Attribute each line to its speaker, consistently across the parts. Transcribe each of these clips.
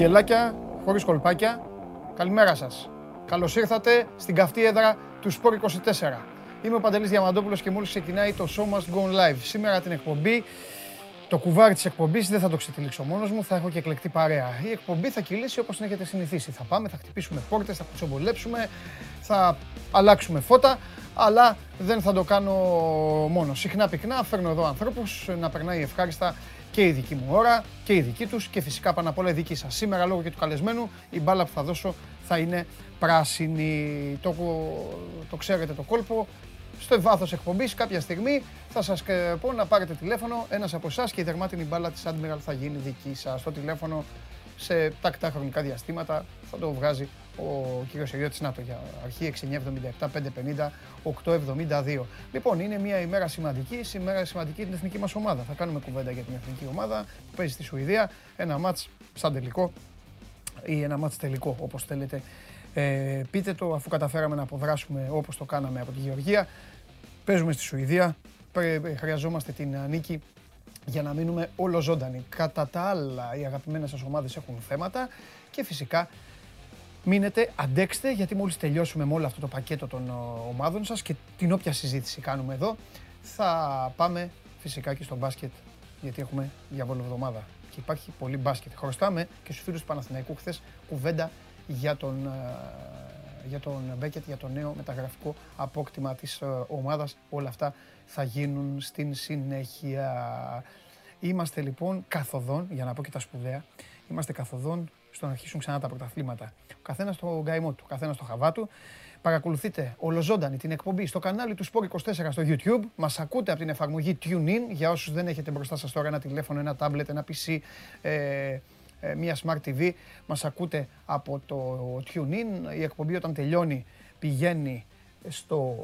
Speaker 1: Σήμερα χωρίς γκελάκια, χωρίς κολπάκια. Καλημέρα σας. Καλώς ήρθατε στην καυτή έδρα του Sport 24. Είμαι ο Παντελής Διαμαντόπουλος και μόλις ξεκινάει το Show Must Go Live. Σήμερα την εκπομπή, το κουβάρι της εκπομπής δεν θα το ξετυλίξω μόνος μου, θα έχω και εκλεκτή παρέα. Η εκπομπή θα κυλήσει όπως την έχετε συνηθίσει. Θα πάμε, θα χτυπήσουμε πόρτες, θα κουτσομπολέψουμε, θα αλλάξουμε φώτα, αλλά δεν θα το κάνω μόνος. Συχνά πυκνά φέρνω εδώ ανθρώπους να περνάει ευχάριστα και η δική μου ώρα και η δική τους και φυσικά πάνω απ' όλα η δική σας. Σήμερα λόγω και του καλεσμένου η μπάλα που θα δώσω θα είναι πράσινη. Το, το ξέρετε το κόλπο. Στο βάθος εκπομπής κάποια στιγμή θα σας πω να πάρετε τηλέφωνο ένας από εσάς και η δερμάτινη μπάλα της Admiral θα γίνει δική σας. Το τηλέφωνο σε τακτά χρονικά διαστήματα θα το βγάζει ο κύριος Ιωτη Νάτο για αρχή 6977 550 872. Λοιπόν, είναι μια ημέρα σημαντική. Σήμερα σημαντική την εθνική μας ομάδα. Θα κάνουμε κουβέντα για την εθνική ομάδα που παίζει στη Σουηδία. Ένα μάτς σαν τελικό ή ένα μάτς τελικό, όπως θέλετε. Ε, πείτε το, αφού καταφέραμε να αποδράσουμε όπως το κάναμε από τη Γεωργία. Παίζουμε στη Σουηδία, χρειαζόμαστε την νίκη για να μείνουμε όλο ζώντανοι. Κατά τα άλλα, οι αγαπημένες σας ομάδες έχουν θέματα και φυσικά μείνετε, αντέξτε, γιατί μόλις τελειώσουμε με όλο αυτό το πακέτο των ε, ομάδων σας και την όποια συζήτηση κάνουμε εδώ, θα πάμε φυσικά και στο μπάσκετ, γιατί έχουμε διαβόλο εβδομάδα και υπάρχει πολύ μπάσκετ. Χρωστάμε και στους φίλους του Παναθηναϊκού χθες κουβέντα για τον, ε, για τον Μπέκετ, για το νέο μεταγραφικό απόκτημα της ε, ομάδας. Όλα αυτά θα γίνουν στην συνέχεια. Είμαστε λοιπόν καθοδόν, για να πω και τα σπουδαία, είμαστε καθοδόν στο να αρχίσουν ξανά τα πρωταθλήματα. Ο καθένας στο γκαϊμό του, ο καθένας στο χαβά του. Παρακολουθείτε ολοζώντανη την εκπομπή στο κανάλι του Sport24 στο YouTube. Μας ακούτε από την εφαρμογή TuneIn. Για όσους δεν έχετε μπροστά σας τώρα ένα τηλέφωνο, ένα tablet, ένα PC, ε, ε, μια Smart TV, μας ακούτε από το TuneIn. Η εκπομπή όταν τελειώνει πηγαίνει στο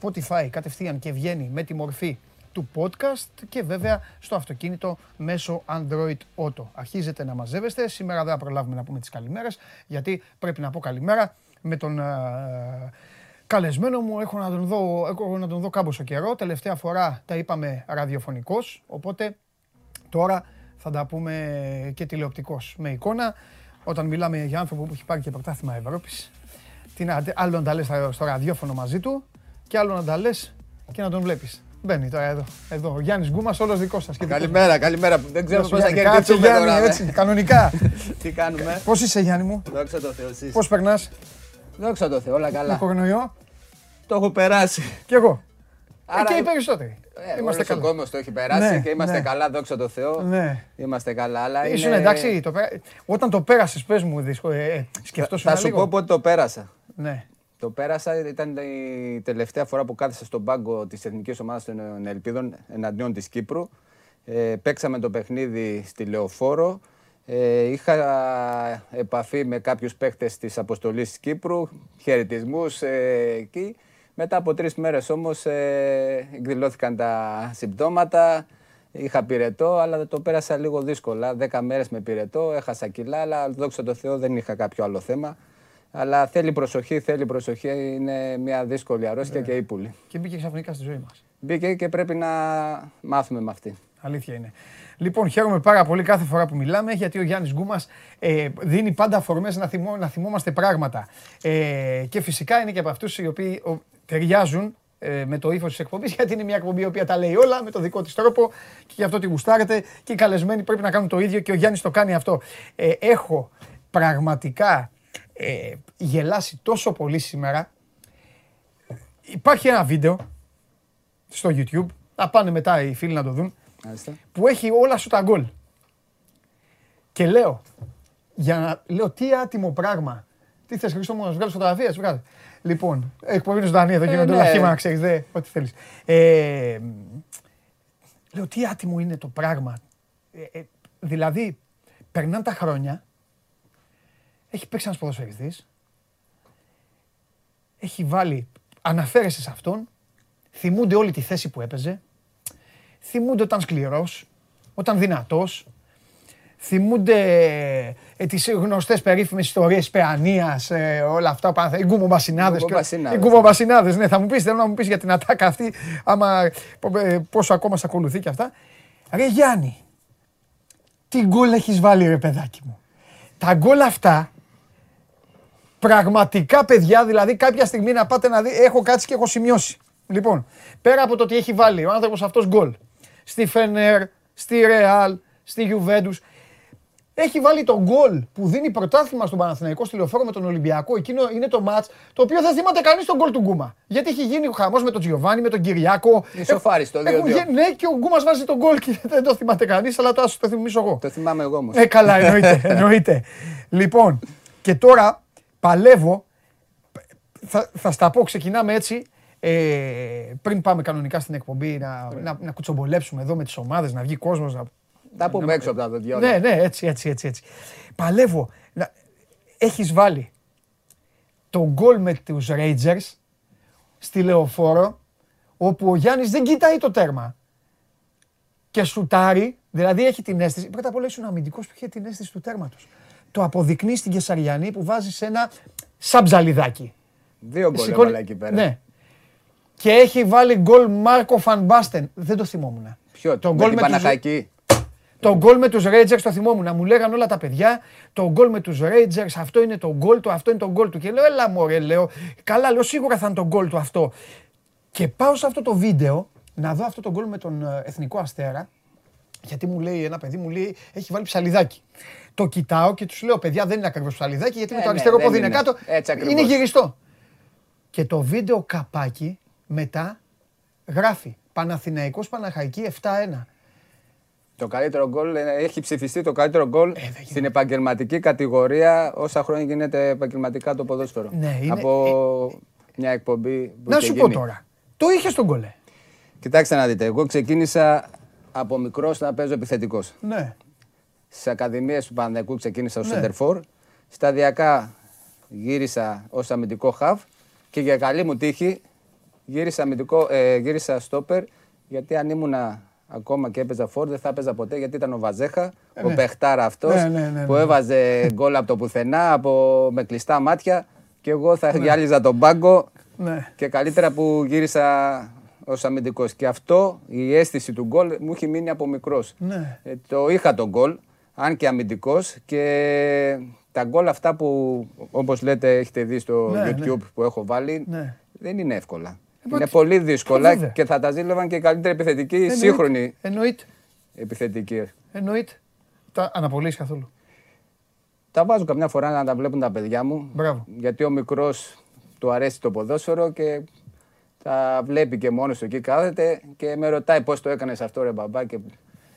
Speaker 1: Spotify κατευθείαν και βγαίνει με τη μορφή του podcast και βέβαια στο αυτοκίνητο μέσω Android Auto. Αρχίζετε να μαζεύεστε. Σήμερα δεν θα προλάβουμε να πούμε τις καλημέρες γιατί πρέπει να πω καλημέρα με τον ε, καλεσμένο μου. Έχω να τον δω, έχω να τον δω κάμποσο καιρό. Τελευταία φορά τα είπαμε ραδιοφωνικός, οπότε τώρα θα τα πούμε και τηλεοπτικός με εικόνα. Όταν μιλάμε για άνθρωπο που έχει πάρει και πρωτάθλημα Ευρώπης, τι να, άλλο να τα λες στο ραδιόφωνο μαζί του και άλλο να τα λες και να τον βλέπεις. Μπαίνει τώρα εδώ. εδώ. Ο Γιάννης Γκούμας, όλος δικός σας.
Speaker 2: Καλημέρα, καλημέρα. Δεν ξέρω πώ θα
Speaker 1: κερδίσουμε τώρα. Έτσι, κανονικά.
Speaker 2: Τι κάνουμε;
Speaker 1: Πώς είσαι, Γιάννη μου;
Speaker 2: Δόξα τω Θεώ,
Speaker 1: Πώς περνάς;
Speaker 2: Δόξα τω Θεώ, όλα καλά.
Speaker 1: Το κορονοϊό.
Speaker 2: Το έχω περάσει.
Speaker 1: Κι εγώ. Ε, Άρα... Και οι περισσότεροι.
Speaker 2: Ε, είμαστε καλά. Ο κόσμος το έχει περάσει ναι, και είμαστε ναι. καλά, δόξα τω Θεώ. Ναι. Είμαστε καλά. Αλλά
Speaker 1: Ήσουν είναι... εντάξει. Το πέρα... Όταν το πέρασες, πες μου, δυσκο... ε, ε, σκεφτόσουν.
Speaker 2: Θα, θα σου πω πότε το πέρασα.
Speaker 1: Ναι.
Speaker 2: Το πέρασα, ήταν η τελευταία φορά που κάθεσα στον πάγκο της Εθνικής Ομάδας των Ελπίδων εναντίον της Κύπρου. Ε, παίξαμε το παιχνίδι στη Λεωφόρο. Ε, είχα επαφή με κάποιους παίχτες της αποστολής της Κύπρου, χαιρετισμούς ε, εκεί. Μετά από τρεις μέρες όμως ε, εκδηλώθηκαν τα συμπτώματα, είχα πυρετό, αλλά το πέρασα λίγο δύσκολα. Δέκα μέρες με πυρετό, έχασα κιλά, αλλά δόξα τω Θεώ δεν είχα κάποιο άλλο θέμα. Αλλά θέλει προσοχή, θέλει προσοχή. Είναι μια δύσκολη αρρώστια ναι. και ύπουλη.
Speaker 1: Και μπήκε ξαφνικά στη ζωή μας.
Speaker 2: Μπήκε και πρέπει να μάθουμε με αυτή.
Speaker 1: Αλήθεια είναι. Λοιπόν, χαίρομαι πάρα πολύ κάθε φορά που μιλάμε, γιατί ο Γιάννης Γκούμας ε, δίνει πάντα αφορμές να, θυμό, να θυμόμαστε πράγματα. Ε, και φυσικά είναι και από αυτούς οι οποίοι ο, ταιριάζουν ε, με το ύφος της εκπομπής, γιατί είναι μια εκπομπή η οποία τα λέει όλα με το δικό της τρόπο και γι' αυτό τη γουστάρετε. Και οι καλεσμένοι πρέπει να κάνουν το ίδιο και ο Γιάννης το κάνει αυτό. Ε, έχω πραγματικά ε, γελάσει τόσο πολύ σήμερα. Υπάρχει ένα βίντεο στο YouTube, θα πάνε μετά οι φίλοι να το δουν, που έχει όλα σου τα γκολ. Και λέω, για να λέω τι άτιμο πράγμα. Τι θες Χρήστο μου, να βγάλεις φωτογραφίες, βγάλε. Λοιπόν, εκπομπή του Δανία, εδώ γίνονται όλα χήμα, ξέρεις, δε, ό,τι θέλεις. Ε, λέω, τι άτιμο είναι το πράγμα. Ε, ε, δηλαδή, περνάνε τα χρόνια έχει παίξει ένας ποδοσφαιριστής. Έχει βάλει, αναφέρεσαι σε αυτόν, θυμούνται όλη τη θέση που έπαιζε, θυμούνται όταν σκληρός, όταν δυνατός, θυμούνται ε, τις γνωστές περίφημες ιστορίες Παιανίας, ε, όλα αυτά, οι γκουμομπασινάδες. Οι γκουμομπασινάδες, ναι, θα μου πεις, θέλω να μου πεις για την ατάκα αυτή, άμα, ε, πόσο ακόμα σε ακολουθεί και αυτά. Ρε Γιάννη, τι γκολ έχεις βάλει ρε παιδάκι μου. Τα γκολ αυτά πραγματικά παιδιά, δηλαδή κάποια στιγμή να πάτε να δει, έχω κάτσει και έχω σημειώσει. Λοιπόν, πέρα από το ότι έχει βάλει ο άνθρωπος αυτός γκολ στη Φενέρ, στη Ρεάλ, στη Γιουβέντους, έχει βάλει τον γκολ που δίνει πρωτάθλημα στον Παναθηναϊκό στη λεωφόρο με τον Ολυμπιακό. Εκείνο είναι το μάτ το οποίο δεν θυμάται κανείς τον γκολ του Γκούμα. Γιατί έχει γίνει ο χαμός με τον Τζιοβάνι, με τον Κυριάκο.
Speaker 2: Ισοφάρι το 2-2.
Speaker 1: Ναι, και ο Γκούμας βάζει τον γκολ και δεν το θυμάται κανείς, αλλά το, το θυμίσω εγώ.
Speaker 2: Το θυμάμαι εγώ όμως.
Speaker 1: Ε, καλά, εννοείται. εννοείται. λοιπόν, και τώρα παλεύω. Θα, θα στα πω, ξεκινάμε έτσι. Ε, πριν πάμε κανονικά στην εκπομπή να, να, να κουτσομπολέψουμε εδώ με τις ομάδες, να βγει κόσμος, να
Speaker 2: τα πούμε έξω από τα δόντια.
Speaker 1: Ναι, ναι, έτσι, έτσι, έτσι. έτσι. Παλεύω. Να... Έχεις βάλει το γκολ με τους Rangers στη Λεωφόρο, όπου ο Γιάννης δεν κοιτάει το τέρμα. Και σουτάρει, δηλαδή έχει την αίσθηση, πρώτα απ' όλα ήσουν αμυντικός που είχε την αίσθηση του τέρματος. Το αποδεικνύει στην Κεσαριανή που βάζει ένα σαμπζαλιδάκι.
Speaker 2: Δύο γκολ Σηκώνει... εκεί πέρα.
Speaker 1: Ναι. Και έχει βάλει γκολ Μάρκο Φανμπάστεν. Δεν το θυμόμουν.
Speaker 2: Ποιο, το γκολ με, με
Speaker 1: το γκολ με τους Rangers το θυμόμουν. Να μου λέγανε όλα τα παιδιά. Το γκολ με τους Rangers, αυτό είναι το γκολ του, αυτό είναι το γκολ του. Και λέω, έλα μωρέ, λέω. Καλά, λέω σίγουρα θα είναι το γκολ του αυτό. Και πάω σε αυτό το βίντεο να δω αυτό το γκολ με τον ε, Εθνικό Αστέρα. Γιατί μου λέει ένα παιδί, μου λέει, έχει βάλει ψαλιδάκι. Το κοιτάω και τους λέω, παιδιά δεν είναι ακριβώς ψαλιδάκι, γιατί με το ε, ναι, αριστερό πόδι είναι κάτω. Είναι γυριστό. Και το βίντεο καπάκι μετά γράφει Παναθηναϊκός Παναχαϊκή 7-1.
Speaker 2: Το καλύτερο γκολ έχει ψηφιστεί το καλύτερο γκολ ε, στην επαγγελματική κατηγορία όσα χρόνια γίνεται επαγγελματικά το ποδόσφαιρο.
Speaker 1: Ναι, είναι...
Speaker 2: Από ε, μια εκπομπή που
Speaker 1: Να σου πω τώρα. Το είχε στον γκολ. Ε.
Speaker 2: Κοιτάξτε να δείτε. Εγώ ξεκίνησα από μικρός να παίζω επιθετικός.
Speaker 1: Ναι.
Speaker 2: Στις ακαδημίες του Παναδικού ξεκίνησα ως ναι. Σταδιακά γύρισα ως αμυντικό χαβ και για καλή μου τύχη γύρισα, αμυντικό, ε, γύρισα στόπερ γιατί αν ήμουνα ακόμα και έπαιζα φόρ, δεν θα έπαιζα ποτέ γιατί ήταν ο Βαζέχα, ο ναι. παιχτάρα αυτός ναι, ναι, που έβαζε γκολ από το πουθενά από, με κλειστά μάτια και εγώ θα γυάλιζα τον πάγκο και καλύτερα που γύρισα ως αμυντικός. Και αυτό η αίσθηση του γκολ μου έχει μείνει από μικρός. Ε, το είχα τον γκολ, αν και αμυντικός και τα γκολ αυτά που όπως λέτε έχετε δει στο YouTube που έχω βάλει δεν είναι εύκολα. Είναι πολύ δύσκολα και θα τα ζήλευαν και οι καλύτεροι επιθετικοί, σύγχρονοι.
Speaker 1: Εννοείται.
Speaker 2: Επιθετικοί.
Speaker 1: Εννοείται. Τα αναπολύσει καθόλου.
Speaker 2: Τα βάζω καμιά φορά να τα βλέπουν τα παιδιά μου.
Speaker 1: Μπράβο.
Speaker 2: Γιατί ο μικρός του αρέσει το ποδόσφαιρο και τα βλέπει και μόνος του εκεί κάθεται και με ρωτάει πώς το έκανες αυτό ρε μπαμπά. Και...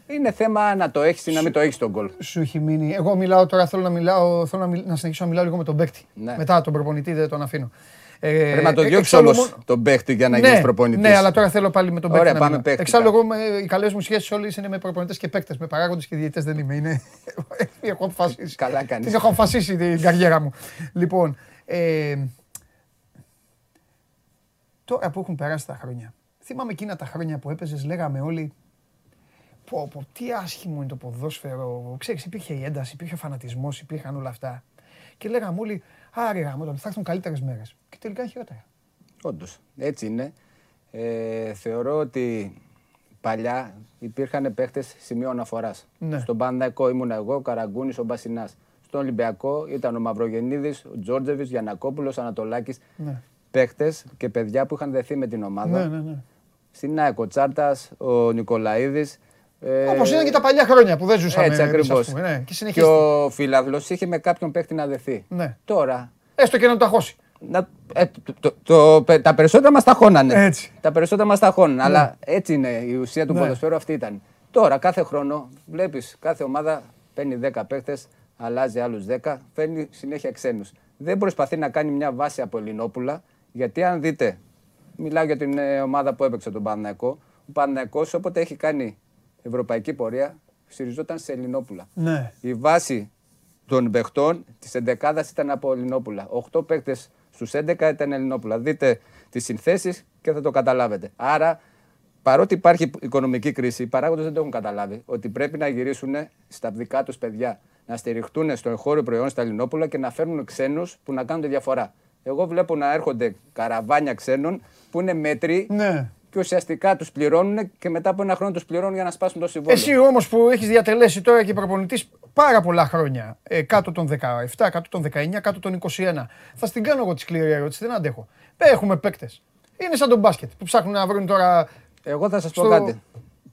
Speaker 2: Είναι θέμα να το έχεις ή να μην το έχεις τον γκολ.
Speaker 1: Σου έχει μείνει. Εγώ μιλάω τώρα, θέλω να, μιλάω, θέλω να, να συνεχίσω να μιλάω λίγο με τον παίκτη. Ναι. Μετά τον προπονητή δεν τον αφήνω.
Speaker 2: Ε, Πρέπει να το διώξει όλο τον παίχτη για να
Speaker 1: ναι,
Speaker 2: γίνεις προπονητής.
Speaker 1: Ναι, αλλά τώρα θέλω πάλι με τον παίχτη.
Speaker 2: Ωραία, πάμε παίχτη.
Speaker 1: Εξάλλου, εγώ οι καλές μου σχέσεις όλε είναι με προπονητές και παίκτες. Με παράγοντες και διαιτητές δεν είμαι. Είναι... έχω αποφασίσει.
Speaker 2: Καλά κάνεις.
Speaker 1: Έχω αποφασίσει την καριέρα μου. Λοιπόν, ε, τώρα που έχουν περάσει τα χρόνια. Θυμάμαι εκείνα τα χρόνια που έπαιζες, λέγαμε όλοι. Πω, πω, τι άσχημο είναι το ποδόσφαιρο. Ξέρεις, υπήρχε η ένταση, υπήρχε ο φανατισμός, υπήρχαν όλα αυτά. Και λέγαμε όλοι, Άρη γάμο, θα έρθουν καλύτερες μέρες. Και τελικά είναι χειρότερα.
Speaker 2: Όντως, έτσι είναι. Ε, θεωρώ ότι παλιά υπήρχαν παίχτες σημείο αναφοράς. Ναι. Στον Πανδαϊκό ήμουν εγώ, ο Καραγκούνης, ο Μπασινάς. Στον Ολυμπιακό ήταν ο Μαυρογεννίδης, ο Τζόρτζεβι, Γιανακόπουλος, Ανατολάκης. Ναι. Παίχτες και παιδιά που είχαν δεθεί με την ομάδα.
Speaker 1: Ναι, ναι, ναι.
Speaker 2: Στην ΑΕΚ Τσάρτας, ο Νικολαίδης.
Speaker 1: Ε, Όπως ήταν και τα παλιά χρόνια που δεν ζούσαμε.
Speaker 2: Έτσι ακριβώς.
Speaker 1: Ναι,
Speaker 2: και, και ο Φιλαβλό είχε με κάποιον παίχτη να δεθεί.
Speaker 1: Ναι.
Speaker 2: Τώρα.
Speaker 1: Έστω και να το αχώσει.
Speaker 2: Να, ε, το, το, το, τα περισσότερα μας τα χώνανε.
Speaker 1: Έτσι.
Speaker 2: Τα περισσότερα μας τα χώνανε. Ναι. Αλλά έτσι είναι η ουσία του ναι. ποδοσφαίρου αυτή ήταν. Τώρα κάθε χρόνο βλέπεις κάθε ομάδα παίρνει 10 παίχτε, αλλάζει άλλους 10, φέρνει συνέχεια ξένους. Δεν προσπαθεί να κάνει μια βάση από Ελληνόπουλα, γιατί αν δείτε, μιλάω για την ε, ομάδα που έπαιξε τον Παναναϊκό. Ο Παναναϊκό όποτε έχει κάνει ευρωπαϊκή πορεία, στηριζόταν σε Ελληνόπουλα.
Speaker 1: Ναι.
Speaker 2: Η βάση των παιχτών της 11 ήταν από Ελληνόπουλα. 8 παίχτε στους 11 ήταν Ελληνόπουλα. Δείτε τις συνθέσεις και θα το καταλάβετε. Άρα, παρότι υπάρχει οικονομική κρίση, οι παράγοντες δεν το έχουν καταλάβει ότι πρέπει να γυρίσουν στα δικά τους παιδιά. Να στηριχτούν στο εγχώριο προϊόν στα Ελληνόπουλα και να φέρνουν ξένους που να κάνουν τη διαφορά. Εγώ βλέπω να έρχονται καραβάνια ξένων που είναι μέτροι
Speaker 1: ναι
Speaker 2: και ουσιαστικά τους πληρώνουν και μετά από ένα χρόνο τους πληρώνουν για να σπάσουν το συμβόλαιο.
Speaker 1: Εσύ όμως που έχεις διατελέσει τώρα και προπονητής, πάρα πολλά χρόνια ε, κάτω των 17, κάτω των 19, κάτω των 21. Θα στην κάνω εγώ τη σκληρή ερώτηση, δεν αντέχω. Ε, Έχουμε παίκτες. Είναι σαν τον μπάσκετ που ψάχνουν να βρουν τώρα.
Speaker 2: Εγώ θα σας
Speaker 1: Στο-
Speaker 2: πω κάτι.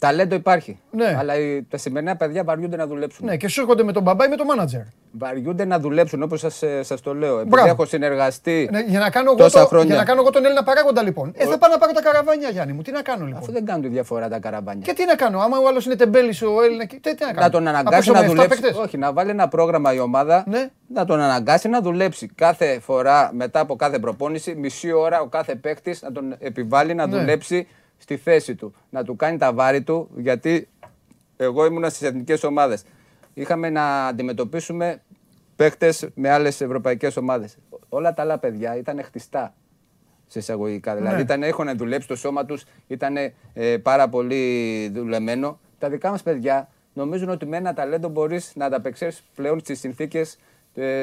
Speaker 2: Ταλέντο υπάρχει.
Speaker 1: Ναι.
Speaker 2: Αλλά οι- τα σημερινά παιδιά βαριούνται να δουλέψουν.
Speaker 1: Ναι, και σου έρχονται με τον μπαμπά ή με τον μάνατζερ.
Speaker 2: Βαριούνται να δουλέψουν όπως σας σας το λέω. Επειδή
Speaker 1: Μπράβο.
Speaker 2: έχω συνεργαστεί.
Speaker 1: Ναι, για, να κάνω εγώ
Speaker 2: Τόσα
Speaker 1: το,
Speaker 2: χρόνια.
Speaker 1: για να κάνω εγώ τον Έλληνα παράγοντα λοιπόν. Ε, θα πάω να πάρω τα καραβάνια, Γιάννη μου. Τι να κάνω λοιπόν;
Speaker 2: Αφού δεν κάνουν τη διαφορά τα καραβάνια.
Speaker 1: Και τι να κάνω, άμα ο άλλος είναι τεμπέλης ο Έλληνα. Τι, τι να κάνω;
Speaker 2: να τον αναγκάσει
Speaker 1: Απέξω
Speaker 2: να
Speaker 1: με 7
Speaker 2: δουλέψει.
Speaker 1: παίκτες.
Speaker 2: Όχι, να βάλει ένα πρόγραμμα η ομάδα.
Speaker 1: Ναι.
Speaker 2: Να τον αναγκάσει να δουλέψει κάθε φορά μετά από κάθε προπόνηση, μισή ώρα ο κάθε παίκτης να τον επιβάλλει να
Speaker 1: Ναι.
Speaker 2: δουλέψει στη θέση του. Να του κάνει τα βάρη του, γιατί εγώ ήμουνα στις εθνικές ομάδες. Είχαμε να αντιμετωπίσουμε παίκτες με άλλες ευρωπαϊκές ομάδες. Όλα τα άλλα παιδιά ήταν χτιστά σε εισαγωγικά. Δηλαδή
Speaker 1: Ναι.
Speaker 2: ήταν, έχουν δουλέψει το σώμα τους, ήταν ε, πάρα πολύ δουλεμένο. Τα δικά μας παιδιά νομίζουν ότι με ένα ταλέντο μπορείς να ανταπεξέλθεις πλέον στις συνθήκες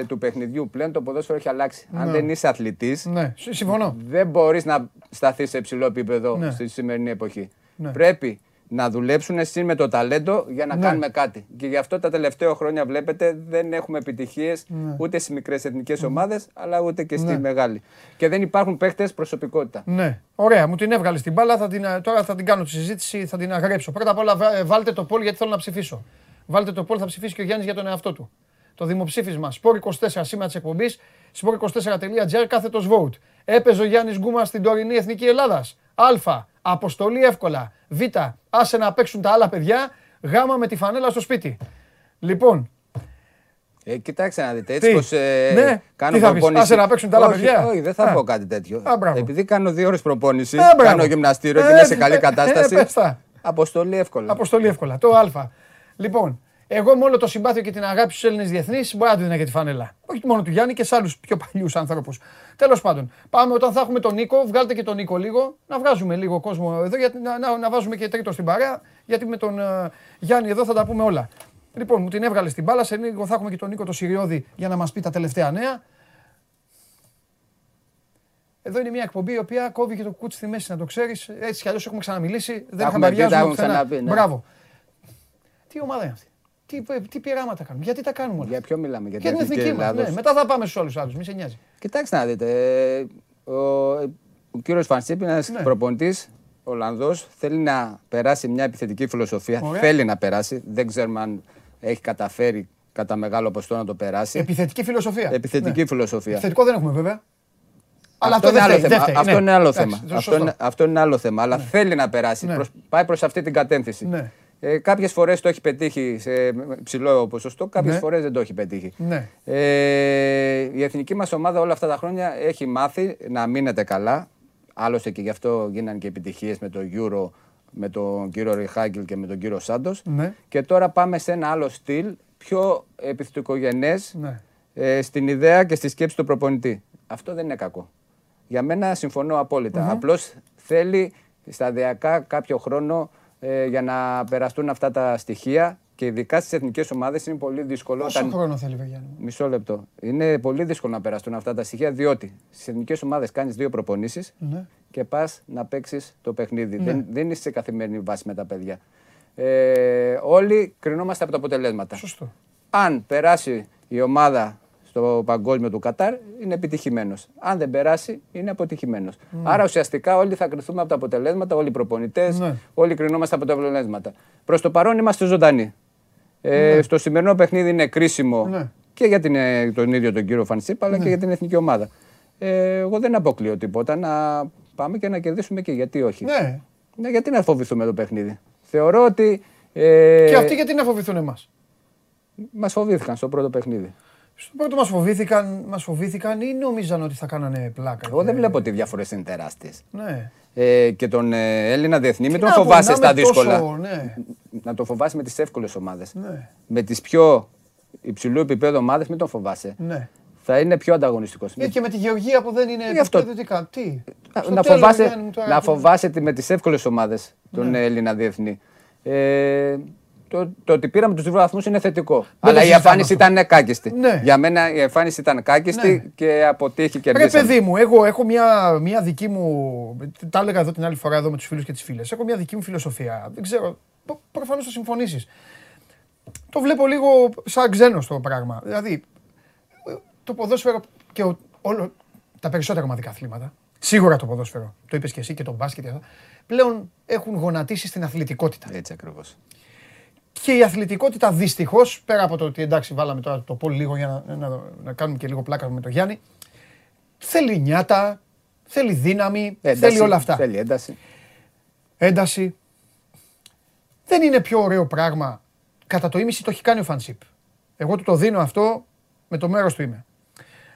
Speaker 2: του παιχνιδιού. Πλέον το ποδόσφαιρο έχει αλλάξει. Αν δεν είσαι αθλητής,
Speaker 1: Ναι, συ- συμφωνώ.
Speaker 2: δεν μπορείς να σταθείς σε υψηλό επίπεδο
Speaker 1: Ναι.
Speaker 2: στη σημερινή εποχή.
Speaker 1: Ναι.
Speaker 2: Πρέπει να δουλέψουν εσύ με το ταλέντο για να
Speaker 1: Ναι.
Speaker 2: κάνουμε κάτι. Και γι' αυτό τα τελευταία χρόνια βλέπετε δεν έχουμε επιτυχίες ούτε στις μικρές εθνικές ομάδες, αλλά ούτε και στη
Speaker 1: Ναι.
Speaker 2: μεγάλη. Και δεν υπάρχουν παίχτες προσωπικότητα.
Speaker 1: Ναι, ωραία, μου την έβγαλες την μπάλα. Θα την, τώρα θα την κάνω τη συζήτηση, θα την αγρέψω. Πρώτα απ' όλα, βα- ε, βάλτε το πόλ γιατί θέλω να ψηφίσω. Βάλτε το πόλ, θα ψηφίσει και ο Γιάννης για τον εαυτό του. Το δημοψήφισμα Sport24 σήμερα της εκπομπής, sport24.gr κάθετος vote. Έπαιζε ο Γιάννης Γκούμα στην τωρινή εθνική Ελλάδας. Α. Αποστολή εύκολα. Β. Άσε να παίξουν τα άλλα παιδιά. Γ. Με τη φανέλα στο σπίτι. Λοιπόν,
Speaker 2: Ε, κοιτάξτε να δείτε, έτσι
Speaker 1: Τι;
Speaker 2: πως ε,
Speaker 1: Ναι,
Speaker 2: κάνω
Speaker 1: τι θα πεις,
Speaker 2: προπόνηση.
Speaker 1: άσε να παίξουν τα άλλα
Speaker 2: όχι,
Speaker 1: παιδιά.
Speaker 2: Όχι, δεν θα
Speaker 1: Α.
Speaker 2: πω κάτι τέτοιο.
Speaker 1: Α, μπράβο.
Speaker 2: Επειδή κάνω δύο ώρες προπόνηση,
Speaker 1: Ε, μπράβο.
Speaker 2: κάνω γυμναστήριο και
Speaker 1: Ε,
Speaker 2: είμαι σε
Speaker 1: ε,
Speaker 2: καλή
Speaker 1: ε,
Speaker 2: κατάσταση.
Speaker 1: ε, πες τα.
Speaker 2: Αποστολή εύκολα.
Speaker 1: Αποστολή εύκολα. Το Α. Λοιπόν, εγώ με όλο το συμπάθειο και την αγάπη στους Έλληνες διεθνείς μπορεί να του δίνω και τη φανέλα. Όχι μόνο του Γιάννη και σε άλλους πιο παλιούς ανθρώπους. Τέλος πάντων, πάμε όταν θα έχουμε τον Νίκο, βγάλτε και τον Νίκο λίγο, να βγάζουμε λίγο κόσμο εδώ, γιατί, να, να, να βάζουμε και τρίτο στην παρέα, γιατί με τον ε, Γιάννη εδώ θα τα πούμε όλα. Λοιπόν, μου την έβγαλε στην μπάλα, σε λίγο θα έχουμε και τον Νίκο το Συριώδη για να μας πει τα τελευταία νέα. Εδώ είναι μια εκπομπή η οποία κόβει και το κουκούτσι στη μέση, να το ξέρεις. Έτσι κι αλλιώς έχουμε ξαναμιλήσει. Δεν
Speaker 2: έχουμε πει, τα
Speaker 1: χαμπαριάζουμε
Speaker 2: έχουμε
Speaker 1: πουθενά.
Speaker 2: ξαναπεί, ναι.
Speaker 1: Μπράβο. Τι ομάδα είναι αυτή; Τι, τι πειράματα κάνουμε. Γιατί τα κάνουμε όλα.
Speaker 2: Για ποιο μιλάμε, για
Speaker 1: Για
Speaker 2: την
Speaker 1: την εθνική μας.
Speaker 2: Ελλάδος.
Speaker 1: Ναι. Μετά θα πάμε στους άλλους άλλους. Μη σε νοιάζει.
Speaker 2: Κοιτάξτε να δείτε. ε, Ο, ο κύριος Φανσίπ είναι ένας
Speaker 1: Ναι.
Speaker 2: προπονητής, Ολλανδός, θέλει να περάσει μια επιθετική φιλοσοφία.
Speaker 1: Ωραία.
Speaker 2: Θέλει να περάσει. Δεν ξέρουμε αν έχει καταφέρει κατά μεγάλο ποσοστό να το περάσει.
Speaker 1: Επιθετική φιλοσοφία.
Speaker 2: Επιθετική
Speaker 1: Ναι.
Speaker 2: φιλοσοφία.
Speaker 1: Επιθετικό δεν έχουμε βέβαια. Αλλά
Speaker 2: αυτό,
Speaker 1: αυτό
Speaker 2: είναι
Speaker 1: δεν
Speaker 2: άλλο
Speaker 1: φταίει,
Speaker 2: θέμα.
Speaker 1: δεν φταίει,
Speaker 2: Αυτό
Speaker 1: ναι.
Speaker 2: είναι άλλο
Speaker 1: Εντάξει,
Speaker 2: θέμα.
Speaker 1: το
Speaker 2: Αυτό
Speaker 1: σωστό.
Speaker 2: είναι, αυτό είναι άλλο θέμα. Αλλά θέλει να περάσει.
Speaker 1: Ναι.
Speaker 2: Προς- πάει προς αυτή την κατεύθυνση.
Speaker 1: Ναι.
Speaker 2: Ε, Κάποιες φορές το έχει πετύχει σε ψηλό ποσοστό, κάποιες
Speaker 1: Ναι.
Speaker 2: φορές δεν το έχει πετύχει.
Speaker 1: Ναι.
Speaker 2: Ε, η εθνική μας ομάδα όλα αυτά τα χρόνια έχει μάθει να μείνεται καλά. Άλλωστε και γι' αυτό γίνανε και επιτυχίες με το Euro, με τον κύριο Ριχάγκελ και με τον κύριο Σάντος.
Speaker 1: Ναι.
Speaker 2: Και τώρα πάμε σε ένα άλλο στυλ, πιο επιθετικογενές
Speaker 1: Ναι.
Speaker 2: ε, στην ιδέα και στη σκέψη του προπονητή. Αυτό δεν είναι κακό. Για μένα συμφωνώ απόλυτα. Απλώς θέλει σταδιακά κάποιο χρόνο ε, για να περαστούν αυτά τα στοιχεία και ειδικά στις εθνικές ομάδες είναι πολύ δύσκολο.
Speaker 1: Πόσο
Speaker 2: όταν-
Speaker 1: χρόνο θέλει, Βεγιάννη. μου;
Speaker 2: Μισό λεπτό. Είναι πολύ δύσκολο να περαστούν αυτά τα στοιχεία διότι στις εθνικές ομάδες κάνεις δύο προπονήσεις
Speaker 1: Ναι.
Speaker 2: και πας να παίξεις το παιχνίδι. Δεν, δεν είσαι σε καθημερινή βάση με τα παιδιά. Ε, όλοι κρινόμαστε από τα αποτελέσματα.
Speaker 1: Σωστό.
Speaker 2: Αν περάσει η ομάδα στο παγκόσμιο του Κατάρ, είναι επιτυχημένος. Αν δεν περάσει, είναι αποτυχημένος. Άρα ουσιαστικά όλοι θα κρυθούμε από τα αποτελέσματα, όλοι οι προπονητές,
Speaker 1: Ναι.
Speaker 2: όλοι κρινόμαστε από τα αποτελέσματα. Προς το παρόν είμαστε ζωντανοί. Ε, Στο σημερινό παιχνίδι είναι κρίσιμο
Speaker 1: Ναι.
Speaker 2: και για την, ε, τον ίδιο τον κύριο Φανσίπ, αλλά και για την εθνική ομάδα. Ε, εγώ δεν αποκλείω τίποτα να πάμε και να κερδίσουμε και γιατί όχι;
Speaker 1: Ναι.
Speaker 2: Ναι, γιατί να φοβηθούμε το παιχνίδι; Θεωρώ ότι. Ε,
Speaker 1: Και αυτοί γιατί να φοβηθούν εμάς;
Speaker 2: Μας φοβήθηκαν στο πρώτο παιχνίδι.
Speaker 1: Στο πρώτο μας φοβήθηκαν, μας φοβήθηκαν ή νόμιζαν ότι θα κάνανε πλάκα.
Speaker 2: Εγώ δεν
Speaker 1: Ε,
Speaker 2: βλέπω ότι οι διαφορέ είναι τεράστιες.
Speaker 1: Ναι.
Speaker 2: Ε, και τον ε, Έλληνα διεθνή, μην
Speaker 1: Τι
Speaker 2: τον
Speaker 1: να πω,
Speaker 2: φοβάσαι
Speaker 1: να
Speaker 2: στα
Speaker 1: είμαι
Speaker 2: δύσκολα.
Speaker 1: τόσο, ναι.
Speaker 2: Να τον φοβάσαι με τις εύκολες ομάδες.
Speaker 1: Ναι.
Speaker 2: Με τις πιο υψηλού επίπεδου ομάδες, μην τον φοβάσαι.
Speaker 1: Ναι.
Speaker 2: Θα είναι πιο ανταγωνιστικός.
Speaker 1: Ή και με τη Γεωργία που δεν είναι
Speaker 2: Γι' αυτό.
Speaker 1: επικοινωνικά. Τι; Στο
Speaker 2: να
Speaker 1: τέλος,
Speaker 2: φοβάσαι,
Speaker 1: Γιάννη μου, τώρα,
Speaker 2: να
Speaker 1: τι- Ναι.
Speaker 2: φοβάσαι τη- με τις εύκολες ομάδες τον Έλληνα διεθνή. Ε, το, το ότι πήραμε τους δύο βαθμούς είναι θετικό. Αλλά η
Speaker 1: συζητάμε
Speaker 2: εμφάνιση
Speaker 1: αυτό.
Speaker 2: ήταν κάκιστη.
Speaker 1: Ναι.
Speaker 2: Για μένα η εμφάνιση ήταν κάκιστη
Speaker 1: Ναι.
Speaker 2: και αποτύχει και
Speaker 1: Ρε παιδί μου, εγώ έχω μια, μια δική μου. Τα έλεγα εδώ την άλλη φορά εδώ με τους φίλους και τις φίλες. Έχω μια δική μου φιλοσοφία. Δεν ξέρω. Προφανώς θα συμφωνήσεις. το βλέπω λίγο σαν ξένος το πράγμα. Δηλαδή, το ποδόσφαιρο και ο, όλο, τα περισσότερα ομαδικά αθλήματα, σίγουρα το ποδόσφαιρο, το είπες και εσύ και το μπάσκετ, και αυτά, πλέον έχουν γονατίσει στην αθλητικότητα.
Speaker 2: Έτσι ακριβώς.
Speaker 1: Και η αθλητικότητα δυστυχώς, πέρα από το ότι εντάξει, βάλαμε τώρα το πόλι λίγο για να, να, να κάνουμε και λίγο πλάκα με τον Γιάννη, θέλει νιάτα, θέλει δύναμη,
Speaker 2: Ένταση,
Speaker 1: θέλει όλα αυτά.
Speaker 2: Θέλει ένταση.
Speaker 1: Ένταση. Δεν είναι πιο ωραίο πράγμα. Κατά το ίμιση το έχει κάνει ο Φανσίπ. Εγώ του το δίνω αυτό, με το μέρος του είμαι.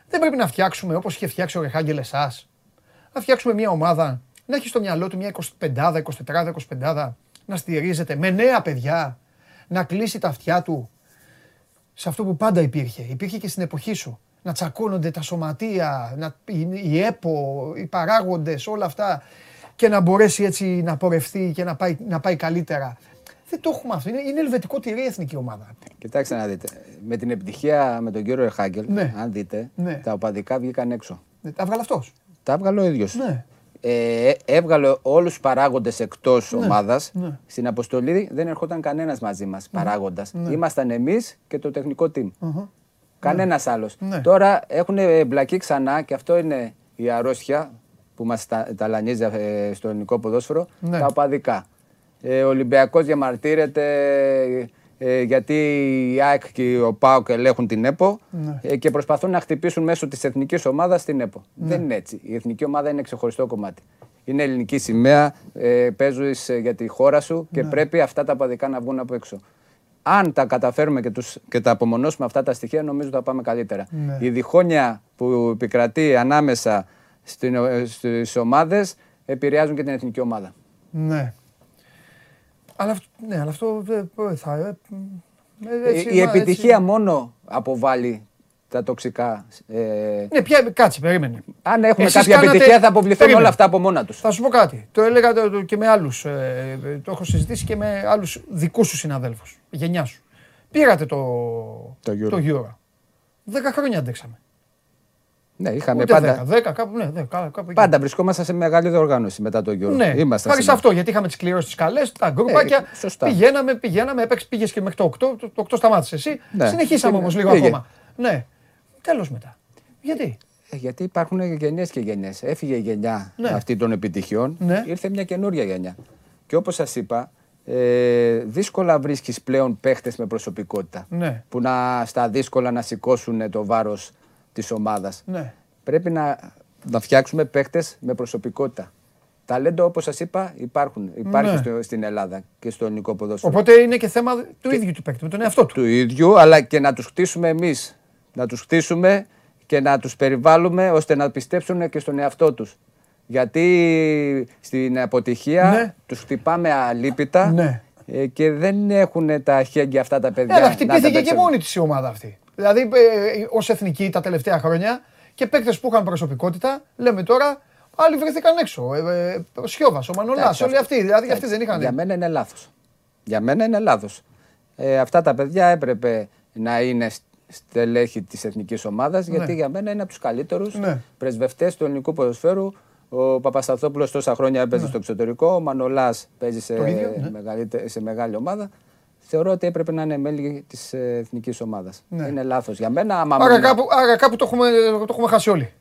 Speaker 1: Δεν πρέπει να φτιάξουμε όπως είχε φτιάξει ο Ρεχάγκελ εσάς. Να φτιάξουμε μια ομάδα, να έχει στο μυαλό του μια 25, 24, 25, να στηρίζεται με νέα παιδιά, να κλείσει τα αυτιά του σε αυτό που πάντα υπήρχε. Υπήρχε και στην εποχή σου. Να τσακώνονται τα σωματεία, να, η, η ΕΠΟ, οι παράγοντες, όλα αυτά και να μπορέσει έτσι να πορευτεί και να πάει, να πάει καλύτερα. Δεν το έχουμε αυτό. Είναι, είναι ελβετικό τυρί η εθνική ομάδα.
Speaker 2: Κοιτάξτε να δείτε. Με την επιτυχία με τον κύριο Ερχάγκελ,
Speaker 1: Ναι.
Speaker 2: αν δείτε,
Speaker 1: Ναι.
Speaker 2: τα οπαδικά βγήκαν έξω.
Speaker 1: Ε, Τα έβγαλε αυτός.
Speaker 2: Τα έβγαλε ο ίδιος.
Speaker 1: Ναι.
Speaker 2: Ε, έβγαλε όλους του παράγοντες εκτός ομάδας.
Speaker 1: ναι.
Speaker 2: Στην αποστολή δεν ερχόταν κανένας μαζί μας παράγοντας. Ήμασταν εμείς και το τεχνικό team. Κανένας άλλος.
Speaker 1: Ναι.
Speaker 2: Τώρα έχουν εμπλακεί ξανά και αυτό είναι η αρρώστια που μας ταλανίζει ε, στο ελληνικό ποδόσφαιρο.
Speaker 1: Ναι.
Speaker 2: Τα οπαδικά. Ε, ο Ολυμπιακός διαμαρτύρεται ε, γιατί η ΑΕΚ και ο ΠΑΟΚ ελέγχουν την ΕΠΟ
Speaker 1: Ναι.
Speaker 2: ε, και προσπαθούν να χτυπήσουν μέσω της εθνικής ομάδας την ΕΠΟ. Δεν είναι έτσι. Η εθνική ομάδα είναι ξεχωριστό κομμάτι. Είναι ελληνική σημαία, ε, παίζεις ε, για τη χώρα σου και πρέπει αυτά τα παδικά να βγουν από έξω. Αν τα καταφέρουμε και, τους, και τα απομονώσουμε αυτά τα στοιχεία, νομίζω θα πάμε καλύτερα.
Speaker 1: Ναι.
Speaker 2: Η διχόνοια που επικρατεί ανάμεσα στην, ε, στις ομάδες επηρεάζουν και την εθνική ομάδα.
Speaker 1: Ναι. Αλλά, αυτό- ναι, αλλά αυτό δεν θα... ε, ε, έτσι,
Speaker 2: η
Speaker 1: μα, έτσι.
Speaker 2: επιτυχία μόνο αποβάλλει τα τοξικά. Ε,
Speaker 1: Ναι, πια, κάτσε, περίμενε.
Speaker 2: αν έχουμε
Speaker 1: Εσείς
Speaker 2: κάποια
Speaker 1: κάνατε-
Speaker 2: επιτυχία θα αποβληθούν
Speaker 1: Περίμενε.
Speaker 2: όλα αυτά από μόνα τους.
Speaker 1: Θα σου πω κάτι. Το έλεγα το- το- και με άλλους. το έχω συζητήσει και με άλλους δικούς σου συναδέλφους. Γενιά σου. Πήρατε το,
Speaker 2: Το Euro.
Speaker 1: το Euro. Δέκα χρόνια αντέξαμε.
Speaker 2: Ναι, είχαμε
Speaker 1: Ούτε
Speaker 2: πάντα,
Speaker 1: δέκα, δέκα, κάπου, ναι, δέκα, κάπου εκεί.
Speaker 2: πάντα βρισκόμαστε σε μεγάλη διοργάνωση μετά το Euro.
Speaker 1: Ναι,
Speaker 2: Είμαστε
Speaker 1: χάρη σε
Speaker 2: σήμερα.
Speaker 1: αυτό, γιατί είχαμε τις κληρώσει τις καλές, τα γκρουπάκια.
Speaker 2: Ε, σωστά.
Speaker 1: πηγαίναμε, πηγαίναμε, έπαιξε, πήγες και μέχρι το 8. Το, το 8 σταμάτησε εσύ.
Speaker 2: Ναι.
Speaker 1: Συνεχίσαμε
Speaker 2: Πήγε.
Speaker 1: όμως λίγο
Speaker 2: Πήγε.
Speaker 1: ακόμα. Ναι. Τέλος μετά. Γιατί;
Speaker 2: Ε, γιατί υπάρχουν γενιές και γενιές. Έφυγε η γενιά
Speaker 1: Ναι.
Speaker 2: αυτή των επιτυχιών,
Speaker 1: Ναι.
Speaker 2: ήρθε μια καινούρια γενιά. Και όπως σας είπα, ε, δύσκολα βρίσκεις πλέον παίχτες με προσωπικότητα.
Speaker 1: Ναι.
Speaker 2: Που να, στα δύσκολα να σηκώσουν το βάρος της ομάδας.
Speaker 1: Ναι.
Speaker 2: Πρέπει να, να φτιάξουμε παίχτες με προσωπικότητα. Ταλέντο, όπως σας είπα, υπάρχουν. Υπάρχει
Speaker 1: Ναι.
Speaker 2: στο- στην Ελλάδα και στο ελληνικό ποδόσφαιρο.
Speaker 1: Οπότε είναι και θέμα του ίδιου του παίκτη, με τον εαυτό του.
Speaker 2: Του ίδιου, αλλά και να τους χτίσουμε εμείς. Να τους χτίσουμε και να τους περιβάλλουμε ώστε να πιστέψουν και στον εαυτό τους. Γιατί στην αποτυχία
Speaker 1: Ναι.
Speaker 2: τους χτυπάμε αλίπητα
Speaker 1: Ναι.
Speaker 2: Ε, και δεν έχουν τα χέρια αυτά τα παιδιά.
Speaker 1: Ε, αλλά
Speaker 2: να
Speaker 1: χτυπήθηκε και
Speaker 2: ανταπεξέλθουν.
Speaker 1: μόνη της η ομάδα αυτή. Δηλαδή, ε, ως εθνική τα τελευταία χρόνια και παίκτες που είχαν προσωπικότητα, λέμε τώρα, άλλοι βρεθήκαν έξω. Ε, ε, ο Σιώβας, ο Μανολάς,
Speaker 2: Εντάξει,
Speaker 1: όλοι
Speaker 2: αυτό-
Speaker 1: αυτοί. Δηλαδή,
Speaker 2: εντάξει,
Speaker 1: αυτοί δεν είχαν.
Speaker 2: Για μένα είναι λάθος. Για μένα είναι λάθος. Ε, αυτά τα παιδιά έπρεπε να είναι σ- στελέχη της εθνικής ομάδας, γιατί για μένα είναι από τους καλύτερους
Speaker 1: Ναι.
Speaker 2: πρεσβευτές του ελληνικού ποδοσφαίρου. Ο Παπασταθόπουλος τόσα χρόνια έπαιζε στο εξωτερικό, ο Μανολάς παίζει σε,
Speaker 1: Ναι. Το ίδιο, ναι.
Speaker 2: μεγαλύτε- σε μεγάλη ομάδα. Θεωρώ ότι έπρεπε να είναι μέλη της ε, εθνικής ομάδας.
Speaker 1: Ναι.
Speaker 2: Είναι λάθος. Για μένα, άμα
Speaker 1: Άρα
Speaker 2: μείνει-
Speaker 1: κάπου, άρα κάπου το, έχουμε, το έχουμε χάσει όλοι.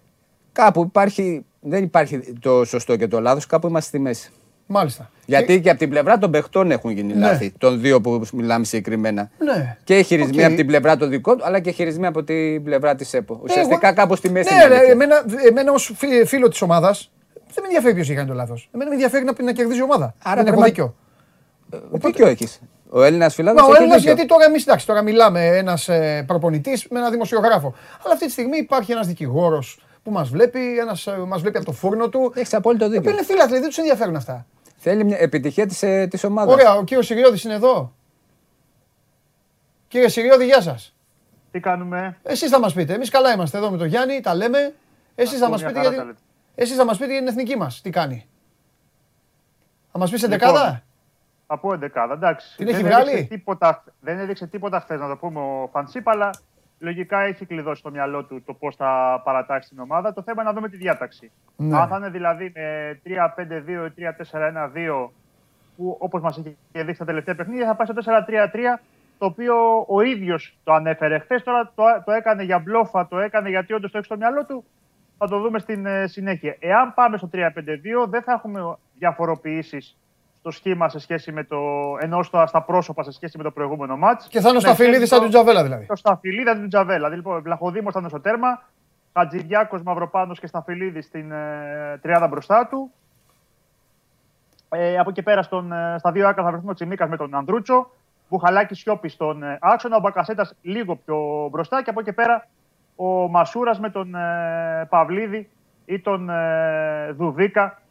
Speaker 2: κάπου υπάρχει, δεν υπάρχει το σωστό και το λάθος, κάπου είμαστε στη μέση.
Speaker 1: Μάλιστα.
Speaker 2: Γιατί και από την πλευρά των παιχτών έχουν γίνει
Speaker 1: Ναι.
Speaker 2: λάθη. Των δύο που μιλάμε συγκεκριμένα.
Speaker 1: Ναι.
Speaker 2: Και χειρισμοί
Speaker 1: Οκ.
Speaker 2: από την πλευρά των δικών του, αλλά και χειρισμοί από την πλευρά της ΕΠΟ. Ουσιαστικά
Speaker 1: Εγώ-
Speaker 2: κάπου στη μέση.
Speaker 1: Ναι,
Speaker 2: είναι
Speaker 1: ρε,
Speaker 2: αλήθεια.
Speaker 1: εμένα, εμένα ως φίλο της ομάδας δεν με ενδιαφέρει ποιος έκανε το λάθος. Εμένα με ενδιαφέρει να, να κερδίζει η ομάδα.
Speaker 2: Άρα
Speaker 1: δεν έχω
Speaker 2: πρέπει
Speaker 1: δίκιο.
Speaker 2: Ε, Δίκιο έχεις; Ο Έλληνας
Speaker 1: Μα
Speaker 2: φιλάδο
Speaker 1: ο
Speaker 2: έχει
Speaker 1: Έλληνας,
Speaker 2: δίκιο.
Speaker 1: γιατί τώρα εμείς εντάξει, τώρα μιλάμε ένας προπονητής με ένα δημοσιογράφο. Αλλά αυτή τη στιγμή υπάρχει ένας δικηγόρος που μας βλέπει, ένας, ε, μας βλέπει από το φούρνο του.
Speaker 2: Έχεις απόλυτο
Speaker 1: Ε,
Speaker 2: δίκιο.
Speaker 1: Είναι φίλαθλοι, δεν τους ενδιαφέρουν αυτά.
Speaker 2: Θέλει μια επιτυχία της της ομάδας.
Speaker 1: Ωραία, ο κύριος Σιριώδη είναι εδώ. Κύριε Σιριώδη, γεια σας.
Speaker 3: Τι κάνουμε;
Speaker 1: Εσείς θα μας πείτε. Εμείς καλά είμαστε εδώ με τον Γιάννη, τα λέμε. Εσείς θα
Speaker 3: Ακούω
Speaker 1: μας
Speaker 3: μια
Speaker 1: πείτε,
Speaker 3: χαρά
Speaker 1: γιατί...
Speaker 3: τα λέτε.
Speaker 1: Εσείς θα μας πείτε για την εθνική μας. Τι κάνει. Θα μας πει σε
Speaker 3: Λοιπόν,
Speaker 1: δεκάδα;
Speaker 3: Θα πω εντεκάδα, εντάξει.
Speaker 1: Την έχει
Speaker 3: δεν
Speaker 1: βγάλει;
Speaker 3: Έδειξε τίποτα, δεν έδειξε τίποτα χθες, να το πούμε ο Φανσίπ, αλλά λογικά έχει κλειδώσει στο μυαλό του το πώς θα παρατάξει την ομάδα. Το θέμα είναι να δούμε τη διάταξη.
Speaker 1: Ναι.
Speaker 3: Αν θα είναι δηλαδή με 3-5-2 ή 3-4-1-2, που όπως μας έχει δείξει τα τελευταία παιχνίδια, θα πάει στο 4-3-3, το οποίο ο ίδιος το ανέφερε χθες. Τώρα το, το έκανε για μπλόφα, το έκανε γιατί όντως το έχει στο μυαλό του. Θα το δούμε στην ε, συνέχεια. Εάν πάμε στο 3-5-2, δεν θα έχουμε διαφοροποιήσεις στο σχήμα σε σχέση με το. ενώ στα, στα πρόσωπα σε σχέση με το προηγούμενο μάτς.
Speaker 1: Και θα είναι ο Σταφυλίδη σαν τον Τζαβέλα δηλαδή.
Speaker 3: Το Σταφυλίδη σαν τον Τζαβέλα. Λοιπόν, Βλαχοδήμος θα είναι στο τέρμα. Χατζηδιάκο Μαυροπάνος και Σταφυλίδη στην ε, τριάδα μπροστά του. Ε, από εκεί πέρα στον, ε, στα δύο άκρα θα βρεθούν ο Τσιμίκας με τον Ανδρούτσο. Μπουχαλάκης Σιώπης στον ε, άξονα. Ο Μπακασέτας λίγο πιο μπροστά. Και από εκεί πέρα ο Μασούρας με τον ε, Παυλίδη ή τον ε, Δουβίκα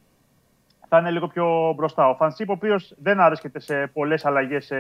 Speaker 3: θα είναι λίγο πιο μπροστά. Ο Φανσίπ, ο οποίος δεν άρεσκεται σε πολλές αλλαγές σε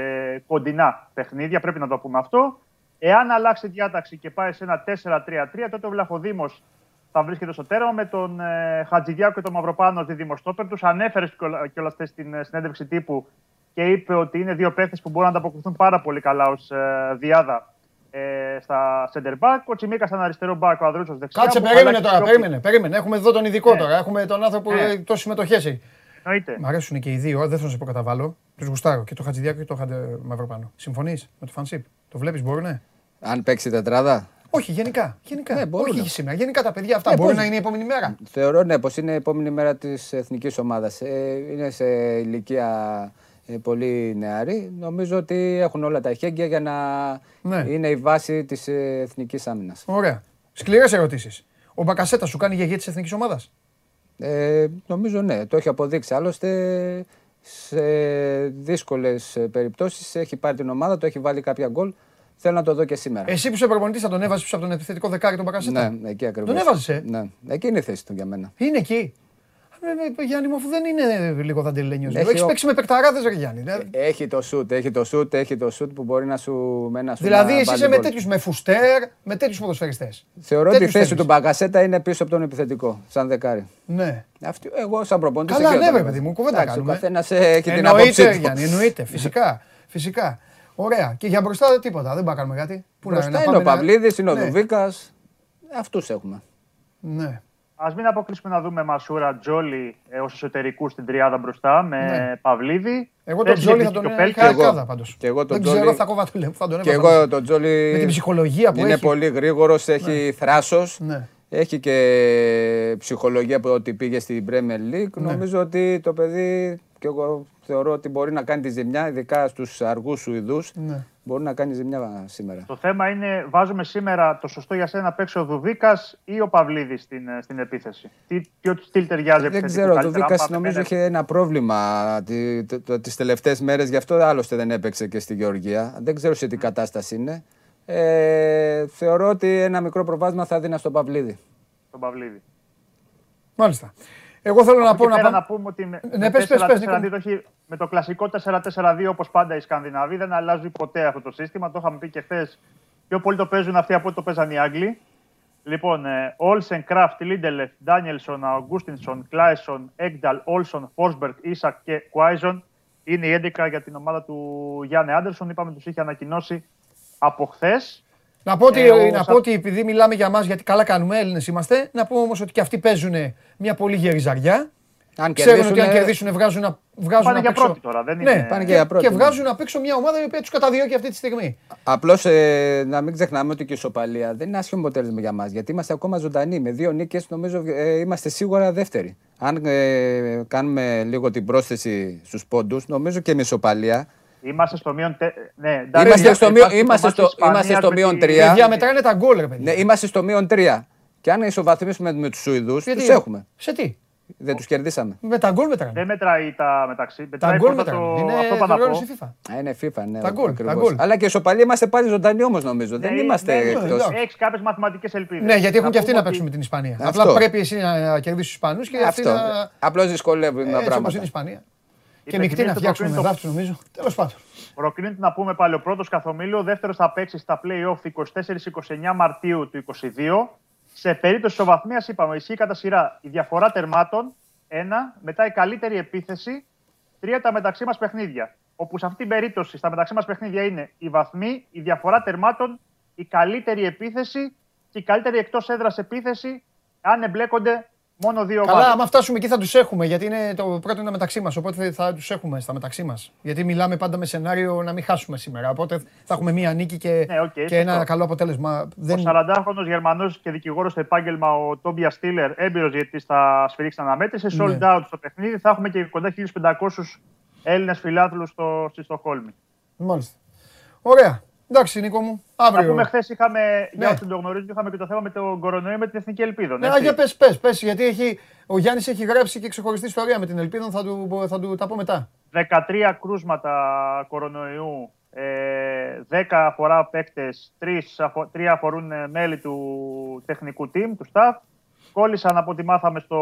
Speaker 3: κοντινά παιχνίδια, πρέπει να το πούμε αυτό. Εάν αλλάξει διάταξη και πάει σε ένα 4-3-3, τότε ο Βλαχοδήμος θα βρίσκεται στο τέρμα με τον ε, Χατζηδιάκο και τον Μαυροπάνο τη δημοστόπερ. Τους ανέφερες κιόλα χθε στην ε, συνέντευξη τύπου και είπε ότι είναι δύο παίχτε που μπορούν να ανταποκριθούν πάρα πολύ καλά ως ε, διάδα ε, στα center back. Ο Τσιμίκα ήταν αριστερό back, ο Αδρούτσο δεξιά.
Speaker 1: Κάτσε, περίμενε τώρα, περίμενε, περίμενε. Έχουμε εδώ τον ειδικό ναι. τώρα. Έχουμε τον άνθρωπο που ναι. τόσε συμμετοχέ έχει.
Speaker 3: Εννοείται.
Speaker 1: Μ' αρέσουν και οι δύο, δεν θέλω να σε προκαταβάλω. Τους γουστάρω και το Χατζηδιάκο και το Χαντε Μαυροπάνο. Συμφωνείς με το Φανσίπ. Το βλέπεις, μπορούνε;
Speaker 2: Αν παίξει τετράδα;
Speaker 1: Όχι, γενικά. γενικά. Ναι, Όχι σήμερα. Γενικά τα παιδιά αυτά. Ναι, μπορεί να είναι η επόμενη μέρα.
Speaker 2: Θεωρώ ναι, πως είναι η επόμενη μέρα της εθνικής ομάδας. Ε, είναι σε ηλικία ε, πολύ νεαρή. Νομίζω ότι έχουν όλα τα εχέγγυα για να ναι. είναι η βάση της ε, εθνικής άμυνας.
Speaker 1: Ωραία. Σκληρές ερωτήσεις. Ο Μπακασέτα σου κάνει για της εθνικής ομάδας;
Speaker 2: Ε, νομίζω ναι, το έχει αποδείξει. Άλλωστε σε δύσκολες περιπτώσεις έχει πάρει την ομάδα, το έχει βάλει κάποια γκολ. Θέλω να το δω και σήμερα.
Speaker 1: Εσύ που είσαι προπονητής θα τον έβαζες πίσω από τον επιθετικό δεκάρι τον Μπακασέτα;
Speaker 2: Ναι, εκεί ακριβώς.
Speaker 1: Τον έβαζες. Ε;
Speaker 2: Ναι, εκεί είναι η θέση του για μένα.
Speaker 1: Είναι εκεί; Ε, Γιάννη μου, αφού δεν είναι λίγο δαντελένιο. Έχει ο... παίξει με παικταράδε, ρε Γιάννη.
Speaker 2: Έχει το σουτ, έχει το σουτ, έχει το σουτ που μπορεί να σου μένα σου
Speaker 1: Δηλαδή, εσύ είσαι με τέτοιους, με φουστέρ, με τέτοιους ποδοσφαιριστές.
Speaker 2: Θεωρώ ότι η θέση του Μπαγκασέτα είναι πίσω από τον επιθετικό, σαν δεκάρι.
Speaker 1: Ναι.
Speaker 2: Αυτή, εγώ, σαν προπονητής.
Speaker 1: Καλά, ναι, ρε παιδί μου, κουβέντα κάνουμε.
Speaker 2: Ο καθένας έχει την άποψή του.
Speaker 1: Γιάννη, εννοείται, φυσικά. φυσικά. Ωραία. Και για μπροστά τίποτα, δεν πάμε κάνουμε κάτι.
Speaker 2: Μπροστά είναι ο Παυλίδης, είναι ο Δουβίκας. Αυτούς έχουμε.
Speaker 1: Ναι.
Speaker 3: Α μην αποκλείσουμε να δούμε Μασούρα Τζόλι ε, ως εσωτερικούς στην τριάδα μπροστά με ναι. Παυλίδη.
Speaker 1: Εγώ τον Τζόλι θα τον είχα αρκάδα πάντως. Δεν ξέρω, θα κόβα το θα τον
Speaker 2: Και εγώ τον Τζόλι.
Speaker 1: Με την ψυχολογία που
Speaker 2: είναι
Speaker 1: έχει.
Speaker 2: Είναι πολύ γρήγορος, έχει ναι. θράσος. Ναι. Έχει και ψυχολογία από ότι πήγε στην Premier League. Ναι. Νομίζω ότι το παιδί και εγώ θεωρώ ότι μπορεί να κάνει τη ζημιά, ειδικά στους αργούς Σουηδούς. Ναι. Μπορεί να κάνει ζημιά σήμερα.
Speaker 3: Το θέμα είναι, βάζουμε σήμερα το σωστό για σένα να παίξει ο Δουβίκας ή ο Παυλίδης στην, ε, στην επίθεση. Τι, ποιο στυλ ταιριάζει
Speaker 2: Δεν ξέρω. Ο Δουβίκας νομίζω είχε ένα πρόβλημα τις τελευταίες μέρες, γι' αυτό άλλωστε δεν έπαιξε και στη Γεωργία. Δεν ξέρω σε τι κατάσταση είναι. Ε, θεωρώ ότι ένα μικρό προβάσμα θα δίνα στον Παυλίδη.
Speaker 3: Στον Παυλίδη.
Speaker 1: Μάλιστα. Εγώ θέλω να πω
Speaker 3: να, να πούμε ότι με, ναι, με, πες, πες, πες, με το κλασικό 4-4-2 όπως πάντα οι Σκανδιναβοί δεν αλλάζει ποτέ αυτό το σύστημα. Το είχαμε πει και χθες. Πιο πολύ το παίζουν αυτοί από ό,τι το παίζαν οι Άγγλοι. Λοιπόν, Όλσεν, Κράφτ, Λίντελεφ, Ντάνιελσον, Αουγκούστινσον, Κλάεσον, Έκνταλ, Όλσον, Φόρσμπεργκ, Ίσακ και Κουάισον είναι η 11 για την ομάδα του Γιάνε Άντερσον. Είπαμε τους είχε ανακοινώσει από χθες.
Speaker 1: Να πω, ότι, ε, να πω ότι επειδή μιλάμε για μας, γιατί καλά κάνουμε, Έλληνες είμαστε, να πω όμως ότι και αυτοί παίζουν μια πολύ γερή ζαριά. Αν Ξέρουν ότι αν κερδίσουν βγάζουν, βγάζουν
Speaker 3: πάνε για πρώτη τώρα, δεν
Speaker 1: ναι, είναι... πάνε και, για πρώτη, και ναι. βγάζουν απ' έξω μια ομάδα η οποία τους καταδιώκει αυτή τη στιγμή.
Speaker 2: Απλώς ε, να μην ξεχνάμε ότι και η ισοπαλία δεν είναι άσχημο αποτέλεσμα για μας, γιατί είμαστε ακόμα ζωντανοί. Με δύο νίκες νομίζω ε, είμαστε σίγουρα δεύτεροι. Αν ε, κάνουμε λίγο την πρόσθεση στους πόντους, νομίζω και με ισοπαλία
Speaker 3: Είμαστε στο μείον. Ναι,
Speaker 2: είμαστε στο, μείον... είμαστε στο, είμαστε στο μείον 3.
Speaker 1: Παιδιά, μετράνε τα γκολ, ρε παιδιά.
Speaker 2: Ναι, είμαστε στο μείον 3. Και αν ισοβαθμίσουμε με τους Σουηδούς, τους έχουμε.
Speaker 1: Σε τι;
Speaker 2: Δεν τους κερδίσαμε.
Speaker 1: Με τα γκολ μετράνε.
Speaker 3: Δεν μετράει τα μεταξύ.
Speaker 1: Τα γκολ μετράνε. Το... Είναι αυτό
Speaker 3: που
Speaker 1: FIFA.
Speaker 2: Α, είναι FIFA, ναι.
Speaker 1: Τα γκολ. γκολ.
Speaker 2: Αλλά και ισοπαλία είμαστε πάλι ζωντανοί όμως νομίζω. Δεν ναι, είμαστε
Speaker 3: ναι, εκτός. Έχεις κάποιες μαθηματικές ελπίδες.
Speaker 1: Ναι, γιατί έχουν και αυτοί να παίξουν με την Ισπανία. Απλά πρέπει εσύ να κερδίσεις τους Ισπανούς και αυτοί να.
Speaker 2: Απλώς δυσκολεύουν τα πράγματα.
Speaker 1: Όπως είναι η Ισπανία. Και μεικτή να φτιάξουμε με δάφτου νομίζω. Τέλος πάντων.
Speaker 3: Προκρίνεται να πούμε πάλι ο πρώτος καθομίλιο. Ο δεύτερος θα παίξει στα playoff 24-29 Μαρτίου του 2022. Σε περίπτωση ισοβαθμίας, είπαμε, ισχύει κατά σειρά η διαφορά τερμάτων. Ένα, μετά η καλύτερη επίθεση. Τρία, τα μεταξύ μας παιχνίδια. Όπου σε αυτή την περίπτωση, στα μεταξύ μας παιχνίδια είναι οι βαθμοί, η διαφορά τερμάτων, η καλύτερη επίθεση και η καλύτερη εκτός έδρας επίθεση, αν εμπλέκονται Μόνο δύο
Speaker 1: Καλά,
Speaker 3: ομάδες.
Speaker 1: άμα φτάσουμε εκεί θα τους έχουμε. Γιατί είναι το πρώτο είναι μεταξύ μας. Οπότε θα τους έχουμε στα μεταξύ μας. Γιατί μιλάμε πάντα με σενάριο να μην χάσουμε σήμερα. Οπότε θα έχουμε μία νίκη και,
Speaker 3: Ναι, οκ,
Speaker 1: και ένα
Speaker 3: σωστό.
Speaker 1: καλό αποτέλεσμα.
Speaker 3: Ο
Speaker 1: Δεν...
Speaker 3: 40χρονο Γερμανός και δικηγόρος στο επάγγελμα, ο Τόμπια Στήλερ, έμπειρος γιατί θα σφυρίξει την αναμέτρηση.
Speaker 1: Ναι.
Speaker 3: Sold out στο παιχνίδι. Θα έχουμε και κοντά 1.500 Έλληνες φιλάθλους στο, στη Στοχόλμη.
Speaker 1: Μάλιστα. Ωραία. Εντάξει, Νίκο μου.
Speaker 3: Να
Speaker 1: Αύριο.
Speaker 3: πούμε, χθες είχαμε,
Speaker 1: Ναι.
Speaker 3: για όσοι δεν το γνωρίζουν, είχαμε και το θέμα με τον κορονοϊό με την Εθνική Ελπίδα.
Speaker 1: Ναι, για πες, πες, πες, γιατί έχει, ο Γιάννης έχει γράψει και ξεχωριστή ιστορία με την Ελπίδα, θα του, θα του τα πω μετά.
Speaker 3: 13 κρούσματα κορονοϊού, ε, 10 αφορά παίκτες, 3 αφορούν ε, μέλη του τεχνικού team, του staff. Κόλλησαν από ό,τι μάθαμε στο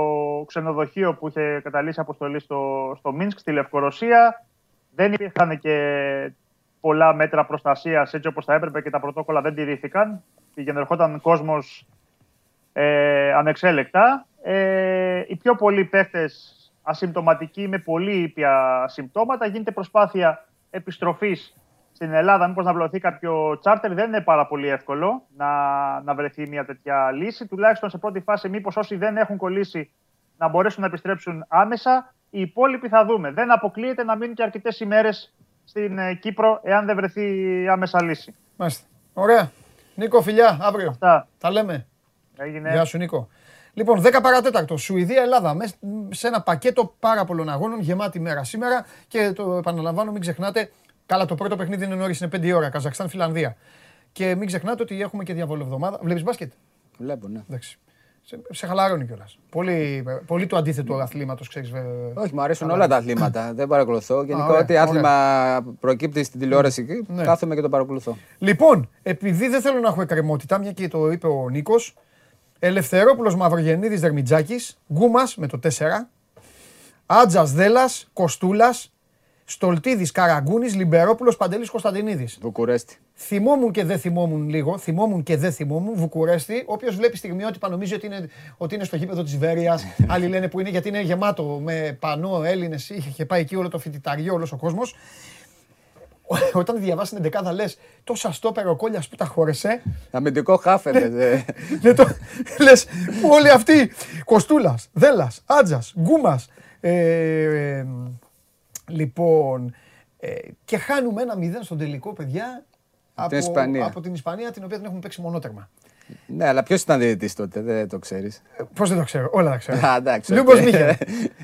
Speaker 3: ξενοδοχείο που είχε καταλήξει αποστολή στο, στο Μίνσκ, στη Λευκορωσία. Δεν υπήρχαν και πολλά μέτρα προστασίας έτσι όπως θα έπρεπε και τα πρωτόκολλα δεν τηρήθηκαν. Πήγαινε ερχόταν κόσμος ε, ανεξέλεκτα. Ε, οι πιο πολλοί παίχτες ασυμπτωματικοί με πολύ ήπια συμπτώματα. Γίνεται προσπάθεια επιστροφής στην Ελλάδα. Μήπως να βλωθεί κάποιο τσάρτερ. Δεν είναι πάρα πολύ εύκολο να, να βρεθεί μια τέτοια λύση. Τουλάχιστον σε πρώτη φάση, μήπως όσοι δεν έχουν κολλήσει να μπορέσουν να επιστρέψουν άμεσα. Οι υπόλοιποι θα δούμε. Δεν αποκλείεται να μείνουν και αρκετές ημέρες στην ε, Κύπρο εάν δεν βρεθεί άμεσα λύση.
Speaker 1: Μάλιστα. Ωραία. Νίκο, φιλιά, αύριο.
Speaker 3: Αυτά
Speaker 1: Τα λέμε.
Speaker 3: έγινε.
Speaker 1: Γεια σου, Νίκο. Λοιπόν, 10 παρατέταρτο. Σουηδία-Ελλάδα. Μες σε ένα πακέτο πάρα πολλών αγώνων. Γεμάτη μέρα σήμερα. Και το επαναλαμβάνω, μην ξεχνάτε. Καλά, το πρώτο παιχνίδι είναι νωρίς, είναι 5 η ώρα. Καζακστάν-Φιλανδία. Και μην ξεχνάτε ότι έχουμε και διαβολοβδομάδα. Βλέπεις μπάσκετ;
Speaker 2: Βλέπω, ναι.
Speaker 1: Εντάξει. Σε, σε χαλαρώνει κιόλας. Πολύ, πολύ το αντίθετο αθλήματος, ξέρεις.
Speaker 2: Όχι, μου αρέσουν όλα τα αθλήματα. Δεν παρακολουθώ. Γενικά,
Speaker 1: ωραία,
Speaker 2: ό,τι άθλημα προκύπτει στην τηλεόραση εκεί,
Speaker 1: Ναι.
Speaker 2: κάθομαι και το παρακολουθώ.
Speaker 1: Λοιπόν, επειδή δεν θέλω να έχω εκκρεμότητα, μια και το είπε ο Νίκος, Ελευθερόπουλος Μαυρογεννίδης Δερμιτζάκης, Γκούμας με το 4, Άτζα Δέλλα, Κοστούλας, Στολτίδης Καραγκούνης, Λιμπερόπουλος Παντελής Κωνσταντινίδης.
Speaker 2: Βουκουρέστι.
Speaker 1: Θυμόμουν και δεν θυμόμουν λίγο, θυμόμουν και δεν θυμόμουν. Βουκουρέστι, όποιος βλέπει στιγμιότυπα νομίζει ότι είναι, ότι είναι στο γήπεδο της Βέρεια. Άλλοι λένε που είναι γιατί είναι γεμάτο με πανό Έλληνες. Είχε πάει εκεί όλο το φοιτηταριό, όλος ο κόσμος. Όταν διαβάσει την δεκάδα λες τόσα στόπερα ο Κόλια που τα χώρεσε.
Speaker 2: Αμυντικό χάφενε.
Speaker 1: Λες το, λες, που όλοι αυτοί. Κοστούλας, Δέλλα, Άντζα, Γκούμας. Ε, ε, λοιπόν. Ε, και χάνουμε ένα 0 στον τελικό, παιδιά.
Speaker 2: Από την Ισπανία.
Speaker 1: από την Ισπανία, την οποία την έχουμε παίξει μονότερμα.
Speaker 2: Ναι, αλλά ποιος ήταν διαιτητής τότε, δεν το ξέρεις.
Speaker 1: Πώς δεν το ξέρω, όλα τα ξέρω.
Speaker 2: Α, εντάξει.
Speaker 1: Λούμπος
Speaker 2: οκ.
Speaker 1: Μίχελ.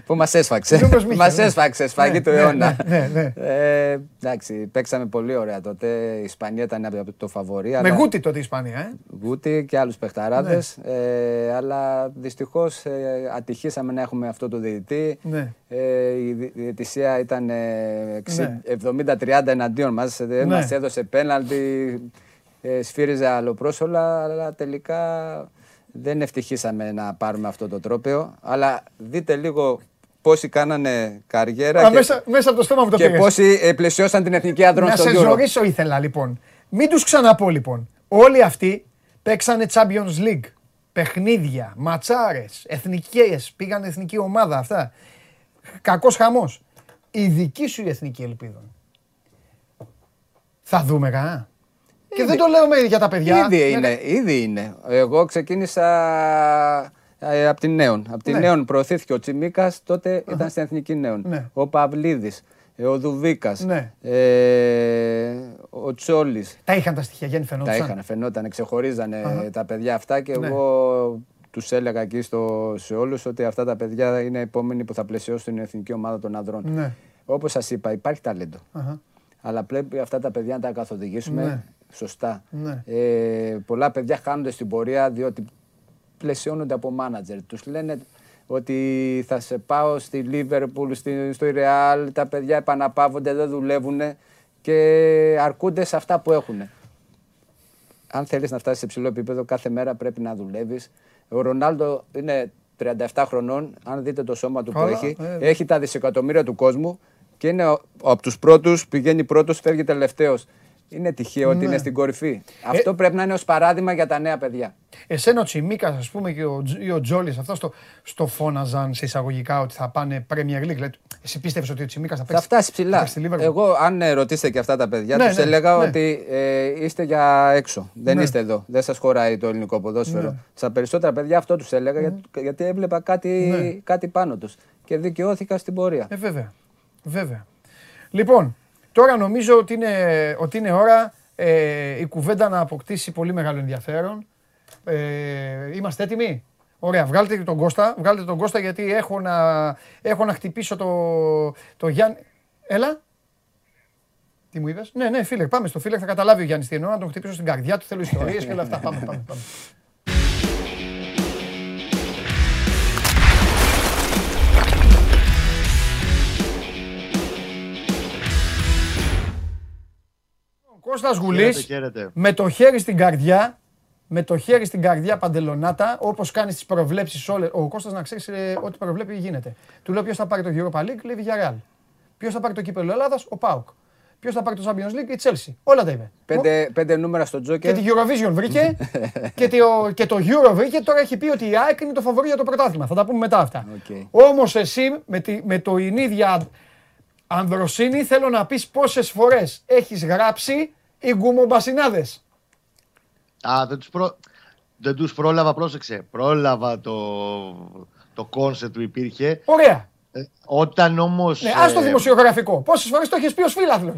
Speaker 2: Που μας έσφαξε.
Speaker 1: Λούμπος Μίχελ,
Speaker 2: Μας
Speaker 1: ναι.
Speaker 2: έσφαξε, σφαγή
Speaker 1: Ναι,
Speaker 2: του
Speaker 1: ναι,
Speaker 2: αιώνα.
Speaker 1: ναι, ναι,
Speaker 2: Ε, εντάξει, παίξαμε πολύ ωραία τότε. Η Ισπανία ήταν από το φαβορή.
Speaker 1: Με
Speaker 2: αλλά-
Speaker 1: γούτι τότε η Ισπανία, ε.
Speaker 2: Γούτι και άλλους παιχταράδες.
Speaker 1: Ναι.
Speaker 2: Ε, αλλά δυστυχώς ε, ατυχήσαμε να έχουμε αυτό το διαιτητή.
Speaker 1: Ναι.
Speaker 2: Ε, η δι- διαιτησία ήταν ε, εξι-
Speaker 1: Ναι.
Speaker 2: 70-30 εναντίον μας. Δεν
Speaker 1: Ναι.
Speaker 2: μας έδωσε πέναλτι, ε, σφύριζε αλλοπρόσωλα, αλλά τελικά δεν ευτυχήσαμε να πάρουμε αυτό το τρόπαιο. Αλλά δείτε λίγο πόσοι κάνανε καριέρα
Speaker 1: Α,
Speaker 2: και,
Speaker 1: μέσα, μέσα από το στόμα μου το
Speaker 2: και
Speaker 1: πήγες.
Speaker 2: πόσοι ε, πλαισιώσαν την εθνική άντρων
Speaker 1: Να
Speaker 2: στο
Speaker 1: σε
Speaker 2: Euro.
Speaker 1: ζωρίσω ήθελα λοιπόν. Μην τους ξαναπώ λοιπόν. Όλοι αυτοί παίξανε Champions League. Παιχνίδια, ματσάρες, εθνικές, πήγαν εθνική ομάδα αυτά. Κακός χαμός. Η δική σου η εθνική ελπίδα. Θα δούμε κανένα. Και δεν το λέω με για τα παιδιά.
Speaker 2: Ήδη
Speaker 1: Ναι,
Speaker 2: είναι, ήδη είναι. Εγώ ξεκίνησα ε, από την Νέον. Από την
Speaker 1: Ναι.
Speaker 2: Νέον προωθήθηκε ο Τσιμίκας, τότε ήταν στην Εθνική Νέον.
Speaker 1: Ναι.
Speaker 2: Ο Παυλίδης, ο Δουβίκας,
Speaker 1: Ναι.
Speaker 2: ε, ο Τσόλης.
Speaker 1: Τα είχαν τα στοιχεία, Γιάννη
Speaker 2: Τα
Speaker 1: φαινόντουσαν.
Speaker 2: είχαν, φαινόταν, ξεχωρίζανε
Speaker 1: Αχα.
Speaker 2: τα παιδιά αυτά και
Speaker 1: Ναι.
Speaker 2: εγώ τους έλεγα εκεί στο, σε όλους ότι αυτά τα παιδιά είναι οι επόμενοι που θα πλαισιώσουν την εθνική ομάδα των ανδρών.
Speaker 1: Ναι.
Speaker 2: Όπως σας είπα, υπάρχει ταλέντο.
Speaker 1: Αχα.
Speaker 2: Αλλά πρέπει αυτά τα παιδιά να τα καθοδηγήσουμε
Speaker 1: Ναι.
Speaker 2: Σωστά.
Speaker 1: Ναι.
Speaker 2: Ε, πολλά παιδιά χάνονται στην πορεία διότι πλαισιώνονται από μάνατζερ. Τους λένε ότι θα σε πάω στη Λίβερπουλ, στη, στο Ρεάλ, τα παιδιά επαναπαύονται, δεν δουλεύουν και αρκούνται σε αυτά που έχουν. Αν θέλεις να φτάσεις σε ψηλό επίπεδο, κάθε μέρα πρέπει να δουλεύεις. Ο Ρονάλντο είναι 37 χρονών, αν δείτε το σώμα του
Speaker 1: Καλά,
Speaker 2: που έχει,
Speaker 1: ε.
Speaker 2: έχει τα δισεκατομμύρια του κόσμου και είναι ο- από τους πρώτους, πηγαίνει πρώτος, φεύγει τελευταίος. Είναι τυχαίο ότι
Speaker 1: Ναι.
Speaker 2: είναι στην κορυφή. Αυτό πρέπει να είναι ως παράδειγμα για τα νέα παιδιά.
Speaker 1: Εσένα ο Τσιμίκας, ας πούμε, και ο, Τζ- ή ο Τζόλης, αυτό στο, στο φώναζαν σε εισαγωγικά ότι θα πάνε Premier League. Δηλαδή, εσύ πίστευε ότι ο Τσιμίκας θα
Speaker 2: Θα
Speaker 1: παίξει.
Speaker 2: φτάσει ψηλά.
Speaker 1: παίξει στη Liverpool;
Speaker 2: Εγώ, αν ε, ρωτήσετε και αυτά τα παιδιά,
Speaker 1: Ναι,
Speaker 2: τους
Speaker 1: ναι,
Speaker 2: έλεγα
Speaker 1: ναι.
Speaker 2: ότι ε, είστε για έξω. Δεν
Speaker 1: Ναι.
Speaker 2: είστε εδώ. Δεν σας χωράει το ελληνικό ποδόσφαιρο.
Speaker 1: Ναι.
Speaker 2: Στα περισσότερα παιδιά αυτό τους έλεγα για- γιατί έβλεπα κάτι,
Speaker 1: Ναι.
Speaker 2: κάτι πάνω τους. Και δικαιώθηκα στην πορεία.
Speaker 1: Ε, βέβαια. Βέβαια. Λοιπόν, τώρα νομίζω ότι είναι, ότι είναι ώρα ε, η κουβέντα να αποκτήσει πολύ μεγάλο ενδιαφέρον. Ε, είμαστε έτοιμοι; Ωραία, βγάλτε τον Κώστα, βγάλτε τον Κώστα γιατί έχω να, έχω να χτυπήσω το, το Γιάννη. Έλα. Τι μου είπες; Ναι, ναι, φίλε, πάμε στο φίλε, θα καταλάβει ο Γιάννης τι εννοώ, να τον χτυπήσω στην καρδιά του, θέλω ιστορίες και όλα αυτά. Πάμε, πάμε, πάμε. Κώστας Γουλής,
Speaker 4: Χαίρετε.
Speaker 1: με το χέρι στην καρδιά, με το χέρι στην καρδιά παντελονάτα, όπως κάνει τις προβλέψεις όλες. Ο Κώστας να ξέρεις ε, ό,τι προβλέπει γίνεται. Του λέω ποιος θα πάρει το Europa League, λέει Villarreal. Ποιος θα πάρει το κύπελο Ελλάδας, ο ΠΑΟΚ. Ποιος θα πάρει το Champions League, η Chelsea. Όλα τα είπε.
Speaker 2: Πέντε, πέντε νούμερα στο
Speaker 1: Και
Speaker 2: Τζόκερ.
Speaker 1: τη Eurovision βρήκε και, το, και το Euro βρήκε. Τώρα έχει πει ότι η ΑΕΚ είναι το φαβορή για το πρωτάθλημα. Θα τα πούμε μετά αυτά.
Speaker 2: Οκ.
Speaker 1: Όμως εσύ με, τη, με το ίδια ανδροσύνη θέλω να πεις πόσες φορές έχεις γράψει οι γκουμομπασινάδες.
Speaker 4: Α, δεν τους, προ... δεν τους πρόλαβα, πρόσεξε. Πρόλαβα το, το concept που υπήρχε.
Speaker 1: Ωραία.
Speaker 4: Ε, όταν όμως...
Speaker 1: Ναι, ας το
Speaker 4: ε,
Speaker 1: δημοσιογραφικό. Πόσες φορές το έχεις πει ω φίλαθλο.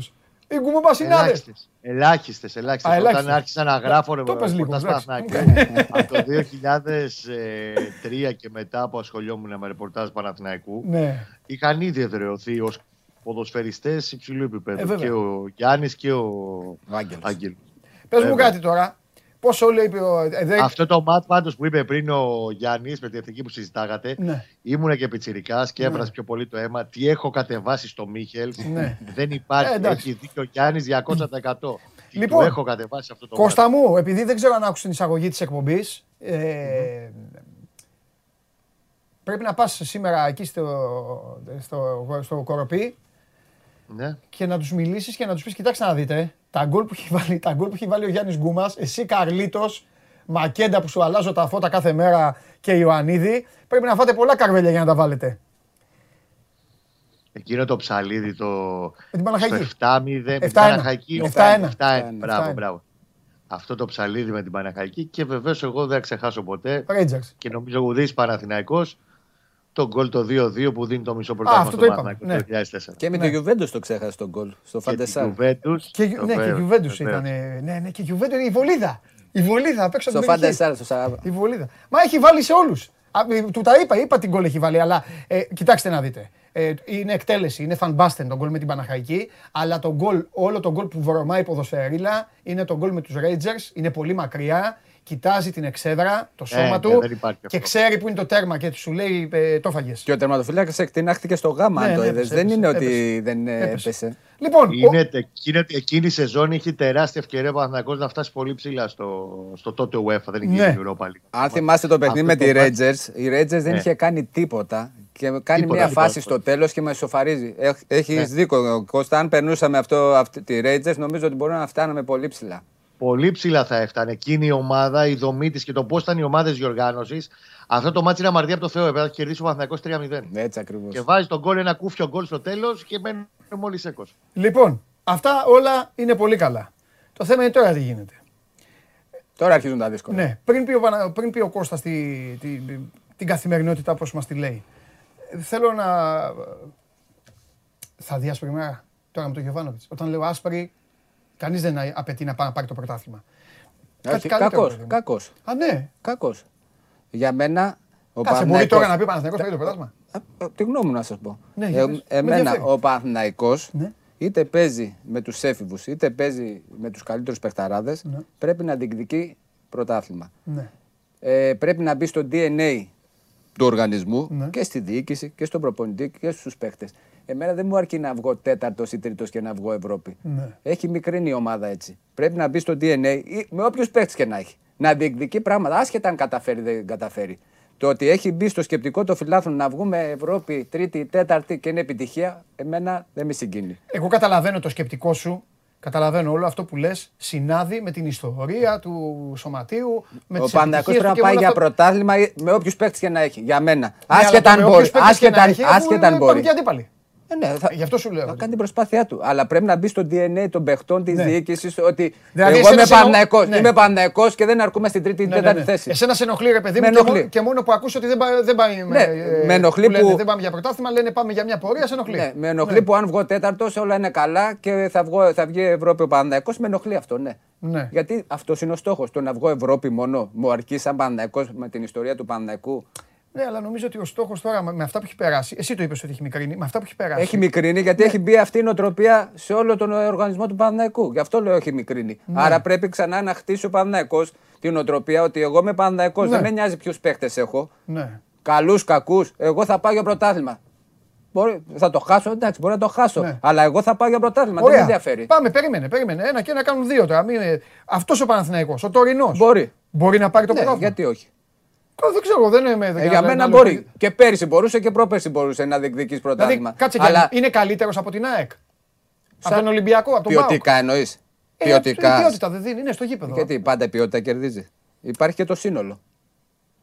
Speaker 1: Οι γκουμομπασινάδες.
Speaker 4: Ελάχιστες, ελάχιστες, ελάχιστες.
Speaker 1: Α,
Speaker 4: Όταν
Speaker 1: ελάχιστες.
Speaker 4: άρχισα να γράφω
Speaker 1: Το πες λίγο,
Speaker 4: ρεπορτάζ
Speaker 1: εντάξει.
Speaker 4: Παναθηναϊκού, από το 2003 και μετά που ασχολιόμουν με ρεπορτάζ Παναθηναϊκού,
Speaker 1: Ναι.
Speaker 4: είχαν ήδη εδραιωθεί ως ποδοσφαιριστές υψηλού
Speaker 1: Ε,
Speaker 4: επίπεδου.
Speaker 1: βέβαια.
Speaker 4: και ο Γιάννης και ο
Speaker 2: Άγγελος.
Speaker 4: Άγγελος.
Speaker 1: Πες μου
Speaker 4: Βέβαια.
Speaker 1: κάτι τώρα. Πόσο όλο είπε ο. ε, δεν-
Speaker 4: Αυτό το μάτ πάντως που είπε πριν ο Γιάννης με την εθνική που συζητάγατε,
Speaker 1: Ναι.
Speaker 4: ήμουνα και πιτσιρικάς και έβρασε πιο πολύ το αίμα. Τι έχω κατεβάσει στο Μίχελ.
Speaker 1: Ναι.
Speaker 4: Δεν υπάρχει.
Speaker 1: Ε, εντάξει.
Speaker 4: Έχει δίκιο ο Γιάννης 200%. Τι
Speaker 1: Λοιπόν,
Speaker 4: του έχω κατεβάσει αυτό το
Speaker 1: Κώστα μου, επειδή δεν ξέρω αν άκουσες την εισαγωγή της εκπομπής, ε, πρέπει να πας σήμερα εκεί στο, στο, στο Κοροπή
Speaker 4: μάτ. Ναι.
Speaker 1: και να τους μιλήσεις και να τους πεις, κοιτάξτε να δείτε, τα γκολ που έχει βάλει, τα γκολ που έχει βάλει ο Γιάννης Γκούμας, εσύ Καρλίτος, Μακέντα που σου αλλάζω τα φώτα κάθε μέρα και Ιωαννίδη, πρέπει να φάτε πολλά καρβέλια για να τα βάλετε.
Speaker 4: Εκείνο το ψαλίδι το.
Speaker 1: Με την Παναχαϊκή.
Speaker 4: Στο 7-0. με την
Speaker 1: 7-1.
Speaker 4: Παναχαϊκή.
Speaker 1: 7-1.
Speaker 4: 7-1.
Speaker 1: 7-1.
Speaker 4: Μπράβο, μπράβο. Αυτό το ψαλίδι με την Παναχαϊκή και βεβαίως εγώ δεν θα ξεχάσω ποτέ
Speaker 1: Ρέιτζαξ.
Speaker 4: και νομίζω ουδής Παναθηναϊκός το γκολ το 2-2 που δίνει το μισό πρωτάθλημα
Speaker 1: αυτό
Speaker 4: στο
Speaker 1: το είπαμε,
Speaker 4: Παναθηναϊκό το 2004.
Speaker 2: Και με
Speaker 1: Ναι.
Speaker 2: το Juventus το ξέχασε τον γκολ. Στο
Speaker 4: Και την
Speaker 2: Φαντεσάρ.
Speaker 4: Juventus,
Speaker 1: Και,
Speaker 4: το
Speaker 1: ναι, και η
Speaker 4: βεβαίως,
Speaker 1: Γιουβέντους
Speaker 4: βεβαίως.
Speaker 1: ήταν. Ναι, ναι, και η Γιουβέντους η βολίδα. Η βολίδα απ' έξω από
Speaker 2: Στο
Speaker 1: την περιοχή.
Speaker 2: Φαντεσάρ, στο Σαράβα.
Speaker 1: Η βολίδα. Μα έχει βάλει σε όλους. Του τα είπα, είπα την γκολ έχει βάλει. Αλλά ε, κοιτάξτε να δείτε. Ε, είναι εκτέλεση, είναι φανμπάστεν τον γκολ με την Παναχαϊκή. Αλλά το γκολ, όλο το γκολ που βρωμάει η ποδοσφαιρίλα είναι το γκολ με τους Rangers. Είναι πολύ μακριά. Κοιτάζει την εξέδρα, το σώμα
Speaker 4: ναι,
Speaker 1: του
Speaker 4: δεν υπάρχει
Speaker 1: και
Speaker 4: αυτό.
Speaker 1: ξέρει που είναι το τέρμα και σου λέει ε, το φαγες.
Speaker 2: Και ο τερματοφύλακας εκτινάχτηκε στο γάμα,
Speaker 1: Ναι,
Speaker 2: αν το
Speaker 1: ναι,
Speaker 2: είδες.
Speaker 1: έπεσε,
Speaker 2: Δεν
Speaker 1: έπεσε,
Speaker 2: είναι ότι
Speaker 1: έπεσε.
Speaker 2: δεν ε,
Speaker 1: Έπεσε.
Speaker 2: έπεσε.
Speaker 1: Λοιπόν, ο-
Speaker 4: Είναι, εκείνη, εκείνη η σεζόν είχε τεράστια ευκαιρία ο Παναθηναϊκός να φτάσει πολύ ψηλά στο, στο τότε UEFA. Δεν είχε
Speaker 1: Ναι.
Speaker 4: γίνει Europa League.
Speaker 2: Αν θυμάστε το παιχνίδι με
Speaker 4: Αυτό
Speaker 2: τη
Speaker 4: το μάτς-
Speaker 2: Rangers, η Rangers δεν
Speaker 4: Ναι.
Speaker 2: είχε κάνει τίποτα. Και κάνει
Speaker 4: Τίποτα,
Speaker 2: μια
Speaker 4: τίποτα,
Speaker 2: φάση
Speaker 4: τίποτα.
Speaker 2: στο τέλος και με σοφαρίζει. Έχεις
Speaker 4: Ναι.
Speaker 2: δίκιο, Κώστα. Αν περνούσαμε αυτό, αυτή, τη Rangers, νομίζω ότι μπορούμε να φτάναμε πολύ ψηλά.
Speaker 4: Πολύ ψηλά θα έφτανε. Εκείνη η ομάδα, η δομή της και το πώς ήταν οι ομάδες διοργάνωσης. Αυτό το μάτι είναι αμαρτία από το Θεό. Έπρεπε να κερδίσει ο Παναθηναϊκός 3-0.
Speaker 2: Έτσι ακριβώς.
Speaker 4: Και βάζει τον γκολ, ένα κούφιο γκολ στο τέλος και μένει μόλις έκος.
Speaker 1: λοιπόν, αυτά όλα είναι πολύ καλά. Το θέμα είναι τώρα τι γίνεται.
Speaker 2: Τώρα αρχίζουν τα δύσκολα.
Speaker 1: Ναι, πριν πει ο, Πανα- πριν πει ο Κώστας τη, τη- την καθημερινότητα όπως μας τη λέει. ε, Θέλω να... Θα δει άσπρη μέρα τώρα με τον Γιωβάνοβιτς. Όταν λέω άσπρη, κανείς δεν απαιτεί να πάει να πάρει το πρωτάθλημα.
Speaker 2: Όχι,
Speaker 1: καλύτερο,
Speaker 2: κακός,
Speaker 1: παιδί μου.
Speaker 2: κακός,
Speaker 1: Α, ναι.
Speaker 2: κακός. Για μένα, ο
Speaker 1: Κάτσε, μπορεί
Speaker 2: Παναθηναϊκός-
Speaker 1: τώρα να πει ο Παναθηναϊκός θα πάρει το πρωτάθλημα.
Speaker 2: Α, α, Τη γνώμη μου να σας πω.
Speaker 1: Ναι, για
Speaker 2: Ε,
Speaker 1: πες. Με
Speaker 2: εμένα
Speaker 1: ενδιαφέρει.
Speaker 2: ο Παναθηναϊκός
Speaker 1: Ναι.
Speaker 2: είτε παίζει με τους έφηβους είτε παίζει με τους καλύτερους παιχταράδες
Speaker 1: Ναι.
Speaker 2: πρέπει να διεκδικεί πρωτάθλημα.
Speaker 1: Ναι.
Speaker 2: Ε, πρέπει να μπει στο DNA του οργανισμού
Speaker 1: Ναι.
Speaker 2: και στη διοίκηση και στον προπονητή και στους παίχτες. Εμένα δεν μου αρκεί να βγω τέταρτος ή τρίτος και να βγω Ευρώπη.
Speaker 1: Ναι.
Speaker 2: Έχει μικρύνει η ομάδα έτσι. Πρέπει να μπει στο DNA ή με όποιους παίχτε και να έχει. Να διεκδικεί πράγματα, άσχετα αν καταφέρει ή δεν καταφέρει. Το ότι έχει μπει στο σκεπτικό των φιλάθλων να βγούμε Ευρώπη τρίτη, τέταρτη και είναι επιτυχία, εμένα δεν με συγκίνει.
Speaker 1: Εγώ καταλαβαίνω το σκεπτικό σου Καταλαβαίνω όλο αυτό που λες συνάδει με την ιστορία του σωματείου. Με
Speaker 2: Ο
Speaker 1: τις
Speaker 2: Παναθηναϊκός
Speaker 1: επιτυχίες
Speaker 2: πρέπει να
Speaker 1: του και
Speaker 2: πάει
Speaker 1: με
Speaker 2: για
Speaker 1: όλα αυτά-
Speaker 2: πρωτάθλημα με όποιους παίκτες και να έχει. Για μένα.
Speaker 1: Ναι, αλλά
Speaker 2: Άσχετα
Speaker 1: το
Speaker 2: αν
Speaker 1: με
Speaker 2: μπορεί.
Speaker 1: όποιους παίκτες και να
Speaker 2: Άσχετα
Speaker 1: έχει,
Speaker 2: άσχετα αν
Speaker 1: είναι
Speaker 2: μπορεί.
Speaker 1: Πάμε και αντίπαλοι.
Speaker 2: Ε, ναι, θα,
Speaker 1: Γι' αυτό σου λέω.
Speaker 2: θα κάνει την προσπάθειά του. Αλλά πρέπει να μπει στο DNA των παιχτών της
Speaker 1: Ναι.
Speaker 2: διοίκησης ότι
Speaker 1: Δηλαδή,
Speaker 2: εγώ
Speaker 1: εσένα
Speaker 2: είμαι
Speaker 1: σε εννο-
Speaker 2: Παναθηναϊκός,
Speaker 1: ναι.
Speaker 2: Είμαι Παναθηναϊκός και δεν αρκούμε στην τρίτη ή
Speaker 1: Ναι, ναι,
Speaker 2: τέταρτη
Speaker 1: ναι.
Speaker 2: θέση.
Speaker 1: Εσένα σε ενοχλεί, ρε παιδί
Speaker 2: Με
Speaker 1: μου, και,
Speaker 2: ενοχλεί.
Speaker 1: μόνο, και μόνο που ακούς ότι δεν, πάει- δεν πάει με,
Speaker 2: Ναι,
Speaker 1: ε,
Speaker 2: με ενοχλεί
Speaker 1: λένε,
Speaker 2: που-
Speaker 1: δεν πάμε για πρωτάθλημα, λένε πάμε για μια πορεία, σε ενοχλεί.
Speaker 2: Ναι, με ενοχλεί που αν βγω τέταρτος όλα είναι καλά και θα, βγω, θα βγει Ευρώπη ο Παναθηναϊκός. Με ενοχλεί αυτό, ναι.
Speaker 1: Ναι.
Speaker 2: Γιατί αυτός είναι ο στόχος. Το να βγω Ευρώπη μόνο μου αρκεί σαν Παναθηναϊκός με την ιστορία του Παναθηναϊκού.
Speaker 1: Ναι, αλλά νομίζω ότι ο στόχος τώρα με με αυτά που έχει περάσει. Εσύ το είπες ότι έχει μικρύνει. Με αυτά που έχει περάσει.
Speaker 2: Έχει μικρύνει γιατί έχει μπει αυτή η νοοτροπία σε όλο τον οργανισμό του Παναθηναϊκού. Γι' αυτό λέω έχει μικρύνει.
Speaker 1: Ναι.
Speaker 2: Άρα πρέπει ξανά να χτίσει ο Παναθηναϊκός την νοοτροπία ότι εγώ είμαι Παναθηναϊκός.
Speaker 1: Ναι.
Speaker 2: Δεν με νοιάζει ποιους παίχτες έχω.
Speaker 1: Ναι.
Speaker 2: Καλούς, κακούς. Εγώ θα πάω για πρωτάθλημα. Μπορεί, θα το χάσω, εντάξει, μπορεί να το χάσω.
Speaker 1: Ναι.
Speaker 2: Αλλά εγώ θα πάω για πρωτάθλημα. Δεν με ενδιαφέρει.
Speaker 1: Πάμε, περίμενε, περίμενε. Ένα και ένα κάνουν δύο τώρα. Αυτός ο Παναθηναϊκός, ο τωρινός.
Speaker 2: Μπορεί.
Speaker 1: Μπορεί να πάρει το
Speaker 2: Ναι,
Speaker 1: πρωτάθλημα.
Speaker 2: γιατί όχι.
Speaker 1: Τώρα Δεν ξέρω, δεν είμαι.
Speaker 2: Ε, για μένα μπορεί. Και πέρυσι μπορούσε και πρόπερσι μπορούσε να διεκδικήσει
Speaker 1: Δηλαδή,
Speaker 2: πρωτάθλημα.
Speaker 1: κάτσε και
Speaker 2: Αλλά
Speaker 1: είναι καλύτερος από την ΑΕΚ. Από
Speaker 2: Σαν-
Speaker 1: τον Ολυμπιακό, από τον Πάοκ.
Speaker 2: ποιοτικά εννοείς;
Speaker 1: Ε,
Speaker 2: Ποιοτικά.
Speaker 1: Η ποιότητα δεν δίνει, είναι στο γήπεδο.
Speaker 2: Γιατί πάντα η ποιότητα κερδίζει. Υπάρχει και το σύνολο.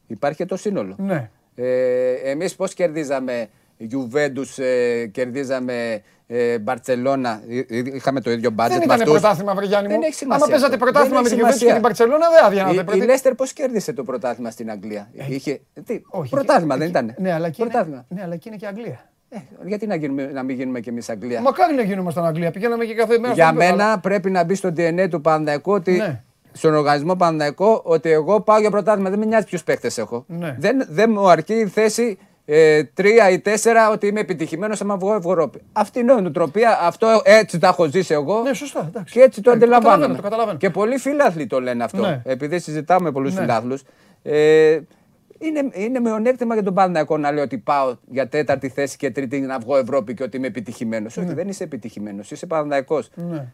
Speaker 2: Υπάρχει και το σύνολο.
Speaker 1: Ναι.
Speaker 2: Ε, εμείς πώς κερδίζαμε Juventus, ε, κερδίζαμε ε, Μπαρτσελώνα, ε, ε, είχαμε το ίδιο μπάτζετ
Speaker 1: Δεν
Speaker 2: με
Speaker 1: ήταν
Speaker 2: αυτούς.
Speaker 1: πρωτάθλημα, βρε Γιάννη μου.
Speaker 2: Δεν έχει σημασία
Speaker 1: Άμα παίζατε
Speaker 2: αυτό.
Speaker 1: πρωτάθλημα με
Speaker 2: Δεν
Speaker 1: τη
Speaker 2: έχει
Speaker 1: Juventus και την
Speaker 2: σημασία.
Speaker 1: Barcelona, δεν άδειανατε.
Speaker 2: Η, η
Speaker 1: πρέπει-
Speaker 2: Λέστερ πώς κέρδισε το πρωτάθλημα στην Αγγλία; Είχε, τι,
Speaker 1: Όχι,
Speaker 2: πρωτάθλημα
Speaker 1: και-
Speaker 2: δεν ήταν.
Speaker 1: Ναι, αλλά εκεί είναι,
Speaker 2: πρωτάθλημα.
Speaker 1: ναι, αλλά εκεί είναι και Αγγλία.
Speaker 2: Ε, γιατί να, γίνουμε, να μην γίνουμε κι εμείς Αγγλία;
Speaker 1: Μακάρι να γίνουμε στην Αγγλία. Πηγαίναμε και κάθε μέρα.
Speaker 2: Για
Speaker 1: στο γήπεδο,
Speaker 2: μένα πρέπει να μπει στο DNA του Παναθηναϊκού ότι
Speaker 1: Ναι.
Speaker 2: στον οργανισμό Παναθηναϊκό ότι εγώ πάω για πρωτάθλημα. Δεν με νοιάζει ποιους παίχτε έχω.
Speaker 1: Ναι.
Speaker 2: Δεν, δεν μου αρκεί η θέση ε, τρία ή τέσσερα ότι είμαι επιτυχημένος άμα βγω Ευρώπη. Αυτή είναι η νοοτροπία. Αυτό έτσι τα έχω ζήσει εγώ.
Speaker 1: Ναι, σωστά. Εντάξει.
Speaker 2: Και έτσι το
Speaker 1: Ναι,
Speaker 2: αντιλαμβάνομαι.
Speaker 1: καταλαβαίνω, το καταλαβαίνω.
Speaker 2: Και πολλοί φίλαθλοι το λένε αυτό.
Speaker 1: Ναι.
Speaker 2: Επειδή συζητάω με πολλούς
Speaker 1: Ναι.
Speaker 2: φιλάθλου. Ε, είναι, είναι μειονέκτημα για τον Παναθηναϊκό να λέω ότι πάω για τέταρτη θέση και τρίτη να βγω Ευρώπη και ότι είμαι επιτυχημένος. Όχι, δεν είσαι επιτυχημένος. Είσαι Παναθηναϊκός.
Speaker 1: Ναι.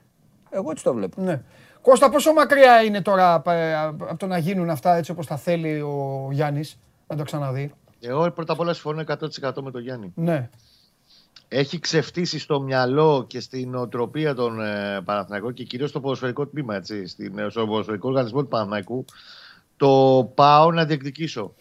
Speaker 2: Εγώ έτσι το βλέπω.
Speaker 1: Ναι. Κώστα, πόσο μακριά είναι τώρα ε, από το να γίνουν αυτά έτσι όπως τα θέλει ο Γιάννης, να το ξαναδεί;
Speaker 4: Εγώ πρώτα απ' όλα συμφωνώ 100% με τον Γιάννη.
Speaker 1: Ναι.
Speaker 4: Έχει ξεφτύσει στο μυαλό και στην οτροπία των ε, Παναθηναϊκών και κυρίως στο ποδοσφαιρικό τμήμα, έτσι, στην, ε, στο ποδοσφαιρικό οργανισμό του Παναθηναϊκού, το πάω να διεκδικήσω.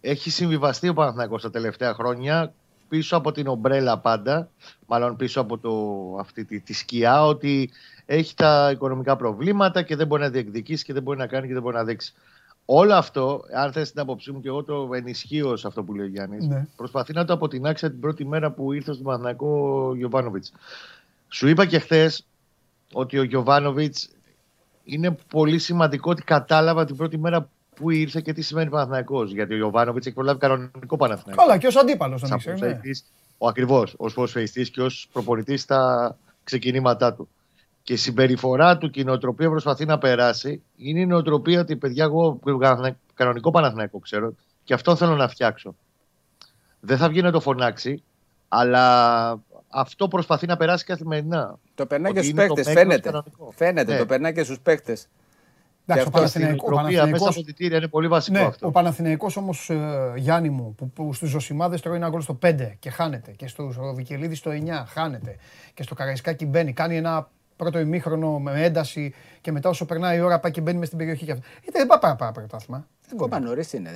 Speaker 4: Έχει συμβιβαστεί ο Παναθηναϊκός τα τελευταία χρόνια πίσω από την ομπρέλα πάντα, μάλλον πίσω από το, αυτή τη, τη σκιά, ότι έχει τα οικονομικά προβλήματα και δεν μπορεί να διεκδικήσει και δεν μπορεί να κάνει και δεν μπορεί να δείξει. Όλο αυτό, αν θες την άποψή μου και εγώ το ενισχύω σε αυτό που λέει ο Γιάννης,
Speaker 1: Ναι.
Speaker 4: προσπαθεί να το αποτινάξει την πρώτη μέρα που ήρθε στον Παναθηναϊκό ο Γιωβάνοβιτς. Σου είπα και χθες ότι ο Γιωβάνοβιτς είναι πολύ σημαντικό ότι κατάλαβα την πρώτη μέρα που ήρθε και τι σημαίνει Παναθηναϊκός. Γιατί ο Γιωβάνοβιτς έχει προλάβει κανονικό Παναθηναϊκό.
Speaker 1: Καλά, και ως αντίπαλος τον
Speaker 4: Σαν
Speaker 1: ήξερε. Ναι.
Speaker 4: ποδοσφαιριστής, ο ακριβώς, ως ποδοσφαιριστής και ως προπονητής στα ξεκινήματά του. Και η συμπεριφορά του και η νοοτροπία που προσπαθεί να περάσει είναι η νοοτροπία ότι παιδιά, εγώ κανονικό Παναθηναϊκό ξέρω και αυτό θέλω να φτιάξω. Δεν θα βγει να το φωνάξει, αλλά αυτό προσπαθεί να περάσει καθημερινά.
Speaker 2: Το περνάει
Speaker 4: Ότι
Speaker 2: και στους
Speaker 4: είναι το
Speaker 2: παίκτες.
Speaker 4: μέγεθος
Speaker 2: Φαίνεται.
Speaker 4: κανονικό.
Speaker 2: Φαίνεται,
Speaker 4: Ναι.
Speaker 2: το περνάει και στους παίκτες.
Speaker 1: Εντάξει, ο
Speaker 2: αυτό
Speaker 4: Στην
Speaker 1: Παναθηναϊκός- ο
Speaker 4: νοοτροπία μέσα
Speaker 1: Παναθηναϊκός
Speaker 4: από τη τήρια είναι πολύ βασικό
Speaker 1: Ναι,
Speaker 4: αυτό.
Speaker 1: ο Παναθηναϊκός όμως ε, Γιάννη μου που, που στους Ζωσιμάδες τρώει ένα γκολ στο 5 και χάνεται και στο Βικελίδης στο 9 χάνεται και στο Καραϊσκάκι μπαίνει, κάνει ένα πρώτο ημίχρονο με ένταση και μετά όσο περνάει η ώρα πάει και μπαίνει μες στην περιοχή και αυτό. Ε, δεν πάει πάρα πάρα πρωτάθλημα. Δεν
Speaker 2: Ακόμα
Speaker 1: μπορεί.
Speaker 2: νωρίς είναι.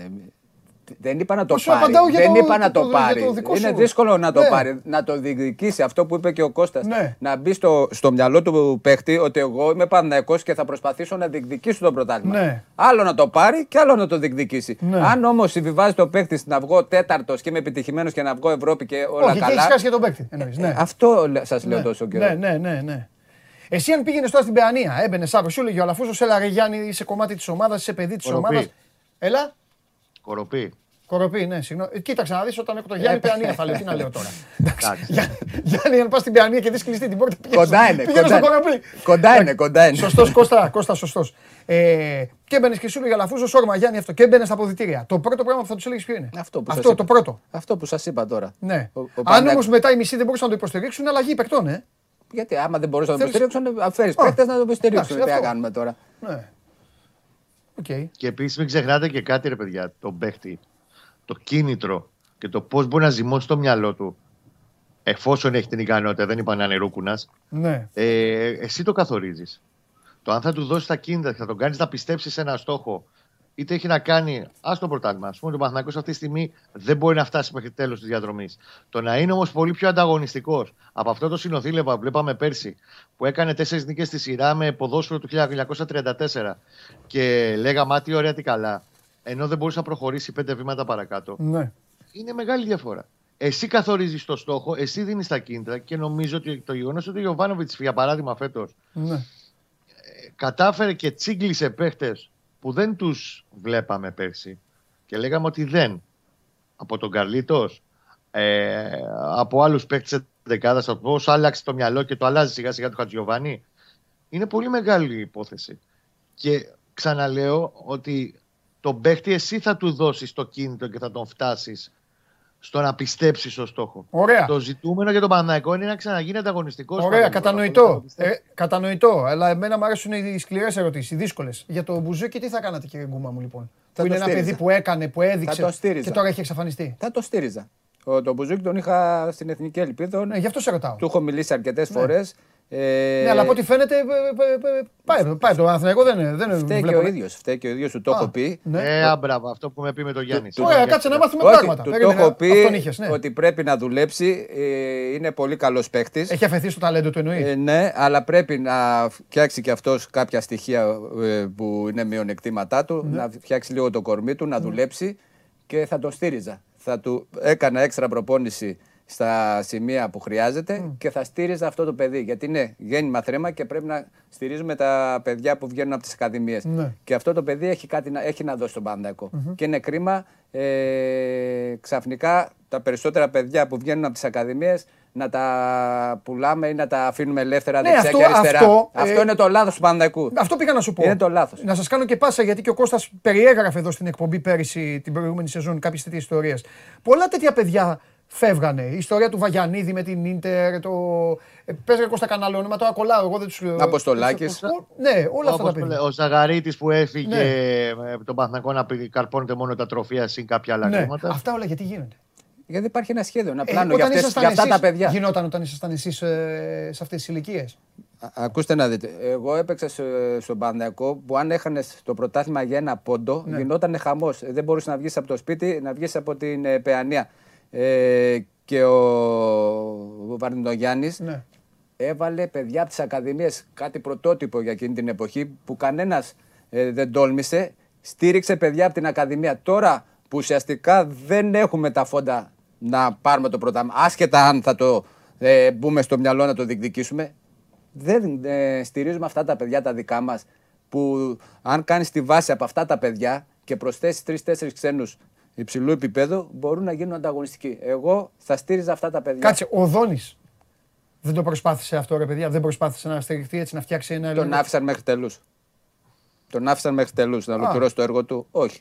Speaker 2: Δεν είπα να το
Speaker 1: Σου
Speaker 2: πάρει.
Speaker 1: απαντάω για
Speaker 2: Δεν
Speaker 1: το-
Speaker 2: είπα να
Speaker 1: το-
Speaker 2: το
Speaker 1: για
Speaker 2: πάρει.
Speaker 1: το δικό
Speaker 2: Είναι
Speaker 1: σου.
Speaker 2: δύσκολο να το
Speaker 1: Ναι.
Speaker 2: πάρει. Να το διεκδικήσει αυτό που είπε και ο Κώστας.
Speaker 1: Ναι.
Speaker 2: Να μπει στο, στο μυαλό του παίχτη ότι εγώ είμαι πανδαικό και θα προσπαθήσω να διεκδικήσω το πρωτάθλημα.
Speaker 1: Ναι.
Speaker 2: Άλλο να το πάρει και άλλο να το διεκδικήσει.
Speaker 1: Ναι.
Speaker 2: Αν όμως συμβιβάζει το παίχτη να βγω τέταρτος και είμαι επιτυχημένος και να βγω Ευρώπη και όλα
Speaker 1: Όχι, και
Speaker 2: καλά.
Speaker 1: έχεις χάσει και τον παίκτη. εννοείς, ναι.
Speaker 2: Ε, Αυτό σας λέω
Speaker 1: Ναι,
Speaker 2: τόσο καιρό.
Speaker 1: Ναι, ναι, ναι, ναι. Εσύ αν πήγαινες τώρα στην Παιανία, έμπαινες αύριο, σου έλεγε ο Αλαφούζος, έλα ρε Γιάννη, είσαι κομμάτι της ομάδας, είσαι παιδί της
Speaker 4: Κοροπή.
Speaker 1: ομάδας. Έλα.
Speaker 4: Κοροπή.
Speaker 1: Κοροπή, ναι, συγγνώμη. Ε, Κοίταξε να δεις όταν έχω το Γιάννη Παιανία θα λέω. Τι να λέω τώρα. Εντάξει.
Speaker 4: Εντάξει.
Speaker 1: Γιά- Γιάννη, αν πας στην Παιανία και δεις κλειστή την πόρτα. πήγαινε
Speaker 2: Κοντά
Speaker 1: στο-
Speaker 2: είναι,
Speaker 1: πήγαινε
Speaker 2: κοντά
Speaker 1: στο
Speaker 2: είναι.
Speaker 1: Κοροπή.
Speaker 2: Κοντά είναι, κοντά είναι.
Speaker 1: Σωστός, Κώστα, Κώστα σωστός. Ε, και έμπαινες και σου έλεγε Αλαφούζος, όρμα Γιάννη αυτό. Και έμπαινες στα αποδητήρια. Το πρώτο πράγμα που θα τους έλεγες ποιο είναι;
Speaker 2: Αυτό που σας
Speaker 1: αυτό
Speaker 2: είπα.
Speaker 1: το πρώτο.
Speaker 2: Αυτό που σας είπα τώρα.
Speaker 1: Ναι.
Speaker 2: Ο- ο
Speaker 1: Αν
Speaker 2: Παναθηναϊκός-
Speaker 1: όμως μετά οι μισοί δεν μπορούσαν να το υποστηρίξουν, αλλαγή παικτών, ε.
Speaker 2: Γιατί άμα δεν μπορούσαν να το
Speaker 1: Θέλεις-
Speaker 2: υποστηρίξουν, φέρεις
Speaker 1: Α,
Speaker 2: παίκτες να το υποστηρίξουν.
Speaker 1: εντάξει,
Speaker 2: Τι να
Speaker 1: αυτό.
Speaker 2: κάνουμε τώρα.
Speaker 1: Ναι. Οκ.
Speaker 4: Και επίσης μην ξεχνάτε και κάτι, ρε παιδιά, τον παίχτη, το κίνητρο και το πώς μπορεί να ζυμώσει το μυαλό του. εφόσον έχει την ικανότητα, δεν είπα να είναι ρούκουνας.
Speaker 1: Ναι.
Speaker 4: Ε, εσύ το καθορίζεις. Το αν θα του δώσεις τα κίνητρα και θα τον κάνεις να πιστέψεις σε ένα στόχο, είτε έχει να κάνει. Α το πρωτάθλημα. Α πούμε, ο Παναθηναϊκό αυτή τη στιγμή δεν μπορεί να φτάσει μέχρι τέλος της διαδρομής. Το να είναι όμως πολύ πιο ανταγωνιστικός από αυτό το συνοθήλευμα που βλέπαμε πέρσι, που έκανε τέσσερις νίκες στη σειρά με ποδόσφαιρο του 1934 και λέγαμε Α, τι ωραία, τι καλά. Ενώ δεν μπορούσε να προχωρήσει πέντε βήματα παρακάτω.
Speaker 1: ναι.
Speaker 4: Είναι μεγάλη διαφορά. Εσύ καθορίζεις το στόχο, εσύ δίνεις τα κίνητρα και νομίζω ότι το γεγονός ότι ο Γιωβάνοβιτς, για παράδειγμα, φέτος
Speaker 1: ναι.
Speaker 4: κατάφερε και τσίγκλισε παίχτες που δεν τους βλέπαμε πέρσι και λέγαμε ότι δεν. Από τον Καρλίτος, ε, από άλλους παίχτε της δεκάδας, από πώ άλλαξε το μυαλό και το αλλάζει σιγά σιγά του Χατζιωβάνη. Είναι πολύ μεγάλη υπόθεση. Και ξαναλέω ότι τον παίχτη εσύ θα του δώσεις το κίνητο και θα τον φτάσεις στο να πιστέψεις στο στόχο.
Speaker 1: Ωραία.
Speaker 4: Το ζητούμενο για τον Παναναϊκό είναι να ξαναγίνει ανταγωνιστικός.
Speaker 1: Ωραία, κατανοητό. Ε, κατανοητό. Αλλά εμένα μου αρέσουν οι σκληρές ερωτήσεις, οι δύσκολες. Για το Μπουζούκι, τι θα κάνατε, κύριε Γκούμα μου, λοιπόν;
Speaker 2: Θα
Speaker 1: που
Speaker 2: το
Speaker 1: είναι ένα
Speaker 2: στήριζα.
Speaker 1: παιδί που έκανε, που έδειξε
Speaker 2: το στήριζα.
Speaker 1: και τώρα έχει εξαφανιστεί.
Speaker 2: Θα το στήριζα. Ο, τον Μπουζούκι τον είχα στην Εθνική Ελπίδα.
Speaker 1: Ναι, γι' αυτό σε ρωτάω.
Speaker 2: Του έχω μιλήσει αρκετές φορές. Ε,
Speaker 1: Ναι, αλλά από ό,τι φαίνεται ε, ε, ε, πάει, πάει το Αθηναϊκό δεν είναι. Δεν
Speaker 2: Φταίει και
Speaker 1: βλέπω.
Speaker 2: ο ίδιος. Φταίει και ο ίδιος, του το
Speaker 1: Α,
Speaker 2: έχω πει.
Speaker 1: Ναι.
Speaker 4: Ε, άμπραβο, αυτό που με πει με τον Γιάννη.
Speaker 1: Ωραία, κάτσε να μάθουμε
Speaker 2: Όχι,
Speaker 1: πράγματα.
Speaker 2: του το
Speaker 1: Περίμενε,
Speaker 2: έχω πει
Speaker 1: αυτόν είχες, ναι.
Speaker 2: ότι πρέπει να δουλέψει. ε, είναι πολύ καλός παίκτης.
Speaker 1: Έχει αφαιθεί στο ταλέντο του εννοείς.
Speaker 2: Ε, ναι, αλλά πρέπει να φτιάξει και αυτός κάποια στοιχεία ε, που είναι μειονεκτήματά του,
Speaker 1: Ναι.
Speaker 2: να φτιάξει λίγο το κορμί του, να δουλέψει και θα τον στήριζα. Θα του έκανα έξτρα προπόνηση στα σημεία που χρειάζεται και θα στήριζα αυτό το παιδί. Γιατί είναι γέννημα θρέμα και πρέπει να στηρίζουμε τα παιδιά που βγαίνουν από τις ακαδημίες.
Speaker 1: Ναι.
Speaker 2: Και αυτό το παιδί έχει, κάτι να, έχει να δώσει στον πανδακο Και είναι κρίμα ε, ξαφνικά τα περισσότερα παιδιά που βγαίνουν από τις ακαδημίες να τα πουλάμε ή να τα αφήνουμε ελεύθερα
Speaker 1: Ναι,
Speaker 2: δεξιά
Speaker 1: αυτό-
Speaker 2: και αριστερά.
Speaker 1: αυτό,
Speaker 2: Αυτό,
Speaker 1: ε,
Speaker 2: είναι το λάθος του Πανδακού.
Speaker 1: Αυτό πήγα να σου πω.
Speaker 2: Είναι το λάθος.
Speaker 1: Να σας κάνω και πάσα γιατί και ο Κώστας περιέγραφε εδώ στην εκπομπή πέρυσι την προηγούμενη σεζόν κάποιες τέτοιες ιστορίες. Πολλά τέτοια παιδιά φεύγανε. Η ιστορία του Βαγιανίδη με την ντερ, το. Ε, Πες ρε Κώστα κανένα όνομα, τώρα κολλάω. Εγώ δεν τους.
Speaker 2: Αποστολάκης.
Speaker 1: Ναι, όλα αυτά τα
Speaker 4: Όπως το
Speaker 1: παιδιά.
Speaker 4: λέει, ο Ζαγαρίτης που έφυγε
Speaker 1: Ναι.
Speaker 4: με τον Παθνακό να πει- καρπώνεται μόνο τα τροφία συν κάποια άλλα
Speaker 1: Ναι,
Speaker 4: χρήματα.
Speaker 1: αυτά όλα γιατί γίνονται;
Speaker 2: Γιατί υπάρχει ένα σχέδιο, ένα
Speaker 1: Ε,
Speaker 2: πλάνο για,
Speaker 1: όταν
Speaker 2: αυτές,
Speaker 1: ήσασταν
Speaker 2: για αυτά
Speaker 1: εσείς,
Speaker 2: τα παιδιά.
Speaker 1: Γινόταν όταν ήσασταν εσείς σε αυτές τις ηλικίες;
Speaker 2: Α- Ακούστε να δείτε. Εγώ έπαιξα σε- στον Πανδιακό που αν έχανες το πρωτάθλημα για ένα πόντο,
Speaker 1: Ναι.
Speaker 2: γινόταν χαμός. Δεν μπορούσες να βγεις από το σπίτι, να βγεις από την ε, Παιανία. Ε, και ο, ο Βαρδινογιάννη
Speaker 1: Ναι.
Speaker 2: έβαλε παιδιά από τις ακαδημίες κάτι πρωτότυπο για εκείνη την εποχή που κανένας δεν τόλμησε. Στήριξε παιδιά από την Ακαδημία. Τώρα που ουσιαστικά δεν έχουμε τα φόντα να πάρουμε το πρωτάθλημα, άσχετα αν θα το ε, μπούμε στο μυαλό να το διεκδικήσουμε, δεν ε, στηρίζουμε αυτά τα παιδιά τα δικά μας. Που αν κάνεις τη βάση από αυτά τα παιδιά και προσθέσεις τρει-τέσσερι ξένους υψηλού επίπεδου, μπορούν να γίνουν ανταγωνιστικοί. Εγώ θα στήριζα αυτά τα παιδιά.
Speaker 1: Κάτσε, ο Δόνης δεν το προσπάθησε αυτό, ρε παιδιά. Δεν προσπάθησε να στηριχθεί έτσι, να φτιάξει ένα
Speaker 2: Τον
Speaker 1: ελληνικό-
Speaker 2: άφησαν μέχρι τελού. Τον άφησαν μέχρι τελού να ολοκληρώσει το έργο του. Όχι.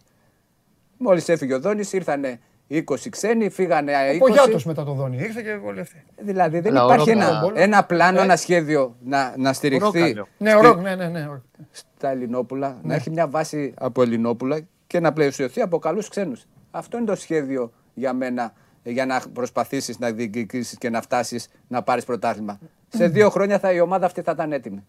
Speaker 2: Μόλις έφυγε ο Δόνης, ήρθαν 20 ξένοι, φύγανε 20.
Speaker 1: Ο Πογιάτος μετά το Δόνη. Ήρθε και όλοι αυτοί.
Speaker 2: Δηλαδή δεν
Speaker 4: Αλλά ο
Speaker 2: υπάρχει
Speaker 4: Ρόκ-
Speaker 2: ένα,
Speaker 1: ο-
Speaker 2: ένα πλάνο,
Speaker 1: Ε.
Speaker 2: ένα σχέδιο να, να στηριχθεί
Speaker 4: Ρόκαλιο.
Speaker 1: Ναι, ο
Speaker 2: στη-
Speaker 1: Ροκ, ναι, ναι, ναι. ο-
Speaker 2: στα Ελληνόπουλα, να έχει μια βάση από Ελληνόπουλα και να πλαισιωθεί από καλούς ξένους. Αυτό είναι το σχέδιο για μένα ε, για να προσπαθήσεις να διεκδικήσεις και να φτάσεις να πάρεις πρωτάθλημα. Σε δύο χρόνια θα, η ομάδα αυτή θα ήταν έτοιμη.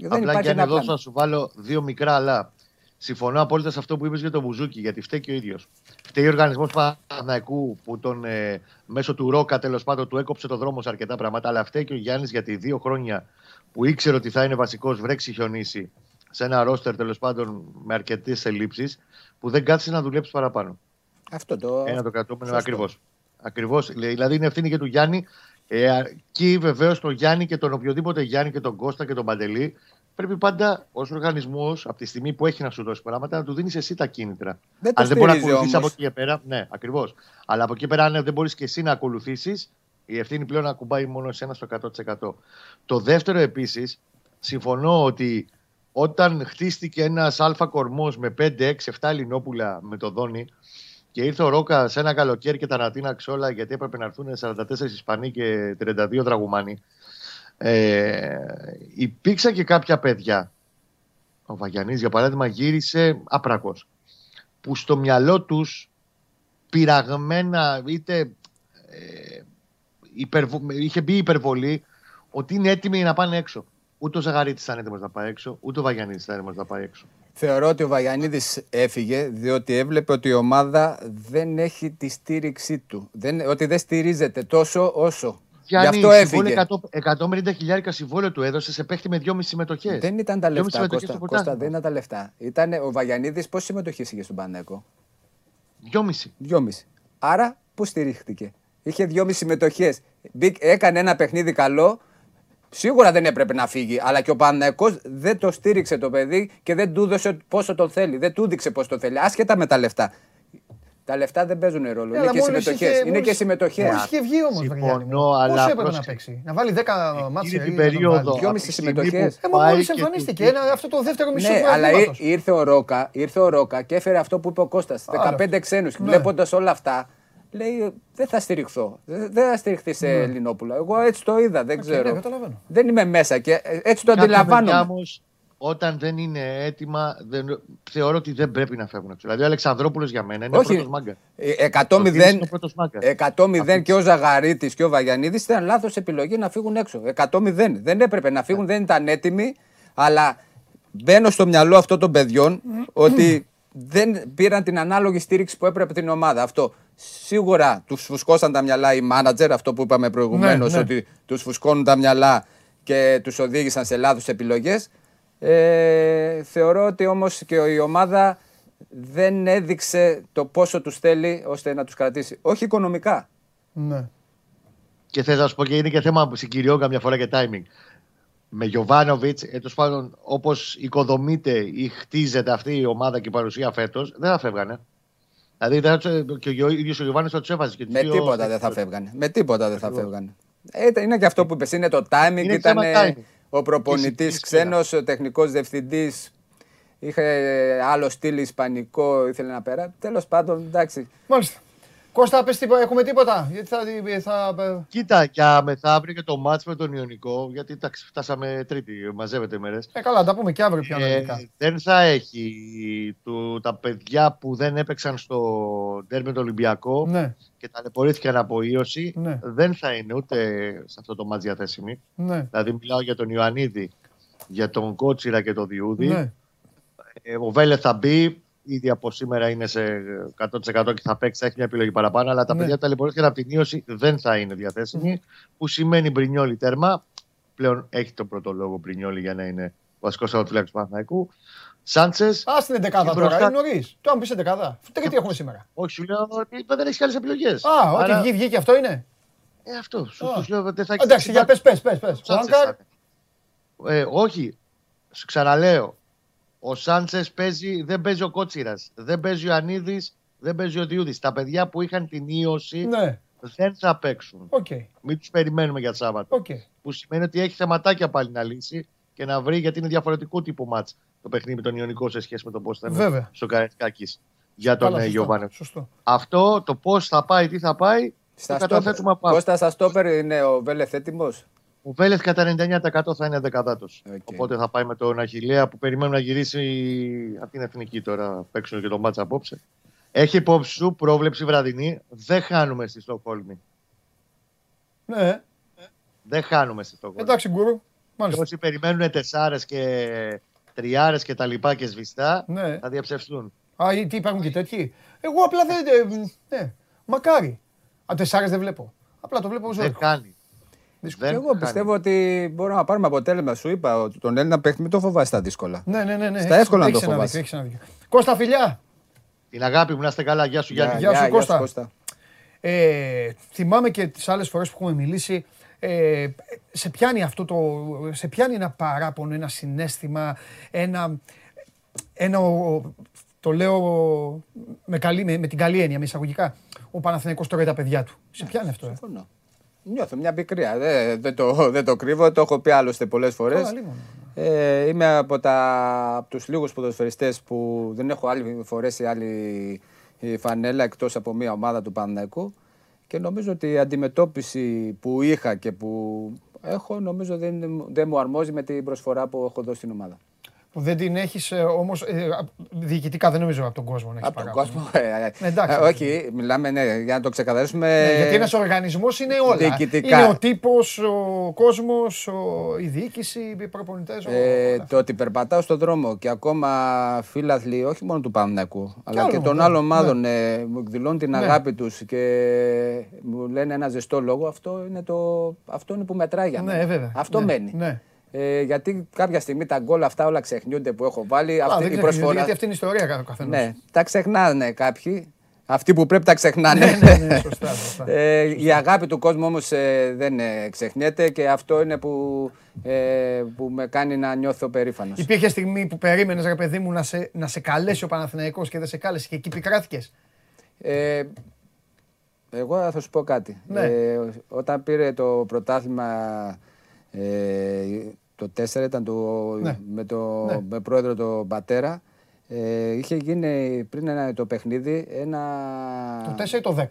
Speaker 2: Δεν
Speaker 4: Απλά
Speaker 2: υπάρχει
Speaker 4: και αν
Speaker 2: ένα
Speaker 4: εδώ
Speaker 2: πλάνο.
Speaker 4: θα σου βάλω δύο μικρά αλλά. Συμφωνώ απόλυτα σε αυτό που είπες για τον Μπουζούκι, γιατί φταίει και ο ίδιος. Φταίει ο οργανισμός Παναθηναϊκού που τον ε, μέσω του Ρόκα τέλος πάντων του έκοψε το δρόμο σε αρκετά πράγματα. Αλλά φταίει και ο Γιάννης γιατί δύο χρόνια που ήξερε ότι θα είναι βασικός βρέξει χιονίσει σε ένα ρόστερ τέλος πάντων με αρκετές ελλείψεις, που δεν κάθισε να δουλέψεις παραπάνω.
Speaker 2: Αυτό το.
Speaker 4: Ένα το κρατούμενο
Speaker 2: Σωστό.
Speaker 4: ακριβώς. Ακριβώς. Δηλαδή είναι ευθύνη και του Γιάννη. Ε, εκεί βεβαίως τον Γιάννη και τον οποιοδήποτε Γιάννη και τον Κώστα και τον Παντελή πρέπει πάντα ως οργανισμός από τη στιγμή που έχει να σου δώσει πράγματα να του δίνεις εσύ τα κίνητρα.
Speaker 2: Δεν το
Speaker 4: αν δεν μπορεί να
Speaker 2: στηρίζει
Speaker 4: ακολουθήσεις από
Speaker 2: όμως.
Speaker 4: εκεί και πέρα. Ναι, ακριβώς. Αλλά από εκεί και πέρα, αν δεν μπορείς και εσύ να ακολουθήσεις, η ευθύνη πλέον ακουμπάει μόνο εσένα στο 100%. Το δεύτερο επίσης, συμφωνώ ότι όταν χτίστηκε ένας αλφα κορμός με 5, 6, 7 Ελληνόπουλα με το Δόνι και ήρθε ο Ρόκα σε ένα καλοκαίρι και τα ανατείναξε όλα γιατί έπρεπε να έρθουν 44 Ισπανοί και 32 Δραγουμάνοι. Ε, υπήρξαν και κάποια παιδιά. Ο Βαγιανής για παράδειγμα γύρισε άπρακος που στο μυαλό τους πειραγμένα είτε ε, υπερβο... είχε μπει η υπερβολή ότι είναι έτοιμοι να πάνε έξω. Ούτε ο Ζαγαρίτης ήταν έτοιμος να πάει έξω, ούτε ο Βαγιανίδης ήταν έτοιμος να πάει έξω.
Speaker 2: Θεωρώ ότι ο Βαγιανίδης έφυγε διότι έβλεπε ότι η ομάδα δεν έχει τη στήριξή του. Δεν, ότι δεν στηρίζεται τόσο όσο.
Speaker 4: Γιάννη,
Speaker 2: Γι' αυτό έφυγε.
Speaker 4: 150 χιλιάρικα συμβόλαιο του έδωσε σε παίχτη με 2,5 συμμετοχές.
Speaker 2: Δεν ήταν τα λεφτά,
Speaker 4: συμμετοχές
Speaker 2: Κώστα,
Speaker 4: στο
Speaker 2: Κώστα,
Speaker 4: πρωτάθλημα.
Speaker 2: δεν ήταν τα λεφτά. Ήταν ο Βαγιανίδης πόση συμμετοχή είχε στον Πανέκο;
Speaker 4: 2,5.
Speaker 2: Δυόμιση. Άρα πού στηρίχτηκε; Είχε δυόμιση συμμετοχές. Έκανε ένα παιχνίδι καλό. Σίγουρα δεν έπρεπε να φύγει. Αλλά και ο Παναγιακό δεν το στήριξε το παιδί και δεν του έδωσε πόσο τον θέλει. Δεν του έδειξε πώ το θέλει. Άσχετα με τα λεφτά. Τα λεφτά δεν παίζουν ρόλο.
Speaker 1: Έλα,
Speaker 2: είναι και
Speaker 1: μόλις
Speaker 2: συμμετοχές.
Speaker 1: είχε-
Speaker 2: Είναι
Speaker 1: μόλις-
Speaker 2: και συμμετοχές.
Speaker 1: Μόλις είχε βγει όμως,
Speaker 4: Συμφωνώ,
Speaker 1: Βαγιάννη μου.
Speaker 4: αλλά
Speaker 1: Πόσο έπρεπε να
Speaker 4: πρόσεξε.
Speaker 1: παίξει; Να βάλει 10 μάτια.
Speaker 4: Εκείνη την περίοδο.
Speaker 2: Δυόμιση
Speaker 4: από τη στιγμή
Speaker 2: συμμετοχές.
Speaker 4: που
Speaker 1: Ε, μα
Speaker 4: πάει
Speaker 1: μόλις
Speaker 4: και του
Speaker 1: εμφανίστηκε.
Speaker 4: δείχνει-
Speaker 1: Ένα, αυτό το δεύτερο μισό
Speaker 2: Ναι,
Speaker 1: του
Speaker 2: αλλά
Speaker 1: αγωνίματος.
Speaker 2: ή- ήρθε ο Ρόκα, ήρθε ο Ρόκα και έφερε αυτό που είπε ο Κώστας. 15 ξένους.
Speaker 1: Ναι.
Speaker 2: Βλέποντας όλα αυτά, λέει δεν θα στηριχθώ. Δεν δεν θα στηριχθεί σε Ελληνόπουλο. Εγώ έτσι το είδα, δεν
Speaker 1: Οκ,
Speaker 2: ξέρω.
Speaker 1: ναι, καταλαβαίνω.
Speaker 2: δεν είμαι μέσα και ε, έτσι το
Speaker 4: Κάποια παιδιά
Speaker 2: αντιλαμβάνομαι.
Speaker 4: όμως, όταν δεν είναι έτοιμα, δεν, θεωρώ ότι δεν πρέπει να φεύγουν. έξω. Δηλαδή, ο Αλεξανδρόπουλος για μένα είναι ο πρώτος μάγκας.
Speaker 2: Ε,
Speaker 4: Ο
Speaker 2: 100-0
Speaker 4: Δήμης είναι ο πρώτος μάγκας.
Speaker 2: 100-0 και ο Ζαγαρίτης και ο Βαγιανίδης ήταν λάθος επιλογή να φύγουν έξω. 100-0. Δεν έπρεπε να φύγουν, δεν ήταν έτοιμοι. Αλλά μπαίνω στο μυαλό αυτών των παιδιών ότι δεν πήραν την ανάλογη στήριξη που έπρεπε την ομάδα. Αυτό. Σίγουρα τους φουσκώσαν τα μυαλά οι μάνατζερ, αυτό που είπαμε προηγουμένως,
Speaker 1: Ναι, ναι.
Speaker 2: ότι τους φουσκώνουν τα μυαλά και τους οδήγησαν σε λάθος επιλογές. Ε, θεωρώ ότι όμως και η ομάδα δεν έδειξε το πόσο τους θέλει ώστε να τους κρατήσει. Όχι οικονομικά.
Speaker 1: Ναι.
Speaker 4: Και θες να σου πω και είναι και θέμα συγκυριών καμιά φορά και timing. Με Γιωβάνοβιτς, τέλο πάντων, όπως οικοδομείται ή χτίζεται αυτή η ομάδα και η παρουσία φέτος, δεν θα φεύγανε. Δηλαδή δεν θα τους- και ο ίδιος ο Γιωβάνης θα τους έβαζε. Και τους
Speaker 2: Με
Speaker 4: δύο-
Speaker 2: τίποτα δεν θα φεύγανε. Με τίποτα δεν θα φεύγανε. Ε, ήταν- είναι και αυτό που είπες. Είναι το timing.
Speaker 4: Είναι
Speaker 2: ήταν
Speaker 4: θέμα timing.
Speaker 2: ο προπονητής
Speaker 4: συγκρίσει
Speaker 2: ξένος, ο τεχνικός διευθυντής. Είχε άλλο στυλ ισπανικό, ήθελε να πέρα. Τέλος πάντων, εντάξει.
Speaker 1: Μάλιστα. Κώστα, πες τίποτα, έχουμε τίποτα; Γιατί θα, θα,
Speaker 4: Κοίτα, για μεθαύριο και το μάτς με τον Ιωνικό, γιατί εντάξει, φτάσαμε τρίτη, μαζεύεται μέρες.
Speaker 1: ε, καλά, τα πούμε και αύριο πιο
Speaker 4: Ε,
Speaker 1: αναλυτικά.
Speaker 4: δεν θα έχει του, τα παιδιά που δεν έπαιξαν στο ντέρμι με τον Ολυμπιακό
Speaker 1: Ναι,
Speaker 4: και ταλαιπωρήθηκαν από ίωση,
Speaker 1: Ναι.
Speaker 4: δεν θα είναι ούτε σε αυτό το μάτς διαθέσιμοι.
Speaker 1: ναι,
Speaker 4: Δηλαδή μιλάω για τον Ιωαννίδη, για τον Κότσιρα και τον Διούδη.
Speaker 1: ναι.
Speaker 4: Ε, ο Βέλε θα μπει, ήδη από σήμερα είναι σε 100% και θα παίξει, θα έχει μια επιλογή παραπάνω. Αλλά τα
Speaker 1: Ναι.
Speaker 4: παιδιά που ταλαιπωρήθηκαν από την ίωση δεν θα είναι διαθέσιμοι. Που σημαίνει Μπρινιόλι τέρμα. Πλέον έχει τον πρώτο λόγο Μπρινιόλι για να είναι ο βασικός αγροτοφυλάκη του Παναθηναϊκού. Σάντσες,
Speaker 1: Α την εντεκάδα
Speaker 4: Και
Speaker 1: τώρα,
Speaker 4: μπροστά-
Speaker 1: είναι νωρίς. Το αν πεις εντεκάδα. Τρίτη έχουμε σήμερα;
Speaker 4: όχι σου λέω ότι δεν έχεις άλλες επιλογές.
Speaker 1: Α, ό,τι βγει, βγήκε αυτό είναι;
Speaker 4: Ε, αυτό. Σου,
Speaker 1: Α.
Speaker 4: τους λέω ότι δεν θα έχεις.
Speaker 1: Εντάξει, για πες, πες, πες, πες. Ο
Speaker 4: Σάντσες
Speaker 1: Άγκαρ,
Speaker 4: θα είναι. Ε, όχι. Σου ξαναλέω. Ο Σάντσες παίζει, δεν παίζει ο Κότσιρας. Δεν παίζει ο Ανίδης, δεν παίζει ο Διούδης. Τα παιδιά που είχαν την ίωση
Speaker 1: ναι,
Speaker 4: δεν θα παίξουν.
Speaker 1: οκ,
Speaker 4: Μην τους περιμένουμε για Σάββατο.
Speaker 1: οκ.
Speaker 4: Που σημαίνει ότι έχει θεματάκια πάλι να λύσει και να βρει γιατί είναι διαφορετικού τύπου ματς το παιχνίδι με τον Ιωνικό σε σχέση με το πώς ήταν
Speaker 1: Βέβαια.
Speaker 4: στο Καραϊσκάκης για τον
Speaker 1: Καλά,
Speaker 4: ε,
Speaker 1: σωστό,
Speaker 4: Γιωβάνο.
Speaker 1: Σωστό.
Speaker 4: Αυτό το πώς θα πάει, τι θα πάει,
Speaker 2: Στα
Speaker 4: το καταθέτουμε από αύριο.
Speaker 2: Κώστας, στα στόπερ είναι ο Βέλεθ έτοιμο.
Speaker 4: Ο Βέλεθ κατά 99% θα είναι δεκαδάτο.
Speaker 2: Οκ.
Speaker 4: Οπότε θα πάει με τον Αχιλλέα που περιμένουμε να γυρίσει από την εθνική τώρα. Παίζουν και το ματς απόψε. Έχει υπόψη σου πρόβλεψη βραδινή. Δεν χάνουμε στη Στοκχόλμη.
Speaker 1: Ναι,
Speaker 4: Δεν χάνουμε στη Στοκχόλμη.
Speaker 1: εντάξει, γκουρού.
Speaker 4: Και
Speaker 1: Μάλιστα.
Speaker 4: όσοι περιμένουν τεσσάρες και τριάρες και τα λοιπά και σβηστά
Speaker 1: Ναι.
Speaker 4: θα διαψευστούν.
Speaker 1: Α, ή τι υπάρχουν και τέτοιοι; Εγώ απλά δεν. ε, Ναι, μακάρι. Α, τεσσάρες δεν βλέπω. Απλά το βλέπω
Speaker 4: Δεν
Speaker 1: ζωή.
Speaker 4: κάνει.
Speaker 1: Δύσκολο.
Speaker 4: Δεν
Speaker 2: Εγώ
Speaker 4: χάνει.
Speaker 2: πιστεύω ότι μπορούμε να πάρουμε αποτέλεσμα. Σου είπα ότι τον Έλληνα παίχτη μην το φοβάσαι στα δύσκολα.
Speaker 1: Ναι, ναι, ναι. ναι.
Speaker 2: Στα
Speaker 1: έχεις-
Speaker 2: εύκολα να
Speaker 1: έχεις
Speaker 2: το
Speaker 1: ένα
Speaker 2: φοβάσαι.
Speaker 1: δίκιο, έχεις ένα δίκιο. Κώστα, φιλιά.
Speaker 4: Την αγάπη μου να είστε καλά. Γεια σου Γιάννη.
Speaker 1: Γεια σου, Κώστα. Ε, θυμάμαι και τις άλλες φορές που έχουμε μιλήσει, ε, σε πιάνει αυτό το, σε πιάνει ένα παράπονο, ένα συνέστημα, ένα, ένα ο- το λέω με, καλή, με, με την καλή έννοια, με εισαγωγικά, ο Παναθηναϊκός τώρα για τα παιδιά του. Σε πιάνει αυτό, ε;
Speaker 2: Συμφωνώ. Νιώθω μια πικρία. Δεν, δεν, το, δεν το κρύβω. Το έχω πει άλλωστε πολλές φορές.
Speaker 1: Καλά, λίγο.
Speaker 2: Ε, είμαι από, τα, από τους λίγους ποδοσφαιριστές που δεν έχω άλλη, φορέσει άλλη ε, φανέλα εκτός από μια ομάδα του Παναθηναϊκού και νομίζω ότι η αντιμετώπιση που είχα και που έχω νομίζω δεν, δεν μου αρμόζει με την προσφορά που έχω δώσει στην ομάδα.
Speaker 1: Που δεν την έχεις όμως. διοικητικά δεν νομίζω από τον κόσμο να έχεις
Speaker 2: Από τον κόσμο. ε, ε,
Speaker 1: Ναι, εντάξει.
Speaker 2: ε, όχι, μιλάμε ναι, για να το ξεκαθαρίσουμε.
Speaker 1: Ναι, γιατί ένας οργανισμός είναι όλα.
Speaker 2: διοικητικά.
Speaker 1: Είναι ο τύπος, ο κόσμος, η διοίκηση, οι προπονητές.
Speaker 2: Ε, το ότι περπατάω στον δρόμο και ακόμα φίλαθλοι, όχι μόνο του Παναθηναϊκού, αλλά
Speaker 1: άλλο,
Speaker 2: και των
Speaker 1: ναι,
Speaker 2: άλλων ομάδων ε, μου εκδηλώνουν την
Speaker 1: Ναι.
Speaker 2: αγάπη τους και μου λένε ένα ζεστό λόγο, αυτό είναι, το, αυτό είναι που μετράει για
Speaker 1: Ναι,
Speaker 2: μένα.
Speaker 1: βέβαια.
Speaker 2: Αυτό
Speaker 1: Ναι,
Speaker 2: μένει.
Speaker 1: Ναι.
Speaker 2: Ε, γιατί κάποια στιγμή τα γκολ αυτά όλα ξεχνιούνται που έχω βάλει.
Speaker 1: Α,
Speaker 2: αυτή
Speaker 1: δεν
Speaker 2: η
Speaker 1: ξέρω,
Speaker 2: προσφορά.
Speaker 1: γιατί αυτή είναι η ιστορία ο καθένα.
Speaker 2: Ναι, τα ξεχνάνε κάποιοι. Αυτοί που πρέπει τα ξεχνάνε.
Speaker 1: ναι, ναι, ναι, σωστά, σωστά.
Speaker 2: Ε, η αγάπη του κόσμου όμως ε, δεν ε, ξεχνιέται και αυτό είναι που, ε, που με κάνει να νιώθω περήφανος.
Speaker 1: Υπήρχε στιγμή που περίμενες, ρε παιδί μου, να σε, να σε καλέσει ο Παναθηναϊκός και δεν σε κάλεσε και εκεί πικράθηκες;
Speaker 2: Ε, εγώ θα σου πω κάτι.
Speaker 1: Ναι.
Speaker 2: Ε, όταν πήρε το πρωτάθλημα ε, το 4 ήταν το,
Speaker 1: Ναι.
Speaker 2: με, το,
Speaker 1: Ναι.
Speaker 2: με πρόεδρο τον Πατέρα ε, είχε γίνει πριν ένα, το παιχνίδι ένα...
Speaker 1: Το 4 ή το 10.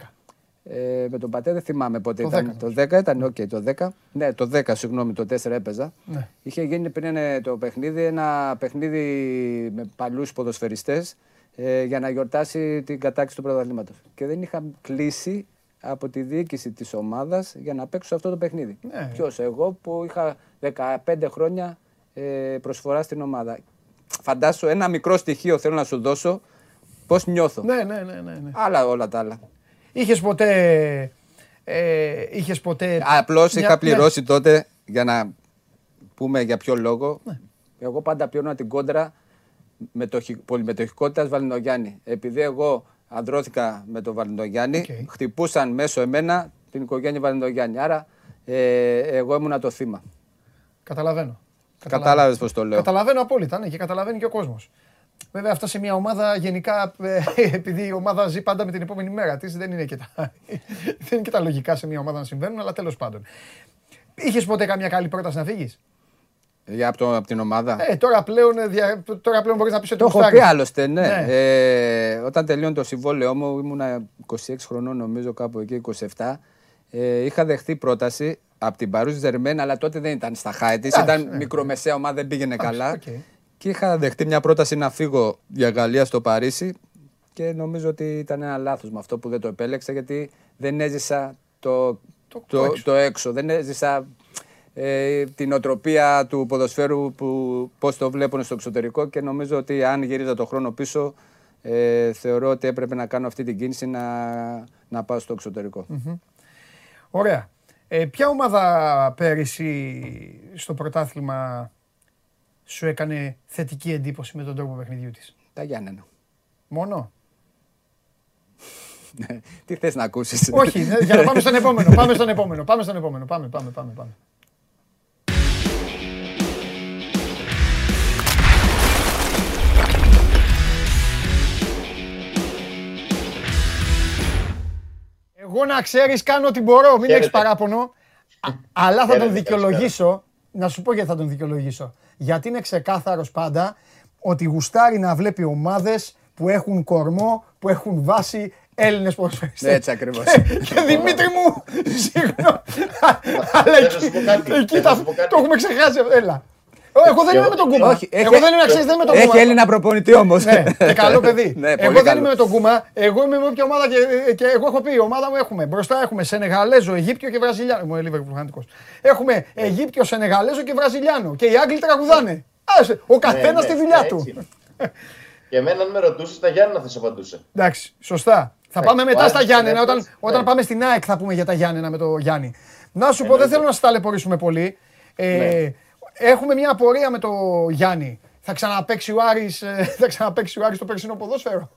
Speaker 2: Ε, με τον πατέρα δεν θυμάμαι πότε
Speaker 1: Το
Speaker 2: ήταν.
Speaker 1: 10
Speaker 2: το 10 ήταν, οκ, το 10. Ναι, το 10, συγγνώμη, το 4 έπαιζα.
Speaker 1: Ναι.
Speaker 2: Είχε γίνει πριν ε, το παιχνίδι ένα παιχνίδι με παλιούς ποδοσφαιριστές ε, για να γιορτάσει την κατάκτηση του πρωταθλήματος. Και δεν είχα κλείσει από τη διοίκηση της ομάδας για να παίξω σε αυτό το παιχνίδι.
Speaker 1: Ναι.
Speaker 2: Ποιος, εγώ που είχα 15 χρόνια ε, προσφορά στην ομάδα. Φαντάσου ένα μικρό στοιχείο θέλω να σου δώσω πώς νιώθω.
Speaker 1: Ναι, ναι, ναι, ναι, ναι.
Speaker 2: Άλλα όλα τα άλλα.
Speaker 1: Είχες ποτέ... Ε, είχες ποτέ...
Speaker 2: Απλώς
Speaker 1: μια-
Speaker 2: είχα
Speaker 1: ναι.
Speaker 2: πληρώσει τότε για να πούμε για ποιο λόγο. Εγώ πάντα πλήρωνα την κόντρα μετοχη, πολυμετοχικότητας Βαλινογιάννη. Επειδή εγώ ανδρώθηκα με τον Βαρδινογιάννη,
Speaker 1: Οκ.
Speaker 2: χτυπούσαν μέσω εμένα την οικογένεια Βαρδινογιάννη. Άρα ε, εγώ ήμουνα το θύμα.
Speaker 1: Καταλαβαίνω.
Speaker 2: Κατάλαβες πώς το λέω.
Speaker 1: Καταλαβαίνω απόλυτα, ναι, και καταλαβαίνει και ο κόσμος. Βέβαια, αυτά σε μια ομάδα γενικά, ε, επειδή η ομάδα ζει πάντα με την επόμενη μέρα της, δεν, είναι και τα- δεν είναι και τα λογικά σε μια ομάδα να συμβαίνουν, αλλά τέλος πάντων. Είχες ποτέ καμιά καλή πρόταση να φύγεις;
Speaker 2: Για από, το, από την ομάδα.
Speaker 1: Ε, τώρα πλέον, ε, δια- τώρα πλέον μπορείς να πεις ότι
Speaker 2: Το έχω
Speaker 1: γουστάρεις.
Speaker 2: πει άλλωστε, ναι.
Speaker 1: Ναι.
Speaker 2: Ε, όταν τελείωνε το συμβόλαιό μου, ήμουνα 26 χρονών νομίζω κάπου εκεί, 27. Ε, είχα δεχτεί πρόταση από την Παρί Σεν Ζερμέν, αλλά τότε δεν ήταν στα χάη της,
Speaker 1: Εντάξει,
Speaker 2: ήταν
Speaker 1: ναι.
Speaker 2: μικρομεσαία ομάδα, δεν πήγαινε καλά.
Speaker 1: οκ.
Speaker 2: Και είχα δεχτεί μια πρόταση να φύγω για Γαλλία στο Παρίσι και νομίζω ότι ήταν ένα λάθος με αυτό που δεν το επέλεξα γιατί δεν έζησα το,
Speaker 1: Το-
Speaker 2: το,
Speaker 1: το
Speaker 2: το,
Speaker 1: έξω.
Speaker 2: έξω. Δεν έζησα ε, την νοοτροπία του ποδοσφαίρου που πώς το βλέπουν στο εξωτερικό και νομίζω ότι αν γυρίζα το χρόνο πίσω ε, θεωρώ ότι έπρεπε να κάνω αυτή την κίνηση να, να πάω στο εξωτερικό.
Speaker 1: Ωραία. Ε, ποια ομάδα πέρυσι στο πρωτάθλημα σου έκανε θετική εντύπωση με τον τρόπο παιχνιδιού της;
Speaker 2: Τα Γιάννενα.
Speaker 1: Μόνο;
Speaker 2: Τι θες να ακούσεις;
Speaker 1: Όχι, ναι, για να πάμε στον επόμενο. Πάμε στον επόμενο. Πάμε στον επόμενο. Πάμε, πάμε, πάμε. πάμε. Εγώ να ξέρεις κάνω ό,τι μπορώ, μην
Speaker 5: Χαίρετε.
Speaker 1: έχεις παράπονο. Α, Αλλά θα τον
Speaker 5: Χαίρετε,
Speaker 1: δικαιολογήσω. Να σου πω γιατί θα τον δικαιολογήσω. Γιατί είναι ξεκάθαρος πάντα ότι γουστάρει να βλέπει ομάδες που έχουν κορμό, που έχουν βάση Έλληνες ποδοσφαιριστές.
Speaker 2: Έτσι ακριβώς.
Speaker 1: Και, και Δημήτρη μου, συγγνώμη. Αλλά
Speaker 5: Θέλω να σου πω κάτι.
Speaker 1: εκεί
Speaker 5: Θέλω
Speaker 1: τα-
Speaker 5: να σου πω κάτι.
Speaker 1: το έχουμε ξεχάσει. Έλα. Εγώ δεν είμαι με τον Κούμα.
Speaker 2: Όχι, έχει-
Speaker 1: Εγώ δεν είμαι, ξέρεις, δεν είμαι με τον
Speaker 2: Έχει
Speaker 1: Κούμα.
Speaker 2: Έλληνα προπονητή όμως.
Speaker 1: Ναι, και καλό παιδί.
Speaker 2: Ναι,
Speaker 1: εγώ
Speaker 2: πολύ
Speaker 1: δεν
Speaker 2: καλό.
Speaker 1: είμαι με τον Κούμα. Εγώ είμαι με όποια ομάδα και, και εγώ έχω πει: η ομάδα μου έχουμε. Μπροστά έχουμε Σενεγαλέζο, Αιγύπτιο και Βραζιλιάνο. Μου έλεγε φανατικός. Έχουμε Αιγύπτιο, Σενεγαλέζο και Βραζιλιάνο. Και οι Άγγλοι τραγουδάνε. Άσε, ο καθένας
Speaker 5: Ναι,
Speaker 1: στη
Speaker 5: ναι,
Speaker 1: δουλειά
Speaker 5: έτσι
Speaker 1: του.
Speaker 5: είναι. Και εμένα αν με ρωτούσες, τα Γιάννη θα σε απαντούσε.
Speaker 1: Εντάξει, σωστά. Θα πάμε μετά
Speaker 5: ο
Speaker 1: στα
Speaker 5: Άρης
Speaker 1: Γιάννενα.
Speaker 5: είναι
Speaker 1: Όταν,
Speaker 5: αυτός,
Speaker 1: όταν
Speaker 5: ναι.
Speaker 1: πάμε στην ΑΕΚ θα πούμε για τα Γιάννενα με το Γιάννη. Να σου πω, δεν
Speaker 5: Εννοείται.
Speaker 1: θέλω να σα ταλαιπωρήσουμε πολύ. Ε,
Speaker 5: Ναι.
Speaker 1: Έχουμε μια απορία με το Γιάννη. Θα ξαναπαίξει ο Άρης, ε, θα ξαναπαίξει ο Άρης το περσινό ποδόσφαιρο.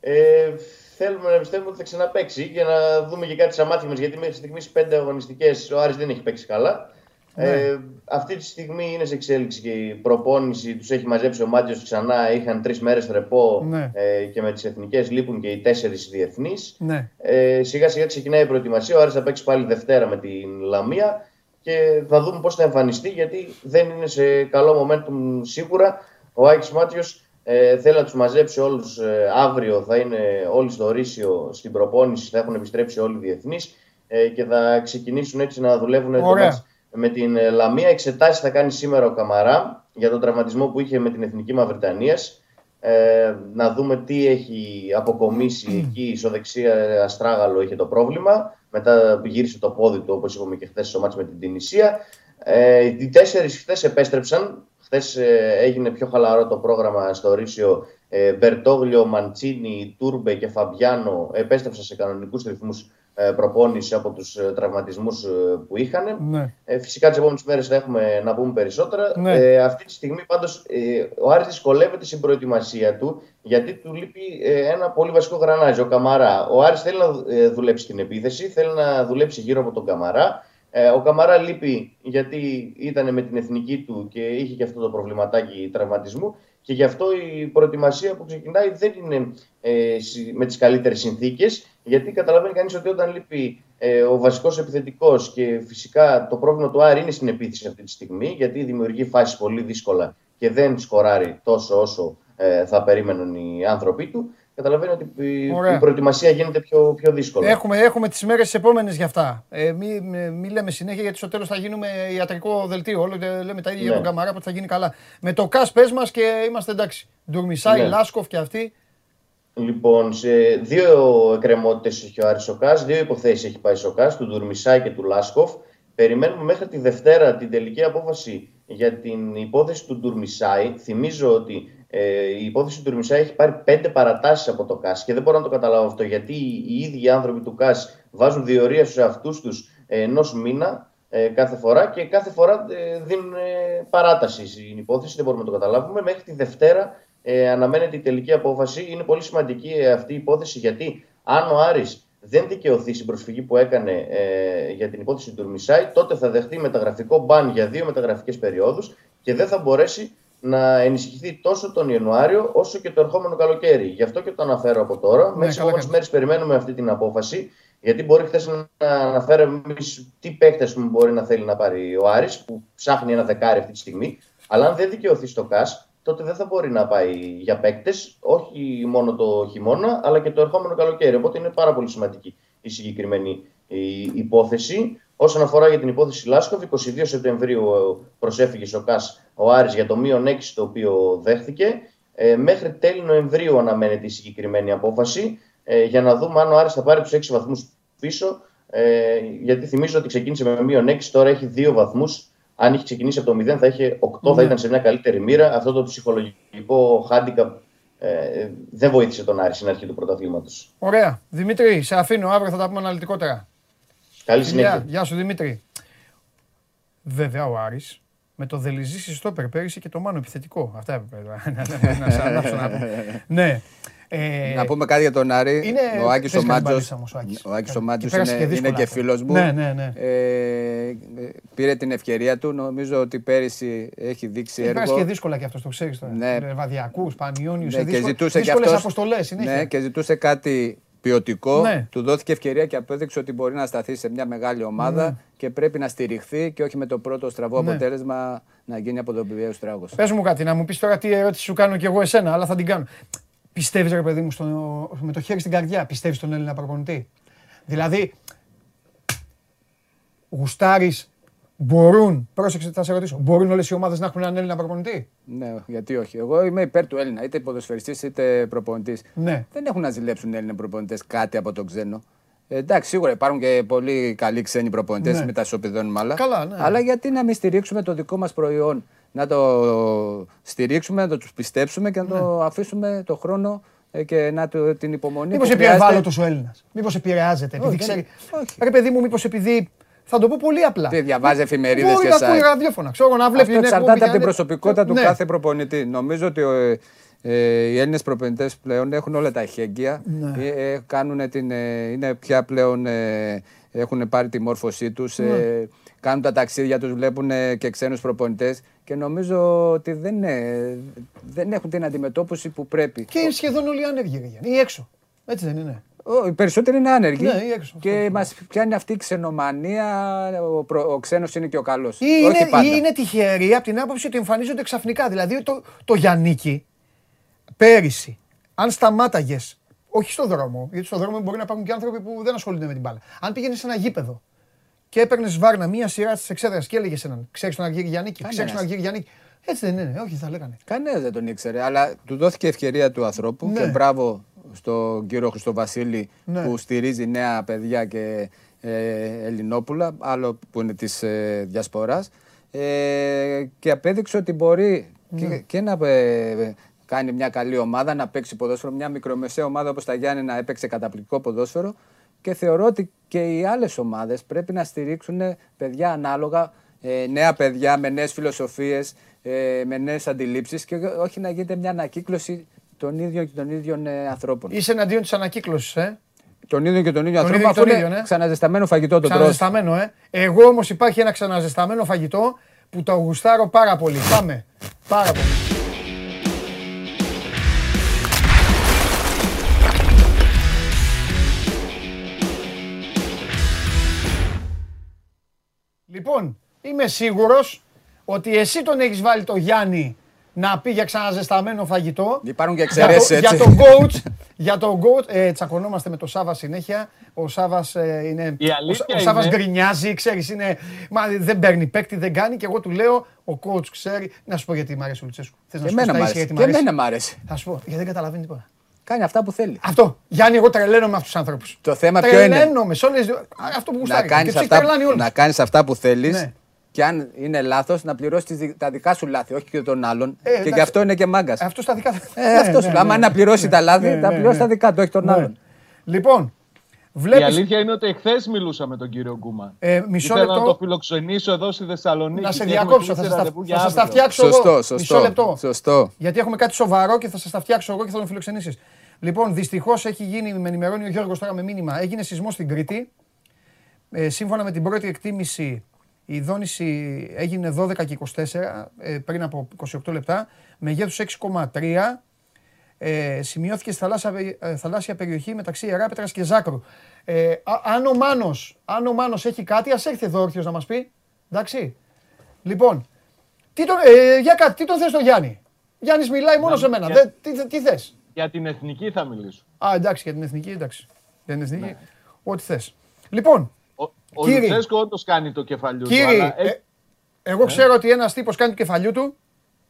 Speaker 5: Ε, θέλουμε να πιστεύουμε ότι θα ξαναπαίξει για να δούμε και κάτι στα μάτια μας. Γιατί μέχρι στιγμής πέντε αγωνιστικές ο Άρης δεν έχει παίξει καλά.
Speaker 1: Ναι.
Speaker 5: Ε, αυτή τη στιγμή είναι σε εξέλιξη και η προπόνηση τους έχει μαζέψει ο Μάτιος ξανά. Είχαν τρεις μέρες ρεπό
Speaker 1: Ναι.
Speaker 5: ε, και με τις εθνικές λείπουν και οι τέσσερις διεθνείς.
Speaker 1: Ναι.
Speaker 5: Ε, σιγά σιγά ξεκινάει η προετοιμασία. Ο Άρης θα παίξει πάλι Δευτέρα με την Λαμία και θα δούμε πώς θα εμφανιστεί γιατί δεν είναι σε καλό momentum σίγουρα. Ο Άκης Μάτιος ε, θέλει να τους μαζέψει όλους αύριο. Θα είναι όλοι στο Ρήσιο στην προπόνηση, θα έχουν επιστρέψει όλοι οι διεθνείς ε, και θα ξεκινήσουν έτσι να δουλεύουν το
Speaker 1: Ωραία.
Speaker 5: μάτς με την ε, Λαμία. Εξετάσεις θα κάνει σήμερα ο Καμαρά για τον τραυματισμό που είχε με την Εθνική Μαυριτανίας. Ε, να δούμε τι έχει αποκομίσει εκεί. Στο δεξιά αστράγαλο είχε το πρόβλημα. Μετά γύρισε το πόδι του, όπως είπαμε και χθες στο μάτς με την Τινησία. Ε, οι τέσσερις χθες επέστρεψαν. Χθες ε, έγινε πιο χαλαρό το πρόγραμμα στο Ρήσιο. Ε, Μπερτόγλιο, Μαντσίνη, Τούρμπε και Φαμπιάνο επέστρεψαν σε κανονικούς ρυθμούς ε, προπόνηση από τους ε, τραυματισμούς ε, που είχαν.
Speaker 1: Ναι.
Speaker 5: Φυσικά τις επόμενες μέρες θα έχουμε να πούμε περισσότερα.
Speaker 1: Ναι.
Speaker 5: Ε, αυτή τη στιγμή πάντως ο Άρης δυσκολεύεται στην προετοιμασία του γιατί του λείπει ένα πολύ βασικό γρανάζι, ο Καμαρά. Ο Άρης θέλει να δουλέψει την επίθεση, θέλει να δουλέψει γύρω από τον Καμαρά. Ο Καμαρά λείπει γιατί ήταν με την εθνική του και είχε και αυτό το προβληματάκι τραυματισμού και γι' αυτό η προετοιμασία που ξεκινάει δεν είναι ε, με τις καλύτερες συνθήκες γιατί καταλαβαίνει κανείς ότι όταν λείπει ε, ο βασικός επιθετικός και φυσικά το πρόβλημα του Άρη είναι στην επίθεση αυτή τη στιγμή γιατί δημιουργεί φάσεις πολύ δύσκολα και δεν σκοράρει τόσο όσο ε, θα περίμεναν οι άνθρωποι του καταλαβαίνει ότι η προετοιμασία γίνεται πιο, πιο δύσκολη.
Speaker 1: Έχουμε, έχουμε τις μέρες επόμενες γι' αυτά. Ε, μην μη λέμε συνέχεια γιατί στο τέλος θα γίνουμε ιατρικό δελτίο. Όλο λέμε τα ίδια για τον ναι. Καμαρά που θα γίνει καλά. Με το ΚΑΣ πες μας και είμαστε εντάξει. Ντουρμισάη, ναι. Λάσκοφ και αυτοί.
Speaker 5: Λοιπόν, σε δύο εκκρεμότητες έχει ο Άρης ο ΚΑΣ, δύο υποθέσεις έχει πάει στο ΚΑΣ, του Ντουρμισάη και του Λάσκοφ. Περιμένουμε μέχρι τη Δευτέρα την τελική απόφαση για την υπόθεση του Ντουρμισάη. Θυμίζω ότι ε, η υπόθεση του Ερμισά έχει πάρει πέντε παρατάσεις από το ΚΑΣ και δεν μπορώ να το καταλάβω αυτό γιατί οι ίδιοι άνθρωποι του ΚΑΣ βάζουν διορία στους εαυτούς τους ενός μήνα ε, κάθε φορά και κάθε φορά ε, δίνουν ε, παράταση στην υπόθεση. Δεν μπορούμε να το καταλάβουμε. Μέχρι τη Δευτέρα ε, αναμένεται η τελική απόφαση. Είναι πολύ σημαντική ε, αυτή η υπόθεση γιατί αν ο Άρης δεν δικαιωθεί στην προσφυγή που έκανε ε, για την υπόθεση του Ερμισάη, τότε θα δεχτεί μεταγραφικό μπαν για δύο μεταγραφικές περιόδους και δεν θα μπορέσει να ενισχυθεί τόσο τον Ιανουάριο όσο και το ερχόμενο καλοκαίρι. Γι' αυτό και το αναφέρω από τώρα. Ναι, Μέσα σε μέρες περιμένουμε αυτή την απόφαση. Γιατί μπορεί χθες να αναφέρουμε τι παίκτες που μπορεί να θέλει να πάρει ο Άρης, που ψάχνει ένα δεκάρι αυτή τη στιγμή. Αλλά αν δεν δικαιωθεί στο ΚΑΣ, τότε δεν θα μπορεί να πάει για παίκτες, όχι μόνο το χειμώνα, αλλά και το ερχόμενο καλοκαίρι. Οπότε είναι πάρα πολύ σημαντική η συγκεκριμένη υπόθεση. Όσον αφορά για την υπόθεση Λάσκοβ, 22 Σεπτεμβρίου προσέφηκε στο ΚΑΣ ο Άρης για το μείον 6 το οποίο δέχθηκε. Ε, μέχρι τέλη Νοεμβρίου αναμένεται η συγκεκριμένη απόφαση ε, για να δούμε αν ο Άρης θα πάρει τους 6 βαθμούς πίσω. Ε, γιατί θυμίζω ότι ξεκίνησε με μείον 6, τώρα έχει 2 βαθμούς. Αν είχε ξεκινήσει από το 0 θα είχε 8, θα ναι. ήταν σε μια καλύτερη μοίρα. Αυτό το ψυχολογικό handicap ε, δεν βοήθησε τον Άρη στην αρχή του πρωταθλήματο.
Speaker 1: Ωραία. Δημήτρη, σε αφήνω. Αύριο θα τα πούμε αναλυτικότερα.
Speaker 5: Καλή συνέχεια.
Speaker 1: Γεια σου Δημήτρη. Βέβαια ο Άρης με το Δελιζή στο πέρυσι και το Μάνο επιθετικό. Αυτά έπρεπε να Ναι.
Speaker 2: Ε, να πούμε κάτι για τον Άρη.
Speaker 1: Είναι...
Speaker 2: Ο Άκης ο Μάτζος, ο Άκης ο Μάτζος είναι, είναι και φίλος μου.
Speaker 1: Ναι, ναι, ναι.
Speaker 2: Ε, πήρε την ευκαιρία του. Νομίζω ότι πέρυσι έχει δείξει έργο. Έχει
Speaker 1: και δύσκολα και αυτός, το ξέρεις τώρα.
Speaker 2: Ναι.
Speaker 1: Βαδιακούς, Πανιόνιους,
Speaker 2: ναι,
Speaker 1: και
Speaker 2: ζητούσε
Speaker 1: δύσκολες αποστολές.
Speaker 2: Ναι, και ζητούσε κάτι ποιοτικό. Ναι. Του δόθηκε ευκαιρία και απέδειξε ότι μπορεί να σταθεί σε μια μεγάλη ομάδα ναι. και πρέπει να στηριχθεί και όχι με το πρώτο στραβό ναι. αποτέλεσμα να γίνει από τον πιβαίο τράγο.
Speaker 1: Πες μου κάτι, να μου πεις τώρα τι ερώτηση σου κάνω κι εγώ εσένα, αλλά θα την κάνω. Πιστεύεις, ρε παιδί μου, στο, με το χέρι στην καρδιά, πιστεύεις στον Έλληνα προπονητή; Δηλαδή, γουστάρεις Μπορούν, πρόσεξε, θα σε ρωτήσω, μπορούν όλες οι ομάδες να έχουν έναν Έλληνα προπονητή;
Speaker 2: Ναι, γιατί όχι. Εγώ είμαι υπέρ του Έλληνα, είτε ποδοσφαιριστής είτε προπονητής.
Speaker 1: Ναι.
Speaker 2: Δεν έχουν να ζηλέψουν οι Έλληνες προπονητές κάτι από τον ξένο. Ε, εντάξει, σίγουρα υπάρχουν και πολύ καλοί ξένοι προπονητές, ναι. με τα ισοπηδώνουμε άλλα.
Speaker 1: Καλά, ναι.
Speaker 2: Αλλά γιατί να μην στηρίξουμε το δικό μας προϊόν, να το στηρίξουμε, να το τους πιστέψουμε και να το ναι. αφήσουμε το χρόνο ε, και να το, την υπομονή.
Speaker 1: Μήπως επηρεάζεται ο Έλληνας; Μήπως επηρεάζεται. Επειδή ξέρει. Ρε παιδί μου, μήπως επειδή θα το πω πολύ απλά.
Speaker 2: Τι διαβάζει εφημερίδες και
Speaker 1: site. Μπορεί να ραδιόφωνα. Ξέρω να βλέπει.
Speaker 2: Αυτό εξαρτάται από την προσωπικότητα του ναι. κάθε προπονητή. Νομίζω ότι ε, ε, οι Έλληνες προπονητές πλέον έχουν όλα τα εχέγγυα. Ναι. Ε, κάνουν την, είναι πια πλέον. έχουν πάρει τη μόρφωσή τους. Ναι. κάνουν τα ταξίδια τους, βλέπουν και ξένους προπονητές και νομίζω ότι δεν, δεν έχουν την αντιμετώπιση που πρέπει.
Speaker 1: Και είναι σχεδόν όλοι άνεργοι ή έξω. Έτσι δεν είναι.
Speaker 2: Οι περισσότεροι είναι άνεργοι. Ναι, και μας πιάνει αυτή η ξενομανία. Ο, προ, ο ξένος είναι και ο καλός.
Speaker 1: Ή, είναι, ή είναι τυχεροί από την άποψη ότι εμφανίζονται ξαφνικά. Δηλαδή το, το Γιάννικη πέρυσι, αν σταμάταγες. Όχι στον δρόμο, γιατί στον δρόμο μπορεί να υπάρχουν και άνθρωποι που δεν ασχολούνται με την μπάλα. Αν πήγαινες σε ένα γήπεδο και έπαιρνες βάρνα μία σειρά της εξέδρας και έλεγες έναν, ξέρεις τον Αργύρι Γιάννη, ξέρεις τον Αργύρι Γιάννη. Έτσι δεν είναι, όχι θα λέγανε.
Speaker 2: Κανένας δεν τον ήξερε, αλλά του δόθηκε ευκαιρία του ανθρώπου
Speaker 1: Ναι.
Speaker 2: και μπράβο στον κύριο Χριστοβασίλη
Speaker 1: Ναι.
Speaker 2: που στηρίζει νέα παιδιά και ε, Ελληνόπουλα, άλλο που είναι της ε, διασποράς ε, και απέδειξε ότι μπορεί
Speaker 1: Ναι.
Speaker 2: και, και να ε, κάνει μια καλή ομάδα, να παίξει ποδόσφαιρο, μια μικρομεσαία ομάδα όπως τα Γιάννη να έπαιξε καταπληκτικό ποδόσφαιρο και θεωρώ ότι και οι άλλες ομάδες πρέπει να στηρίξουν παιδιά ανάλογα, ε, νέα παιδιά με νέες φιλοσοφίες, ε, με νέες αντιλήψεις και όχι να γίνεται μια ανακύκλωση των ίδιων και των ίδιων ε, ανθρώπων.
Speaker 1: Είσαι εναντίον της ανακύκλωσης, ε.
Speaker 2: Των ίδιων και των ίδιων
Speaker 1: Τον
Speaker 2: ανθρώπων,
Speaker 1: ίδιο και
Speaker 2: αφού
Speaker 1: τον
Speaker 2: είναι
Speaker 1: ίδιο, ναι.
Speaker 2: ξαναζεσταμένο φαγητό το τρως.
Speaker 1: Ξαναζεσταμένο, ε. Εγώ όμως υπάρχει ένα ξαναζεσταμένο φαγητό που το γουστάρω πάρα πολύ. Πάμε. Πάρα πολύ. Λοιπόν, είμαι σίγουρος ότι εσύ τον έχεις βάλει το Γιάννη να πει για ξαναζεσταμένο φαγητό.
Speaker 2: Υπάρχουν και
Speaker 1: Για το-
Speaker 2: εξαιρέσεις έτσι.
Speaker 1: Για τον coach, για τον coach ε, τσακωνόμαστε με τον Σάβα συνέχεια. Ο Σάβας ε, είναι.
Speaker 6: Η αλήθεια
Speaker 1: ο, ο Σάβας
Speaker 6: είναι-
Speaker 1: γκρινιάζει, ξέρεις, είναι. Μα δεν παίρνει παίκτη, δεν κάνει. Και εγώ του λέω, ο coach ξέρει. Να σου πω γιατί μ' αρέσει ο Λουτσέσκου. Θες να
Speaker 2: Και
Speaker 1: σου πω
Speaker 2: εμένα
Speaker 1: στα
Speaker 2: μ'
Speaker 1: ίσια
Speaker 2: άρεσε.
Speaker 1: γιατί μ'
Speaker 2: Και
Speaker 1: αρέσει.
Speaker 2: εμένα μ' άρεσε.
Speaker 1: Θα σου πω, γιατί δεν καταλαβαίνει τίποτα.
Speaker 2: Κάνει αυτά που θέλει.
Speaker 1: Αυτό. Γιάννη, εγώ τρελαίνω με αυτούς τους άνθρωπου.
Speaker 2: Το θέμα ποιο είναι;
Speaker 1: Τρελαίνομαι σε όλες... Αυτό που
Speaker 2: Να
Speaker 1: γουστάρει. Και
Speaker 2: κάνεις,
Speaker 1: τους έχει
Speaker 2: αυτά,
Speaker 1: τρελάνει όλους.
Speaker 2: να κάνεις αυτά που θέλεις
Speaker 1: Ναι.
Speaker 2: και αν είναι λάθος να πληρώσεις τις- τα δικά σου λάθη, όχι και των άλλων.
Speaker 1: Ε,
Speaker 2: και
Speaker 1: εντάξει.
Speaker 2: γι' αυτό είναι και μάγκας.
Speaker 1: Αυτό στα δικά του.
Speaker 2: Ε, αυτό σου λέω. Άμα είναι να πληρώσει τα λάθη, θα πληρώσεις τα δικά του, όχι των
Speaker 1: Ναι.
Speaker 2: άλλων.
Speaker 1: Λοιπόν,
Speaker 6: Η
Speaker 1: βλέπει.
Speaker 6: αλήθεια είναι ότι εχθές μιλούσα με τον κύριο Γκούμα.
Speaker 1: Ε, μισό
Speaker 6: Ήθελα να
Speaker 1: λεπτό.
Speaker 6: το φιλοξενήσω εδώ στη Θεσσαλονίκη.
Speaker 1: Να σε
Speaker 6: και έχουμε
Speaker 1: διακόψω. Θα
Speaker 6: κλείσει
Speaker 1: σας τα-
Speaker 6: ραντεβού για
Speaker 1: θα σας τα
Speaker 6: αύριο.
Speaker 1: φτιάξω εγώ.
Speaker 2: Σωστό,
Speaker 1: Μισό
Speaker 2: σωστό.
Speaker 1: λεπτό.
Speaker 2: Σωστό.
Speaker 1: Γιατί έχουμε κάτι σοβαρό και θα σας τα φτιάξω εγώ και θα τον φιλοξενήσεις. Λοιπόν, δυστυχώς έχει γίνει, με ενημερώνει ο Γιώργος τώρα με μήνυμα, έγινε σεισμός στην Κρήτη. Ε, σύμφωνα με την πρώτη εκτίμηση, η δόνηση έγινε 12 και 24 ε, πριν από 28 λεπτά, μεγέθους 6,3. Ε, σημειώθηκε στη θαλάσσια, ε, θαλάσσια περιοχή μεταξύ Εράπετρας και Ζάκρου. Ε, α- αν, ο Μάνος, αν ο Μάνος έχει κάτι, ας έρθει εδώ όρθιος να μας πει. Εντάξει. Λοιπόν, τι τον, ε, για κάτι, τι τον θες το Γιάννη; Γιάννης μιλάει μόνος σε μένα.
Speaker 6: για-
Speaker 1: Δεν- τι, τι θες;
Speaker 6: Για την εθνική θα μιλήσω.
Speaker 1: Α, εντάξει, για την εθνική, εντάξει. Για την εθνική, ό,τι θες. Λοιπόν,
Speaker 6: Ο, ο
Speaker 1: Κύριε.
Speaker 6: Λουτσέσκο όντως κάνει το κεφαλιού του.
Speaker 1: κύριε,
Speaker 6: αλλά έχει-
Speaker 1: ε, εγώ ξέρω ότι ένας τύπος κάνει το κεφαλιού του,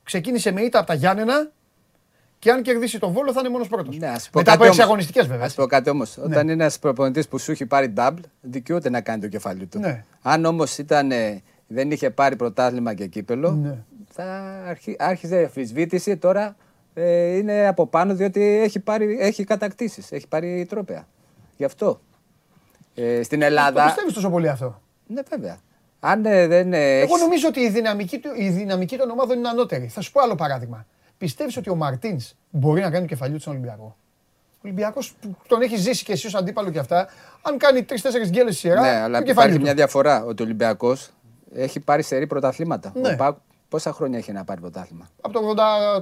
Speaker 1: ξεκίνησε με ήττα από τα Γιάννενα και αν κερδίσει τον Βόλο θα είναι μόνος πρώτος.
Speaker 2: Ναι, ας πω
Speaker 1: Μετά από
Speaker 2: κάτι
Speaker 1: έξι
Speaker 2: όμως.
Speaker 1: αγωνιστικές βέβαια.
Speaker 2: Α πω κάτι όμως. Όταν είναι ένας προπονητής που σου έχει πάρει double, δικαιούται να κάνει το κεφάλι του.
Speaker 1: Ναι.
Speaker 2: Αν όμως δεν είχε πάρει πρωτάθλημα και κύπελο,
Speaker 1: Ναι.
Speaker 2: θα αρχι, άρχιζε αμφισβήτηση. Τώρα ε, είναι από πάνω διότι έχει, πάρει, έχει κατακτήσεις, έχει πάρει τρόπαια. Γι' αυτό. Ε, στην
Speaker 1: Το
Speaker 2: Ελλάδα.
Speaker 1: πιστεύεις τόσο πολύ αυτό;
Speaker 2: Ναι, βέβαια. Αν ε, δεν ε,
Speaker 1: Εγώ
Speaker 2: έχεις-
Speaker 1: νομίζω ότι η δυναμική, του- η δυναμική των ομάδων είναι ανώτερη. Θα σου πω άλλο παράδειγμα. Πιστεύεις ότι ο Μαρτίνς μπορεί να κάνει το κεφαλιού του στον Ολυμπιακό; Ο Ολυμπιακός που τον έχεις ζήσει και εσύ ως αντίπαλο και αυτά, αν κάνει τρει-τέσσερι γκέλες σειρά.
Speaker 2: Ναι, αλλά
Speaker 1: το κεφαλιού
Speaker 2: υπάρχει
Speaker 1: του.
Speaker 2: μια διαφορά. Ότι ο Ολυμπιακός έχει πάρει σερή πρωταθλήματα.
Speaker 1: Ναι.
Speaker 2: Ο ΠΑΟΚ πόσα χρόνια έχει να πάρει πρωτάθλημα;
Speaker 1: Από το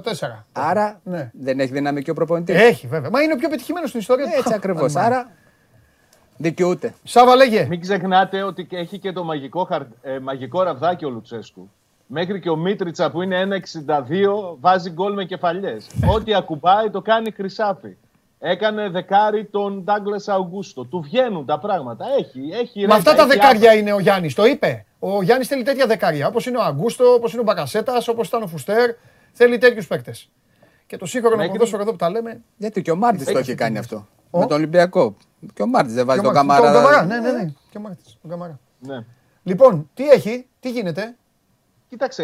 Speaker 1: 84.
Speaker 2: Άρα
Speaker 1: Ναι.
Speaker 2: δεν έχει δυναμική ο προπονητής.
Speaker 1: Έχει βέβαια. Μα είναι ο πιο πετυχημένος στην ιστορία του.
Speaker 2: Έτσι ακριβώς. Άρα δικαιούται.
Speaker 1: Σάβα λέγε.
Speaker 6: Μην ξεχνάτε ότι και έχει και το μαγικό, χαρ... ε, μαγικό ραβδάκι ο Λουτσέσκου. Μέχρι και ο Μίτριτσα που είναι 1,62 βάζει γκολ με κεφαλιές. Ό,τι ακουμπάει το κάνει χρυσάφι. Έκανε δεκάρι τον Ντάγκλας Αουγκούστο. Του βγαίνουν τα πράγματα. Έχει, έχει
Speaker 1: Με
Speaker 6: ρέγγα,
Speaker 1: αυτά τα
Speaker 6: έχει
Speaker 1: δεκάρια είναι ο Γιάννης. Το είπε. Ο Γιάννης θέλει τέτοια δεκάρια. Όπως είναι ο Αουγκούστο, όπως είναι ο Μπακασέτας, όπως ήταν ο Φουστέρ. Θέλει τέτοιους παίκτες. Και το σύγχρονο
Speaker 6: Μέχρι-
Speaker 1: ποδόσφαιρο εδώ που τα λέμε.
Speaker 2: Γιατί και ο Μαρτίνς το
Speaker 6: Έχει
Speaker 2: έχει κάνει αυτό.
Speaker 1: Ο;
Speaker 2: Με τον Ολυμπιακό. Και ο Μαρτίνς δεν βάζει
Speaker 1: και ο
Speaker 2: τον
Speaker 1: Μάρτινς.
Speaker 2: Καμαρά.
Speaker 1: Τον Καμαρά, ναι, ναι, ναι. Και ο Μάρτινς, τον Καμαρά.
Speaker 6: Ναι.
Speaker 1: Λοιπόν, τι έχει, τι γίνεται;
Speaker 6: Κοίταξε,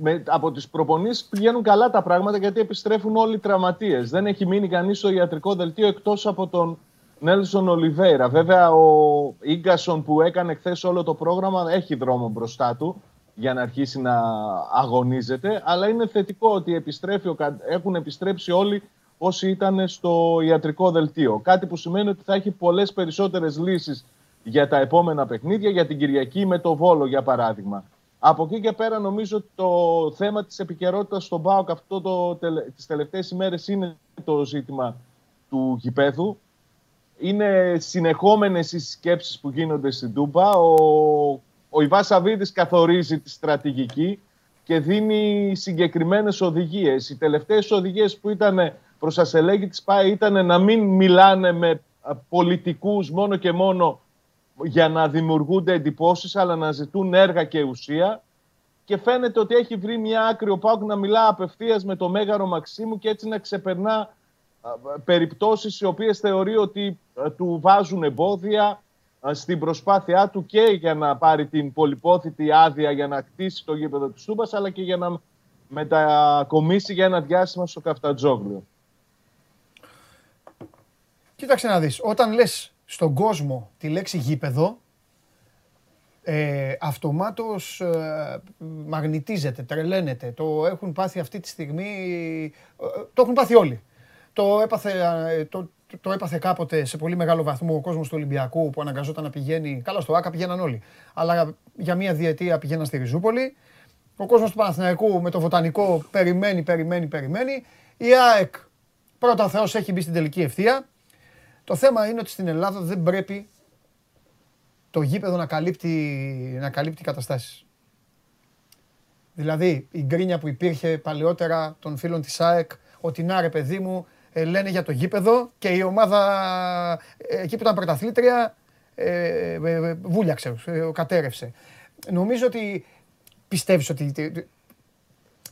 Speaker 6: με, από τις προπονήσεις πηγαίνουν καλά τα πράγματα γιατί επιστρέφουν όλοι οι τραυματίες. Δεν έχει μείνει κανείς στο ιατρικό δελτίο εκτός από τον Νέλσον Ολιβέηρα. Βέβαια ο Ίγκασον που έκανε χθες όλο το πρόγραμμα έχει δρόμο μπροστά του για να αρχίσει να αγωνίζεται. Αλλά είναι θετικό ότι επιστρέφει, ο Κα- έχουν επιστρέψει όλοι όσοι ήταν στο ιατρικό δελτίο. Κάτι που σημαίνει ότι θα έχει πολλές περισσότερες λύσεις για τα επόμενα παιχνίδια, για την Κυριακή με το Βόλο για παράδειγμα. Από εκεί και πέρα νομίζω ότι το θέμα της επικαιρότητας στον ΠΑΟΚ αυτό το, τελε- τις τελευταίες ημέρες είναι το ζήτημα του γηπέδου. Είναι συνεχόμενες οι σκέψεις που γίνονται στην Τούμπα. Ο, ο Ιβάς Σαββίδης καθορίζει τη στρατηγική και δίνει συγκεκριμένες οδηγίες. Οι τελευταίες οδηγίες που ήταν προς ασελέγη της ΠΑΕ ήταν να μην μιλάνε με α, πολιτικούς μόνο και μόνο για να δημιουργούνται εντυπώσεις, αλλά να ζητούν έργα και ουσία. και φαίνεται ότι έχει βρει μια άκρη ο Πάουκ να μιλά απευθείας με το Μέγαρο Μαξίμου και έτσι να ξεπερνά α, περιπτώσεις οι οποίες θεωρεί ότι α, του βάζουν εμπόδια α, στην προσπάθειά του και για να πάρει την πολυπόθητη άδεια για να κτίσει το γήπεδο του Στούμπας αλλά και για να μετακομίσει για ένα διάστημα στο Καφτατζόγλιο.
Speaker 1: Κοίταξε να δεις, όταν λες στον κόσμο τη λέξη γήπεδο, ε, αυτομάτως ε, μαγνητίζεται, τρελαίνεται. Το έχουν πάθει αυτή τη στιγμή, ε, το έχουν πάθει όλοι. Το έπαθε, ε, το, το έπαθε κάποτε σε πολύ μεγάλο βαθμό ο κόσμος του Ολυμπιακού που αναγκαζόταν να πηγαίνει, καλά στο ΆΚΑ πηγαίναν όλοι, αλλά για μία διετία πηγαίναν στη Ριζούπολη. Ο κόσμος του Παναθηναϊκού με το Βοτανικό περιμένει, περιμένει, περιμένει. Η ΑΕΚ πρώτα ο Θεός έχει μπει στην τελική ευθεία. Το θέμα είναι ότι στην Ελλάδα δεν πρέπει το γήπεδο να καλύπτει, να καλύπτει καταστάσεις. Δηλαδή η γκρίνια που υπήρχε παλαιότερα των φίλων της ΑΕΚ ότι να ρε παιδί μου ε, λένε για το γήπεδο και η ομάδα ε, εκεί που ήταν πρωταθλήτρια ε, ε, ε, βούλιαξε, ε, κατέρρευσε. Νομίζω ότι πιστεύεις ότι,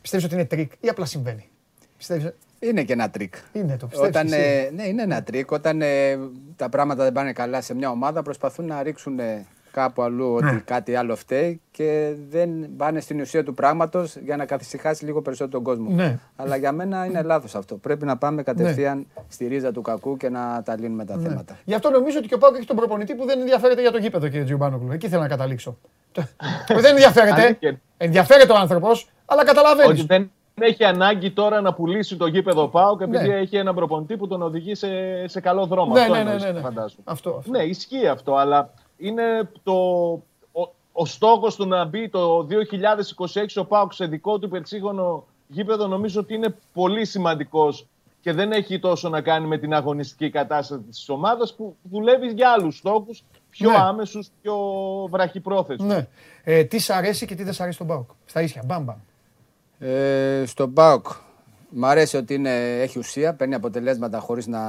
Speaker 1: πιστεύεις ότι είναι τρικ ή απλά συμβαίνει. Πιστεύεις,
Speaker 2: Είναι και ένα τρικ.
Speaker 1: είναι το πιστεύεις
Speaker 2: Όταν,
Speaker 1: εσύ.
Speaker 2: ε, ναι, είναι ένα τρικ. Όταν ε, τα πράγματα δεν πάνε καλά σε μια ομάδα, προσπαθούν να ρίξουν ε, κάπου αλλού ότι
Speaker 1: Ναι.
Speaker 2: κάτι άλλο φταίει και δεν πάνε στην ουσία του πράγματος για να καθησυχάσει λίγο περισσότερο τον κόσμο.
Speaker 1: Ναι.
Speaker 2: Αλλά για μένα είναι λάθος αυτό. Πρέπει να πάμε κατευθείαν στη ρίζα του κακού και να τα λύνουμε τα
Speaker 1: Ναι.
Speaker 2: θέματα.
Speaker 1: Γι' αυτό νομίζω ότι και ο Πάουκ έχει τον προπονητή που δεν ενδιαφέρεται για το γήπεδο, κύριε Τζιουμπάνογλου. Εκεί θέλω να καταλήξω. Που δεν ενδιαφέρεται.
Speaker 6: Αλήθεια.
Speaker 1: ενδιαφέρεται ο άνθρωπος, αλλά
Speaker 6: Ότι
Speaker 1: καταλαβαίνει.
Speaker 6: Δεν έχει ανάγκη τώρα να πουλήσει το γήπεδο ΠΑΟΚ επειδή
Speaker 1: Ναι.
Speaker 6: έχει έναν προπονητή που τον οδηγεί σε, σε καλό δρόμο.
Speaker 1: Ναι,
Speaker 6: αυτό
Speaker 1: ναι, ναι,
Speaker 6: εννοείς,
Speaker 1: ναι, ναι.
Speaker 6: φαντάζομαι.
Speaker 1: Αυτό. αυτό.
Speaker 6: Ναι, ισχύει αυτό, αλλά είναι το, ο, ο στόχος του να μπει το 2026 ο ΠΑΟΚ σε δικό του υπερσύγχρονο γήπεδο νομίζω ότι είναι πολύ σημαντικός και δεν έχει τόσο να κάνει με την αγωνιστική κατάσταση της ομάδας που δουλεύει για άλλους στόχους, πιο
Speaker 1: Ναι.
Speaker 6: άμεσους, πιο βραχυπρόθεσμους.
Speaker 1: Ναι. Ε, τι σ' αρέσει και τι δεν σ' αρέσει στον Πάουκ. Στα ίσια. Μπαμ, μπαμ.
Speaker 2: Ε, στον ΠΑΟΚ μ' αρέσει ότι είναι, έχει ουσία, παίρνει αποτελέσματα χωρίς να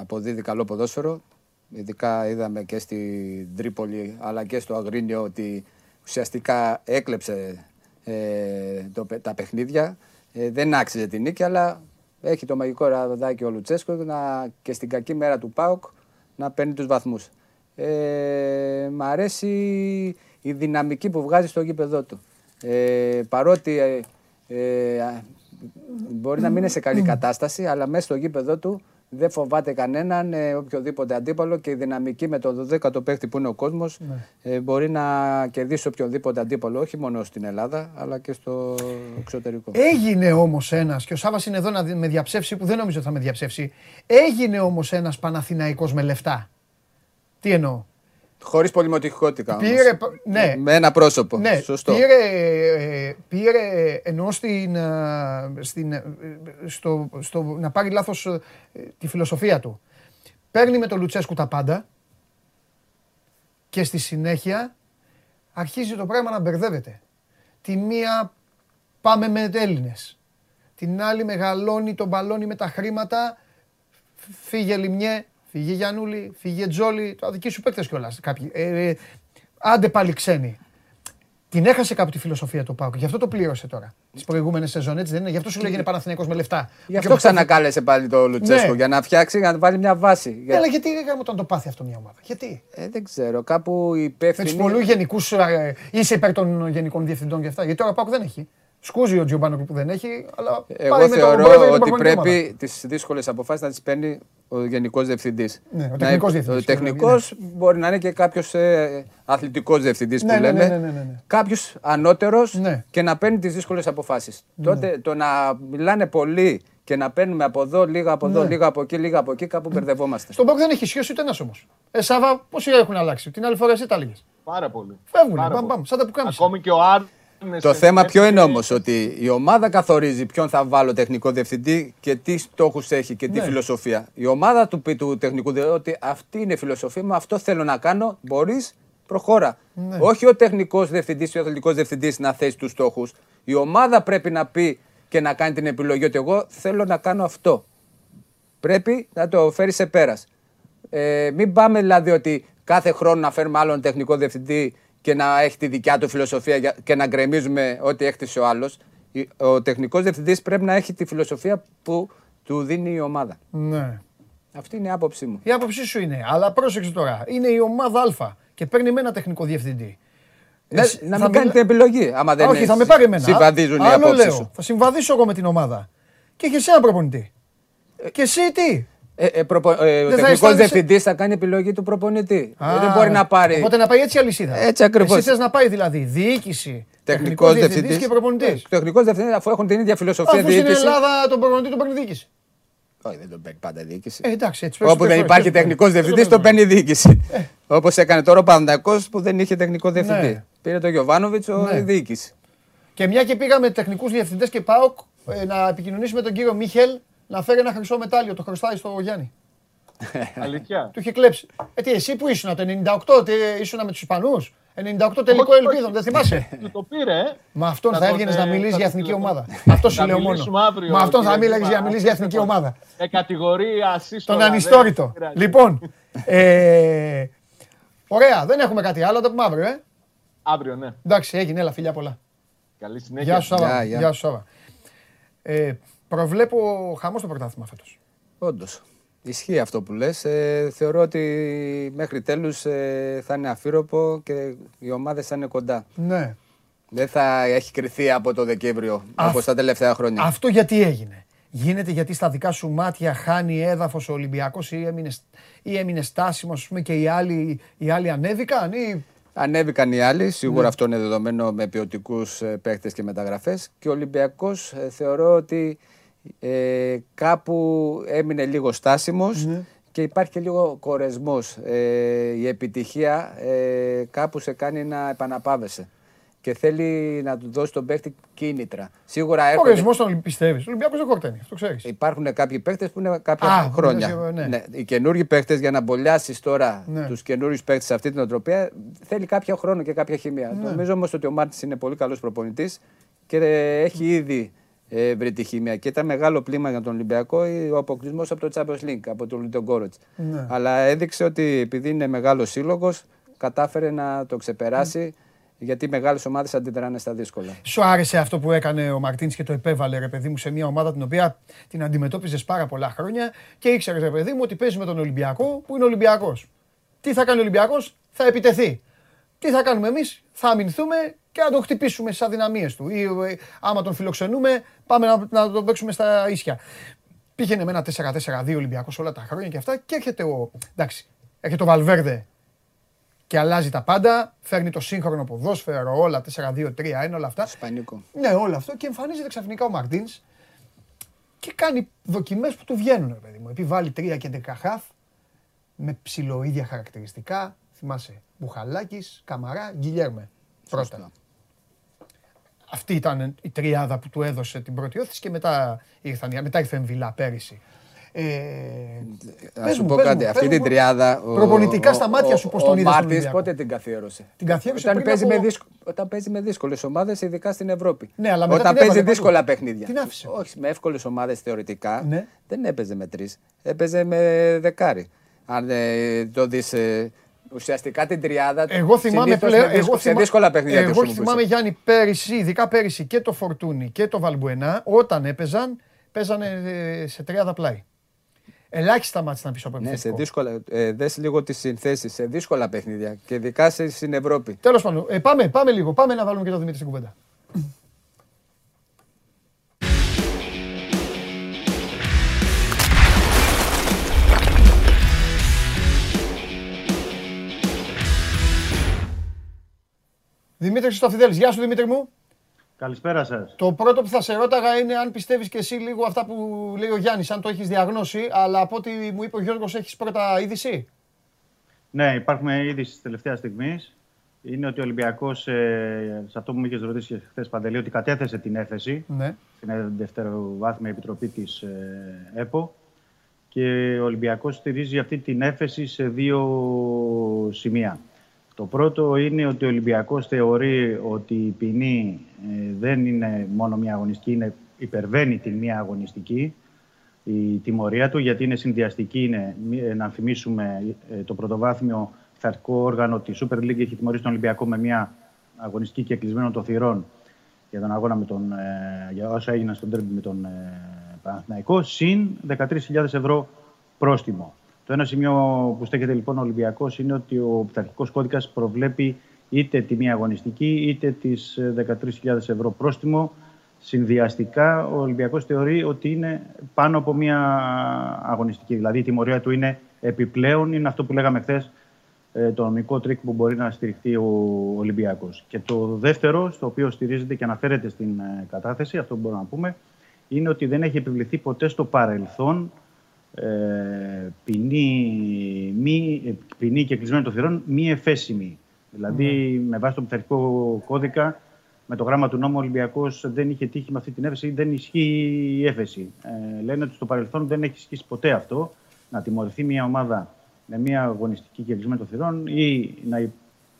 Speaker 2: αποδίδει καλό ποδόσφαιρο. Ειδικά είδαμε και στην Τρίπολη αλλά και στο Αγρίνιο ότι ουσιαστικά έκλεψε ε, το, παι- τα παιχνίδια. Ε, δεν άξιζε την νίκη, αλλά έχει το μαγικό ραδάκι ο Λουτσέσκο να, και στην κακή μέρα του ΠΑΟΚ να παίρνει τους βαθμούς. Ε, μ' αρέσει η δυναμική που βγάζει στο γήπεδό του. Ε, παρότι ε, ε, α, μπορεί να μην είναι σε καλή κατάσταση, αλλά μέσα στο γήπεδο του δεν φοβάται κανέναν, ε, οποιοδήποτε αντίπαλο και η δυναμική με το 12ο παίχτη που είναι ο κόσμος ε, μπορεί να κερδίσει οποιοδήποτε αντίπαλο, όχι μόνο στην Ελλάδα, αλλά και στο εξωτερικό.
Speaker 1: Έγινε όμως ένας, και ο Σάβα είναι εδώ να δι- με διαψεύσει, που δεν νομίζω ότι θα με διαψεύσει. Έγινε όμως ένας Παναθηναϊκός με λεφτά. Τι εννοώ;
Speaker 2: Χωρίς πολυμοτυχικότητα. όμως.
Speaker 1: Πήρε, π- ναι,
Speaker 2: Με ένα πρόσωπο.
Speaker 1: ναι,
Speaker 2: Σωστό.
Speaker 1: πήρε, ε, πήρε ενώ στην, ε, στην, ε, στο, στο, να πάρει λάθος ε, τη φιλοσοφία του. Παίρνει με τον Λουτσέσκου τα πάντα και στη συνέχεια αρχίζει το πράγμα να μπερδεύεται. Τη μία πάμε με Έλληνες. Την άλλη μεγαλώνει τον μπαλόνι με τα χρήματα. Φύγε Λιμιέ, φύγε Γιαννούλη, φύγε Τζόλι. Το δική σου παίκτες κιόλας κάποιοι. Ε, ε, άντε πάλι ξένοι. Την έχασε κάπου τη φιλοσοφία του Πάουκ. Γι' αυτό το πλήρωσε τώρα. Τις προηγούμενες σεζόν, έτσι δεν είναι. Γι' αυτό σου λέγεται Παναθηναϊκός με λεφτά.
Speaker 2: Γι'
Speaker 1: Και
Speaker 2: αυτό
Speaker 1: με
Speaker 2: ξανακάλεσε πάλι το Λουτσέσκο,
Speaker 1: Ναι.
Speaker 2: για να φτιάξει, για να βάλει μια βάση. Για-
Speaker 1: Αλλά γιατί έκαμε όταν το πάθει αυτό μια ομάδα. Γιατί;
Speaker 2: Ε, δεν ξέρω, κάπου οι
Speaker 1: Με
Speaker 2: υπεύθυνοι.
Speaker 1: τους πολλούς γενικούς. Είσαι υπέρ των γενικών διευθυντών και αυτά. Γιατί τώρα ο Πάουκ δεν έχει. Σκούζει ο Τζιομπάνο που δεν έχει, αλλά
Speaker 2: Εγώ
Speaker 1: πάει με τον
Speaker 2: θεωρώ
Speaker 1: πρόεδρο και την
Speaker 2: ότι
Speaker 1: προπονητική ομάδα.
Speaker 2: πρέπει τις δύσκολες αποφάσεις να τις παίρνει ο γενικός διευθυντής.
Speaker 1: Ναι, ο τεχνικός διευθυντής,
Speaker 2: Ο τεχνικός μπορεί να είναι και κάποιος ε, αθλητικός διευθυντής
Speaker 1: Ναι,
Speaker 2: που
Speaker 1: ναι,
Speaker 2: λέμε.
Speaker 1: ναι, ναι, ναι, ναι.
Speaker 2: Κάποιος ανώτερος
Speaker 1: Ναι.
Speaker 2: και να παίρνει τις δύσκολες αποφάσεις. Τότε το να μιλάνε πολύ και να παίρνουμε από εδώ, λίγα από εδώ,
Speaker 1: Ναι.
Speaker 2: λίγα από εκεί, λίγα από εκεί, κάπου μπερδευόμαστε.
Speaker 1: Στον Πάουκ δεν έχει ισχύει ούτε ένας όμως. Ε, Σάβα, πόσοι έχουν αλλάξει. Την άλλη φορά εσύ τα λέγε.
Speaker 6: Πάρα πολύ.
Speaker 1: Φεύγουνε,
Speaker 6: Πάρα
Speaker 1: μπαμ,
Speaker 6: πολύ.
Speaker 1: μπαμ, σαν τα πουκάμισα.
Speaker 6: Ακόμη και ο Άρνες...
Speaker 2: Το θέμα ποιο είναι όμως, ότι η ομάδα καθορίζει ποιον θα βάλω τεχνικό διευθυντή και τι στόχους έχει και τι
Speaker 1: Ναι.
Speaker 2: φιλοσοφία. Η ομάδα του πει του τεχνικού διευθυντή ότι αυτή είναι η φιλοσοφία μου, αυτό θέλω να κάνω, μπορείς, προχώρα.
Speaker 1: Ναι.
Speaker 2: Όχι ο τεχνικός διευθυντής ή ο αθλητικός διευθυντής να θέσει τους στόχους. Η ομάδα πρέπει να πει και να κάνει την επιλογή ότι εγώ θέλω να κάνω αυτό. Πρέπει να το φέρει σε πέρας. Ε, μην πάμε δηλαδή ότι κάθε χρόνο να φέρουμε άλλον τεχνικό διευθυντή και να έχει τη δικιά του φιλοσοφία για- και να γκρεμίζουμε ό,τι έκτισε ο άλλος. Ο τεχνικός διευθυντής πρέπει να έχει τη φιλοσοφία που του δίνει η ομάδα.
Speaker 1: Ναι.
Speaker 2: Αυτή είναι η άποψή μου.
Speaker 1: Η άποψή σου είναι, αλλά πρόσεξε τώρα. Είναι η ομάδα Α και παίρνει με ένα τεχνικό διευθυντή.
Speaker 2: Να,
Speaker 1: Εσύ-
Speaker 2: να
Speaker 1: θα
Speaker 2: μην κάνει
Speaker 1: μιλά-
Speaker 2: την επιλογή. Άμα δεν
Speaker 1: Όχι, θα με πάρει εμένα.
Speaker 2: Συμβαδίζουν οι
Speaker 1: Άλλο
Speaker 2: απόψεις
Speaker 1: λέω.
Speaker 2: σου.
Speaker 1: Θα συμβαδίσω εγώ με την ομάδα. Και έχεις ένα προπονητή. Και εσύ τι;
Speaker 2: Ε, ε, προπο- ε, ο
Speaker 1: Δεν θα
Speaker 2: τεχνικός
Speaker 1: αισθάνεσαι-
Speaker 2: διευθυντής θα κάνει επιλογή του προπονητή. Ε,
Speaker 1: Α,
Speaker 2: δεν μπορεί να πάρει.
Speaker 1: Οπότε να πάει έτσι η αλυσίδα.
Speaker 2: Έτσι ακριβώς.
Speaker 1: Εσύ θες να πάει δηλαδή διοίκηση,
Speaker 2: Τεχνικός
Speaker 1: τεχνικός διευθυντής
Speaker 2: διευθυντής
Speaker 1: και προπονητής.
Speaker 2: Τεχνικός διευθυντής, αφού έχουν την ίδια φιλοσοφία
Speaker 1: Αφού στην
Speaker 2: διοίκηση.
Speaker 1: Ελλάδα τον προπονητή τον παίρνει διοίκηση.
Speaker 2: Όχι, δεν τον παίρνει πάντα διοίκηση.
Speaker 1: Ε, εντάξει, έτσι παίζει
Speaker 2: Όπου δεν
Speaker 1: το
Speaker 2: υπάρχει
Speaker 1: παίζει το
Speaker 2: τεχνικός
Speaker 1: παίζει.
Speaker 2: διευθυντής,
Speaker 1: Δεν
Speaker 2: τον
Speaker 1: παίζει.
Speaker 2: παίρνει διοίκηση. Όπως έκανε τώρα ο Παναδιακό που δεν είχε τεχνικό διευθυντή.
Speaker 1: Ναι.
Speaker 2: Πήρε τον Γιωβάνοβιτς ο
Speaker 1: Ναι.
Speaker 2: διοίκηση.
Speaker 1: Και μια και πήγαμε τεχνικούς διευθυντές και ΠΑΟΚ ε, να επικοινωνήσουμε με τον κύριο Μίχελ να φέρει ένα χρυσό μετάλλιο. Το χρωστάει στο Γιάννη.
Speaker 7: Αλήθεια.
Speaker 1: Του είχε κλέψει. Ε, τι, εσύ που ήσουν, το 98, τι, ήσουν με τους Ισπανούς; 98 τελικό
Speaker 7: Όχι,
Speaker 1: ελπίδων,
Speaker 7: όχι.
Speaker 1: δεν θυμάσαι;
Speaker 7: Του το πήρε, ε.
Speaker 1: Με αυτόν
Speaker 7: Θα
Speaker 1: θα
Speaker 7: τον,
Speaker 1: έβγαινες
Speaker 7: ε,
Speaker 1: να μιλήσεις
Speaker 7: θα
Speaker 1: για
Speaker 7: τον
Speaker 1: εθνική
Speaker 7: τηλεφωνήσω.
Speaker 1: ομάδα. Αυτό σου
Speaker 7: Θα
Speaker 1: λέω μόνο.
Speaker 7: μιλήσουμε αύριο,
Speaker 1: Με αυτόν θα
Speaker 7: κύριε
Speaker 1: μίλαγε για να
Speaker 7: Δήμα.
Speaker 1: μιλήσεις για εθνική ομάδα.
Speaker 7: Ε, κατηγορία ασύστολα.
Speaker 1: Τον
Speaker 7: δεν
Speaker 1: ανιστόρητο.
Speaker 7: πειράζει.
Speaker 1: Λοιπόν, ε, ωραία, δεν έχουμε κάτι άλλο, το πούμε αύριο, ε.
Speaker 7: Αύριο, ναι.
Speaker 1: Εντάξει, έγινε, έλα, φιλιά πολλά.
Speaker 7: Καλή συνέχεια.
Speaker 1: Γεια σου, Σάβα.
Speaker 2: Γεια, γεια.
Speaker 1: Γεια σου, Σάβα. Ε, προβλέπω χαμό στο πρωτάθλημα φέτος.
Speaker 2: Όντως. Ισχύει αυτό που λες. Ε, θεωρώ ότι μέχρι τέλους ε, θα είναι αφύροπο και οι ομάδες θα είναι κοντά.
Speaker 1: Ναι.
Speaker 2: Δεν θα έχει κρυθεί από το Δεκέμβριο
Speaker 1: Αυ-
Speaker 2: όπως τα τελευταία χρόνια.
Speaker 1: Αυτό γιατί έγινε. Γίνεται γιατί στα δικά σου μάτια χάνει έδαφος ο Ολυμπιακός ή έμεινε, ή έμεινε στάσιμος, ας πούμε, και οι άλλοι, οι άλλοι ανέβηκαν. Ή...
Speaker 2: Ανέβηκαν οι άλλοι, σίγουρα
Speaker 1: Ναι.
Speaker 2: αυτό είναι δεδομένο με ποιοτικούς παίχτε και μεταγραφές. Και ο Ολυμπιακός θεωρώ ότι ε, κάπου έμεινε λίγο στάσιμος
Speaker 1: Ναι.
Speaker 2: και υπάρχει και λίγο κορεσμός. Ε, η επιτυχία ε, κάπου σε κάνει να επαναπάβεσαι και θέλει να του δώσει τον παίχτη κίνητρα. Σίγουρα
Speaker 1: Ο
Speaker 2: έρχονται,
Speaker 1: ορισμό τον πιστεύεις. Ο Ολυμπιακός δεν χορταίνει, αυτό ξέρεις.
Speaker 2: υπάρχουν κάποιοι παίχτε που είναι κάποια
Speaker 1: Α,
Speaker 2: χρόνια.
Speaker 1: ναι, ναι.
Speaker 2: Ναι, οι καινούργιοι παίχτε για να μπολιάσεις τώρα
Speaker 1: Ναι.
Speaker 2: τους καινούριους παίχτε σε αυτή την οτροπία θέλει κάποιο χρόνο και κάποια χημεία.
Speaker 1: Ναι.
Speaker 2: Νομίζω όμως ότι ο Μάρτης είναι πολύ καλός προπονητής και έχει ήδη ε, βρει τη χημεία. Και ήταν μεγάλο πλήμα για τον Ολυμπιακό ο αποκλεισμός από το Champions League, από τον Λίντο Γκόρετ.
Speaker 1: Ναι.
Speaker 2: Αλλά έδειξε ότι επειδή είναι μεγάλος σύλλογος, κατάφερε να το ξεπεράσει. Γιατί μεγάλες ομάδες αντιδράνε στα δύσκολα.
Speaker 1: Σου άρεσε αυτό που έκανε ο Μαρτίνς και το επέβαλε, ρε παιδί μου, σε μια ομάδα την οποία την αντιμετώπιζες πάρα πολλά χρόνια και ήξερες, ρε παιδί μου, ότι παίζεις με τον Ολυμπιακό που είναι Ολυμπιακός. Τι θα κάνει ο Ολυμπιακός, θα επιτεθεί. Τι θα κάνουμε εμείς, θα αμυνθούμε και να τον χτυπήσουμε στις αδυναμίες του. Ή ε, άμα τον φιλοξενούμε, πάμε να, να τον παίξουμε στα ίσια. Πήγαινε με ένα 4-4-2 Ολυμπιακός όλα τα χρόνια και αυτά και έρχεται ο. Εντάξει, έρχεται ο Βαλβέρδε και αλλάζει τα πάντα. Φέρνει το σύγχρονο ποδόσφαιρο, όλα 4-2-3-1, όλα αυτά.
Speaker 2: Ισπανικό.
Speaker 1: Ναι, όλο αυτό και εμφανίζεται ξαφνικά ο Μαρτίνς και κάνει δοκιμές που του βγαίνουν, ρε παιδί μου. Επιβάλλει 3 και 10 χαφ με ψηλοίδια χαρακτηριστικά. Θυμάσαι, Μπουχαλάκη, Καμαρά, Γκυλιέρμε. Πρώτα.
Speaker 2: Σωστά.
Speaker 1: Αυτή ήταν η τριάδα που του έδωσε την πρώτη όθηση και μετά, ήρθαν, οι- μετά ήρθε Εμβιλά πέρυσι. Ε,
Speaker 2: Να
Speaker 1: πες
Speaker 2: σου
Speaker 1: μου,
Speaker 2: πω
Speaker 1: πες
Speaker 2: κάτι.
Speaker 1: μου,
Speaker 2: Αυτή
Speaker 1: πες
Speaker 2: την
Speaker 1: μου,
Speaker 2: τριάδα. ο-
Speaker 1: προπονητικά
Speaker 2: ο-
Speaker 1: στα μάτια
Speaker 2: ο-
Speaker 1: σου πώς τον είδες στον
Speaker 2: Ο Μάρτιν
Speaker 1: Ολυμπιακό;
Speaker 2: πότε την καθιέρωσε;
Speaker 1: Την καθιέρωσε
Speaker 2: Όταν
Speaker 1: πριν
Speaker 2: παίζει,
Speaker 1: από-
Speaker 2: με δύσκο... όταν παίζει με δύσκολες ομάδες, ειδικά στην Ευρώπη.
Speaker 1: Ναι, αλλά μετά
Speaker 2: Όταν
Speaker 1: την
Speaker 2: παίζει
Speaker 1: έβαλε
Speaker 2: δύσκολα
Speaker 1: παντού.
Speaker 2: παιχνίδια.
Speaker 1: Την άφησε.
Speaker 2: Όχι, με εύκολες ομάδες θεωρητικά
Speaker 1: Ναι.
Speaker 2: δεν έπαιζε με τρεις. Έπαιζε με δεκάρι. Αν ε, το δεις. Ουσιαστικά την τριάδα.
Speaker 1: Εγώ θυμάμαι
Speaker 2: συνήθως
Speaker 1: πλέον.
Speaker 2: με δύσκο-
Speaker 1: Εγώ
Speaker 2: σε
Speaker 1: θυμά-
Speaker 2: δύσκολα παιχνίδια. τη
Speaker 1: Εγώ
Speaker 2: χρησιμοποιούσε.
Speaker 1: θυμάμαι Γιάννη πέρυσι, ειδικά πέρυσι και το Φορτούνι και το Βαλμπουενά, όταν έπαιζαν, παίζανε ε, σε τριάδα πλάι. Ελάχιστα μάτια να πει από
Speaker 2: Ναι, σε
Speaker 1: επιθετικό.
Speaker 2: δύσκολα. Ε, δες λίγο τις συνθέσεις σε δύσκολα παιχνίδια και ειδικά σε- στην Ευρώπη.
Speaker 1: Τέλος πάντων, ε, πάμε, πάμε λίγο. Πάμε να βάλουμε και το Δημήτρη στην κουβέντα. Δημήτρη Χριστοφιδέλης, γεια σου Δημήτρη μου.
Speaker 3: Καλησπέρα σας.
Speaker 1: Το πρώτο που θα σε ρώταγα είναι αν πιστεύεις και εσύ λίγο αυτά που λέει ο Γιάννης, αν το έχεις διαγνώσει, αλλά από ό,τι μου είπε ο Γιώργος έχεις πρώτα είδηση;
Speaker 3: Ναι, υπάρχουν ήδη της τελευταίας στιγμής. Είναι ότι ο Ολυμπιακός, σε αυτό που μου είχες ρωτήσει χθες Παντελή, ότι κατέθεσε την έφεση
Speaker 1: Ναι.
Speaker 3: στην δευτεροβάθμια επιτροπή της ΕΠΟ. Και ο Ολυμπιακός στηρίζει αυτή την έφεση σε δύο σημεία. Το πρώτο είναι ότι ο Ολυμπιακός θεωρεί ότι η ποινή ε, δεν είναι μόνο μία αγωνιστική, είναι, υπερβαίνει την μία αγωνιστική η τιμωρία του, γιατί είναι συνδυαστική, είναι, μη- ε, να θυμίσουμε, ε, το πρωτοβάθμιο
Speaker 8: πειθαρχικό όργανο, της Super League, έχει τιμωρήσει τον Ολυμπιακό με μια αγωνιστική και κλεισμένο των θυρών για τον αγώνα με τον, ε, για όσα έγιναν στον τέρμι με τον ε, Παναθηναϊκό, συν 13.000 ευρώ πρόστιμο. Το ένα σημείο που στέκεται λοιπόν ο Ολυμπιακός είναι ότι ο πειθαρχικός κώδικας προβλέπει είτε τη μία αγωνιστική είτε τις 13.000 ευρώ πρόστιμο. Συνδυαστικά ο Ολυμπιακός θεωρεί ότι είναι πάνω από μία αγωνιστική. Δηλαδή η τιμωρία του είναι επιπλέον, είναι αυτό που λέγαμε χθες, το νομικό τρικ που μπορεί να στηριχθεί ο Ολυμπιακός. Και το δεύτερο, στο οποίο στηρίζεται και αναφέρεται στην ε, κατάθεση, αυτό που μπορούμε να πούμε, είναι ότι δεν έχει επιβληθεί ποτέ στο παρελθόν ε, ποινή, μη, ποινή και κλεισμένο των θυρών μη εφέσιμη. Δηλαδή, με βάση τον πειθαρχικό κώδικα, με το γράμμα του νόμου, ο Ολυμπιακός δεν είχε τύχει με αυτή την έφεση, δεν ισχύει η έφεση. Ε, λένε ότι στο παρελθόν δεν έχει ισχύσει ποτέ αυτό να τιμωρηθεί μια ομάδα με μια αγωνιστική και κλεισμένο των θυρών ή να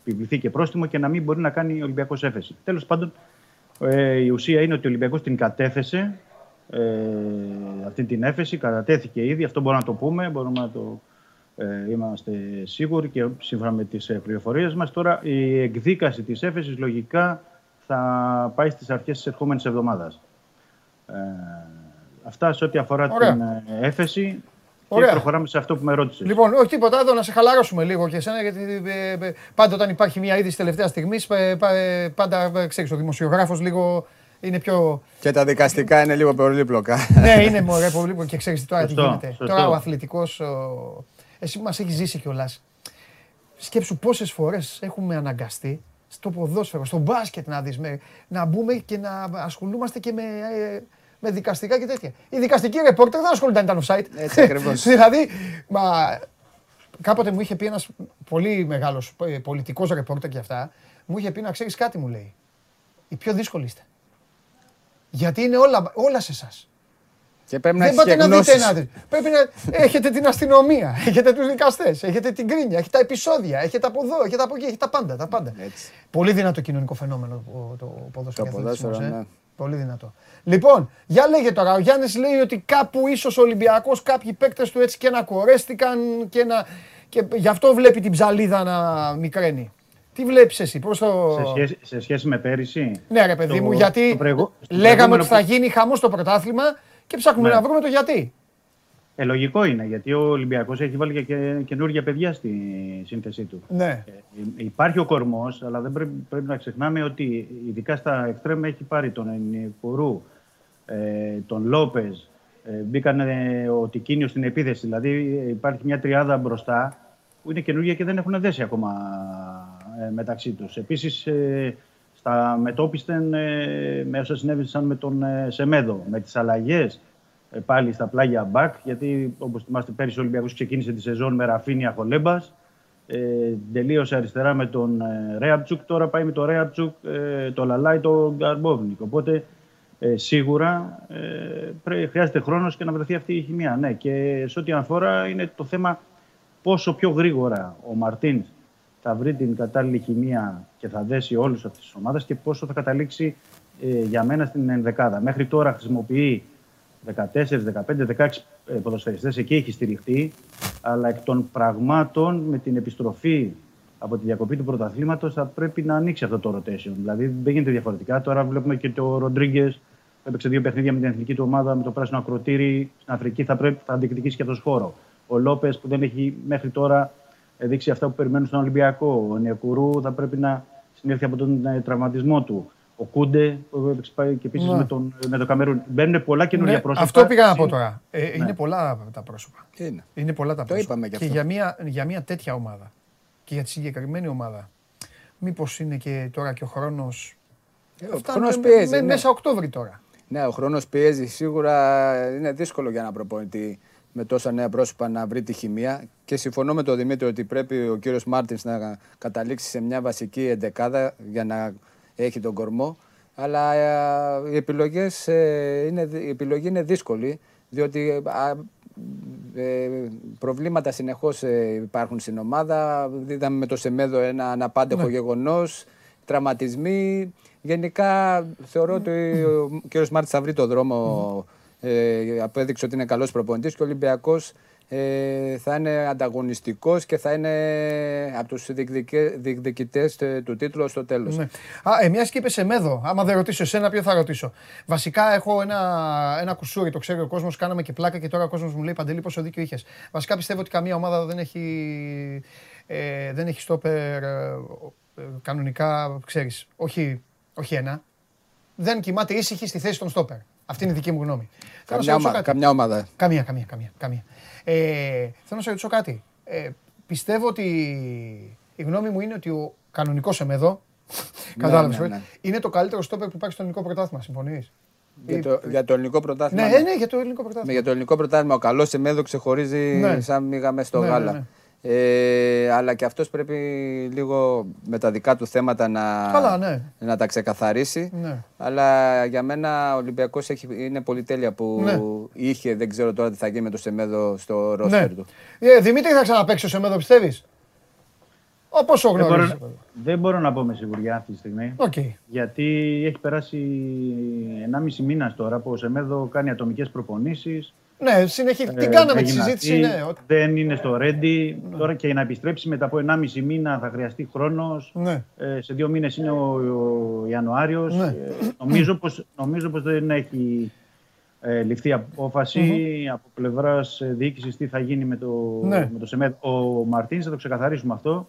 Speaker 8: επιβληθεί και πρόστιμο και να μην μπορεί να κάνει ο Ολυμπιακός έφεση. Τέλος πάντων, ε, η ουσία είναι ότι ο Ολυμπιακός την κατέθεσε ε, αυτή την έφεση, κατατέθηκε ήδη, αυτό μπορούμε να το πούμε, μπορούμε να το ε, είμαστε σίγουροι και σύμφωνα με τις ε, πληροφορίες μας. Τώρα η εκδίκαση της έφεσης λογικά θα πάει στις αρχές της ερχόμενης εβδομάδας. Ε, αυτά σε ό,τι αφορά
Speaker 1: Ωραία.
Speaker 8: την ε, έφεση.
Speaker 1: Ωραία.
Speaker 8: Και προχωράμε σε αυτό που με ρώτησες.
Speaker 1: Λοιπόν, όχι τίποτα, εδώ να σε χαλαρώσουμε λίγο και εσένα, γιατί ε, ε, πάντα όταν υπάρχει μια είδηση τελευταία στιγμής, πάντα ε, ξέρεις, ο δημοσιογράφος λίγο είναι πιο.
Speaker 2: Και τα δικαστικά είναι λίγο πολύπλοκα.
Speaker 1: ναι, είναι μωρέ, πολύ και ξέρεις τι τώρα τι
Speaker 8: Σωστό,
Speaker 1: γίνεται.
Speaker 8: σωστό.
Speaker 1: Τώρα ο αθλητικός. Εσύ μας έχεις ζήσει κιόλας. Σκέψου πόσες φορές έχουμε αναγκαστεί στο ποδόσφαιρο, στο μπάσκετ να δεις, με- να μπούμε και να ασχολούμαστε και με, ε, με δικαστικά και τέτοια. Οι δικαστικοί ρεπόρτερ δεν ασχολούνται αν ήταν offside.
Speaker 2: Έτσι ακριβώς.
Speaker 1: δηλαδή, μα, κάποτε μου είχε πει ένας πολύ μεγάλος ε, πολιτικός ρεπόρτερ και αυτά, μου είχε πει να ξέρεις κάτι μου λέει. Οι πιο δύσκολοι είστε. Γιατί είναι όλα, όλα σε εσάς.
Speaker 2: Και πρέπει να
Speaker 1: Δεν
Speaker 2: έχεις και
Speaker 1: πάτε να δείτε
Speaker 2: γνώσεις.
Speaker 1: ένα. δι- Πρέπει να έχετε την αστυνομία, έχετε τους δικαστές, έχετε την κρίνια, έχετε τα επεισόδια, έχετε από εδώ, έχετε από εκεί, έχετε τα πάντα. Τα πάντα.
Speaker 2: Έτσι.
Speaker 1: Πολύ δυνατό κοινωνικό φαινόμενο το, το ποδόσφαιρο.
Speaker 2: Το
Speaker 1: και αθλητισμός,
Speaker 2: ποδόσφαιρο,
Speaker 1: ε.
Speaker 2: ναι.
Speaker 1: Πολύ δυνατό. Λοιπόν, για λέγε τώρα. Ο Γιάννης λέει ότι κάπου ίσως ο Ολυμπιακός, κάποιοι παίκτες του έτσι και να κορέστηκαν και να. Και γι' αυτό βλέπει την ψαλίδα να μικραίνει. Τι βλέπεις εσύ, πώς το.
Speaker 8: Σε σχέση, σε σχέση με πέρυσι;
Speaker 1: Ναι, ρε παιδί
Speaker 8: το-
Speaker 1: μου, γιατί
Speaker 8: το προηγου- στο
Speaker 1: λέγαμε
Speaker 8: προηγούμενο
Speaker 1: ότι θα
Speaker 8: που-
Speaker 1: γίνει χαμός στο πρωτάθλημα και ψάχνουμε
Speaker 8: Ναι.
Speaker 1: να βρούμε το γιατί.
Speaker 8: Ε, λογικό είναι, γιατί ο Ολυμπιακός έχει βάλει και και καινούργια παιδιά στη σύνθεσή του.
Speaker 1: Ναι.
Speaker 8: Ε, υπάρχει ο κορμός, αλλά δεν πρέπει, πρέπει να ξεχνάμε ότι ειδικά στα εξτρέμ έχει πάρει τον Ενικουρού, ε, τον Λόπες, ε, μπήκαν ε, ο Τικίνιος στην επίθεση. Δηλαδή ε, υπάρχει μια τριάδα μπροστά που είναι καινούργια και δεν έχουν δέσει ακόμα ε, μεταξύ τους. Επίσης, ε, στα μετόπιστεν ε, με όσα συνέβησαν με τον ε, Σεμέδο, με τις αλλαγές ε, πάλι στα πλάγια μπακ, γιατί όπως θυμάστε πέρυσι ο Ολυμπιακός ξεκίνησε τη σεζόν με Ραφίνια Χολέμπας, ε, τελείωσε αριστερά με τον ε, Ρέαπτσουκ, τώρα πάει με τον Ρέαπτσουκ, ε, το Λαλάι, το Γκαρμπόβνικ. Οπότε ε, σίγουρα ε, πρέ- χρειάζεται χρόνος και να βρεθεί αυτή η χημεία. Ναι, και σε ό,τι αφορά είναι το θέμα πόσο πιο γρήγορα ο Μαρτίν θα βρει την κατάλληλη χημεία και θα δέσει όλους αυτές τις ομάδες και πόσο θα καταλήξει ε, για μένα στην ενδεκάδα. Μέχρι τώρα χρησιμοποιεί 14, 15, 16 ε, ποδοσφαιριστές, εκεί έχει στηριχτεί, αλλά εκ των πραγμάτων με την επιστροφή από τη διακοπή του πρωταθλήματος θα πρέπει να ανοίξει αυτό το rotation. Δηλαδή δεν γίνεται διαφορετικά. Τώρα βλέπουμε και το Ροντρίγκες που έπαιξε δύο παιχνίδια με την εθνική του ομάδα, με το πράσινο ακροτήρι στην Αφρική, θα, πρέπει, θα διεκδικήσει και αυτός χώρο. Ο Λόπες που δεν έχει μέχρι τώρα ε, δείξει αυτά που περιμένουν στον Ολυμπιακό. Ο Νιακουρού θα πρέπει να συνέλθει από τον ε, τραυματισμό του. Ο Κούντε που έπαιξε πάει και επίσης
Speaker 1: Ναι.
Speaker 8: με, τον, με το Καμερούν. Μπαίνουν πολλά καινούργια
Speaker 1: Ναι,
Speaker 8: πρόσωπα.
Speaker 1: αυτό πήγα να πω
Speaker 8: Συν-
Speaker 1: τώρα. Ε, Είναι πολλά τα πρόσωπα.
Speaker 2: Είναι;
Speaker 1: Είναι πολλά τα
Speaker 2: Το
Speaker 1: πρόσωπα.
Speaker 2: είπαμε κι
Speaker 1: και
Speaker 2: αυτό.
Speaker 1: για μια, για μια τέτοια ομάδα και για τη συγκεκριμένη ομάδα, μήπως είναι και τώρα και ο χρόνος...
Speaker 2: Ε, Ο
Speaker 1: Φτάνουμε
Speaker 2: χρόνος
Speaker 1: με-
Speaker 2: πιέζει.
Speaker 1: με-
Speaker 2: ναι.
Speaker 1: Μέσα Οκτώβρη τώρα.
Speaker 2: Ναι, ο χρόνος πιέζει. Σίγουρα είναι δύσκολο για ένα προπονητή με τόσα νέα πρόσωπα να βρει τη χημεία. Και συμφωνώ με τον Δημήτρη ότι πρέπει ο κύριος Μάρτινς να καταλήξει σε μια βασική εντεκάδα για να έχει τον κορμό. Αλλά ε, οι, επιλογές, ε, είναι, η επιλογή είναι δύσκολη, διότι α, ε, προβλήματα συνεχώς ε, υπάρχουν στην ομάδα. Είδαμε με το Σεμέδο ένα αναπάντεχο γεγονός, τραυματισμοί. Γενικά θεωρώ ότι ο κ. Μάρτης θα βρει το δρόμο. Ε, απέδειξε ότι είναι καλός προπονητής και ο Ολυμπιακός ε, θα είναι ανταγωνιστικός και θα είναι από τους διεκδικε- διεκδικητές ε, του τίτλου στο τέλος.
Speaker 1: Ναι. Α, ε, μιας και είπες σε μέδο, άμα δεν ρωτήσω εσένα, ποιο θα ρωτήσω; Βασικά έχω ένα, ένα κουσούρι, το ξέρει ο κόσμος. Κάναμε και πλάκα και τώρα ο κόσμος μου λέει Παντελή, πόσο δίκιο είχες. Βασικά πιστεύω ότι καμία ομάδα δεν έχει, ε, δεν έχει στόπερ ε, ε, κανονικά, ξέρεις. Όχι, όχι ένα. Δεν κοιμάται ήσυχη στη θέση των στόπερ. Αυτή είναι η δική μου γνώμη. Θέλω να σε
Speaker 2: Καμιά,
Speaker 1: ρωτήσω
Speaker 2: ομα-
Speaker 1: κάτι.
Speaker 2: καμιά ομάδα.
Speaker 1: Καμία, καμία, καμία. καμία. Ε, θέλω να σε ρωτήσω κάτι. Ε, πιστεύω ότι η γνώμη μου είναι ότι ο κανονικός Εμεδό, κατάλαβες,
Speaker 2: ναι,
Speaker 1: ε,
Speaker 2: ναι.
Speaker 1: είναι το καλύτερο στόπερ που υπάρχει στο ελληνικό πρωτάθλημα. Συμφωνείς;
Speaker 2: Για το, για το ελληνικό πρωτάθλημα.
Speaker 1: Ναι,
Speaker 2: ναι.
Speaker 1: ναι, για το ελληνικό
Speaker 2: Με
Speaker 1: πρωτάθλημα.
Speaker 2: για το ελληνικό πρωτάθλημα ο καλός Σεμέδο ξεχωρίζει
Speaker 1: Ναι.
Speaker 2: σαν μίγα μέσα στο
Speaker 1: Ναι, ναι,
Speaker 2: γάλα.
Speaker 1: Ναι.
Speaker 2: Ε, αλλά και αυτός πρέπει λίγο με τα δικά του θέματα να,
Speaker 1: Καλά, ναι.
Speaker 2: να τα ξεκαθαρίσει.
Speaker 1: Ναι.
Speaker 2: Αλλά για μένα ο Ολυμπιακός έχει, είναι πολυτέλεια που
Speaker 1: Ναι.
Speaker 2: είχε, δεν ξέρω τώρα τι θα γίνει με το Σεμέδο στο ρόστερ
Speaker 1: Ναι.
Speaker 2: του.
Speaker 1: Ε, Δημήτρη, θα ξαναπαίξει ο Σεμέδο, πιστεύεις; Όπως ο
Speaker 8: Δεν μπορώ,
Speaker 1: γνωρίζεις.
Speaker 8: να- δεν μπορώ να πω με σιγουριά αυτή τη στιγμή.
Speaker 1: Οκ.
Speaker 8: Γιατί έχει περάσει 1,5 μήνας τώρα που ο Σεμέδο κάνει ατομικές προπονήσεις.
Speaker 1: Ναι, συνεχίζει. Την
Speaker 8: Ε,
Speaker 1: κάναμε τη
Speaker 8: έγινε
Speaker 1: συζήτηση,
Speaker 8: αυτή,
Speaker 1: ναι. ότι-
Speaker 8: Δεν είναι στο ready. Τώρα και για να επιστρέψει μετά από 1,5 μήνα θα χρειαστεί χρόνος.
Speaker 1: Ναι.
Speaker 8: Ε, σε δύο μήνες είναι ο, ο Ιανουάριος.
Speaker 1: Ναι.
Speaker 8: Ε, νομίζω, πως, νομίζω πως δεν έχει ε, ληφθεί απόφαση από πλευράς ε, διοίκησης τι θα γίνει με το,
Speaker 1: Ναι.
Speaker 8: με το ΣΕΜΕΔ. Ο Μαρτίνς θα το ξεκαθαρίσουμε αυτό.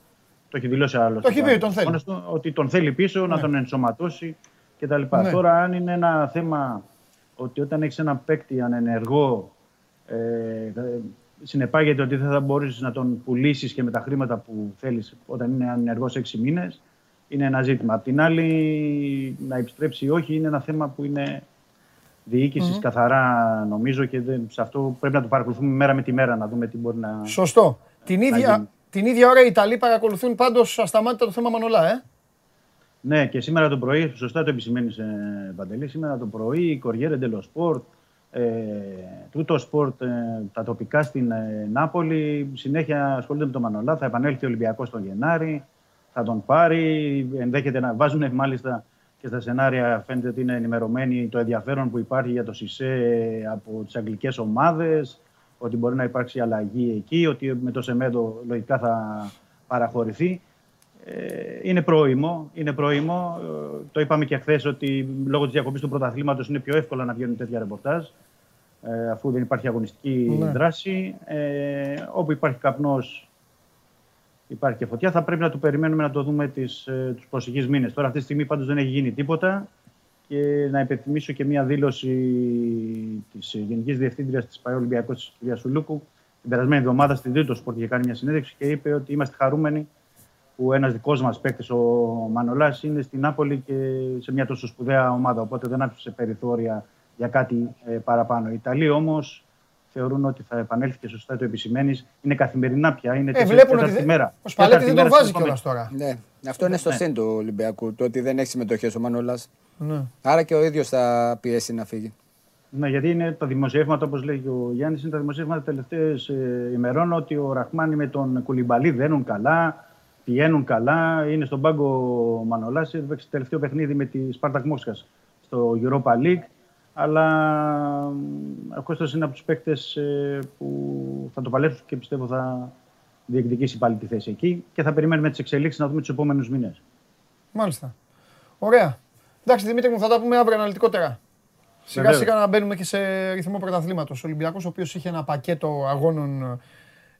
Speaker 8: Το έχει δηλώσει άλλο.
Speaker 1: Το έχει πει, τον θέλει.
Speaker 8: ότι τον θέλει πίσω, να
Speaker 1: Ναι.
Speaker 8: τον ενσωματώσει κτλ.
Speaker 1: Ναι.
Speaker 8: Τώρα, αν είναι ένα θέμα ότι όταν έχεις ένα παίκτη ανενεργό, ε, ε, συνεπάγεται ότι δεν θα μπορέσει να τον πουλήσεις και με τα χρήματα που θέλεις όταν είναι ανενεργό 6 μήνες, είναι ένα ζήτημα. Απ' την άλλη, να επιστρέψει ή όχι είναι ένα θέμα που είναι διοίκησης καθαρά νομίζω και δεν, σε αυτό πρέπει να το παρακολουθούμε μέρα με τη μέρα να δούμε τι μπορεί να.
Speaker 1: Σωστό. Την ίδια,
Speaker 8: γίνει.
Speaker 1: την ίδια ώρα οι Ιταλοί παρακολουθούν πάντως ασταμάτητα το θέμα Μανολά, ε;
Speaker 8: Ναι, και σήμερα το πρωί, σωστά το επισημαίνεις, ε, Παντελή, σήμερα το πρωί η Corriere dello Sport, ε, Tuttosport, ε, τα τοπικά στην ε, Νάπολη, συνέχεια ασχολούνται με τον Μανολά. Θα επανέλθει ο Ολυμπιακός τον Γενάρη, θα τον πάρει. Ενδέχεται να βάζουν μάλιστα και στα σενάρια φαίνεται ότι είναι ενημερωμένοι το ενδιαφέρον που υπάρχει για το Σισέ από τις αγγλικές ομάδες, ότι μπορεί να υπάρξει αλλαγή εκεί, ότι με το Σεμέδο λογικά θα παραχωρηθεί. Ε, είναι πρόημο. Είναι πρόημο. Ε, το είπαμε και χθες ότι λόγω της διακοπής του πρωταθλήματος είναι πιο εύκολο να βγαίνουν τέτοια ρεπορτάζ. Ε, αφού δεν υπάρχει αγωνιστική
Speaker 1: Ναι.
Speaker 8: δράση. Ε, όπου υπάρχει καπνός, υπάρχει και φωτιά. Θα πρέπει να το περιμένουμε να το δούμε τις, ε, τους προσεχείς μήνες. Τώρα αυτή τη στιγμή πάντως δεν έχει γίνει τίποτα. Και να υπενθυμίσω και μία δήλωση της Γενικής Διευθύντριας της ΠαΕ Ολυμπιακός της κ. Σουλούκου την περασμένη εβδομάδα στην Τρίτο Σπορτ είχε κάνει μια συνέντευξη και είπε ότι είμαστε χαρούμενοι που ένας δικός μας παίκτης, ο Μανολάς, είναι στην Νάπολη και σε μια τόσο σπουδαία ομάδα. Οπότε δεν άφησε περιθώρια για κάτι ε, παραπάνω. Οι Ιταλοί όμως θεωρούν ότι θα επανέλθει και σωστά το επισημαίνεις. Είναι καθημερινά πια, είναι
Speaker 1: Ε,
Speaker 8: τέταρτη-
Speaker 1: βλέπουν ότι
Speaker 8: τέταρτη
Speaker 1: δεν-
Speaker 8: μέρα.
Speaker 1: ο Σπαλέτη δεν
Speaker 8: Τέταρτη
Speaker 1: τον
Speaker 8: μέρα
Speaker 1: βάζει
Speaker 8: στην
Speaker 1: κιόλας τώρα.
Speaker 2: Ναι, αυτό είναι στο
Speaker 8: Ναι.
Speaker 2: σύν του Ολυμπιακού, το ότι δεν έχει συμμετοχές ο Μανολάς.
Speaker 1: Ναι.
Speaker 2: Άρα και ο ίδιος θα πιέσει να φύγει.
Speaker 8: Ναι, γιατί είναι τα δημοσιεύματα, όπως λέει και ο Γιάννης, είναι τα δημοσιεύματα τελευταίες ε, ημερών ότι ο Ραχμάνι με τον Κουλιμπαλί δένουν καλά, πηγαίνουν καλά. Είναι στον πάγκο ο Μανολά. Έπαιξε το τελευταίο παιχνίδι με τη Σπάρτακ Μόσχα στο Europa League. Αλλά ε, ο Κώστας είναι από τους παίκτες που θα το παλέψουν και πιστεύω θα διεκδικήσει πάλι τη θέση εκεί. Και θα περιμένουμε τις εξελίξεις να δούμε τους επόμενους μήνες.
Speaker 1: Μάλιστα. Ωραία. Εντάξει, Δημήτρη μου, θα τα πούμε αύριο αναλυτικότερα. Σιγά
Speaker 8: Βεβαίως.
Speaker 1: σιγά να μπαίνουμε και σε ρυθμό πρωταθλήματος. Ο Ολυμπιακός, ο οποίος είχε ένα πακέτο αγώνων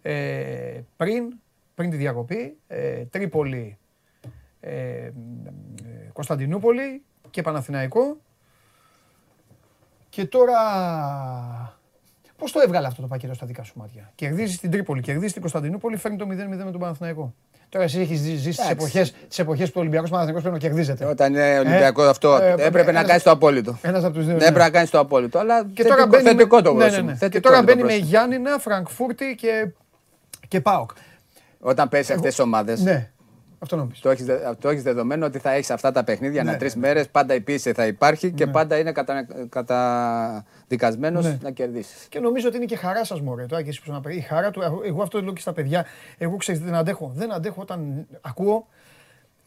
Speaker 1: ε, πριν, πριν τη διακοπή. Ε, Τρίπολη, ε, ε, Κωνσταντινούπολη και Παναθηναϊκό. Και τώρα. Πώς το έβγαλε αυτό το πακέτο στα δικά σου μάτια; Κερδίζεις την Τρίπολη, κερδίζεις την Κωνσταντινούπολη, φέρνει το 0-0 με τον Παναθηναϊκό. Τώρα εσύ έχεις ζήσει τι
Speaker 2: Εντάξει.
Speaker 1: εποχές τις εποχές που ο Ολυμπιακός Παναθηναϊκός πρέπει να κερδίζεται.
Speaker 2: Όταν είναι Ολυμπιακό αυτό,
Speaker 1: ε,
Speaker 2: έπρεπε να
Speaker 1: ένας-
Speaker 2: κάνεις το απόλυτο.
Speaker 1: Ένας από τους δύο.
Speaker 2: Δεν
Speaker 1: ναι.
Speaker 2: έπρεπε να κάνεις το απόλυτο. Αλλά
Speaker 1: Και
Speaker 2: θετικό,
Speaker 1: τώρα μπαίνει,
Speaker 2: θετικό
Speaker 1: με...
Speaker 2: το
Speaker 1: ναι, ναι,
Speaker 2: πρόσημο.
Speaker 1: ναι. Και
Speaker 2: Θετικό
Speaker 1: τώρα
Speaker 2: είναι το
Speaker 1: μπαίνει με
Speaker 2: πρόσημο.
Speaker 1: Γιάννηνα, Φραγκφούρτη και, και Πάοκ.
Speaker 2: Όταν παίζει αυτές τις ομάδες,
Speaker 1: Ναι, αυτό νομίζω.
Speaker 2: το έχεις το έχεις δεδομένο ότι θα έχεις αυτά τα παιχνίδια
Speaker 1: Ναι,
Speaker 2: ανά τρεις μέρες. Πάντα η πίεση θα υπάρχει και πάντα είναι κατα... καταδικασμένος
Speaker 1: Ναι.
Speaker 2: να κερδίσεις.
Speaker 1: Και νομίζω ότι είναι και χαρά σας, Μωρέ. Τώρα και εσείς που να Η χαρά του, εγώ αυτό λέω και στα παιδιά. Εγώ ξέρετε δεν αντέχω. Δεν αντέχω όταν ακούω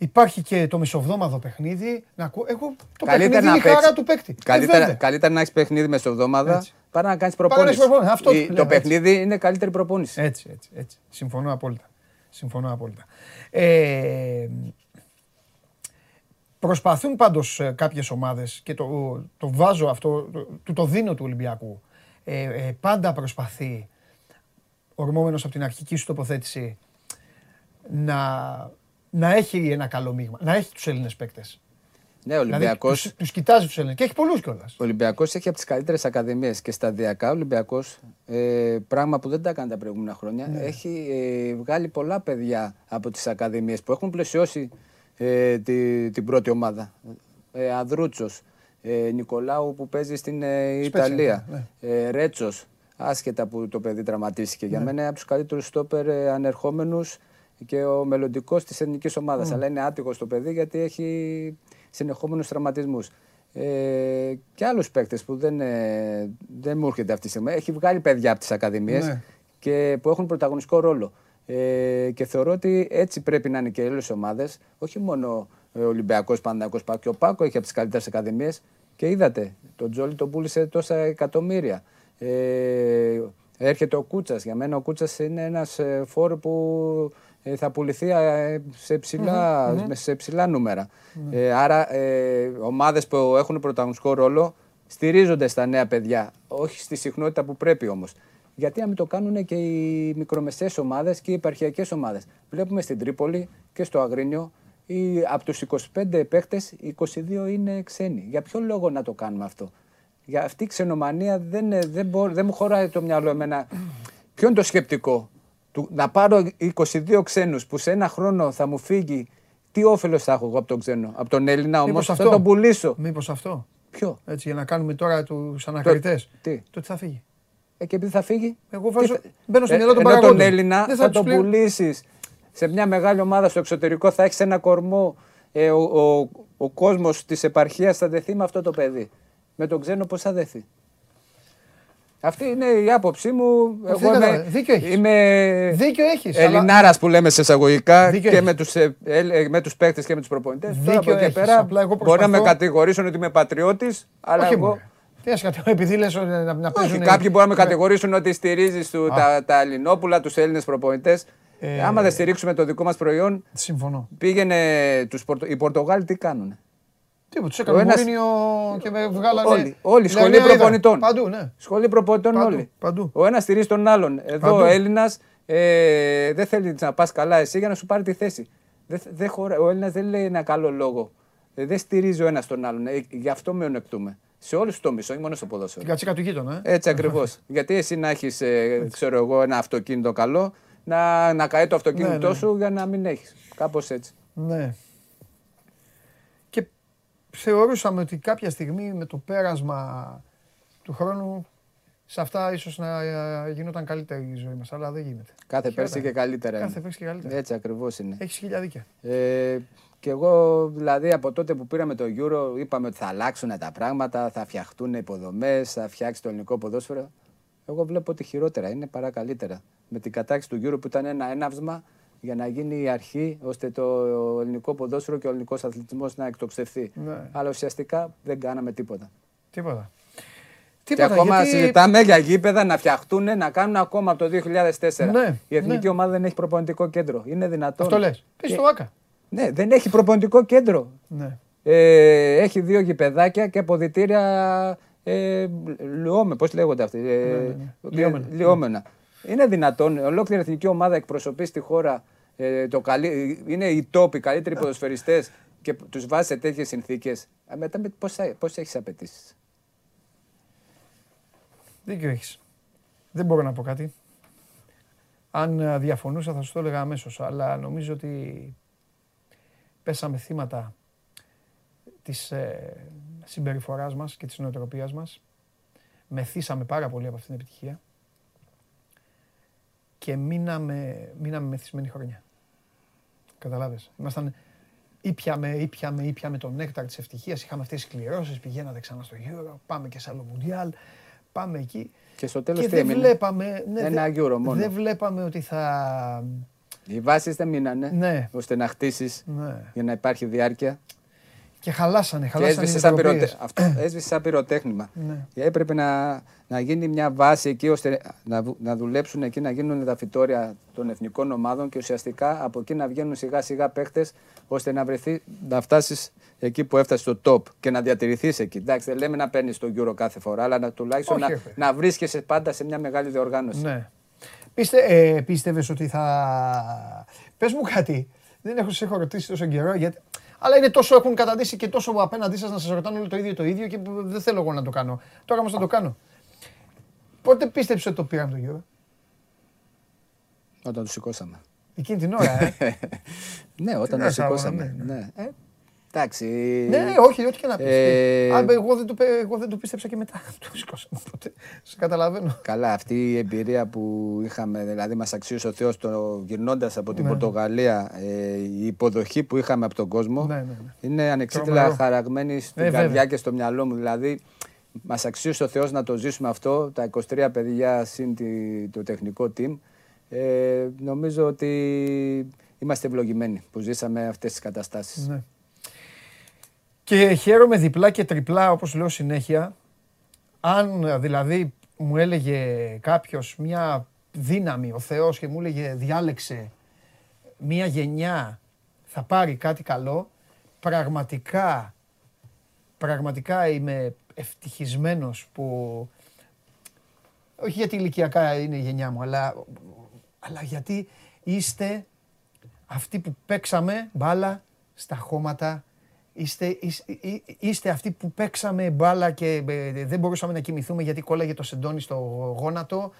Speaker 1: Υπάρχει και το μεσοβδόμαδο παιχνίδι. Να ακού... Εγώ το
Speaker 2: Καλύτερα
Speaker 1: παιχνίδι
Speaker 2: να
Speaker 1: είναι η χαρά
Speaker 2: παίξει.
Speaker 1: του παίκτη. Ε,
Speaker 2: Καλύτερα,
Speaker 1: βέβαια.
Speaker 2: καλύτερα να έχεις παιχνίδι μεσοβδόμαδα
Speaker 1: Έτσι.
Speaker 2: παρά να κάνεις
Speaker 1: Παρά να
Speaker 2: προπόνηση.
Speaker 1: έχεις προπόνηση. Αυτό
Speaker 2: Η-
Speaker 1: λέω,
Speaker 2: το
Speaker 1: έτσι.
Speaker 2: παιχνίδι είναι καλύτερη προπόνηση.
Speaker 1: Έτσι, έτσι, έτσι. Συμφωνώ απόλυτα. Συμφωνώ απόλυτα. Ε, προσπαθούν πάντως ε, κάποιες ομάδες και το, το βάζω αυτό, το, του το δίνω του Ολυμπιακού. Ε, ε, πάντα προσπαθεί, ορμόμενος από την αρχική σου τοποθέτηση, να, να έχει ένα καλό μείγμα, να έχει τους Έλληνες παίκτες.
Speaker 2: Ναι, ο
Speaker 1: Δηλαδή,
Speaker 2: Ολυμπιακό.
Speaker 1: τους, τους κοιτάζει τους Έλληνες και έχει πολλούς κιόλας.
Speaker 2: Ο Ολυμπιακός έχει από τις καλύτερες ακαδημίες και σταδιακά ο Ολυμπιακός, ε, πράγμα που δεν τα έκανε τα προηγούμενα χρόνια,
Speaker 1: Ναι.
Speaker 2: έχει ε, βγάλει πολλά παιδιά από τις ακαδημίες που έχουν πλαισιώσει ε, τη, την πρώτη ομάδα. Ε, Αδρούτσο, ε, Νικολάου που παίζει στην ε, Ιταλία,
Speaker 1: ναι.
Speaker 2: ε, Ρέτσος, άσχετα που το παιδί τραυματίστηκε.
Speaker 1: Ναι.
Speaker 2: Για μένα είναι από τους καλύτερους στόπερ ε, ανερχόμενους και ο μελλοντικός της εθνικής ομάδας.
Speaker 1: Ναι.
Speaker 2: Αλλά είναι άτυχος το παιδί γιατί έχει συνεχόμενους τραυματισμούς. Ε, και άλλους παίκτες που δεν, ε, δεν μου έρχεται αυτή τη στιγμή. Έχει βγάλει παιδιά από τις ακαδημίες
Speaker 1: Ναι.
Speaker 2: και που έχουν πρωταγωνιστικό ρόλο. Ε, και θεωρώ ότι έτσι πρέπει να είναι και οι άλλες ομάδες. Όχι μόνο ο Ολυμπιακός Παναγιακό Πάκο. Και ο Πάκο έχει από τις καλύτερες ακαδημίες. Και είδατε, τον Τζόλι τον πούλησε τόσα εκατομμύρια. Ε, έρχεται ο Κούτσας. Για μένα ο Κούτσας είναι ένας φόρο που ε, θα πουληθεί ε, σε ψηλά, με- σε ψηλά νούμερα. Ε, άρα, ε, ομάδες που έχουν πρωταγωνιστικό ρόλο στηρίζονται στα νέα παιδιά. Όχι στη συχνότητα που πρέπει όμως. Γιατί να μην το κάνουν και οι μικρομεσαίες ομάδες και οι επαρχιακές ομάδες. Βλέπουμε στην Τρίπολη και στο Αγρίνιο οι, από τους 25 παίχτες, οι 22 είναι ξένοι. Για ποιο λόγο να το κάνουμε αυτό; Για αυτή η ξενομανία δεν, ε, δεν, μπο- δεν μου χωράει το μυαλό εμένα. Ποιο είναι το σκεπτικό; Του, να πάρω 22 ξένους που σε ένα χρόνο θα μου φύγει. Τι όφελος θα έχω εγώ από τον ξένο. Από τον Έλληνα όμως
Speaker 1: Μήπως
Speaker 2: θα τον πουλήσω.
Speaker 1: Μήπως αυτό;
Speaker 2: Ποιο;
Speaker 1: Έτσι, για να κάνουμε τώρα τους ανακριτές.
Speaker 2: τι;
Speaker 1: Το τι θα φύγει;
Speaker 2: Ε, και επειδή θα φύγει.
Speaker 1: Εγώ βάζω-
Speaker 2: Τι θα-
Speaker 1: μπαίνω στο
Speaker 2: Ε,
Speaker 1: μυαλό των
Speaker 2: ενώ τον
Speaker 1: παραγόντων.
Speaker 2: Έλληνα
Speaker 1: Δεν
Speaker 2: θα,
Speaker 1: θα τους
Speaker 2: τον
Speaker 1: πληρω-
Speaker 2: πουλήσεις σε μια μεγάλη ομάδα στο εξωτερικό, θα έχεις ένα κορμό. Ε, ο ο, ο κόσμος της επαρχίας θα δεθεί με αυτό το παιδί. Με τον ξένο πώς θα δεθεί; Αυτή είναι η άποψή μου.
Speaker 1: Δεν κατάλαβα. Δίκιο έχεις.
Speaker 2: είμαι
Speaker 1: Δίκιο έχεις, αλλά-
Speaker 2: Ελληνάρας που λέμε σε εισαγωγικά
Speaker 1: Δίκιο
Speaker 2: και
Speaker 1: έχεις.
Speaker 2: με τους, ε, ε, με τους παίκτες και με τους προπονητές. Τώρα
Speaker 1: Δίκιο
Speaker 2: από εκεί
Speaker 1: έχεις.
Speaker 2: πέρα
Speaker 1: Απλά εγώ
Speaker 2: μπορεί να με
Speaker 1: προσπαθώ-
Speaker 2: κατηγορήσουν ότι είμαι πατριώτης, αλλά
Speaker 1: Όχι
Speaker 2: εγώ...
Speaker 1: μόνο. Τι ας κατηγορώ, επειδή λες ότι να, να
Speaker 2: Όχι,
Speaker 1: παίζουν...
Speaker 2: κάποιοι μπορεί να με
Speaker 1: Ναι.
Speaker 2: κατηγορήσουν ότι στηρίζεις τα, τα Ελληνόπουλα, τους Έλληνες προπονητές.
Speaker 1: Ε,
Speaker 2: Άμα δεν στηρίξουμε το δικό μας προϊόν,
Speaker 1: Συμφωνώ.
Speaker 2: πήγαινε. Τους Πορτο... Οι Πορτογάλοι τι κάνουνε.
Speaker 1: Τίποτα, τους έκανε
Speaker 2: Ο ένας-
Speaker 1: Μουρίνιο και με βγάλανε...
Speaker 2: Όλοι, όλοι, σχολή
Speaker 1: Λεωνία Ιδρα.
Speaker 2: προπονητών.
Speaker 1: Παντού, ναι.
Speaker 2: Σχολή προπονητών
Speaker 1: Παντού,
Speaker 2: όλοι.
Speaker 1: παντού.
Speaker 2: Ο ένας στηρίζει τον άλλον. Εδώ
Speaker 1: Παντού.
Speaker 2: ο Έλληνας ε, δεν θέλει να πας καλά εσύ για να σου πάρει τη θέση. Δεν, δεν χωρα... Ο Έλληνας δεν λέει ένα καλό λόγο. Ε, δεν στηρίζει ο ένας τον άλλον. Ε, γι' αυτό μειονεκτούμε. Σε όλους τους τομείς, όχι μόνο στο ποδόσφαιρο.
Speaker 1: Την κατσίκα του γείτονα, ε.
Speaker 2: Έτσι ακριβώς. Γιατί εσύ να έχεις, ξέρω εγώ, ένα αυτοκίνητο καλό, να, να καεί το αυτοκίνητό
Speaker 1: Ναι, ναι.
Speaker 2: σου για να μην έχεις. Κάπως έτσι.
Speaker 1: Ναι. Και θεωρούσαμε ότι κάποια στιγμή με το πέρασμα του χρόνου σε αυτά ίσως να ε, γινόταν καλύτερη η ζωή μας, αλλά δεν γίνεται.
Speaker 2: Κάθε
Speaker 1: Χειρότερα.
Speaker 2: πέρσι και καλύτερα.
Speaker 1: Κάθε
Speaker 2: είναι.
Speaker 1: πέρσι και καλύτερα.
Speaker 2: Έτσι ακριβώς είναι.
Speaker 1: Έχεις χίλια δίκαια.
Speaker 2: Ε, και εγώ δηλαδή από τότε που πήραμε το Euro είπαμε ότι θα αλλάξουν τα πράγματα, θα φτιαχτούν υποδομές, θα φτιάξει το ελληνικό ποδόσφαιρο. Εγώ βλέπω ότι χειρότερα είναι παρά καλύτερα. Με την κατάξυση του Euro που ήταν ένα έναυσμα για να γίνει η αρχή ώστε το ελληνικό ποδόσφαιρο και ο ελληνικό αθλητισμό να εκτοξευθεί.
Speaker 1: Ναι.
Speaker 2: Αλλά ουσιαστικά δεν κάναμε τίποτα.
Speaker 1: Τίποτα.
Speaker 2: Και
Speaker 1: Τίποτα,
Speaker 2: ακόμα
Speaker 1: γιατί...
Speaker 2: συζητάμε για γήπεδα να φτιαχτούν, να κάνουν ακόμα από το 2004.
Speaker 1: Ναι,
Speaker 2: η εθνική
Speaker 1: ναι.
Speaker 2: ομάδα δεν έχει προπονητικό κέντρο. Είναι δυνατόν.
Speaker 1: Αυτό λες. Πες
Speaker 2: Ε,
Speaker 1: το Άκα.
Speaker 2: Ναι, δεν έχει προπονητικό κέντρο.
Speaker 1: Ναι.
Speaker 2: Ε, έχει δύο γηπεδάκια και αποδητήρια ε, λιώμε, πώς λέγονται αυτοί. Ε,
Speaker 1: ναι, ναι. Λιώμενα.
Speaker 2: λιώμενα. Είναι δυνατόν, ολόκληρη εθνική ομάδα εκπροσωπείς στη χώρα, ε, το καλύ, είναι οι τόποι, οι καλύτεροι ποδοσφαιριστές και τους βάζει σε τέτοιες συνθήκες. Ε, μετά με- πώς, θα- πώς έχεις απαιτήσεις;
Speaker 1: Δίκιο έχεις. Δεν μπορώ να πω κάτι. Αν ε, διαφωνούσα θα σου το έλεγα αμέσως, αλλά νομίζω ότι πέσαμε θύματα της ε, συμπεριφοράς μας και της νοοτροπίας μας. Μεθύσαμε πάρα πολύ από αυτήν την επιτυχία και μείναμε, μείναμε μεθυσμένοι χρόνια. Καταλάβες. Ήμασταν ήπιαμε, ήπιαμε, ήπιαμε τον νέκταρ της ευτυχίας, είχαμε αυτές τις κληρώσεις, πηγαίνατε ξανά στο Euro, πάμε και σε άλλο Μουντιάλ, πάμε εκεί.
Speaker 2: Και στο τέλος
Speaker 1: Και
Speaker 2: τι
Speaker 1: δεν
Speaker 2: έμεινε;
Speaker 1: βλέπαμε, ναι,
Speaker 2: Ένα
Speaker 1: δεν-
Speaker 2: Euro μόνο.
Speaker 1: δεν βλέπαμε ότι θα,
Speaker 2: Οι βάσεις δεν μείνανε
Speaker 1: Ναι.
Speaker 2: ώστε να χτίσεις
Speaker 1: Ναι.
Speaker 2: για να υπάρχει διάρκεια.
Speaker 1: Και χαλάσανε,
Speaker 2: Και
Speaker 1: χαλάσανε οι
Speaker 2: έσβησε σαν,
Speaker 1: νοοτροπίες.
Speaker 2: πυρωτε... Αυτό, έσβησε σαν πυροτέχνημα.
Speaker 1: Ναι.
Speaker 2: Και έπρεπε να, να γίνει μια βάση εκεί ώστε να, βου- να δουλέψουν εκεί, να γίνουν τα φυτόρια των εθνικών ομάδων και ουσιαστικά από εκεί να βγαίνουν σιγά σιγά παίχτες ώστε να βρεθεί να φτάσεις εκεί που έφτασες στο top και να διατηρηθείς εκεί. Εντάξει, δεν λέμε να παίρνεις το Euro κάθε φορά, αλλά να, τουλάχιστον
Speaker 1: Όχι,
Speaker 2: να,
Speaker 1: ρε παιδί.
Speaker 2: να βρίσκεσαι πάντα σε μια μεγάλη διοργάνωση.
Speaker 1: Ναι. Πίστε, ε, πίστευες ότι θα... Πες μου κάτι. Δεν έχω σε έχω ρωτήσει τόσο καιρό, γιατί... Αλλά είναι τόσο έχουν καταντήσει και τόσο απέναντί σας να σας ρωτάνε όλο το ίδιο το ίδιο και που δεν θέλω εγώ να το κάνω. Τώρα όμως θα το κάνω. Πότε πίστεψες ότι το πήραμε το γύρο.
Speaker 2: Όταν του σηκώσαμε.
Speaker 1: Εκείνη την ώρα, ε.
Speaker 2: ναι, όταν
Speaker 1: να
Speaker 2: του
Speaker 1: σ' άγωνα,
Speaker 2: σηκώσαμε.
Speaker 1: ναι,
Speaker 2: Ναι. Ε, εντάξει.
Speaker 1: ναι, όχι, ό,τι και να πεις.
Speaker 2: Ε,
Speaker 1: Α, εγώ, δεν το, πέ- εγώ δεν το πίστεψα και μετά. Το σηκώσαμε. Οπότε, σε καταλαβαίνω.
Speaker 2: Καλά, αυτή η εμπειρία που είχαμε, δηλαδή μας αξίωσε ο Θεός το, γυρνώντας από την
Speaker 1: Ναι.
Speaker 2: Πορτογαλία, ε, η υποδοχή που είχαμε από τον κόσμο
Speaker 1: Ναι, ναι, ναι.
Speaker 2: είναι ανεξίτηλα
Speaker 1: Τρομερό.
Speaker 2: χαραγμένη στην
Speaker 1: Ε,
Speaker 2: καρδιά
Speaker 1: βέβαια.
Speaker 2: και στο μυαλό μου. Δηλαδή, μας αξίωσε ο Θεός να το ζήσουμε αυτό, τα 23 παιδιά συν τη- το τεχνικό team. Ε, νομίζω ότι είμαστε ευλογημένοι που ζήσαμε αυτές τις καταστάσεις.
Speaker 1: Ναι. Και χαίρομαι διπλά και τριπλά, όπως λέω συνέχεια, αν δηλαδή μου έλεγε κάποιος μια δύναμη, ο Θεός, και μου έλεγε διάλεξε μια γενιά θα πάρει κάτι καλό, πραγματικά, πραγματικά είμαι ευτυχισμένος που, όχι γιατί ηλικιακά είναι η γενιά μου, αλλά, αλλά γιατί είστε αυτοί που παίξαμε μπάλα στα χώματα, είστε, είστε, είστε αυτοί που παίξαμε μπάλα και ε, δεν μπορούσαμε να κοιμηθούμε γιατί κόλλαγε το σεντόνι στο γόνατο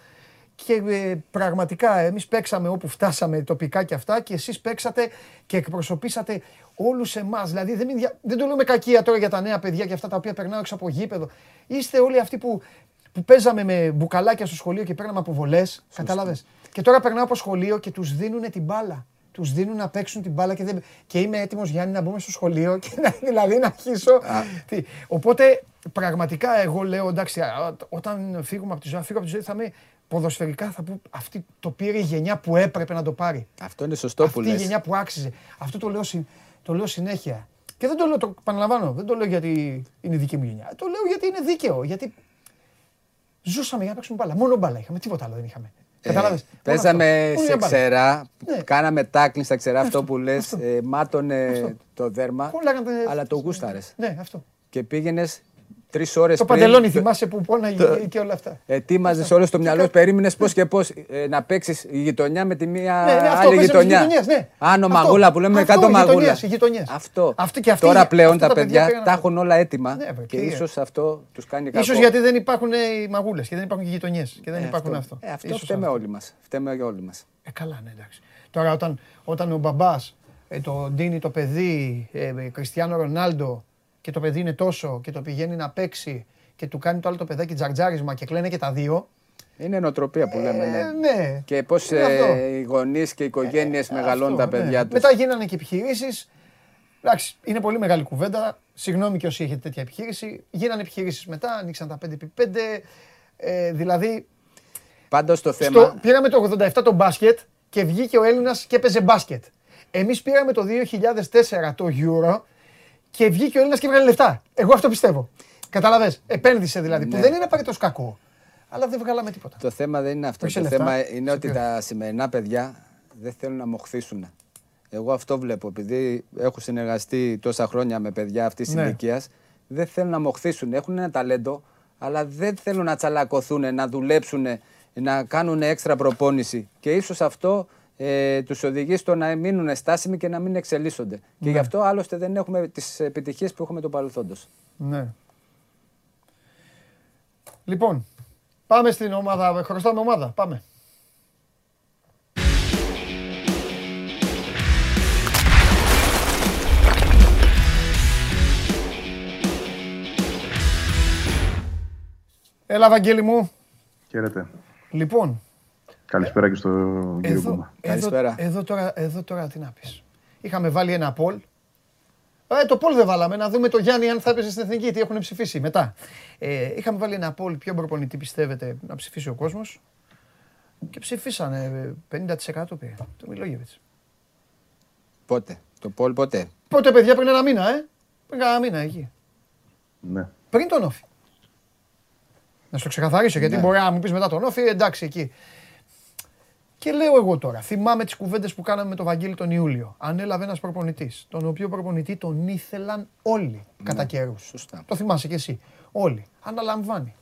Speaker 1: και ε, πραγματικά εμείς παίξαμε όπου φτάσαμε τοπικά και αυτά και εσείς παίξατε και εκπροσωπήσατε όλους εμάς. Δηλαδή δεν, είναι δια- δεν το λέω με κακία τώρα για τα νέα παιδιά και αυτά τα οποία περνάω έξω από γήπεδο. Είστε όλοι αυτοί που, που παίζαμε με μπουκαλάκια στο σχολείο και παίρναμε αποβολές, κατάλαβες. Και τώρα περνάω από σχολείο και τους δίνουν την μπάλα. Τους δίνουν να παίξουν την μπάλα και, δεν... και είμαι έτοιμος Γιάννη να μπούμε στο σχολείο και να, δηλαδή να αρχίσω. Τι. Οπότε πραγματικά εγώ λέω εντάξει, α, όταν φύγουμε από τη ζωή, φύγω από τη ζωή θα είμαι ποδοσφαιρικά θα πω αυτή το πήρε η γενιά που έπρεπε να το πάρει.
Speaker 2: Αυτό είναι σωστό που
Speaker 1: Αυτή η
Speaker 2: λες.
Speaker 1: γενιά που άξιζε. Αυτό το λέω, συ- το λέω συνέχεια. Και δεν το λέω, το επαναλαμβάνω, δεν το λέω γιατί είναι η δική μου γενιά. Το λέω γιατί είναι δίκαιο. Γιατί ζούσαμε για να παίξουμε μπάλα. Μόνο μπάλα είχαμε, τίποτα άλλο δεν είχαμε.
Speaker 2: Ε,
Speaker 1: Κατάλαβες. Μόνο
Speaker 2: Παίζαμε
Speaker 1: αυτό. Μόνο
Speaker 2: σε
Speaker 1: μια μπάλα.
Speaker 2: ξερά,
Speaker 1: Ναι.
Speaker 2: κάναμε τάκλιν στα ξερά, αυτό,
Speaker 1: Αυτό,
Speaker 2: που λες,
Speaker 1: αυτό.
Speaker 2: ε, μάτωνε το δέρμα,
Speaker 1: Όλα κάνατε-
Speaker 2: αλλά το γούσταρες.
Speaker 1: Ναι, αυτό.
Speaker 2: Και πήγαινες τρεις ώρες
Speaker 1: Το
Speaker 2: πριν,
Speaker 1: παντελόνι
Speaker 2: το-
Speaker 1: θυμάσαι που πόναγε και όλα αυτά.
Speaker 2: ετοίμαζες όλο στο μυαλό, περίμενες πώς και πώς ε, να παίξεις η γειτονιά με τη μία
Speaker 1: Ναι, ναι, αυτό,
Speaker 2: άλλη
Speaker 1: παίζαμε στις
Speaker 2: γειτονιά.
Speaker 1: γειτονιές, ναι.
Speaker 2: Άνω
Speaker 1: Αυτό,
Speaker 2: μαγούλα που λέμε
Speaker 1: αυτό,
Speaker 2: κάτω
Speaker 1: οι
Speaker 2: μαγούλα.
Speaker 1: γειτονιές, οι γειτονιές.
Speaker 2: Αυτό.
Speaker 1: Αυτή και αυτή-
Speaker 2: Τώρα πλέον
Speaker 1: αυτά
Speaker 2: τα
Speaker 1: τα παιδιά
Speaker 2: παιδιά
Speaker 1: πήγαν
Speaker 2: τα
Speaker 1: αυτό.
Speaker 2: έχουν όλα έτοιμα
Speaker 1: Ναι, βρε,
Speaker 2: και
Speaker 1: τι
Speaker 2: ίσως αυτό τους κάνει κακό.
Speaker 1: Ίσως γιατί δεν υπάρχουν ε, οι μαγούλες και δεν υπάρχουν και οι γειτονιές και δεν
Speaker 2: Ε,
Speaker 1: υπάρχουν αυτό.
Speaker 2: Ε, αυτό
Speaker 1: Ίσως
Speaker 2: φταίμε
Speaker 1: αυτό.
Speaker 2: όλοι μας. Φταίμε για όλοι μας.
Speaker 1: Ε, καλά, ναι, εντάξει. Τώρα όταν, όταν ο μπαμπάς ε, το δίνει το παιδί ε, ε, Κριστιανό Ρονάλντο και το παιδί είναι τόσο και το πηγαίνει να παίξει και του κάνει το άλλο το παιδάκι τζαρτζάρισμα και κλαίνε και τα δύο.
Speaker 2: Είναι νοοτροπία που λέμε.
Speaker 1: Ε,
Speaker 2: ναι.
Speaker 1: ναι.
Speaker 2: Και πώς
Speaker 1: Είναι αυτό.
Speaker 2: ε, οι γονείς και οι οικογένειες μεγαλώνουν
Speaker 1: Αυτό,
Speaker 2: τα
Speaker 1: ναι.
Speaker 2: παιδιά τους.
Speaker 1: Μετά γίνανε και επιχειρήσεις. Εντάξει, είναι πολύ μεγάλη κουβέντα. Συγγνώμη και όσοι έχετε τέτοια επιχείρηση. Γίνανε επιχειρήσεις μετά, ανοίξαν τα 5x5. Ε, δηλαδή,
Speaker 2: Πάντως το
Speaker 1: στο,
Speaker 2: θέμα...
Speaker 1: πήραμε το 87 το μπάσκετ και βγήκε ο Έλληνας και έπαιζε μπάσκετ. Εμείς πήραμε το 2004 το Euro και βγήκε ο Έλληνας και έβγαλε λεφτά. Εγώ αυτό πιστεύω. Κατάλαβε. Επένδυσε δηλαδή. Που
Speaker 2: Ναι.
Speaker 1: δεν είναι απαραίτητος κακό. Αλλά δεν βγάλαμε τίποτα.
Speaker 2: Το θέμα δεν είναι αυτό.
Speaker 1: Όχι σε
Speaker 2: Το
Speaker 1: λεφτά,
Speaker 2: θέμα είναι
Speaker 1: σε
Speaker 2: ότι
Speaker 1: ποιο;
Speaker 2: τα σημερινά παιδιά δεν θέλουν να μοχθήσουν. Εγώ αυτό βλέπω. Επειδή έχω συνεργαστεί τόσα χρόνια με παιδιά αυτής της
Speaker 1: Ναι.
Speaker 2: ηλικίας, δεν θέλουν να μοχθήσουν. Έχουν ένα ταλέντο, αλλά δεν θέλουν να τσαλακωθούν, να δουλέψουν, να κάνουν έξτρα προπόνηση. Και ίσως αυτό ε, τους οδηγείς στο να μείνουν στάσιμοι και να μην εξελίσσονται. Και
Speaker 1: Ναι.
Speaker 2: γι' αυτό άλλωστε δεν έχουμε τις επιτυχίες που έχουμε το παρελθόντος.
Speaker 1: Ναι. Λοιπόν, πάμε στην ομάδα. Χρωστάμε ομάδα. Πάμε. Έλα, Βαγγέλη μου.
Speaker 9: Χαίρετε.
Speaker 1: Λοιπόν,
Speaker 9: Καλησπέρα και στον κύριο
Speaker 1: εδώ,
Speaker 9: Κούμα.
Speaker 1: εδώ,
Speaker 2: Καλησπέρα.
Speaker 1: εδώ, τώρα, εδώ τώρα τι να πεις. Είχαμε βάλει ένα poll. Ε, το poll δεν βάλαμε, να δούμε το Γιάννη αν θα έπαιζε στην Εθνική, τι έχουν ψηφίσει μετά. Ε, είχαμε βάλει ένα poll, ποιο προπονητή πιστεύετε να ψηφίσει ο κόσμος. Και ψηφίσανε 50% πήρε. Το Μιλόγεβιτς.
Speaker 2: Πότε; Το Πολ πότε;
Speaker 1: Πότε παιδιά πριν ένα μήνα, ε. Πριν ένα μήνα εκεί.
Speaker 9: Ναι.
Speaker 1: Πριν τον Όφη. Να σου το ξεκαθαρίσω γιατί
Speaker 2: Ναι.
Speaker 1: μπορεί να μου πεις μετά τον Όφη, εντάξει εκεί. Και λέω εγώ τώρα, θυμάμαι τις κουβέντες που κάναμε με τον Βαγγέλη τον Ιούλιο. Ανέλαβε ένας προπονητής, τον οποίο προπονητή τον ήθελαν όλοι κατά καιρούς.
Speaker 2: σωστά.
Speaker 1: Το θυμάσαι κι εσύ. Όλοι. Αναλαμβάνει.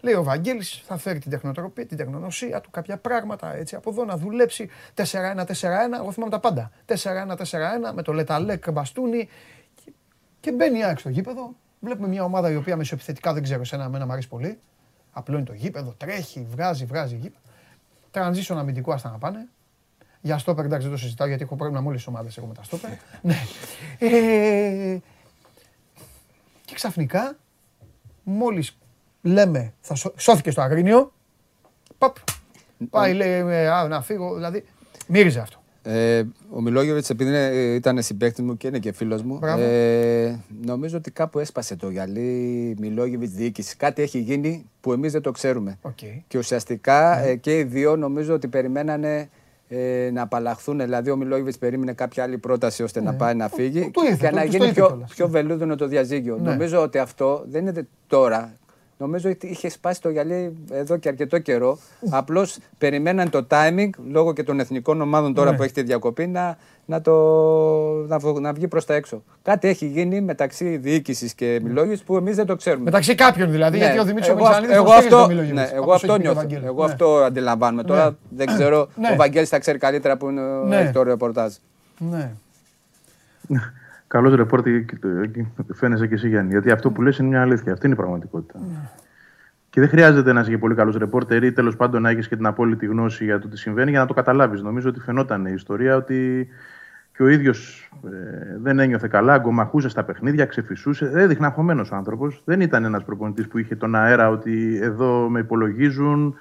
Speaker 1: Λέει ο Βαγγέλης θα φέρει την τεχνοτροπία, την τεχνονοσία του, κάποια πράγματα έτσι από εδώ να δουλέψει. 4-1-4-1, εγώ θυμάμαι τα πάντα. 4-1-4-1 με το Λεταλέκ μπαστούνι και, και μπαίνει η ΑΕΚ στο γήπεδο. Βλέπουμε μια ομάδα η οποία μεσοεπιθετικά δεν ξέρω, σε ένα εμένα μου αρέσει πολύ. Απλώνει το γήπεδο, τρέχει, βγάζει, βγάζει γήπεδο. Transition αμυντικό άστα να πάνε. Για στόπερ εντάξει δεν το συζητάω γιατί έχω πρόβλημα με όλες τις ομάδες εγώ με τα στόπερ. ναι. Ε, και ξαφνικά, μόλις λέμε, θα σω- σώθηκε στο Αγρίνιο, παπ, πάει λέει, ε, α, να φύγω, δηλαδή, μύριζε αυτό.
Speaker 2: Ε, ο Μιλόγεβιτς, επειδή είναι- ήταν συμπαίκτης μου και είναι και φίλος μου,
Speaker 1: Μπράβο.
Speaker 2: ε, νομίζω ότι κάπου έσπασε το γυαλί Μιλόγεβιτς διοίκηση. Κάτι έχει γίνει που εμείς δεν το ξέρουμε.
Speaker 1: Οκ.
Speaker 2: Και ουσιαστικά
Speaker 1: Ναι.
Speaker 2: ε, και οι δύο νομίζω ότι περιμένανε ε, να απαλλαχθούν. Δηλαδή, ο Μιλόγεβιτς περίμενε κάποια άλλη πρόταση ώστε να πάει να φύγει
Speaker 1: το- το ήρθε,
Speaker 2: και
Speaker 1: το-
Speaker 2: να
Speaker 1: το- το
Speaker 2: γίνει
Speaker 1: ήρθε
Speaker 2: πιο,
Speaker 1: κιόλας.
Speaker 2: πιο βελούδινο το διαζύγιο.
Speaker 1: Ναι.
Speaker 2: Νομίζω ότι αυτό δεν είναι τώρα. Νομίζω ότι είχε σπάσει το γυαλί εδώ και αρκετό καιρό. Απλώς περιμέναν το timing λόγω και των εθνικών ομάδων τώρα
Speaker 1: Ναι.
Speaker 2: που έχει τη διακοπή να, να, το, να, βγ- να βγει προς τα έξω. Κάτι έχει γίνει μεταξύ διοίκησης και Μιλόγεβιτ που εμείς δεν το ξέρουμε.
Speaker 1: Μεταξύ κάποιων δηλαδή,
Speaker 2: Ναι,
Speaker 1: γιατί ο Δημήτρης ο
Speaker 2: εγώ,
Speaker 1: Μελισανίδης
Speaker 2: εγώ
Speaker 1: τον στήριζε
Speaker 2: αυτό,
Speaker 1: τον Μιλόγεβιτς,
Speaker 2: ναι, εγώ
Speaker 1: όπως
Speaker 2: αυτό
Speaker 1: έχει πει ο
Speaker 2: νιώθω.
Speaker 1: Βαγγέλης.
Speaker 2: Εγώ
Speaker 1: Ναι.
Speaker 2: αυτό αντιλαμβάνομαι. Τώρα
Speaker 1: Ναι.
Speaker 2: δεν ξέρω.
Speaker 1: Ναι.
Speaker 2: Ο Βαγγέλης θα ξέρει καλύτερα που είναι,
Speaker 1: Ναι.
Speaker 2: έχει το ρεπορτάζ.
Speaker 1: Ναι.
Speaker 9: Καλό ρεπόρτη και το- και φαίνεσαι και εσύ Γιάννη. Γιατί αυτό που λες είναι μια αλήθεια. Αυτή είναι η πραγματικότητα. Και δεν χρειάζεται να είσαι και πολύ καλός ρεπόρτερ ή τέλος πάντων να έχεις και την απόλυτη γνώση για το τι συμβαίνει για να το καταλάβεις. Νομίζω ότι φαινόταν η ιστορία ότι και ο ίδιος δεν ένιωθε καλά, αγκομαχούσε στα παιχνίδια, ξεφυσούσε. Έδειχνε αγχωμένος ο άνθρωπος. Δεν ήταν ένας προπονητής που είχε τον αέρα ότι εδώ με υπολογίζουν,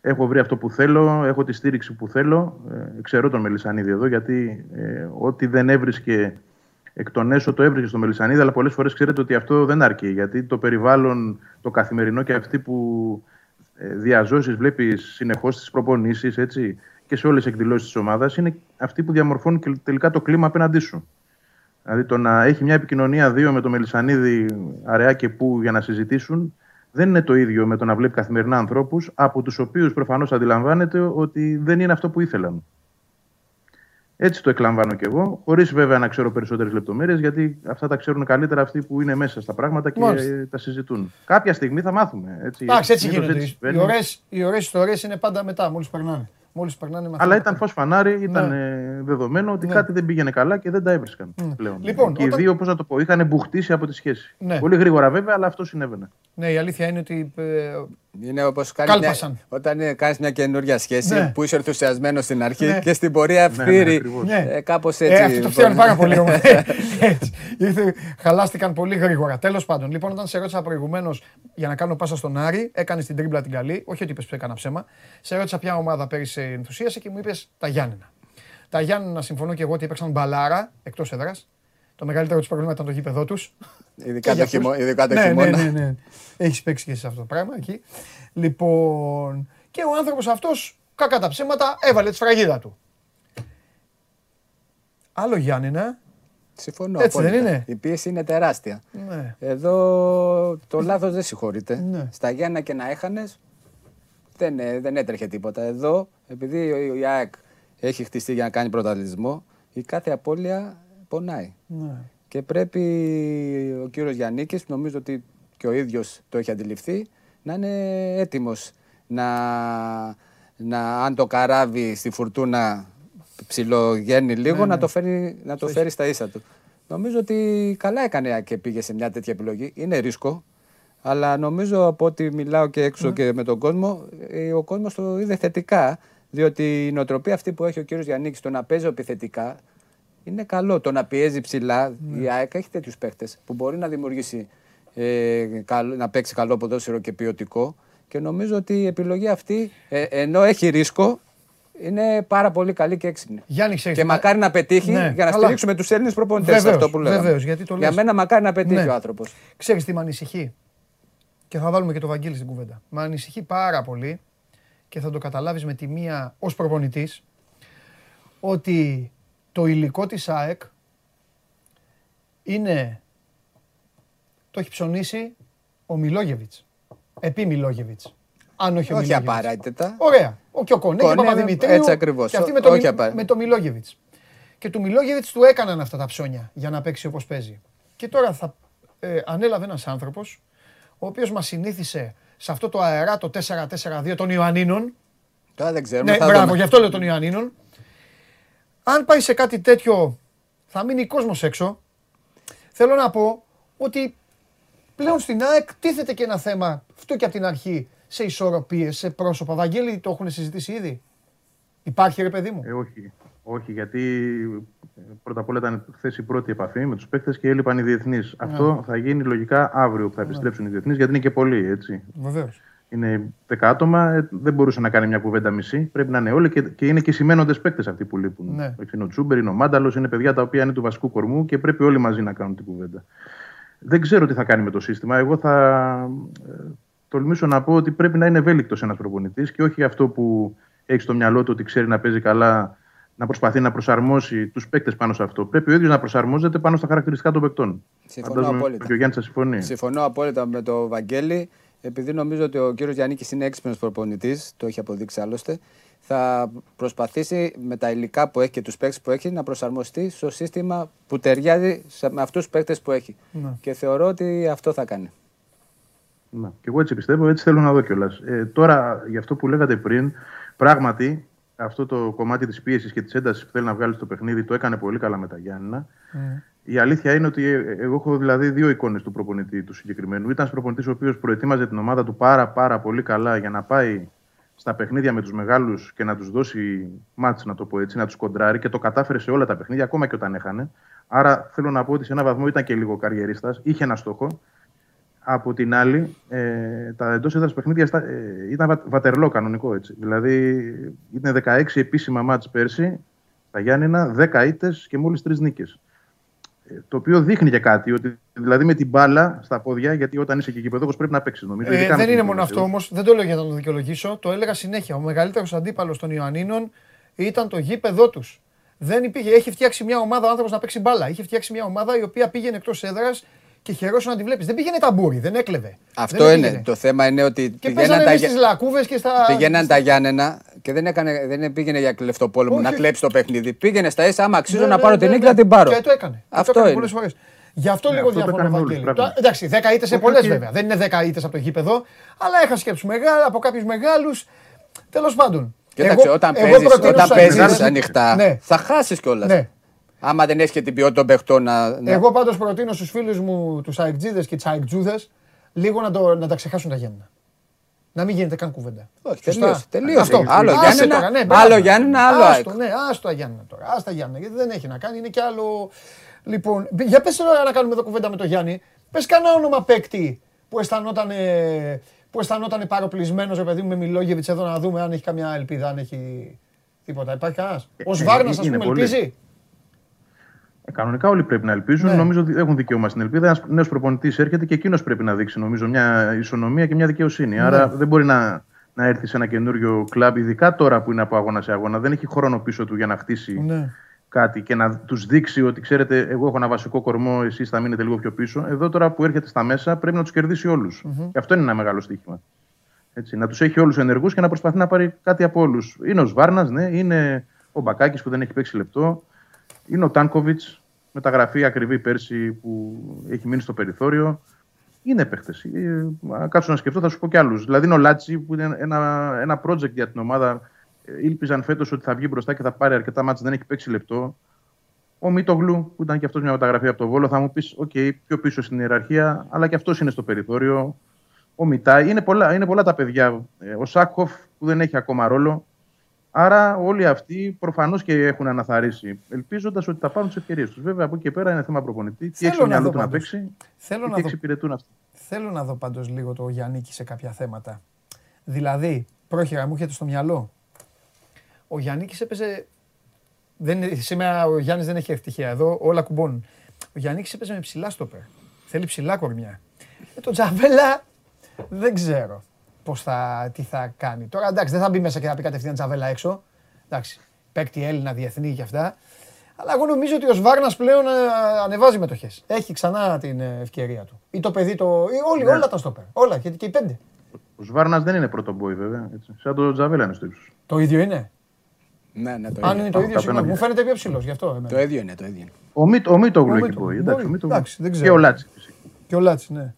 Speaker 9: έχω βρει αυτό που θέλω, έχω τη στήριξη που θέλω. Ε, ξέρω τον Μελισανίδη εδώ γιατί ε, ό,τι δεν έβρισκε εκ των έσω το έβρισκε στο Μελισανίδη, αλλά πολλές φορές ξέρετε ότι αυτό δεν αρκεί. Γιατί το περιβάλλον, το καθημερινό και αυτοί που ε, διαζώσεις βλέπεις συνεχώς στις προπονήσεις και σε όλες τις εκδηλώσεις της ομάδας είναι αυτοί που διαμορφώνουν και τελικά το κλίμα απέναντί σου. Δηλαδή το να έχει μια επικοινωνία δύο με το Μελισανίδη αραιά και που για να συζητήσουν δεν είναι το ίδιο με το να βλέπει καθημερινά ανθρώπους από τους οποίους προφανώς αντιλαμβάνεται ότι δεν είναι αυτό που ήθελαν. Έτσι το εκλαμβάνω κι εγώ, χωρίς βέβαια να ξέρω περισσότερες λεπτομέρειες, γιατί αυτά τα ξέρουν καλύτερα αυτοί που είναι μέσα στα πράγματα και
Speaker 1: Μάλιστα.
Speaker 9: ε, τα συζητούν. Κάποια στιγμή θα μάθουμε. Έτσι,
Speaker 1: Εντάξει, έτσι
Speaker 9: Συνήθως
Speaker 1: γίνονται.
Speaker 9: έτσι
Speaker 1: Οι
Speaker 9: συμβαίνει.
Speaker 1: ωραίες, οι ωραίες ιστορίες είναι πάντα μετά, μόλις περνάνε. Μόλις περνάνε
Speaker 9: Αλλά
Speaker 1: μαθαίνουν.
Speaker 9: ήταν φως φανάρι, ήταν
Speaker 1: Ναι.
Speaker 9: ε, δεδομένο ότι
Speaker 1: Ναι.
Speaker 9: κάτι δεν πήγαινε καλά και δεν τα έβρισκαν πλέον.
Speaker 1: Λοιπόν,
Speaker 9: και οι
Speaker 1: όταν-
Speaker 9: δύο, πώς να το πω, είχαν μπουχτίσει από τη σχέση.
Speaker 1: Ναι.
Speaker 9: Πολύ γρήγορα βέβαια, αλλά αυτό συνέβαινε.
Speaker 1: Ναι, η αλήθεια είναι ότι ε,
Speaker 2: Είναι όπως
Speaker 1: Κάλπασαν.
Speaker 2: όταν κάνεις μια καινούργια σχέση
Speaker 1: Ναι.
Speaker 2: που είσαι ενθουσιασμένος στην αρχή
Speaker 1: Ναι.
Speaker 2: και στην πορεία
Speaker 9: ναι,
Speaker 2: φύρει.
Speaker 9: ακριβώς.
Speaker 1: Ναι.
Speaker 2: ε, Κάπως έτσι.
Speaker 1: Ε, αυτό το φτιάχνει
Speaker 2: μπορεί.
Speaker 1: πάρα πολύ όμως. Έτσι. Ήρθε, χαλάστηκαν πολύ γρήγορα. Τέλος πάντων, λοιπόν, όταν σε ρώτησα προηγουμένως για να κάνω πάσα στον Άρη, έκανες την τρίμπλα την καλή. Όχι ότι είπες που έκανα ψέμα. Σε ρώτησα ποια ομάδα πέρυσι ενθουσίασε και μου είπες τα Γιάννενα. Τα Γιάννενα συμφωνώ και εγώ ότι έπαιξαν μπαλάρα εκτός έδρας. Το μεγαλύτερο τους πρόβλημα ήταν το γήπεδο τους.
Speaker 2: Ειδικά το χειμώ- ειδικά το
Speaker 1: ναι,
Speaker 2: χειμώνα.
Speaker 1: Ναι, ναι, ναι. Έχεις παίξει και εσύ σε αυτό το πράγμα εκεί. Λοιπόν, και ο άνθρωπος αυτός, κακά τα ψέματα, έβαλε τη σφραγίδα του. Άλλο Γιάννενα.
Speaker 2: Συμφωνώ.
Speaker 1: Έτσι δεν
Speaker 2: απόλυτα.
Speaker 1: είναι;
Speaker 2: Η πίεση είναι τεράστια.
Speaker 1: Ναι.
Speaker 2: Εδώ το λάθος δεν συγχωρείται.
Speaker 1: Ναι.
Speaker 2: Στα Γιάννα και να έχανες, δεν, ε, δεν έτρεχε τίποτα. Εδώ, επειδή ο- η ΑΕΚ έχει χτιστεί για να κάνει πρωταθλητισμό, η κάθε απώλεια πονάει.
Speaker 1: Ναι.
Speaker 2: Και πρέπει ο κύριος Γιάννικης, νομίζω ότι και ο ίδιος το έχει αντιληφθεί, να είναι έτοιμος να, να αν το καράβι στη φουρτούνα ψιλογένει λίγο,
Speaker 1: Ναι, ναι.
Speaker 2: να το φέρει, να το φέρει στα ίσα του. Νομίζω ότι καλά έκανε και πήγε σε μια τέτοια επιλογή. Είναι ρίσκο, αλλά νομίζω από ότι μιλάω και έξω
Speaker 1: Ναι.
Speaker 2: και με τον κόσμο, ε, ο κόσμος το είδε θετικά, διότι η νοοτροπία αυτή που έχει ο κύριος Γιάννικης, το να παίζει επιθετικά, είναι καλό. Το να πιέζει ψηλά,
Speaker 1: Ναι.
Speaker 2: η ΑΕΚ έχει τέτοιους παίχτε που μπορεί να δημιουργήσει, ε, καλό- να παίξει καλό ποδόσφαιρο και ποιοτικό. Και νομίζω ότι η επιλογή αυτή, ε, ενώ έχει ρίσκο, είναι πάρα πολύ καλή και έξυπνη.
Speaker 1: Γιάννη, ξέρεις,
Speaker 2: και
Speaker 1: μα-
Speaker 2: μακάρι να πετύχει
Speaker 1: Ναι,
Speaker 2: για να
Speaker 1: καλά.
Speaker 2: στηρίξουμε τους Έλληνες προπονητές.
Speaker 1: Βεβαίως,
Speaker 2: Αυτό που λέγαμε.
Speaker 1: βεβαίως, γιατί το
Speaker 2: για
Speaker 1: λες.
Speaker 2: μένα μακάρι να πετύχει
Speaker 1: Ναι.
Speaker 2: ο άνθρωπος.
Speaker 1: Ξέρεις τι με ανησυχεί; Και θα βάλουμε και το Βαγγέλη στην κουβέντα. Με ανησυχεί πάρα πολύ και θα το καταλάβεις με τη μία ως προπονητής ότι το υλικό της ΑΕΚ είναι το έχει ψωνίσει ο Μιλόγεβιτς. Επί Μιλόγεβιτς. Αν όχι ο
Speaker 2: Όχι
Speaker 1: Μιλόγεβιτς.
Speaker 2: απαραίτητα.
Speaker 1: Ωραία. Ο και ο Κονέ και ο
Speaker 2: Κονέ,
Speaker 1: Παπαδημητρίου.
Speaker 2: έτσι ακριβώς.
Speaker 1: Και αυτοί με το,
Speaker 2: Όχι
Speaker 1: Μι-
Speaker 2: απαραίτητα.
Speaker 1: με το Μιλόγεβιτς. Και του Μιλόγεβιτς του έκαναν αυτά τα ψώνια για να παίξει όπως παίζει. Και τώρα θα ε, ανέλαβε ένας άνθρωπος ο οποίος μας συνήθισε σε αυτό το αεράτο 4-4-2 των Ιωαννίνων.
Speaker 2: Τώρα δεν ξέρουμε.
Speaker 1: Ναι,
Speaker 2: θα
Speaker 1: μπράβο,
Speaker 2: δούμε.
Speaker 1: γι' αυτό λέω των Ιωαννίνων. Αν πάει σε κάτι τέτοιο, θα μείνει κόσμος έξω. Θέλω να πω ότι πλέον στην ΑΕΚ τίθεται και ένα θέμα, αυτό και από την αρχή, σε ισορροπίες, σε πρόσωπα. Βαγγέλη, το έχουν συζητήσει ήδη; Υπάρχει ρε παιδί μου;
Speaker 9: Ε, όχι. Όχι, γιατί ε, πρώτα απ' όλα ήταν χθες η πρώτη επαφή με τους παίκτες και έλειπαν οι διεθνείς. Αυτό θα γίνει λογικά αύριο που θα επιστρέψουν οι διεθνείς, γιατί είναι και πολλοί, έτσι.
Speaker 1: Βεβαίως.
Speaker 9: Είναι 10 άτομα, ε, δεν μπορούσε να κάνει μια κουβέντα μισή. Πρέπει να είναι όλοι και, και είναι και σημαίνοντες παίκτες αυτοί που λείπουν.
Speaker 1: Ναι.
Speaker 9: Είναι ο Τσούμπερ, είναι ο Μάνταλος, είναι παιδιά τα οποία είναι του βασικού κορμού και πρέπει όλοι μαζί να κάνουν την κουβέντα. Δεν ξέρω τι θα κάνει με το σύστημα. Εγώ θα ε, τολμήσω να πω ότι πρέπει να είναι ευέλικτος ένας προπονητής και όχι αυτό που έχει στο μυαλό του ότι ξέρει να παίζει καλά, να προσπαθεί να προσαρμόσει τους παίκτες πάνω σε αυτό. Πρέπει ο ίδιος να προσαρμόζεται πάνω στα χαρακτηριστικά των παικτών.
Speaker 2: Συμφωνώ
Speaker 9: Φαντάζομαι
Speaker 2: απόλυτα.
Speaker 9: Και ο Γιάννης θα συμφωνεί.
Speaker 2: Συμφωνώ απόλυτα με τον Βαγγέλη. Επειδή νομίζω ότι ο κύριος Γιάννη είναι έξυπνος προπονητής, το έχει αποδείξει άλλωστε, θα προσπαθήσει με τα υλικά που έχει και τους παίκτες που έχει να προσαρμοστεί στο σύστημα που ταιριάζει σε- με αυτούς τους παίκτες που έχει.
Speaker 1: Ναι.
Speaker 2: Και θεωρώ ότι αυτό θα κάνει.
Speaker 9: Ναι. Και εγώ έτσι πιστεύω, έτσι θέλω να δω κιόλας. Ε, τώρα, για αυτό που λέγατε πριν, πράγματι αυτό το κομμάτι της πίεσης και της έντασης που θέλει να βγάλει στο παιχνίδι το έκανε πολύ καλά με τα Γιάννηνα. Η αλήθεια είναι ότι ε, εγώ έχω δηλαδή δύο εικόνες του προπονητή του συγκεκριμένου. Ήταν προπονητής ο οποίος προετοίμαζε την ομάδα του πάρα, πάρα πολύ καλά για να πάει στα παιχνίδια με τους μεγάλους και να τους δώσει μάτς, να το πω έτσι, να τους κοντράρει και το κατάφερε σε όλα τα παιχνίδια, ακόμα και όταν έχανε. Άρα θέλω να πω ότι σε έναν βαθμό ήταν και λίγο καριερίστας, είχε ένα στόχο. Από την άλλη, ε, τα εντός έδρας παιχνίδια στα- ε, ήταν βα- βατερλό κανονικό έτσι. Δηλαδή, ήταν 16 επίσημα μάτς πέρσι, τα Γιάννηνα, 10 ήττες και μόλις 3 νίκες. Το οποίο δείχνει και κάτι, ότι δηλαδή με την μπάλα στα πόδια, γιατί όταν είσαι και γηπεδόχος πρέπει να παίξεις. Νομίζω,
Speaker 1: Ε,
Speaker 9: ειδικά με
Speaker 1: δεν
Speaker 9: την
Speaker 1: είναι μόνο
Speaker 9: Κύπρο.
Speaker 1: αυτό όμως, δεν το λέω για να το δικαιολογήσω. Το έλεγα συνέχεια. Ο μεγαλύτερος αντίπαλος των Ιωαννίνων ήταν το γήπεδό τους. Δεν υπήρχε, έχει φτιάξει μια ομάδα ο άνθρωπος να παίξει μπάλα. Είχε φτιάξει μια ομάδα η οποία πήγαινε εκτός έδρας και χαιρόσουν να τη βλέπεις. Δεν πήγαινε ταμπούρι, δεν έκλεβε.
Speaker 2: Αυτό
Speaker 1: δεν
Speaker 2: είναι.
Speaker 1: πήγαινε.
Speaker 2: Το θέμα είναι ότι
Speaker 1: Και
Speaker 2: πηγαίναν
Speaker 1: παίζανε
Speaker 2: τα,
Speaker 1: εμείς
Speaker 2: Για-
Speaker 1: στις λακκούβες και στα...
Speaker 2: πηγαίναν τα Γιάννενα και δεν, έκανε, δεν πήγαινε για κλεφτοπόλεμο
Speaker 1: Όχι.
Speaker 2: να κλέψει το παιχνίδι. Πήγαινε στα ίσα, άμα αξίζω
Speaker 1: Ναι,
Speaker 2: να
Speaker 1: ναι,
Speaker 2: πάρω
Speaker 1: ναι,
Speaker 2: την νίκη
Speaker 1: ναι.
Speaker 2: να την πάρω.
Speaker 1: Και το έκανε. Και
Speaker 2: Αυτό
Speaker 1: το έκανε
Speaker 2: είναι.
Speaker 1: πολλές φορές. Γι' αυτό
Speaker 9: Ναι,
Speaker 1: λίγο
Speaker 9: αυτό το
Speaker 1: διαφωνώ,
Speaker 9: έκαναν όλοι,
Speaker 1: Βαγγέλη.
Speaker 9: πράγματι.
Speaker 1: Το- Εντάξει, 10 ήττες σε
Speaker 9: Όχι,
Speaker 1: πολλές
Speaker 9: όχι.
Speaker 1: βέβαια. Δεν είναι 10 ήττες από το γήπεδο, αλλά έχασε και από, τους μεγάλα, από κάποιους μεγάλους. Τέλος πάντων.
Speaker 2: Κοίταξε,
Speaker 1: Εγώ-
Speaker 2: όταν
Speaker 1: εγώ
Speaker 2: παίζεις,
Speaker 1: προτείνω
Speaker 2: όταν
Speaker 1: στους
Speaker 2: παίζεις
Speaker 1: Αγγλίδες-
Speaker 2: ανοιχτά,
Speaker 1: Ναι.
Speaker 2: θα χάσεις κιόλας.
Speaker 1: Ναι.
Speaker 2: Άμα δεν έχει και την ποιότητα των παιχτών να. να-
Speaker 1: Εγώ πάντως προτείνω στους φίλους μου, τους Αεκτζίδες και τι Αεκτζούδε, λίγο να, το, να τα ξεχάσουν τα γέννα. Να μην γίνεται καν κουβέντα.
Speaker 2: Όχι,
Speaker 1: Σωστά.
Speaker 2: τελείωσε. τελείωσε.
Speaker 1: Αυτό.
Speaker 2: Άλλο
Speaker 1: Άσε
Speaker 2: Γιάννενα,
Speaker 1: τώρα, ναι, μπράβο.
Speaker 2: άλλο Γιάννενα, άλλο
Speaker 1: Άστο,
Speaker 2: ΑΕΚ.
Speaker 1: ναι, άστο τα Γιάννενα τώρα. Άστα Γιάννενα, γιατί δεν έχει να κάνει, είναι και άλλο. Λοιπόν, για πες τώρα να κάνουμε εδώ κουβέντα με τον Γιάννη. Πες κανένα όνομα παίκτη που αισθανόταν, που αισθανόταν παροπλισμένος, ρε παιδί μου, με Μιλόγεβιτς εδώ να δούμε αν έχει καμιά ελπίδα, αν έχει τίποτα. Υπάρχει κανένας; Ο
Speaker 9: ε,
Speaker 1: Σβάρνας, ας
Speaker 9: είναι
Speaker 1: πούμε,
Speaker 9: πολύ.
Speaker 1: ελπίζει;
Speaker 9: Ε, κανονικά όλοι πρέπει να ελπίζουν.
Speaker 1: Ναι.
Speaker 9: Νομίζω ότι έχουν δικαίωμα στην ελπίδα. Ένας νέος προπονητής έρχεται και εκείνος πρέπει να δείξει νομίζω, μια ισονομία και μια δικαιοσύνη.
Speaker 1: Ναι.
Speaker 9: Άρα δεν μπορεί να, να έρθει σε ένα καινούριο κλαμπ, ειδικά τώρα που είναι από αγώνα σε αγώνα. Δεν έχει χρόνο πίσω του για να χτίσει
Speaker 1: Ναι.
Speaker 9: κάτι και να τους δείξει ότι ξέρετε, εγώ έχω ένα βασικό κορμό, εσείς θα μείνετε λίγο πιο πίσω. Εδώ τώρα που έρχεται στα μέσα πρέπει να τους κερδίσει όλους. Και αυτό είναι ένα μεγάλο στοίχημα. Έτσι, να τους έχει όλους ενεργούς και να προσπαθεί να πάρει κάτι από όλους. Είναι ο Σβάρνας, ναι, είναι ο Μπακάκης που δεν έχει παίξει λεπτό. Είναι ο Τάνκοβιτς, μεταγραφή ακριβή πέρσι που έχει μείνει στο περιθώριο. Είναι παίχτες. Κάτσω να σκεφτώ, θα σου πω κι άλλους. Δηλαδή είναι ο Λάτσι που είναι ένα, ένα project για την ομάδα. Ε, Ήλπιζαν φέτος ότι θα βγει μπροστά και θα πάρει αρκετά ματς, δεν έχει παίξει λεπτό. Ο Μίτογλου, που ήταν και αυτός μια μεταγραφή από το Βόλο, θα μου πεις: Οκ, πιο πίσω στην ιεραρχία, αλλά και αυτός είναι στο περιθώριο. Ο Μιτάι, είναι πολλά, είναι πολλά τα παιδιά. Ε, Ο Σάκοφ, που δεν έχει ακόμα ρόλο. Άρα όλοι αυτοί προφανώς και έχουν αναθαρίσει, ελπίζοντας ότι θα πάρουν τις ευκαιρίες τους. Βέβαια από εκεί και πέρα είναι θέμα προπονητή. Τι
Speaker 1: Θέλω
Speaker 9: έχει στο
Speaker 1: να
Speaker 9: μυαλό
Speaker 1: δω
Speaker 9: του να
Speaker 1: πάντως.
Speaker 9: παίξει
Speaker 1: Θέλω
Speaker 9: και
Speaker 1: να
Speaker 9: τι
Speaker 1: δω
Speaker 9: εξυπηρετούν αυτοί.
Speaker 1: Θέλω να δω πάντως λίγο το Γιάννικη σε κάποια θέματα. Δηλαδή, πρόχειρα μου έρχεται στο μυαλό. Ο Γιάννικης έπαιζε. Δεν, είναι- σήμερα ο Γιάννης δεν έχει ευτυχία εδώ, όλα κουμπώνουν. Ο Γιάννικης έπαιζε με ψηλά στόπερ. Θέλει ψηλά κορμιά. Ε, τον Τζαβέλα δεν ξέρω. Πώς θα, τι θα κάνει. Τώρα εντάξει, δεν θα μπει μέσα και θα πει κατευθείαν τζαβέλα έξω. Εντάξει, παίκτη Έλληνα, διεθνή και αυτά. Αλλά εγώ νομίζω ότι ο Σβάρνας πλέον ε, ανεβάζει μετοχές. Έχει ξανά την ε, ευκαιρία του. Ή το παιδί, το... ή όλοι,
Speaker 9: Ναι.
Speaker 1: όλα τα στόπερ. Όλα και, και οι πέντε.
Speaker 9: Ο Σβάρνας δεν είναι πρώτο μπόι, βέβαια. Έτσι. Σαν το Τζαβέλα είναι στο ύψος.
Speaker 1: Το ίδιο είναι;
Speaker 2: Ναι, ναι, το
Speaker 1: Αν
Speaker 2: ίδιο.
Speaker 1: είναι το
Speaker 9: Α,
Speaker 1: ίδιο,
Speaker 9: τα
Speaker 1: συγγνώμη,
Speaker 9: απέναντι.
Speaker 1: μου φαίνεται πιο ψηλός γι' αυτό. εμένα.
Speaker 2: Το ίδιο είναι, το ίδιο είναι.
Speaker 9: Ο, Μίτ, ο Μίτογλου
Speaker 1: Ο
Speaker 9: έχει
Speaker 1: Μίτογλου.
Speaker 9: μπόι.
Speaker 1: Μπορεί.
Speaker 9: Εντάξει, ο Μίτογλου.
Speaker 1: Εντάξει, δεν ξέρω.
Speaker 9: Και ο Λάτσι. φυσικά.
Speaker 1: Και ο Λάτσι, ναι.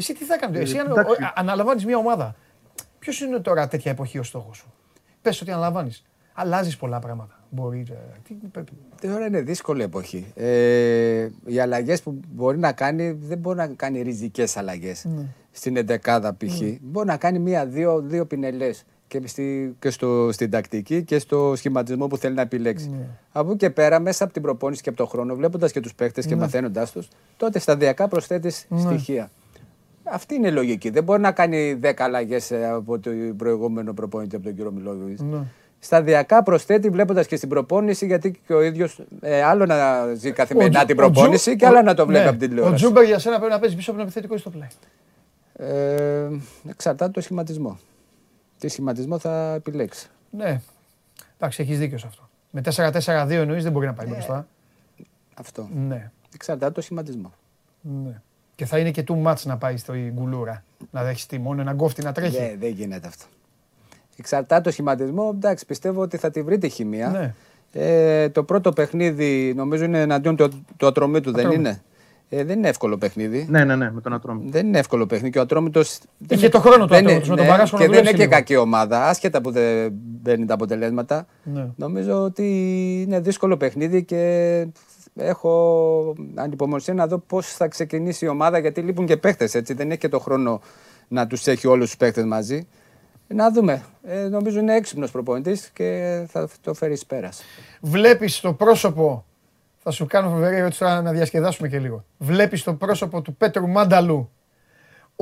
Speaker 1: Εσύ τι θα κάνεις, εσύ αν
Speaker 9: εντάξει.
Speaker 1: αναλαμβάνεις μια ομάδα. Ποιος είναι τώρα τέτοια εποχή ο στόχος σου; Πες ότι αναλαμβάνεις. Αλλάζεις πολλά πράγματα. Μπορεί. ε, τι πρέπει.
Speaker 2: Τώρα είναι δύσκολη εποχή. Ε, οι αλλαγές που μπορεί να κάνει δεν μπορεί να κάνει ριζικές αλλαγές
Speaker 1: Ναι.
Speaker 2: στην εντεκάδα π.χ. Μπορεί να κάνει μία-δύο δύο πινελές και, στη, και στο, στην τακτική και στο σχηματισμό που θέλει να επιλέξει.
Speaker 1: Ναι.
Speaker 2: Από εκεί και πέρα, μέσα από την προπόνηση και από τον χρόνο, βλέποντας και τους παίχτε και μαθαίνοντάς τους, τότε σταδιακά προσθέτεις
Speaker 1: Ναι.
Speaker 2: στοιχεία. Αυτή είναι η λογική. Δεν μπορεί να κάνει 10 αλλαγές από το προηγούμενο προπόνητη από τον κύριο Μιλόγιο.
Speaker 1: Ναι.
Speaker 2: Σταδιακά προσθέτει βλέποντας και στην προπόνηση, γιατί και ο ίδιος άλλο να ζει καθημερινά
Speaker 1: Τζου-
Speaker 2: την
Speaker 1: ο Τζου-
Speaker 2: προπόνηση και
Speaker 1: ο-
Speaker 2: άλλο να το βλέπει
Speaker 1: ναι.
Speaker 2: από την
Speaker 1: Ο
Speaker 2: τηλεόραση.
Speaker 1: Τζούμπερ για σένα πρέπει να παίζει πίσω από τον επιθετικό ή στο πλάι.
Speaker 2: Ε, εξαρτάται το σχηματισμό. Τι σχηματισμό θα επιλέξει.
Speaker 1: Ναι. Εντάξει, έχεις δίκιο σε αυτό. Με 4-4-2 εννοείς δεν μπορεί να πάει μπροστά.
Speaker 2: Αυτό.
Speaker 1: Ναι.
Speaker 2: Εξαρτάται το σχηματισμό.
Speaker 1: ναι. Και θα είναι και too much να πάει στο γκουλούρα. Να δέχεις τη μόνο ένα κόφτη να τρέχει.
Speaker 2: Δεν, δεν γίνεται αυτό. Εξαρτάται το σχηματισμό. Εντάξει, πιστεύω ότι θα τη βρει τη χημεία.
Speaker 1: Ναι.
Speaker 2: Ε, το πρώτο παιχνίδι νομίζω είναι εναντίον του, του Ατρομήτου, δεν
Speaker 1: Ατρόμητου.
Speaker 2: είναι; Ε, δεν είναι εύκολο παιχνίδι.
Speaker 9: Ναι, ναι, ναι, με τον Ατρόμητο.
Speaker 2: Δεν είναι εύκολο παιχνίδι και ο Ατρόμητος.
Speaker 1: Είχε το χρόνο του Ατρόμητος με τον Παράσχο να
Speaker 2: Και δεν
Speaker 1: δουλέψει
Speaker 2: είναι και
Speaker 1: λίγο.
Speaker 2: κακή ομάδα, άσχετα που δεν παίρνει τα αποτελέσματα.
Speaker 1: Ναι.
Speaker 2: Νομίζω ότι είναι δύσκολο παιχνίδι και έχω ανυπομονησία να δω πώς θα ξεκινήσει η ομάδα γιατί λείπουν και παίχτες. Δεν έχει και το χρόνο να τους έχει όλους τους παίχτες μαζί. Να δούμε. Ε, νομίζω είναι έξυπνος προπονητής και θα το φέρει εις πέρας.
Speaker 1: Βλέπεις το πρόσωπο. Θα σου κάνω φοβερή ερώτηση τώρα να διασκεδάσουμε και λίγο. Βλέπεις το πρόσωπο του Πέτρου Μάνταλου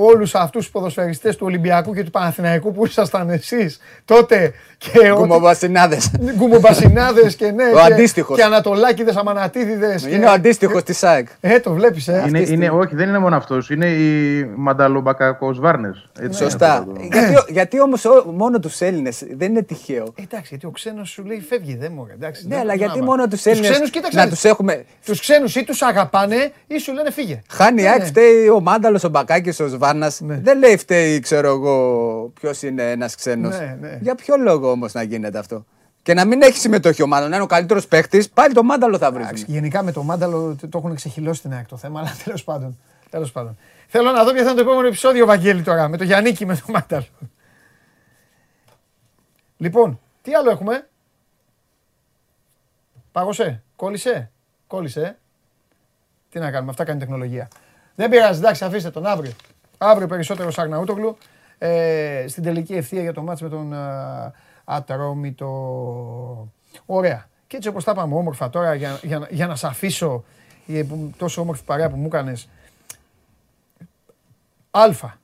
Speaker 1: όλους αυτούς τους ποδοσφαιριστές του Ολυμπιακού και του Παναθηναϊκού που ήσασταν εσείς τότε και ό,τι-
Speaker 2: Γκουμοβασινάδε.
Speaker 1: Γκουμομπασινάδε και ναι.
Speaker 2: Ο
Speaker 1: και-
Speaker 2: αντίστοιχος.
Speaker 1: Και Ανατολάκηδες, Αμανατίδηδες.
Speaker 2: Είναι ο αντίστοιχος της ΣΑΕΚ.
Speaker 1: Ε, το βλέπεις, ε.
Speaker 9: Είναι,
Speaker 2: Αυτή
Speaker 9: είναι,
Speaker 2: στη-
Speaker 9: όχι, δεν είναι μόνο αυτός. Είναι οι Μανταλομπακακό Βάρνε.
Speaker 2: Σωστά. γιατί γιατί όμως μόνο τους Έλληνες δεν είναι τυχαίο.
Speaker 1: Ε, Εντάξει, γιατί ο ξένος σου λέει φεύγει, δεν μου εντάξει.
Speaker 2: Ναι,
Speaker 1: δεν
Speaker 2: αλλά
Speaker 1: το
Speaker 2: γιατί
Speaker 1: άμα.
Speaker 2: μόνο τους
Speaker 1: Τους
Speaker 2: Έλληνες
Speaker 1: ξένους, κοίταξε
Speaker 2: να
Speaker 1: να
Speaker 2: του έχουμε.
Speaker 1: Τους ξένους ή τους αγαπάνε ή σου λένε φύγε.
Speaker 2: Χάνει η
Speaker 1: Ναι,
Speaker 2: ΑΕΚ,
Speaker 1: ναι.
Speaker 2: φταίει ο Μάνταλος, ο Μπακάκης, ο Σβάνα.
Speaker 1: Ναι.
Speaker 2: Δεν λέει φταίει, ξέρω εγώ, ποιος είναι ένας ξένος.
Speaker 1: Ναι, ναι.
Speaker 2: Για ποιο λόγο όμως να γίνεται αυτό; Και να μην έχει συμμετοχή ο Μάνταλο, να είναι ο καλύτερος παίκτης, πάλι το Μάνταλο θα βρει.
Speaker 1: Εντάξει, γενικά με το μάνταλο το- το έχουν ξεχυλώσει την ΑΕΚ το θέμα, αλλά τέλος πάντων. Τέλος πάντων. Θέλω να δω ποιο θα είναι το επόμενο επεισόδιο, Βαγγέλη, τώρα, με το Γιάννικη με το μάνταλο. Λοιπόν, τι άλλο έχουμε; Πάγωσε, κόλλησε, κόλλησε. ε. Τι να κάνουμε, αυτά κάνει η τεχνολογία. Δεν πειράζει, εντάξει, αφήστε τον αύριο. Αύριο περισσότερο Σαρναούτογλου. Ε, στην τελική ευθεία για το μάτς με τον α, Ατρόμητο. Ωραία. Και έτσι όπως τα είπαμε όμορφα τώρα για, για, για να σε αφήσω η, που- τόσο όμορφη παρέα που μου έκανες. Α.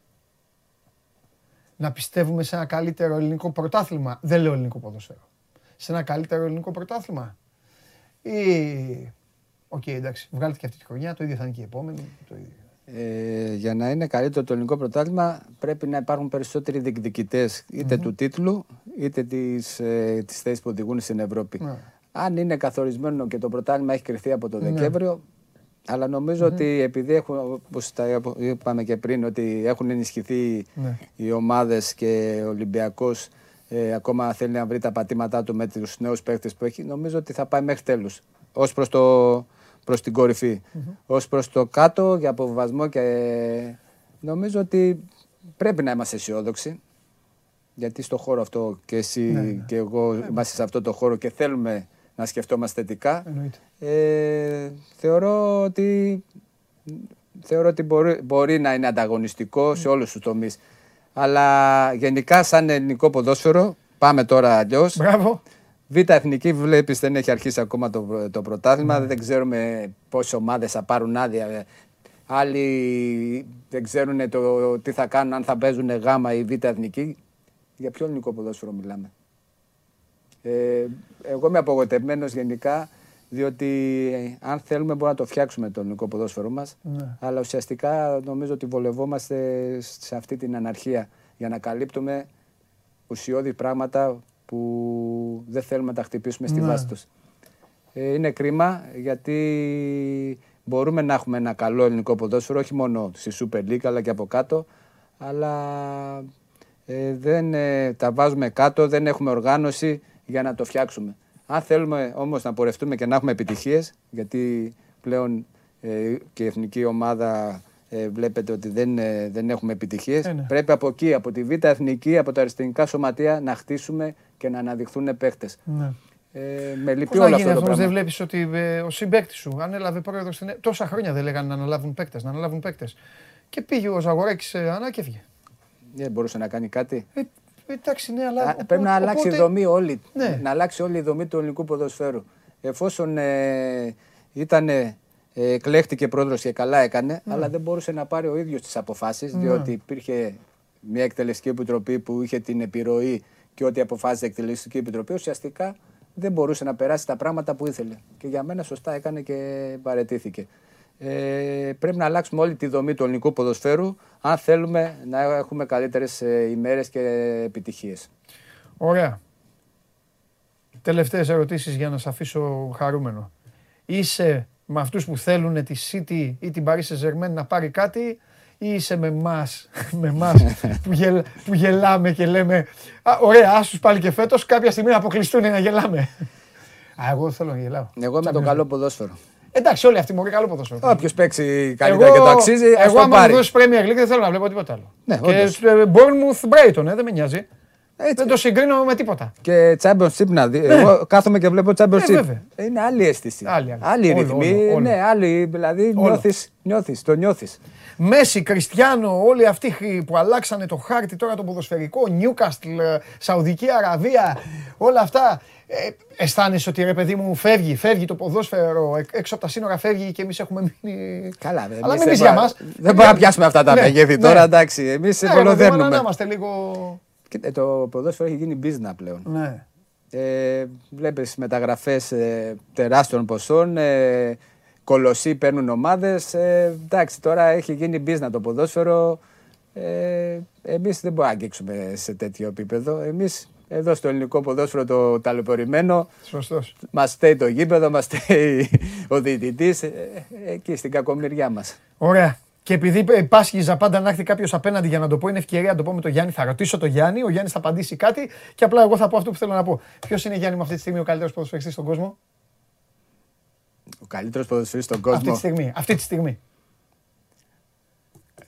Speaker 1: Να πιστεύουμε σε ένα καλύτερο ελληνικό πρωτάθλημα. Δεν λέω ελληνικό ποδόσφαιρο. Σε ένα καλύτερο ελληνικό πρωτάθλημα. Ή... Οκ, εντάξει, βγάλετε και αυτή τη χρονιά, το ίδιο θα είναι και η επόμενη. Το ίδιο.
Speaker 2: Ε, για να είναι καλύτερο το ελληνικό πρωτάθλημα πρέπει να υπάρχουν περισσότεροι διεκδικητές είτε του τίτλου είτε της ε, της θέσης που οδηγούν στην Ευρώπη.
Speaker 1: Ναι.
Speaker 2: Αν είναι καθορισμένο και το πρωτάθλημα έχει κρυφθεί από το Δεκέμβριο, αλλά νομίζω ότι επειδή έχουν, όπως τα είπαμε και πριν, ότι έχουν ενισχυθεί
Speaker 1: Ναι.
Speaker 2: οι ομάδες και ο Ολυμπιακός ε, ακόμα θέλει να βρει τα πατήματά του με τους νέους παίκτες που έχει, νομίζω ότι θα πάει μέχρι τέλους. Ως προς, το, προς την κορυφη Ως προς το κάτω για αποβασμό και νομίζω ότι πρέπει να είμαστε αισιόδοξοι. Γιατί στο χώρο αυτό και εσύ και εγώ είμαστε σε αυτό το χώρο και θέλουμε να σκεφτόμαστε θετικά.
Speaker 1: Εννοείται.
Speaker 2: Ε, θεωρώ ότι, θεωρώ ότι μπορεί, μπορεί να είναι ανταγωνιστικό σε όλους τους τομείς. Αλλά γενικά σαν ελληνικό ποδόσφαιρο, πάμε τώρα αλλιώς.
Speaker 1: Μπράβο.
Speaker 2: Β' Εθνική βλέπεις δεν έχει αρχίσει ακόμα το, το πρωτάθλημα. Δεν ξέρουμε πόσες ομάδες θα πάρουν άδεια. Άλλοι δεν ξέρουν το, τι θα κάνουν, αν θα παίζουν γάμα ή Β' Εθνική. Για ποιο ελληνικό ποδόσφαιρο μιλάμε. Ε, εγώ είμαι απογοητευμένος γενικά Διότι ε, αν θέλουμε μπορούμε να το φτιάξουμε το ελληνικό ποδόσφαιρο μας.
Speaker 1: Ναι.
Speaker 2: Αλλά ουσιαστικά νομίζω ότι βολευόμαστε σε αυτή την αναρχία για να καλύπτουμε ουσιώδη πράγματα που δεν θέλουμε να τα χτυπήσουμε στη
Speaker 1: Ναι.
Speaker 2: βάση τους. Ε, είναι κρίμα γιατί μπορούμε να έχουμε ένα καλό ελληνικό ποδόσφαιρο όχι μόνο στη Super League αλλά και από κάτω αλλά ε, δεν ε, τα βάζουμε κάτω, δεν έχουμε οργάνωση για να το φτιάξουμε. Αν θέλουμε όμως να πορευτούμε και να έχουμε επιτυχίες γιατί πλέον ε, και η εθνική ομάδα ε, βλέπετε ότι δεν, ε, δεν έχουμε επιτυχίες
Speaker 1: Ε, ναι.
Speaker 2: πρέπει από εκεί, από τη Β' Εθνική, από τα αριστεχνικά σωματεία να χτίσουμε και να αναδειχθούν παίχτες.
Speaker 1: Ναι.
Speaker 2: Ε, με λυπεί
Speaker 1: Πώς να
Speaker 2: όλο
Speaker 1: γίνει
Speaker 2: αυτό το
Speaker 1: αυτό, δεν
Speaker 2: πράγμα.
Speaker 1: βλέπεις ότι ε, ο συμπέκτη σου ανέλαβε πρόεδρο στην. Ε- Τόσα χρόνια δεν λέγανε να αναλάβουν παίκτες, να αναλάβουν παίκτες. Και πήγε ο Ζαγοράκης ε, ανά και έφυγε.
Speaker 2: Δεν μπορούσε να κάνει κάτι.
Speaker 1: Ε, εντάξει, ναι, αλλά.
Speaker 2: Α,
Speaker 1: οπότε-
Speaker 2: πρέπει να αλλάξει η
Speaker 1: οπότε-
Speaker 2: δομή όλη.
Speaker 1: Ναι.
Speaker 2: Να αλλάξει όλη η δομή του ελληνικού ποδοσφαίρου. Εφόσον ε, ήταν, ε, εκλέχτηκε πρόεδρος και καλά έκανε,
Speaker 1: Ναι.
Speaker 2: αλλά δεν μπορούσε να πάρει ο ίδιος τις αποφάσεις, διότι υπήρχε μια εκτελεστική επιτροπή που είχε την επιρροή και ό,τι αποφάσισε η εκτελεστική επιτροπή, ουσιαστικά δεν μπορούσε να περάσει τα πράγματα που ήθελε. Και για μένα σωστά έκανε και παρετήθηκε. Ε, πρέπει να αλλάξουμε όλη τη δομή του ελληνικού ποδοσφαίρου αν θέλουμε να έχουμε καλύτερες ε, ημέρες και επιτυχίες.
Speaker 1: Ωραία. Τελευταίες ερωτήσεις για να σε αφήσω χαρούμενο. Είσαι με αυτούς που θέλουν τη City ή την Paris Saint-Germain να πάρει κάτι ή είσαι με εμάς, με εμάς που, γελ- που γελάμε και λέμε «Α, ωραία, άσους πάλι και φέτος, κάποια στιγμή να αποκλειστούν να γελάμε». Α, εγώ θέλω να γελάω.
Speaker 2: Εγώ με το καλό ποδόσφαιρο.
Speaker 1: Εντάξει, όλοι αυτοί μωρέ καλό ποδόσφαιρο.
Speaker 2: Όποιο παίξει καλύτερα και το αξίζει, ας
Speaker 1: εγώ
Speaker 2: το
Speaker 1: άμα μου
Speaker 2: πάρει.
Speaker 1: δώσεις Premier League δεν θέλω να βλέπω τίποτα άλλο.
Speaker 2: Ναι,
Speaker 1: και
Speaker 2: όντως.
Speaker 1: ε, Bournemouth Brighton, ε, δεν με νοιάζει.
Speaker 2: Έτσι.
Speaker 1: Δεν το συγκρίνω με τίποτα.
Speaker 2: Και Championship να δει. Εγώ κάθομαι και βλέπω Championship.
Speaker 1: Ναι, βέβαια.
Speaker 2: είναι άλλη αίσθηση.
Speaker 1: Άλλη, άλλη. Όλο,
Speaker 2: ρυθμή.
Speaker 1: όλο, όλο.
Speaker 2: Ναι, άλλη. Δηλαδή
Speaker 1: Όλο.
Speaker 2: νιώθεις, νιώθεις, το νιώθεις.
Speaker 1: Μέση, Κριστιανό, όλοι αυτοί που αλλάξανε το χάρτη τώρα το ποδοσφαιρικό, Νιούκαστλ, ε, Σαουδική Αραβία, όλα αυτά. Ε, αισθάνεσαι ότι ρε παιδί μου φεύγει, φεύγει το ποδόσφαιρο, ε, έξω από τα σύνορα φεύγει και εμείς έχουμε μείνει...
Speaker 2: Καλά, δε,
Speaker 1: Αλλά
Speaker 2: εμείς
Speaker 1: μην
Speaker 2: δεν
Speaker 1: για
Speaker 2: μπορούμε-
Speaker 1: μας.
Speaker 2: Δεν μπορούμε να πιάσουμε αυτά τα
Speaker 1: Ναι,
Speaker 2: μεγέθη
Speaker 1: ναι.
Speaker 2: τώρα, εντάξει. Εμείς
Speaker 1: Ναι, ρε παιδί μου, αλλά να
Speaker 2: πολλοδέρνουμε.
Speaker 1: είμαστε λίγο...
Speaker 2: Κοίτα, το ποδόσφαιρο έχει γίνει business πλέον.
Speaker 1: Ναι.
Speaker 2: Ε, βλέπεις μεταγραφές ε, τεράστιων ποσών, ε, κολοσσοί παίρνουν ομάδες. Ε, εντάξει, τώρα έχει γίνει business το ποδόσφαιρο. Ε, εμείς δεν μπορούμε να αγγίξουμε σε τέτοιο επίπεδο. Εμείς εδώ στο ελληνικό ποδόσφαιρο το ταλαιπωρημένο,
Speaker 1: Σωστός.
Speaker 2: μας στέει το γήπεδο, μας στέει ο διαιτητής, ε, ε, εκεί στην κακομοιριά μας.
Speaker 1: Ωραία. Και επειδή ε, πάσχιζα πάντα να έρθει κάποιος απέναντι για να το πω, είναι ευκαιρία να το πω με τον Γιάννη. Θα ρωτήσω τον Γιάννη, ο Γιάννης θα απαντήσει κάτι και απλά εγώ θα πω αυτό που θέλω να πω. Ποιος είναι Γιάννη με αυτή τη στιγμή ο καλύτερος ποδοσφαιριστής στον κόσμο,
Speaker 2: Ο καλύτερος ποδοσφαιριστής στον
Speaker 1: Αυτή
Speaker 2: κόσμο.
Speaker 1: τη στιγμή. Αυτή τη στιγμή.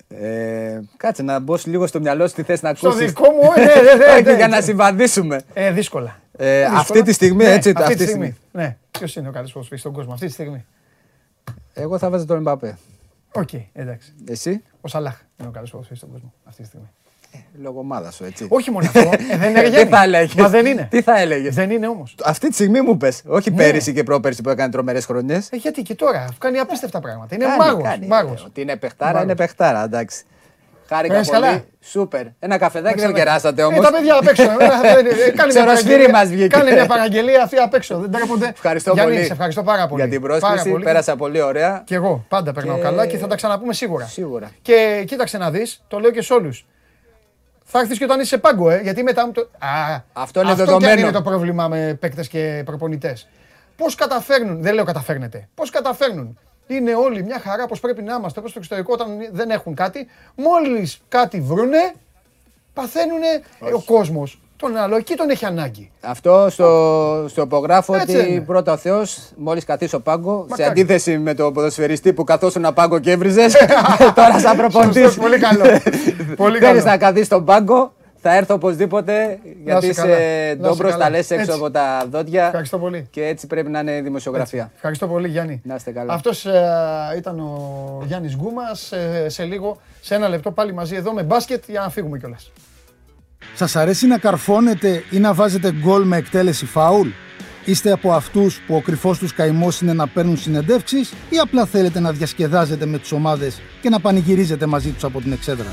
Speaker 2: Ε, κάτσε να μπω λίγο στο μυαλό σου τι θες να
Speaker 1: Στο
Speaker 2: ακούσεις.
Speaker 1: δικό μου, ε, ναι, ναι, ναι,
Speaker 2: Όχι,
Speaker 1: ναι.
Speaker 2: για να συμβαδίσουμε.
Speaker 1: Ε, δύσκολα.
Speaker 2: Ε,
Speaker 1: Δύσκολα.
Speaker 2: αυτή τη στιγμή,
Speaker 1: Ναι,
Speaker 2: έτσι,
Speaker 1: Αυτή,
Speaker 2: αυτή
Speaker 1: τη
Speaker 2: τη
Speaker 1: στιγμή. Ναι. Ποιος είναι ο καλύτερος ποδοσφαιριστής στον κόσμο αυτή τη στιγμή;
Speaker 2: Εγώ θα βάζω τον Εμπαπέ.
Speaker 1: Οκ, εντάξει.
Speaker 2: Εσύ,
Speaker 1: Ο Σαλάχ είναι ο καλύτερος ποδοσφαιριστής στον κόσμο αυτή τη στιγμή.
Speaker 2: λόγω ομάδας σου, έτσι.
Speaker 1: Όχι μόνο αυτό. Ε, δεν είναι
Speaker 2: Τι
Speaker 1: Γιάννη.
Speaker 2: θα έλεγες;
Speaker 1: Μα δεν είναι.
Speaker 2: Τι θα έλεγες;
Speaker 1: Δεν είναι όμως.
Speaker 2: Αυτή τη στιγμή μου πες. Όχι
Speaker 1: Ναι.
Speaker 2: πέρυσι και πρόπερσι που έκανε τρομερές χρονιές.
Speaker 1: Ε, γιατί και τώρα κάνει απίστευτα πράγματα. Είναι μάγος. Μάγος.
Speaker 2: Ότι είναι παιχτάρα,
Speaker 1: Μάγος.
Speaker 2: είναι παιχτάρα, εντάξει. Χάρηκα
Speaker 1: Περνάς
Speaker 2: πολύ.
Speaker 1: καλά;
Speaker 2: Σούπερ. Ένα καφεδάκι δεν
Speaker 1: Καλά.
Speaker 2: κεράσατε
Speaker 1: Ε,
Speaker 2: όμως.
Speaker 1: τα παιδιά απ' έξω. ε, ε, ε, Κάνε μια
Speaker 2: Ξεροσφύρι
Speaker 1: παραγγελία-
Speaker 2: μας βγήκε.
Speaker 1: Κάνε μια παραγγελία αυτή απ' έξω. Δεν τρέπονται.
Speaker 2: Ευχαριστώ
Speaker 1: Γιάννη,
Speaker 2: πολύ.
Speaker 1: σε ευχαριστώ πάρα πολύ.
Speaker 2: Για την
Speaker 1: Πάρα
Speaker 2: πρόσκληση.
Speaker 1: πολύ.
Speaker 2: Πέρασα πολύ ωραία.
Speaker 1: Και εγώ πάντα περνάω
Speaker 2: Και-
Speaker 1: καλά και θα τα ξαναπούμε σίγουρα.
Speaker 2: Σίγουρα.
Speaker 1: Και κοίταξε να δεις, το λέω και σε όλους. Θα έρθεις και όταν είσαι πάγκο, ε, γιατί μετά μου το. Α,
Speaker 2: Αυτό είναι
Speaker 1: και αν
Speaker 2: δεδομένο.
Speaker 1: είναι το πρόβλημα με παίκτες και προπονητές. Πώς καταφέρνουν, δεν λέω καταφέρνετε, πώς καταφέρνουν; Είναι όλοι μια χαρά όπω πρέπει να είμαστε όπως στο εξωτερικό όταν δεν έχουν κάτι. Μόλις κάτι βρούνε, παθαίνουν ο κόσμος. Τον άλλο εκεί τον έχει ανάγκη.
Speaker 2: Αυτό στο, στο υπογράφω
Speaker 1: Έτσι
Speaker 2: ότι
Speaker 1: είναι.
Speaker 2: πρώτα ο Θεός, μόλις καθίσω πάγκο, σε
Speaker 1: Μακάρι.
Speaker 2: αντίθεση με το ποδοσφαιριστή που καθόσουν ένα πάγκο και έβριζες, τώρα σαν προπονητής.
Speaker 1: Σωστός, πολύ καλό. Πολύ
Speaker 2: Θέλεις
Speaker 1: καλό.
Speaker 2: να καθίσεις στον πάγκο, θα έρθω οπωσδήποτε γιατί
Speaker 1: είσαι καλά. Να
Speaker 2: είσαι
Speaker 1: είσαι
Speaker 2: ντόμπρος,
Speaker 1: καλά.
Speaker 2: τα λες έξω
Speaker 1: Έτσι.
Speaker 2: από τα δόντια.
Speaker 1: Ευχαριστώ πολύ.
Speaker 2: Και έτσι πρέπει να είναι η δημοσιογραφία.
Speaker 1: Ευχαριστώ πολύ Γιάννη.
Speaker 2: Να είστε καλά.
Speaker 1: Αυτός ήταν ο Γιάννης Γκούμας. Ε, σε λίγο, σε ένα λεπτό πάλι μαζί εδώ με μπάσκετ για να φύγουμε κιόλας.
Speaker 10: Σας αρέσει να καρφώνετε ή να βάζετε γκολ με εκτέλεση φάουλ; Είστε από αυτούς που ο κρυφός τους καημός είναι να παίρνουν συνεντεύξεις ή απλά θέλετε να διασκεδάζετε με τις ομάδες και να πανηγυρίζετε μαζί τους από την εξέδρα;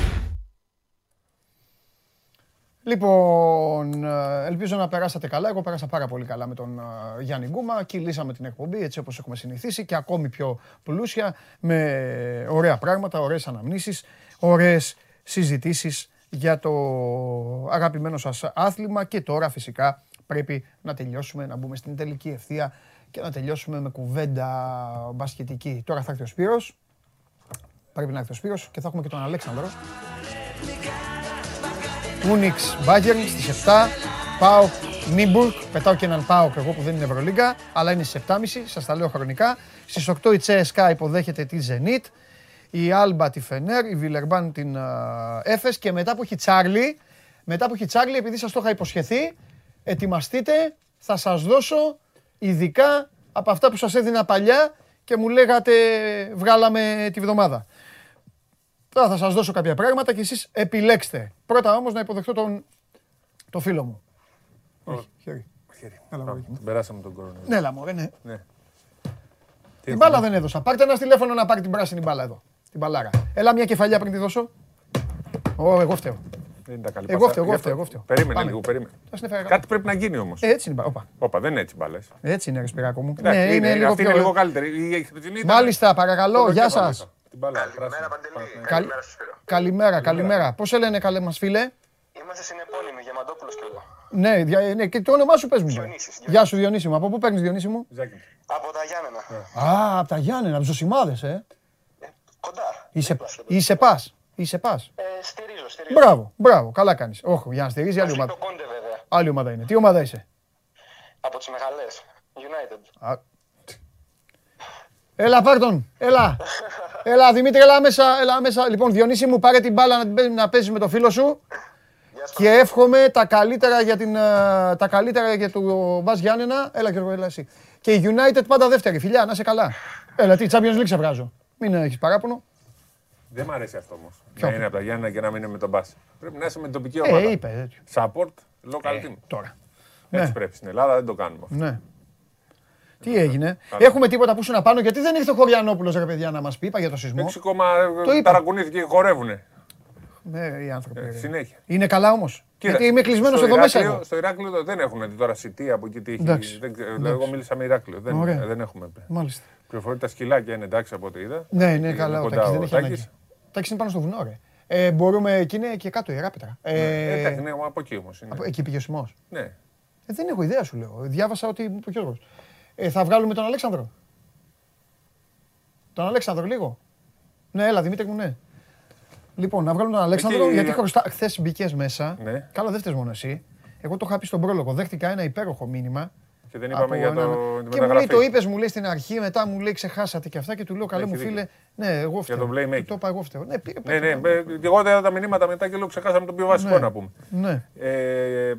Speaker 1: Λοιπόν, ε, ελπίζω να περάσατε καλά. Εγώ πέρασα πάρα πολύ καλά με τον ε, Γιάννη Γκούμα. Κυλήσαμε την εκπομπή έτσι όπως έχουμε συνηθίσει και ακόμη πιο πλούσια με ωραία πράγματα, ωραίες αναμνήσεις, ωραίες συζητήσεις για το αγαπημένο σας άθλημα και τώρα φυσικά πρέπει να τελειώσουμε, να μπούμε στην τελική ευθεία και να τελειώσουμε με κουβέντα μπασκετική. Τώρα θα έρθει ο Σπύρος, πρέπει να έρθει ο Σπύρος και θα έχουμε και τον Αλέξανδρο. Ούνιξ Μπάγκερν στις 7. Πάω Νίμπουργκ. Πετάω και έναν Πάο εγώ που δεν είναι Ευρωλίγκα, αλλά είναι στις 7.30. Σας τα λέω χρονικά. Στις 8 η Τσέσκα υποδέχεται τη Zenit. Η Άλμπα τη Φενέρ, η Βιλερμπάν την Έφες και μετά που έχει Τσάρλι, μετά που έχει Τσάρλι, επειδή σας το είχα υποσχεθεί, ετοιμαστείτε, θα σας δώσω ειδικά από αυτά που σας έδινα παλιά και μου λέγατε βγάλαμε τη βδομάδα. Τώρα θα σας δώσω κάποια πράγματα και εσείς επιλέξτε. Πρώτα όμως να υποδεχτώ τον, το φίλο μου. Όχι, χέρι. Έλα, μωρέ.
Speaker 11: Τον περάσαμε τον κορονοϊό.
Speaker 1: Ναι, έλα μωρέ, ναι.
Speaker 11: Ναι.
Speaker 1: Την μπάλα δεν έδωσα. Πάρτε ένα τηλέφωνο να πάρει την πράσινη μπάλα εδώ. Την μπαλάρα. Έλα μια κεφαλιά πριν τη δώσω. Ω, εγώ φταίω.
Speaker 11: Δεν είναι τα καλή
Speaker 1: Εγώ
Speaker 11: πάσα.
Speaker 1: φταίω, εγώ
Speaker 11: Γι'
Speaker 1: φταίω,
Speaker 11: αυτό-
Speaker 1: εγώ φταίω.
Speaker 11: Περίμενε
Speaker 1: Πάμε.
Speaker 11: λίγο, περίμενε.
Speaker 1: Θα συνέφερα καλά.
Speaker 11: Κάτι πρέπει να γίνει όμως.
Speaker 1: Ε, Έτσι είναι. Όπα.
Speaker 11: Όπα, δεν είναι έτσι μπαλές.
Speaker 1: Έτσι είναι, ρε Σπυράκο μου.
Speaker 11: Εντάξει,
Speaker 1: Ναι,
Speaker 11: είναι,
Speaker 1: είναι λίγο
Speaker 11: αυτή είναι
Speaker 1: πιο...
Speaker 11: λίγο καλύτερη. Η- η χθεσινή ήταν-
Speaker 1: Μάλιστα, παρακαλώ,
Speaker 11: Κόβε
Speaker 1: γεια
Speaker 11: και
Speaker 1: σας.
Speaker 11: βάλε Την μπάλα, πράσινη.
Speaker 12: Παντελή.
Speaker 1: Καλη-
Speaker 12: Καλημέρα σου Σπύρο.
Speaker 1: Καλημέρα, καλημέρα. Πώς σε λένε καλέ μας φίλε;
Speaker 12: Είμαστε στην επώνυμη, Γεμαντόπουλος και εγώ.
Speaker 1: Ναι, δια- ναι, και το όνομά σου πες μου.
Speaker 12: Διονύσης,
Speaker 1: Γεια σου Διονύση μου. Από πού παίρνεις Διονύση μου.
Speaker 11: Ζάκη.
Speaker 12: Από τα Γιάννενα.
Speaker 1: Α, από τα Γιάννενα, από τους Ζωσιμάδες, ε.
Speaker 12: Ε, κοντά.
Speaker 1: Είσαι,
Speaker 12: δίπλα στο-
Speaker 1: είσαι πας. Είσαι πας.
Speaker 12: Ε, στηρίζω, στηρίζω.
Speaker 1: Μπράβο, μπράβο, καλά κάνεις. Όχι, για να στηρίζει άλλη
Speaker 12: Μαζί
Speaker 1: ομάδα.
Speaker 12: το Κόντε βέβαια.
Speaker 1: Άλλη ομάδα είναι. Τι ομάδα είσαι;
Speaker 12: Από τις μεγάλες. United.
Speaker 1: Α. Έλα, πάρ' τον. Έλα. Έλα, Δημήτρη, έλα μέσα. Έλα μέσα. Λοιπόν, Διονύση μου, πάρε την μπάλα να, την παίζεις- να παίζεις με το φίλο σου.
Speaker 12: Γεια σου.
Speaker 1: Και εύχομαι τα καλύτερα για, την, ε, τα καλύτερα για το Μπας Γιάννενα. Έλα, Γιώργο, έλα εσύ. Και η United πάντα δεύτερη. Φιλιά, να είσαι καλά. Έλα, τι Champions League σε βγάζω. Μην έχεις παράπονο.
Speaker 11: Δεν μ' αρέσει αυτό όμως.
Speaker 1: Ποιο;
Speaker 11: Να είναι από τα Γιάννα και να μην είναι με τον Μπάση. Πρέπει να είσαι με την τοπική ομάδα.
Speaker 1: Ε, είπε τέτοιο.
Speaker 11: Support local team.
Speaker 1: Τώρα.
Speaker 11: Έτσι
Speaker 1: ναι.
Speaker 11: πρέπει στην Ελλάδα, δεν το κάνουμε αυτό.
Speaker 1: Ναι. Τι έγινε; Έχουμε τίποτα που σου να πάνω, γιατί δεν ήρθε ο Χωριανόπουλος, ρε παιδιά, να μας πει, είπα για το σεισμό;
Speaker 11: 6 κόμμα
Speaker 1: Το είπα.
Speaker 11: ταρακουνήθηκε και χορεύουνε.
Speaker 1: Ναι, οι άνθρωποι.
Speaker 11: Ε,
Speaker 1: ρε.
Speaker 11: συνέχεια.
Speaker 1: Είναι καλά όμως;
Speaker 11: Κοίτα,
Speaker 1: Γιατί είμαι κλεισμένος
Speaker 11: στο
Speaker 1: εδώ μέσα
Speaker 11: Ηράκλειο-
Speaker 1: εγώ.
Speaker 11: Στο Ηράκλειο δεν έχουν τώρα σιτή από εκεί τι έχει.
Speaker 1: Εντάξει,
Speaker 11: Δεν ξέρω,
Speaker 1: εντάξει.
Speaker 11: Εγώ μίλησα με Ηράκλειο. Δεν,
Speaker 1: Ωραία.
Speaker 11: δεν έχουμε.
Speaker 1: Μάλιστα.
Speaker 11: Πληροφορεί τα σκυλάκια είναι εντάξει από ό,τι είδα.
Speaker 1: Ναι, ναι,
Speaker 11: Είναι
Speaker 1: καλά. Ο
Speaker 11: κοντά
Speaker 1: Τάκης δεν
Speaker 11: ο
Speaker 1: έχει
Speaker 11: Τάκης.
Speaker 1: ανάγκη. Ο Τάκης είναι πάνω στο βουνό, ρε. Ε, μπορούμε, και είναι και κάτω η Ράπετρα. Ε,
Speaker 11: Ε, εντάξει, ναι, από εκεί όμως είναι.
Speaker 1: από- εκεί πήγε ο σεισμός.
Speaker 11: Ναι.
Speaker 1: Ε, δεν έχω ιδέα σου λέω. Διάβασα ότι μου είπε ο Γιώργος. Ε, θα βγάλουμε τον Αλέξανδρο. Τον Αλέξανδρο λίγο. Ναι, έλα Δημήτρη μου, ναι. Λοιπόν, να βγάλουμε τον Αλέξανδρο
Speaker 11: Εκεί-
Speaker 1: γιατί χρωστά. Χθες μπήκες μέσα.
Speaker 11: Ναι.
Speaker 1: Καλά, δεν φταίει μόνο εσύ. Εγώ το είχα πει στον πρόλογο. Δέχτηκα ένα υπέροχο μήνυμα.
Speaker 11: Και δεν είπαμε
Speaker 1: από
Speaker 11: για το,
Speaker 1: έναν-
Speaker 11: τη
Speaker 1: Και μου λέει
Speaker 11: μεταγραφή.
Speaker 1: το είπες, μου λέει στην αρχή, μετά μου λέει ξεχάσατε και αυτά και του λέω καλέ
Speaker 11: Έχει
Speaker 1: μου
Speaker 11: δίκιο.
Speaker 1: φίλε. Ναι, εγώ φταίω.
Speaker 11: τον playmaker.
Speaker 1: Το είπα εγώ φταίω. Ναι, πήρε,
Speaker 11: Ναι, ναι,
Speaker 1: πήρε.
Speaker 11: ε, και εγώ είδα τα μηνύματα μετά και λέω ξεχάσαμε το πιο βασικό
Speaker 1: Ναι.
Speaker 11: να πούμε.
Speaker 1: Ναι,
Speaker 11: Ε,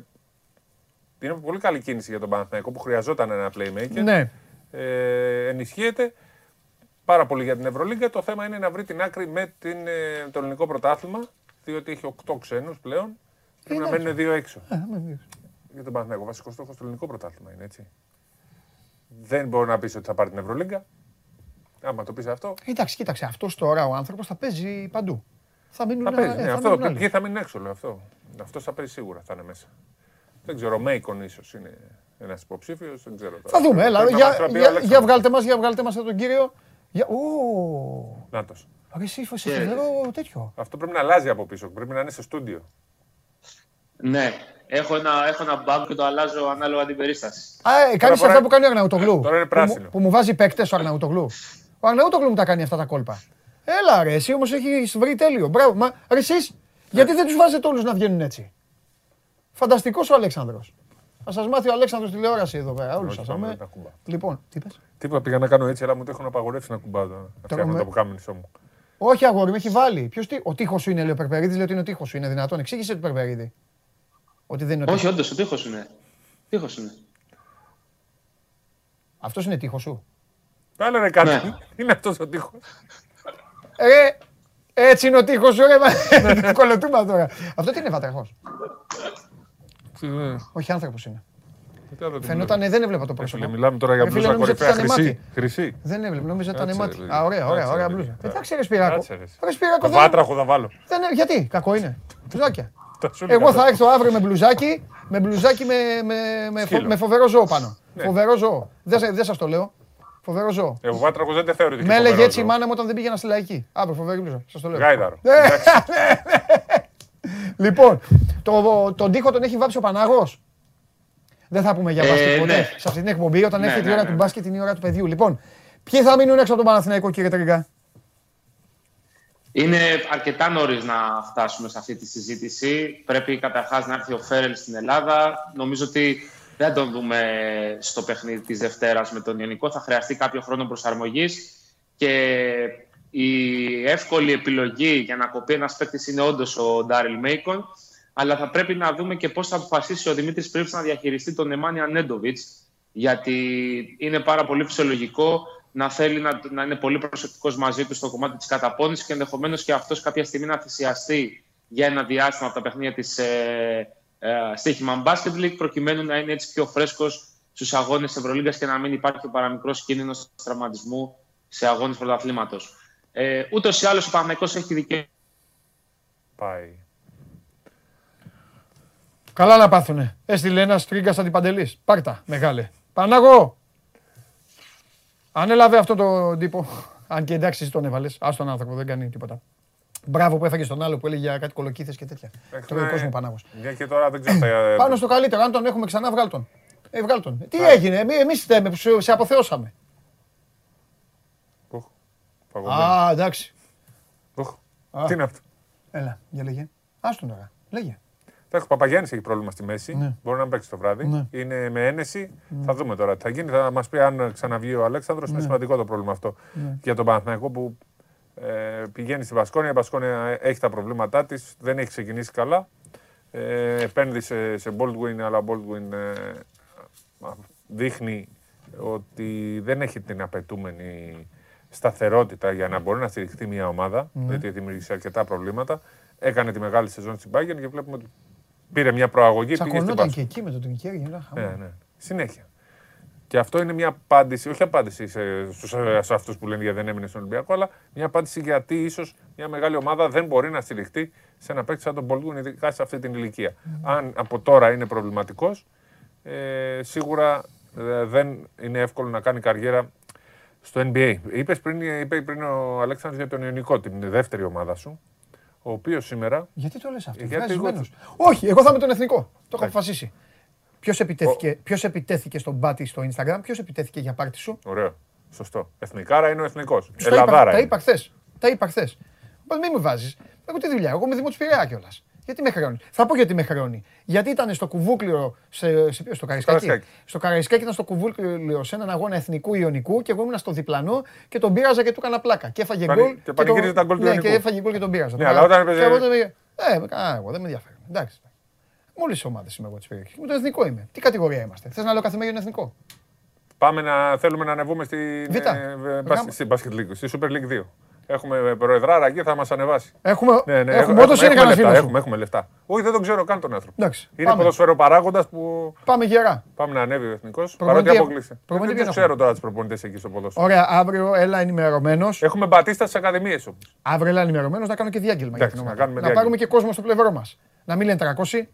Speaker 11: είναι πολύ καλή κίνηση για τον Παναθηναϊκό που χρειαζόταν ένα playmaker.
Speaker 1: ναι.
Speaker 11: Ε, ενισχύεται πάρα πολύ για την Ευρωλίγκα. Το θέμα είναι να βρει την άκρη με την, ε, το ελληνικό πρωτάθλημα, διότι έχει 8 ξένους πλέον. Πρέπει να
Speaker 1: Εντάξει.
Speaker 11: μένουν δύο έξω.
Speaker 1: Ε, με δεις.
Speaker 11: Για τον Παναθηναϊκό, βασικό στόχος το ελληνικό πρωτάθλημα είναι έτσι. Δεν μπορεί να πεις ότι θα πάρει την Ευρωλίγκα. Άμα το πεις αυτό,
Speaker 1: Εντάξει, κοίταξε, αυτός τώρα ο άνθρωπος θα παίζει παντού. Θα μείνουν,
Speaker 11: θα παίζει.
Speaker 1: ε,
Speaker 11: ναι,
Speaker 1: θα
Speaker 11: αυτό,
Speaker 1: μείνουν άλλοι.
Speaker 11: ποιοι θα μείνουν έξω, λέω αυτό. Αυτός θα παίζει σίγουρα, θα είναι μέσα. Δεν ξέρω, ο Μέικον ίσως είναι ένας υποψήφιος, δεν ξέρω. τώρα.
Speaker 1: Θα δούμε, έλα.
Speaker 11: Πρέπει να
Speaker 1: Για,
Speaker 11: μας τα πει ο
Speaker 1: για,
Speaker 11: Αλέξανδρος.
Speaker 1: για βγάλτε μας, για βγάλτε μας εδώ τον κύριο. Για... Ω,
Speaker 11: Νάτος.
Speaker 1: ρε, εσύ είσαι φοβερό τέτοιο.
Speaker 11: Αυτό πρέπει να αλλάζει από πίσω. Πρέπει να είναι σε στούντιο.
Speaker 13: Ναι, έχω ένα, έχω ένα bug και το αλλάζω ανάλογα την περίσταση.
Speaker 1: Α, ε, κάνεις
Speaker 11: φοράει-
Speaker 1: αυτά που κάνει ο Αρναουτογλού.
Speaker 11: Τώρα είναι
Speaker 1: Που μου-
Speaker 11: πράσινο.
Speaker 1: Που, μου βάζει παίκτες ο Αρναουτογλού. Ο Αρναουτογλού μου τα κάνει αυτά τα κόλπα. Έλα ρε, εσύ όμως έχεις βρει τέλειο. Μπράβο. Μα ρε, εσείς, γιατί δεν τους βάζετε όλους να βγαίνουν έτσι; Φανταστικός ο Αλέξανδρος. Θα σας μάθει ο Αλέξανδρος τηλεόραση εδώ πέρα, όλους
Speaker 11: Όχι,
Speaker 1: σας.
Speaker 11: πάμε,
Speaker 1: αμέ.
Speaker 11: δεν ακουμπάω.
Speaker 1: Λοιπόν, τι είπες.
Speaker 11: Τίποτα πήγα να κάνω έτσι, αλλά μου το έχουν απαγορεύσει να κουμπάω τώρα. Να φτιάχνω
Speaker 1: με-
Speaker 11: το αποκάμινισό μου.
Speaker 1: Όχι, αγόρι, με έχει βάλει. Ποιος τι, ο τείχος σου είναι, λέει ο Περπερίδης, λέει ότι είναι ο τείχος σου. Είναι δυνατόν. Εξήγησε του Περπερίδη. Ότι δεν είναι ο
Speaker 13: Όχι,
Speaker 1: τείχος.
Speaker 13: όντως, ο τείχος είναι. Τείχος είναι.
Speaker 1: Αυτός είναι τείχος σου.
Speaker 11: Πάλε ρε κάτι.
Speaker 13: Ναι.
Speaker 11: Είναι αυτός ο τείχος.
Speaker 1: Ε, έτσι είναι ο τείχος σου, ρε. μα- Κολοτούμπα τώρα. Αυτό τι είναι βατραχός. Όχι άνθρωπος είναι. Φαινόταν, δεν έβλεπα το πρόσωπο.
Speaker 11: Μιλάμε τώρα για
Speaker 1: Ρε φίλε,
Speaker 11: μπλούζα
Speaker 1: νόμιζα ότι
Speaker 11: κορυφαία
Speaker 1: ήταν
Speaker 11: χρυσή.
Speaker 1: μάτι.
Speaker 11: Χρυσή.
Speaker 1: Δεν έβλεπε, νόμιζα ότι ήταν
Speaker 11: Κάτσε,
Speaker 1: μάτι.
Speaker 11: ρε.
Speaker 1: Α, ωραία, ωραία,
Speaker 11: Κάτσε,
Speaker 1: ωραία
Speaker 11: ρε.
Speaker 1: μπλούζα.
Speaker 11: Κάτσε.
Speaker 1: Εντάξει, ρε Σπυράκο.
Speaker 11: Κάτσε, ρε.
Speaker 1: Ρε Σπυράκο,
Speaker 11: Το
Speaker 1: δεν-
Speaker 11: βάτραχο θα βάλω.
Speaker 1: δεν είναι- Γιατί, κακό είναι. Μπλουζάκια.
Speaker 11: Τα σου έλεγα
Speaker 1: Εγώ θα
Speaker 11: τώρα.
Speaker 1: έρθω αύριο με μπλουζάκι, με μπλουζάκι με, με, με, φο-
Speaker 11: Σκύλο.
Speaker 1: με φοβερό ζώο πάνω.
Speaker 11: Ναι.
Speaker 1: Φοβερό ζώο. Δεν, σα- δεν σας το λέω. Φοβερό ζώο.
Speaker 11: Ε, Ο βάτραχος δεν τε θεωρείται. και
Speaker 1: Με έλεγε
Speaker 11: φοβερό
Speaker 1: έτσι η
Speaker 11: ζώο.
Speaker 1: μάνα μου όταν δεν πήγαινα στη λαϊκή. Αύριο φοβερή μπλουζά. Σας το λέω.
Speaker 11: Γάιδαρο.
Speaker 1: Ναι. Λοιπόν, το, τον τοίχο τον έχει βάψει ο Πανάγος. Δεν θα πούμε για
Speaker 13: Ε,
Speaker 1: μπάσκετ ποτέ.
Speaker 13: ναι.
Speaker 1: Σε αυτή την εκπομπή, όταν
Speaker 13: Ναι,
Speaker 1: έρχεται η
Speaker 13: ναι,
Speaker 1: ώρα
Speaker 13: ναι.
Speaker 1: του μπάσκετ, είναι η ώρα του παιδιού. Λοιπόν, ποιοι θα μείνουν έξω από τον Παναθηναϊκό, κύριε Τρίγκα.
Speaker 13: Είναι αρκετά νωρίς να φτάσουμε σε αυτή τη συζήτηση. Πρέπει καταρχάς να έρθει ο Φέρελ στην Ελλάδα. Νομίζω ότι δεν τον δούμε στο παιχνίδι της Δευτέρας με τον Ιωνικό. Θα χρειαστεί κάποιο χρόνο προσαρμογής. Και η εύκολη επιλογή για να κοπεί ένας παίκτης είναι όντως ο Ντάριλ Μέικον. Αλλά θα πρέπει να δούμε και πώς θα αποφασίσει ο Δημήτρης Πρίψ να διαχειριστεί τον Εμάνια Νέντοβιτ. Γιατί είναι πάρα πολύ φυσιολογικό να θέλει να, να είναι πολύ προσεκτικός μαζί του στο κομμάτι της καταπώνησης και ενδεχομένως και αυτός κάποια στιγμή να θυσιαστεί για ένα διάστημα από τα παιχνίδια της ε, ε, Στίχημαν Basket League, προκειμένου να είναι έτσι πιο φρέσκος στους αγώνες Ευρωλίγκας και να μην υπάρχει ο παραμικρός κίνδυνος τραυματισμού σε αγώνες πρωταθλήματος. Ε, Ούτως ή άλλως ο Παναγικό έχει δικαίωμα.
Speaker 11: Πάει.
Speaker 1: Καλά να πάθουνε. Έστειλε ένα Τρίγκα αντιπαντελή. Πάρτα, μεγάλε. Πανάγο! Ανέλαβε αυτό το τύπο. Αν και εντάξει, εσύ τον έβαλες. Α τον άνθρωπο, δεν κάνει τίποτα. Μπράβο που έφαγε τον άλλο που έλεγε για κάτι κολοκύθες και τέτοια. Το
Speaker 11: ναι.
Speaker 1: κόσμος Πανάγο.
Speaker 11: Μια και τώρα δεν ξέρω. τα-
Speaker 1: Πάνω στο καλύτερο. Αν τον έχουμε ξανά, βγάλ τον. Ε, βγάλ τον. Ε, Τι έγινε, εμεί φταίμε που σε- σε αποθεώσαμε.
Speaker 11: Οχ, παγωμένο.
Speaker 1: Α, εντάξει.
Speaker 11: Οχ,
Speaker 1: Α.
Speaker 11: Τι είναι αυτό;
Speaker 1: Έλα, για λέγε. Άστον τώρα. Λέγε.
Speaker 11: Εντάξει, ο Παπαγιάννης έχει πρόβλημα στη μέση.
Speaker 1: Ναι.
Speaker 11: Μπορεί να παίξει το βράδυ.
Speaker 1: Ναι.
Speaker 11: Είναι με ένεση. Θα δούμε τώρα τι θα γίνει. Θα μας πει αν ξαναβγεί ο Αλέξανδρος. Είναι σημαντικό το πρόβλημα αυτό
Speaker 1: Ναι.
Speaker 11: για τον Παναθηναϊκό που ε, πηγαίνει στη Βασκόνια. Η Βασκόνια έχει τα προβλήματά της. Δεν έχει ξεκινήσει καλά. Ε, επένδυσε σε Baldwin, αλλά ο Baldwin ε, δείχνει ότι δεν έχει την απαιτούμενη σταθερότητα για να μπορεί να στηριχθεί μια ομάδα.
Speaker 1: Ναι.
Speaker 11: Γιατί δημιουργήσει αρκετά προβλήματα. Έκανε τη μεγάλη σεζόν στην Bayern και βλέπουμε ότι πήρε μια προαγωγή. Πήγε στην
Speaker 1: Τσακωνόταν
Speaker 11: Πάσο.
Speaker 1: και εκεί με τον Τρικέρι. ένα χαμός.
Speaker 11: Ναι, ναι. Συνέχεια. Και αυτό είναι μια απάντηση, όχι απάντηση σε, στους, σε αυτούς που λένε γιατί δεν έμεινε στον Ολυμπιακό, αλλά μια απάντηση γιατί ίσως μια μεγάλη ομάδα δεν μπορεί να στηριχτεί σε ένα παίκτη σαν τον Μπολγκούν, ειδικά σε αυτή την ηλικία. Αν από τώρα είναι προβληματικός, ε, σίγουρα ε, δεν είναι εύκολο να κάνει καριέρα στο NBA. Είπες πριν, είπε πριν ο Αλέξανδρος για τον Ιωνικό, την δεύτερη ομάδα σου, ο οποίος σήμερα
Speaker 1: Γιατί το λες αυτό,
Speaker 11: Γιατί
Speaker 1: βγάζεις
Speaker 11: εγώ-
Speaker 1: μένος. Όχι, εγώ θα είμαι τον εθνικό. Το έχω αποφασίσει. Ποιος επιτέθηκε, ποιος επιτέθηκε στον Μπάτι στο Instagram, ποιος επιτέθηκε για πάρτι σου;
Speaker 11: Ωραίο. Σωστό. Εθνικάρα είναι ο εθνικός.
Speaker 1: Τους τα είπα-
Speaker 11: Ελλαδάρα.
Speaker 1: Τα
Speaker 11: είναι.
Speaker 1: είπα χθες. Τα είπα χθες. Μην με βάζεις. Εγώ τι δουλειά. Εγώ είμαι Δημό Πειραιά κιόλας. Γιατί με χρεώνει; Θα πω γιατί με χρεώνει. Γιατί ήταν στο κουβούκλιο. Σε, σε, ποιο, στο Καραϊσκάκι;
Speaker 11: Καραϊσκάκι.
Speaker 1: Στο Καραϊσκάκι ήταν στο κουβούκλιο σε έναν αγώνα εθνικού Ιωνικού και εγώ ήμουν στο διπλανό και τον πείραζα και του έκανα πλάκα. Και έφαγε
Speaker 11: Πανη-
Speaker 1: γκολ.
Speaker 11: και πανηγύριζε τα γκολ του
Speaker 1: Ναι,
Speaker 11: Ιωνικού.
Speaker 1: και έφαγε γκολ και τον πείραζα.
Speaker 11: Ναι, αλλά όταν έπαιζε-
Speaker 1: Και οπότε με- Ε, με κανένα εγώ, δεν με ενδιαφέρει. Εντάξει. Μόλις ομάδες είμαι εγώ της περιοχής. Με το εθνικό είμαι. Τι κατηγορία είμαστε; Θες να λέω κάθε μέγενο εθνικό;
Speaker 11: Πάμε να θέλουμε να ανεβούμε στην,
Speaker 1: Β.
Speaker 11: ε, ε, μπάσκετ-
Speaker 1: Γάμα.
Speaker 11: στην Basket League, στη Super League 2. Έχουμε προεδράρα εκεί, θα μας ανεβάσει.
Speaker 1: Έχουμε,
Speaker 11: Ναι, ναι,
Speaker 1: έχουμε, όντως είναι
Speaker 11: έχουμε,
Speaker 1: κανένα
Speaker 11: λεφτά,
Speaker 1: φίλο σου.
Speaker 11: έχουμε, έχουμε λεφτά. Όχι, δεν τον ξέρω καν τον άνθρωπο.
Speaker 1: Εντάξει,
Speaker 11: Είναι
Speaker 1: πάμε.
Speaker 11: ποδοσφαίρο παράγοντα που
Speaker 1: Πάμε γερά.
Speaker 11: πάμε να ανέβει ο εθνικός. Παρότι
Speaker 1: Προπονητή-
Speaker 11: αποκλείσει.
Speaker 1: προπονητή
Speaker 11: Δεν
Speaker 1: ποιον
Speaker 11: ξέρω τώρα του προπονητές εκεί στο ποδόσφαιρο.
Speaker 1: Ωραία, αύριο έλα ενημερωμένος.
Speaker 11: Έχουμε μπατίστα στις ακαδημίες όμως.
Speaker 1: Αύριο έλα ενημερωμένος να κάνω και διάγγελμα για
Speaker 11: Εντάξει,
Speaker 1: την
Speaker 11: να
Speaker 1: ομάδα.
Speaker 11: κάνουμε
Speaker 1: Να
Speaker 11: διάγγελμα.
Speaker 1: πάρουμε και κόσμο στο πλευρό μας. Να μην λένε 300,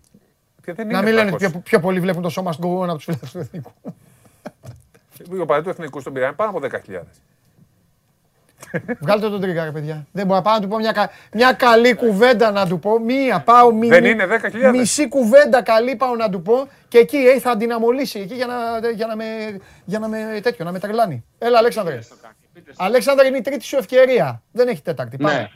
Speaker 11: Και δεν
Speaker 1: να
Speaker 11: είναι
Speaker 1: μην λένε
Speaker 11: 300.
Speaker 1: πιο, πιο πολλοί βλέπουν το σώμα γκογόν από τους φίλους του εθνικού.
Speaker 11: Ο παδί του εθνικού στον Πειραιά είναι πάνω από 10.000.
Speaker 1: Βγάλτε τον τρίγκα, ρε παιδιά. Δεν μπορώ να πάω να του πω μια, κα- μια καλή κουβέντα να του πω. Μία πάω μη,
Speaker 11: Δεν
Speaker 1: μη-
Speaker 11: είναι 10.000.
Speaker 1: Μισή κουβέντα καλή πάω να του πω και εκεί ε, θα την αμολύσει εκεί για να, για να, με, για να με τέτοιο, να με τρελάνει. Έλα, Αλέξανδρε. Αλέξανδρε, είναι η τρίτη σου ευκαιρία. Δεν έχει τέταρτη. Πάμε.
Speaker 13: Ναι.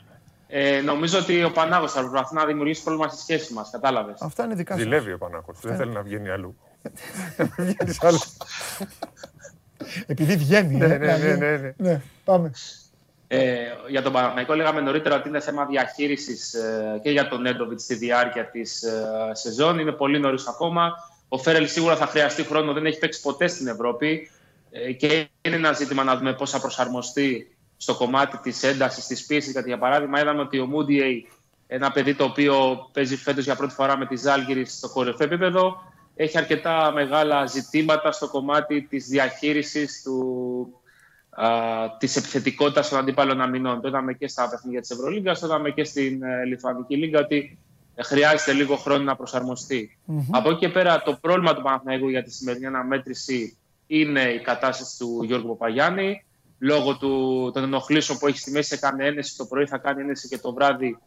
Speaker 13: Ε, νομίζω ότι ο Πανάγος θα προσπαθεί να δημιουργήσει πρόβλημα στη σχέση μας. Κατάλαβες.
Speaker 1: Αυτά είναι δικά σου.
Speaker 11: Ζηλεύει ο Πανάκος. Δεν θέλει να βγαίνει αλλού. Να βγαίνει αλλού.
Speaker 1: Επειδή βγαίνει.
Speaker 11: Ναι,
Speaker 1: ε,
Speaker 11: ναι,
Speaker 1: να
Speaker 11: ναι,
Speaker 1: βγαίνει.
Speaker 11: ναι, ναι.
Speaker 1: ναι. Πάμε.
Speaker 13: Ε, για τον Παναθηναϊκό λέγαμε νωρίτερα ότι είναι θέμα διαχείρισης ε, και για τον Νέντοβιτς στη διάρκεια της ε, σεζόν. Είναι πολύ νωρίς ακόμα. Ο Φέρελ σίγουρα θα χρειαστεί χρόνο, δεν έχει παίξει ποτέ στην Ευρώπη. Ε, και είναι ένα ζήτημα να δούμε πώς θα προσαρμοστεί στο κομμάτι της έντασης, της πίεσης. Γιατί για παράδειγμα είδαμε ότι ο Μούντιεϊ, ένα παιδί το οποίο παίζει φέτος για πρώτη φορά με τη Ζάλγκυρη στο κορυφαίο επίπεδο, έχει αρκετά μεγάλα ζητήματα στο κομμάτι της διαχείρισης του, α, της επιθετικότητας των αντίπαλων αμυνών. Το είδαμε και στα παιχνίδια της Ευρωλίγκας, το είδαμε και στην ε, Λιθουανική Λίγκα ότι ε, χρειάζεται λίγο χρόνο να προσαρμοστεί. Από εκεί και πέρα το πρόβλημα του Παναθηναϊκού για τη σημερινή αναμέτρηση είναι η κατάσταση του Γιώργου Παπαγιάννη. Λόγω του, των ενοχλήσεων που έχει στη μέση, έκανε ένεση το πρωί, θα κάνει ένεση και το βράδυ.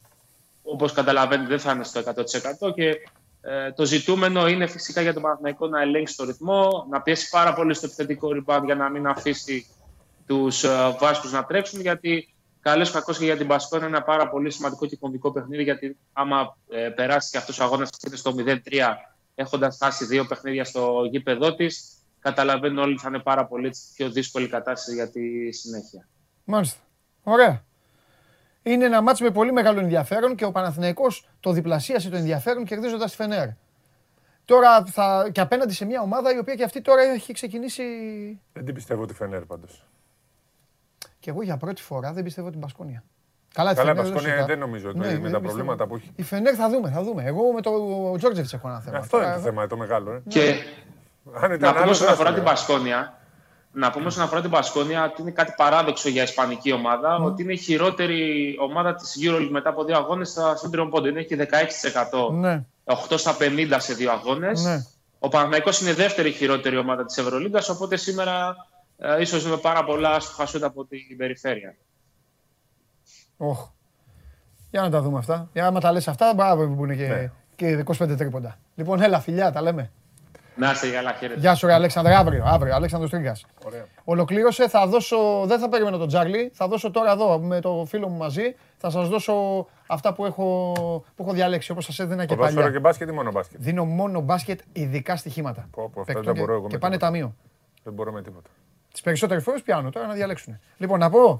Speaker 13: Όπως καταλαβαίνετε δεν θα είναι στο 100% και ε, το ζητούμενο είναι φυσικά για τον Παναθηναϊκό να ελέγξει το ρυθμό, να πιέσει πάρα πολύ στο επιθετικό rebound για να μην αφήσει τους ε, Βάσκου να τρέξουν. Γιατί καλώ ή κακό και για την Πασκόνα είναι ένα πάρα πολύ σημαντικό και κομβικό παιχνίδι. Γιατί άμα ε, περάσει και αυτός ο αγώνας και στο 0-3, έχοντας χάσει δύο παιχνίδια στο γήπεδό της, καταλαβαίνουν όλοι ότι θα είναι πάρα πολύ έτσι, πιο δύσκολη κατάσταση για τη συνέχεια.
Speaker 1: Μάλιστα. Ωραία. Είναι ένα μάτς με πολύ μεγάλο ενδιαφέρον και ο Παναθηναϊκός το διπλασίασε το ενδιαφέρον κερδίζοντας τη Φενέρ. Τώρα θα, και απέναντι σε μια ομάδα η οποία και αυτή τώρα έχει ξεκινήσει.
Speaker 11: Δεν την πιστεύω τη Φενέρ πάντως.
Speaker 1: Και εγώ για πρώτη φορά δεν πιστεύω την Πασκόνια. Καλά, τη
Speaker 11: Καλά,
Speaker 1: Φενέρ
Speaker 11: Πασκόνια
Speaker 1: σωστά.
Speaker 11: δεν νομίζω ότι
Speaker 1: Ναι,
Speaker 11: με
Speaker 1: δεν
Speaker 11: τα
Speaker 1: πιστεύω.
Speaker 11: προβλήματα που έχει.
Speaker 1: Η Φενέρ θα δούμε, θα δούμε. Εγώ με το Τζόρτζεβιτς έχω ένα θέμα.
Speaker 11: Αυτό είναι
Speaker 1: Τώρα,
Speaker 11: το θέμα, το μεγάλο. Ε.
Speaker 13: Και
Speaker 11: Αν
Speaker 13: να
Speaker 11: ήταν
Speaker 13: πούμε
Speaker 11: άλλος,
Speaker 13: όσον
Speaker 11: θα
Speaker 13: αφορά
Speaker 11: σου
Speaker 13: την
Speaker 11: λέγα.
Speaker 13: Πασκόνια, να πούμε όσον αφορά την Πασκόνια ότι είναι κάτι παράδοξο για ισπανική ομάδα, ότι είναι η χειρότερη ομάδα της EuroLeague μετά από δύο αγώνες στα- στον τριών πόντων. Είναι έχει 16%,
Speaker 1: Ναι,
Speaker 13: 8 στα 50 σε δύο αγώνες.
Speaker 1: ναι.
Speaker 13: Ο Παναθηναϊκός είναι η δεύτερη χειρότερη ομάδα της Ευρωλίγκας, οπότε σήμερα ε, ίσως με πάρα πολλά άσχοχα σούτ από την περιφέρεια.
Speaker 1: Όχ. Για να τα δούμε αυτά. Για άμα τα λες αυτά, μπράβο που είναι και,
Speaker 11: Ναι.
Speaker 1: και 25 τρίποντα. Λοιπόν, έλα, φιλιά, τα λέμε.
Speaker 13: Να είστε καλά, χαίρετε.
Speaker 1: Γεια σου, ρε Αλέξανδρε, αύριο, αύριο, Αλέξανδρος Τρίγκας.
Speaker 11: Ωραία.
Speaker 1: Ολοκλήρωσε, θα δώσω, δεν θα περιμένω τον Τζάρλι, θα δώσω τώρα εδώ με το φίλο μου μαζί, θα σας δώσω αυτά που έχω, που έχω διαλέξει, όπως σας έδινα και
Speaker 11: Ποδόσφαιρο και
Speaker 1: παλιά.
Speaker 11: μπάσκετ ή μόνο μπάσκετ;
Speaker 1: Δίνω μόνο μπάσκετ, ειδικά στοιχήματα.
Speaker 11: Πω, πω, αυτά
Speaker 1: Παίκτων
Speaker 11: δεν
Speaker 1: και-
Speaker 11: μπορώ εγώ με
Speaker 1: Και πάνε
Speaker 11: τίποτα.
Speaker 1: ταμείο.
Speaker 11: Δεν μπορώ με τίποτα.
Speaker 1: Τις περισσότερες φορές πιάνω τώρα να διαλέξουν. Λοιπόν, να πω,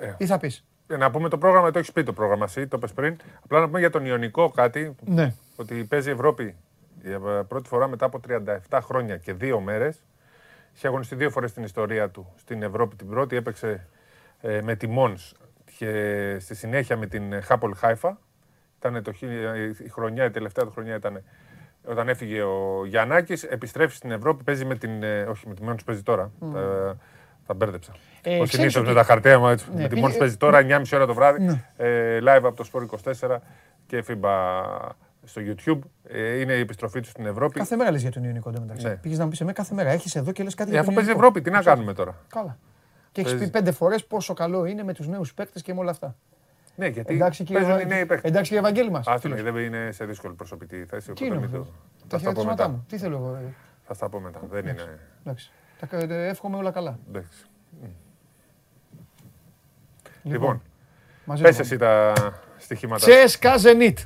Speaker 11: Ε.
Speaker 1: ή θα πεις;
Speaker 11: Ε, Να πούμε το πρόγραμμα, το έχεις πει το πρόγραμμα εσύ, το πες πριν. Απλά να πούμε για τον Ιωνικό κάτι,
Speaker 1: Ναι.
Speaker 11: ότι παίζει η Ευρώπη για πρώτη φορά μετά από 37 χρόνια και δύο μέρες. Είχε αγωνιστεί δύο φορές στην ιστορία του στην Ευρώπη. Την πρώτη έπαιξε ε, με τη Μόνς και στη συνέχεια με την Χάπολ Χάιφα. Ήταν το, χι- η χρονιά, η τελευταία του χρονιά ήταν όταν έφυγε ο Γιαννάκης, επιστρέφει στην Ευρώπη, παίζει με την, ε, όχι με τη Μόνς παίζει τώρα, τα, τα μπέρδεψα.
Speaker 1: Ε,
Speaker 11: ο
Speaker 1: ξέρεις
Speaker 11: συνήθως
Speaker 1: ότι-
Speaker 11: με τα χαρτιά μου, έτσι,
Speaker 1: Ναι,
Speaker 11: με τη
Speaker 1: πήγε-
Speaker 11: Μόνς παίζει τώρα, 9.30 ώρα το βράδυ,
Speaker 1: Ναι.
Speaker 11: ε, live από το Sport 24 και FIBA στο YouTube. Ε, είναι η επιστροφή τους στην Ευρώπη.
Speaker 1: Κάθε μέρα λες για τον Ιωνικό εντωμεταξύ.
Speaker 11: Ναι.
Speaker 1: Πήγες να μου πεις εμένα κάθε μέρα, έχεις εδώ και λες κάτι
Speaker 11: Ε,
Speaker 1: για
Speaker 11: αφού
Speaker 1: τον
Speaker 11: παίζει
Speaker 1: Ιωνικό.
Speaker 11: Ευρώπη, τι να κάνουμε τώρα;
Speaker 1: Καλά. Και έχεις
Speaker 11: Παίζει.
Speaker 1: πει πέντε φορές πόσο καλό είναι με τους νέους παίκτες και με όλα αυτά.
Speaker 11: Ναι, γιατί
Speaker 1: Εντάξει κύριε,
Speaker 11: παίζουν οι
Speaker 1: Βα-
Speaker 11: νέοι παίκτες.
Speaker 1: Εντάξει, κύριε Ευαγγέλη μας.
Speaker 11: Άστο,
Speaker 1: φίλος.
Speaker 11: ναι, δεν είναι σε δύσκολη προσωπική θέση.
Speaker 1: Τι
Speaker 11: οπότε
Speaker 1: είναι
Speaker 11: μην
Speaker 1: αυτό.
Speaker 11: το-
Speaker 1: Τα
Speaker 11: Θα στα πω
Speaker 1: χαιρετίσματά
Speaker 11: μετά.
Speaker 1: μου. Τι θέλω εγώ. ε,
Speaker 11: Θα στα πω μετά. Δεν είναι.
Speaker 1: Εντάξει. Τα κα- ε, εύχομαι όλα καλά.
Speaker 11: εντάξει.
Speaker 1: Λοιπόν,
Speaker 11: Λοιπόν,
Speaker 1: μαζί
Speaker 11: πες
Speaker 1: μου.
Speaker 11: εσύ τα στοιχήματα.
Speaker 1: Τσέσκα Ζενίτ.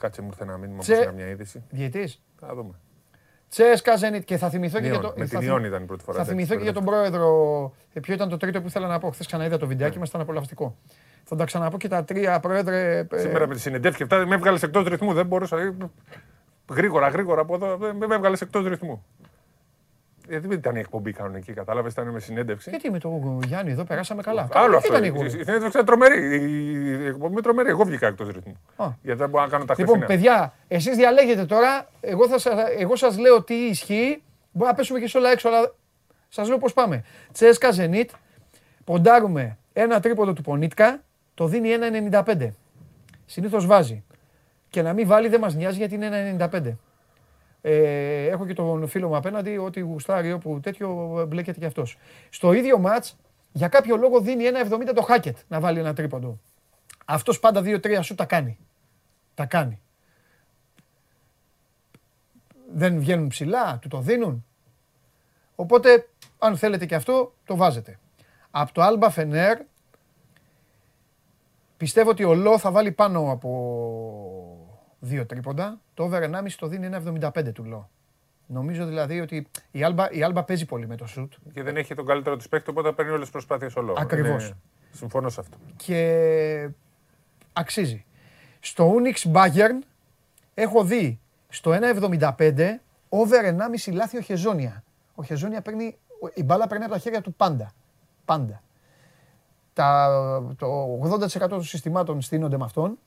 Speaker 11: Κάτσε μου ήρθε ένα μήνυμα
Speaker 1: Τσε-
Speaker 11: που είναι μια είδηση.
Speaker 1: Διαιτής.
Speaker 11: Θα δούμε.
Speaker 1: Τσέσκα Ζενίτ. Και θα θυμηθώ και για
Speaker 11: Νιόν,
Speaker 1: το.
Speaker 11: με
Speaker 1: θα
Speaker 11: την
Speaker 1: θυμ-
Speaker 11: Ιόν ήταν η πρώτη φορά.
Speaker 1: Θα
Speaker 11: εντάξει,
Speaker 1: θυμηθώ και για τον
Speaker 11: μπερδεύτηκα.
Speaker 1: πρόεδρο. ε, Ποιο ήταν το τρίτο που ήθελα να πω. Χθες ξαναείδα το βιντεάκι μας, ήταν απολαυστικό. Θα τα ξαναπώ και τα τρία, πρόεδρε. ε,
Speaker 11: Σήμερα με τη συνεντεύξη και αυτά με έβγαλες εκτός ρυθμού. Δεν μπορούσα. ε, Γρήγορα, γρήγορα από εδώ ε, με έβγαλες εκτός ρυθμού. Ε, δεν ήταν η εκπομπή κανονική, κατάλαβες, ήταν με συνέντευξη.
Speaker 1: Γιατί με τον Γιάννη εδώ περάσαμε καλά.
Speaker 11: Άλλο
Speaker 1: Δεν
Speaker 11: αυτό.
Speaker 1: ήταν
Speaker 11: Η
Speaker 1: η γούρη.
Speaker 11: η συνέντευξη ήταν τρομερή. Η εκπομπή είναι τρομερή. Εγώ βγήκα εκτός ρυθμού.
Speaker 1: Α.
Speaker 11: Γιατί δεν μπορώ να κάνω τα
Speaker 1: Λοιπόν,
Speaker 11: χθεσινά.
Speaker 1: παιδιά, εσείς διαλέγετε τώρα. Εγώ, θα, σα- εγώ σας λέω τι ισχύει. Μπορεί να πέσουμε και σε όλα έξω, αλλά σας λέω πώς πάμε. Τσέσκα Ζενίτ, ποντάρουμε ένα τρίποδο του Πονίτκα, το δίνει 1,95. Συνήθως βάζει. Και να μην βάλει δεν μας νοιάζει γιατί είναι 1,95. Ε, έχω και τον φίλο μου απέναντι ότι γουστάρει όπου τέτοιο ε, μπλέκεται και αυτός. Στο ίδιο μάτς, για κάποιο λόγο δίνει 1,70 το Χάκετ να βάλει ένα τρίποντο. Αυτός πάντα 2-3 σου τα κάνει. Τα κάνει. Δεν βγαίνουν ψηλά, του το δίνουν. Οπότε, αν θέλετε και αυτό, το βάζετε. Από το Alba Fener, πιστεύω ότι ο Λό θα βάλει πάνω από δύο τρίποντα. Το over 1,5 το δίνει 1,75 του Λό. Νομίζω δηλαδή ότι η Alba, η Alba παίζει πολύ με το σουτ
Speaker 11: Και δεν έχει τον καλύτερο της παίκτη, οπότε παίρνει όλες τις προσπάθειες ο λόγο.
Speaker 1: Ακριβώς.
Speaker 11: Συμφωνώ σε αυτό.
Speaker 1: και αξίζει. Στο Unix Bayern έχω δει στο 1,75 over 1,5 λάθη ο Χεζόνια. Ο Χεζόνια παίρνει Η μπάλα παίρνει από τα χέρια του πάντα. Πάντα. Τα, το 80% των συστημάτων στείνονται με αυτόν.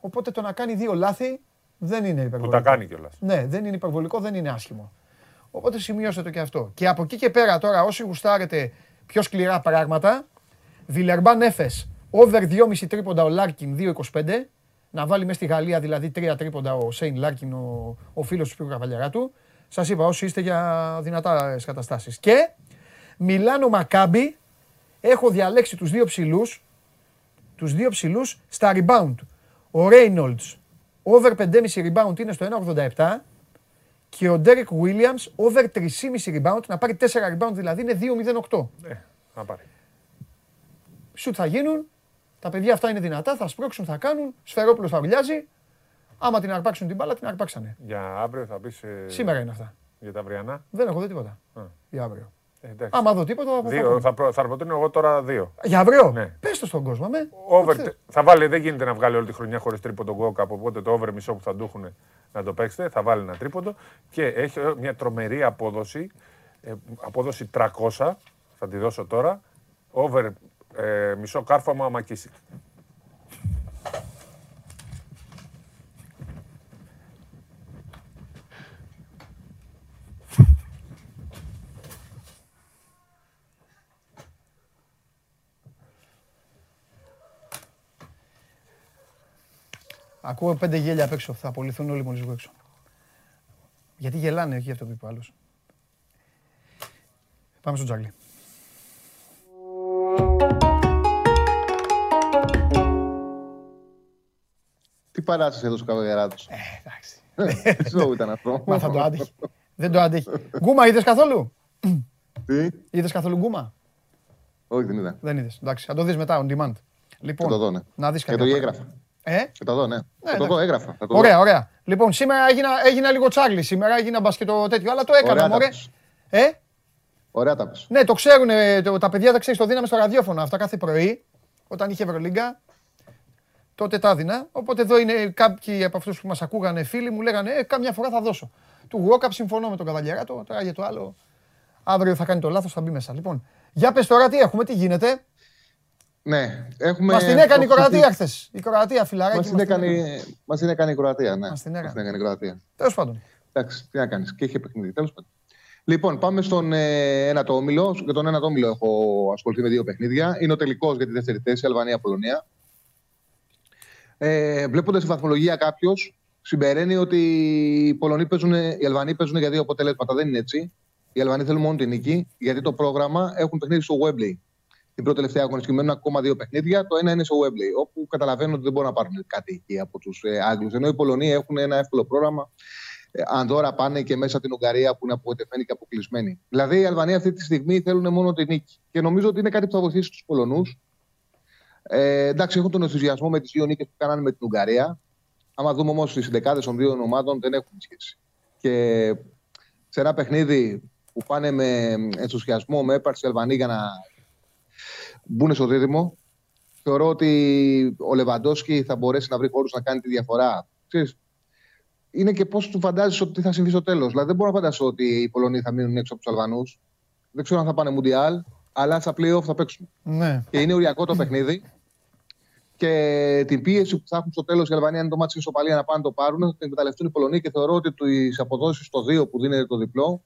Speaker 1: Οπότε το να κάνει δύο λάθη δεν είναι
Speaker 11: Που
Speaker 1: υπερβολικό.
Speaker 11: τα κάνει κιόλας.
Speaker 1: Ναι, δεν είναι υπερβολικό, δεν είναι άσχημο. Οπότε σημειώστε το και αυτό. Και από εκεί και πέρα τώρα, όσοι γουστάρετε πιο σκληρά πράγματα, Βιλερμπάν Έφες, over 2,5 τρίποντα ο Λάρκιν 2,25. Να βάλει μέσα στη Γαλλία δηλαδή 3 τρίποντα ο Σέιν Λάρκιν, ο, ο φίλος του Σπύρου Καβαλιαράτου. Σας είπα, όσοι είστε για δυνατά καταστάσεις. Και Μιλάνο Μακάμπι, έχω διαλέξει τους δύο ψηλούς. Τους δύο ψηλούς στα rebound. Ο Reynolds, over 5,5 rebound είναι στο 1,87 και ο Derek Williams over 3,5 rebound, να πάρει 4 rebound δηλαδή είναι 2,08.
Speaker 11: Ναι, θα πάρει.
Speaker 1: Σουτ θα γίνουν, τα παιδιά αυτά είναι δυνατά, θα σπρώξουν, θα κάνουν, Σφερόπουλος θα ουλιάζει. Άμα την αρπάξουν την μπάλα, την αρπάξανε.
Speaker 11: Για αύριο θα πεις.
Speaker 1: Σήμερα είναι αυτά.
Speaker 11: Για τα αυριανά.
Speaker 1: Δεν έχω δει τίποτα
Speaker 11: Α.
Speaker 1: για αύριο.
Speaker 11: Ε, εντάξει.
Speaker 1: Άμα δω τίποτα, θα
Speaker 11: Δύο,
Speaker 1: πω.
Speaker 11: θα, προ, θα προτείνω εγώ τώρα δύο.
Speaker 1: Για αύριο,
Speaker 11: Ναι.
Speaker 1: πες το στον κόσμο, με.
Speaker 11: Over,
Speaker 1: Ξέρεις.
Speaker 11: θα βάλει, δεν γίνεται να βγάλει όλη τη χρονιά χωρίς τρίποντο γκόκαπ. Οπότε το over μισό που θα του έχουν να το παίξετε, θα βάλει ένα τρίποντο. Και έχει μια τρομερή απόδοση. ε, απόδοση 300. Θα τη δώσω τώρα. Over ε, μισό κάρφωμα Μακίσικ.
Speaker 1: Ακούω πέντε γέλια απ' έξω. Θα απολυθούν όλοι μόλις βγω έξω. Γιατί γελάνε, όχι αυτό που είπε ο άλλος. Πάμε στο Τζάγλι.
Speaker 7: Τι παράσταση έδωσε ο Καβαγεράτος;
Speaker 1: Ε, εντάξει.
Speaker 7: Τι σοου ήταν αυτό.
Speaker 1: Μα θα το άντεχε. Δεν το άντεχε. Γκούμα, είδες καθόλου;
Speaker 7: Τι;
Speaker 1: Είδες καθόλου γκούμα;
Speaker 7: Όχι, δεν είδα.
Speaker 1: Δεν είδες. Εντάξει, θα το δεις μετά on demand.
Speaker 7: Θα
Speaker 1: Λοιπόν,
Speaker 7: το δω, ναι.
Speaker 1: να δεις
Speaker 7: Και το
Speaker 1: κάποια
Speaker 7: έγραφα.
Speaker 1: Ε,
Speaker 7: Θα το δω, ναι. Θα το δω,
Speaker 1: εντάξει.
Speaker 7: έγραφα. Θα το δω.
Speaker 1: ωραία, ωραία. Λοιπόν, σήμερα έγινα, έγινα λίγο τσάρλι. Σήμερα έγινα μπασκετο τέτοιο, αλλά το έκανα,
Speaker 7: Ωραία τα
Speaker 1: μωρέ.
Speaker 7: πες.
Speaker 1: Ε,
Speaker 7: Ωραία τα πες.
Speaker 1: ναι, το ξέρουν το, τα παιδιά, τα ξέρεις, το δίναμε στο ραδιόφωνο αυτά κάθε πρωί, όταν είχε Ευρωλίγκα. Τότε τα έδινα. Οπότε εδώ είναι κάποιοι από αυτούς που μας ακούγανε φίλοι μου λέγανε ε, Κάμια φορά θα δώσω. Του Γουόκαπ συμφωνώ με τον Καβαλιαράτο. Τώρα για το άλλο. Αύριο θα κάνει το λάθος, θα μπει μέσα. Λοιπόν, για πες τώρα τι έχουμε, τι γίνεται.
Speaker 7: Ναι, έχουμε...
Speaker 1: Μας την έκανε η
Speaker 7: το-
Speaker 1: Κροατία χθες. Η Κροατία, φιλαράκι.
Speaker 7: Μας την έκανε, μας την έκανε η Κροατία, ναι.
Speaker 1: Μας την έκανε.
Speaker 7: η Κροατία.
Speaker 1: Τέλος πάντων.
Speaker 7: Εντάξει, τι να κάνεις. Και είχε παιχνίδι, τέλος πάντων. Λοιπόν, πάμε στον ε, ένα το όμιλο. Για τον ένα το όμιλο έχω ασχοληθεί με δύο παιχνίδια. Είναι ο τελικός για τη δεύτερη θέση, Αλβανία-Πολωνία. Ε, Βλέποντας τη βαθμολογία κάποιος, συμπεραίνει ότι οι, Πολωνοί παίζουν, οι Αλβανοί παίζουν για δύο αποτελέσματα. Δεν είναι έτσι. Οι Αλβανοί θέλουν μόνο την νίκη, γιατί το πρόγραμμα έχουν παιχνίδι στο Webley. Την πρώτη τελευταία αγωνιστική μένουν ακόμα δύο παιχνίδια. Το ένα είναι στο Webley, όπου καταλαβαίνουν ότι δεν μπορούν να πάρουν κάτι εκεί από τους ε, Άγγλους. Ενώ οι Πολωνοί έχουν ένα εύκολο πρόγραμμα. Ε, Ανδώρα πάνε και μέσα την Ουγγαρία που είναι απογοητευμένοι και αποκλεισμένοι. Δηλαδή οι Αλβανοί αυτή τη στιγμή θέλουν μόνο τη νίκη. Και νομίζω ότι είναι κάτι που θα βοηθήσει τους Πολωνούς. Ε, εντάξει, έχουν τον ενθουσιασμό με τις δύο νίκες που κάνανε με την Ουγγαρία. Άμα δούμε όμως τις δεκάδες των δύο ομάδων, δεν έχουν σχέση. Και σε ένα παιχνίδι που πάνε με ενθουσιασμό, με έπαρξη οι Αλβανοί για να μπουν στο δίδυμο, θεωρώ ότι ο Λεβαντόσκι θα μπορέσει να βρει χώρους να κάνει τη διαφορά. Ξέρεις, είναι και πώς του φαντάζει ότι θα συμβεί στο τέλος. Δηλαδή, δεν μπορώ να φανταστώ ότι οι Πολωνοί θα μείνουν έξω από τους Αλβανούς. Δεν ξέρω αν θα πάνε Μουντιάλ, αλλά στα playoff θα παίξουν.
Speaker 1: Ναι.
Speaker 7: Και είναι οριακό το παιχνίδι. Και την πίεση που θα έχουν στο τέλος οι Αλβανοί, αν είναι το μάτι ισοπαλία να πάνε να το πάρουν, θα την εκμεταλλευτούν οι Πολωνοί και θεωρώ ότι τις αποδόσεις στο 2 που δίνεται το διπλό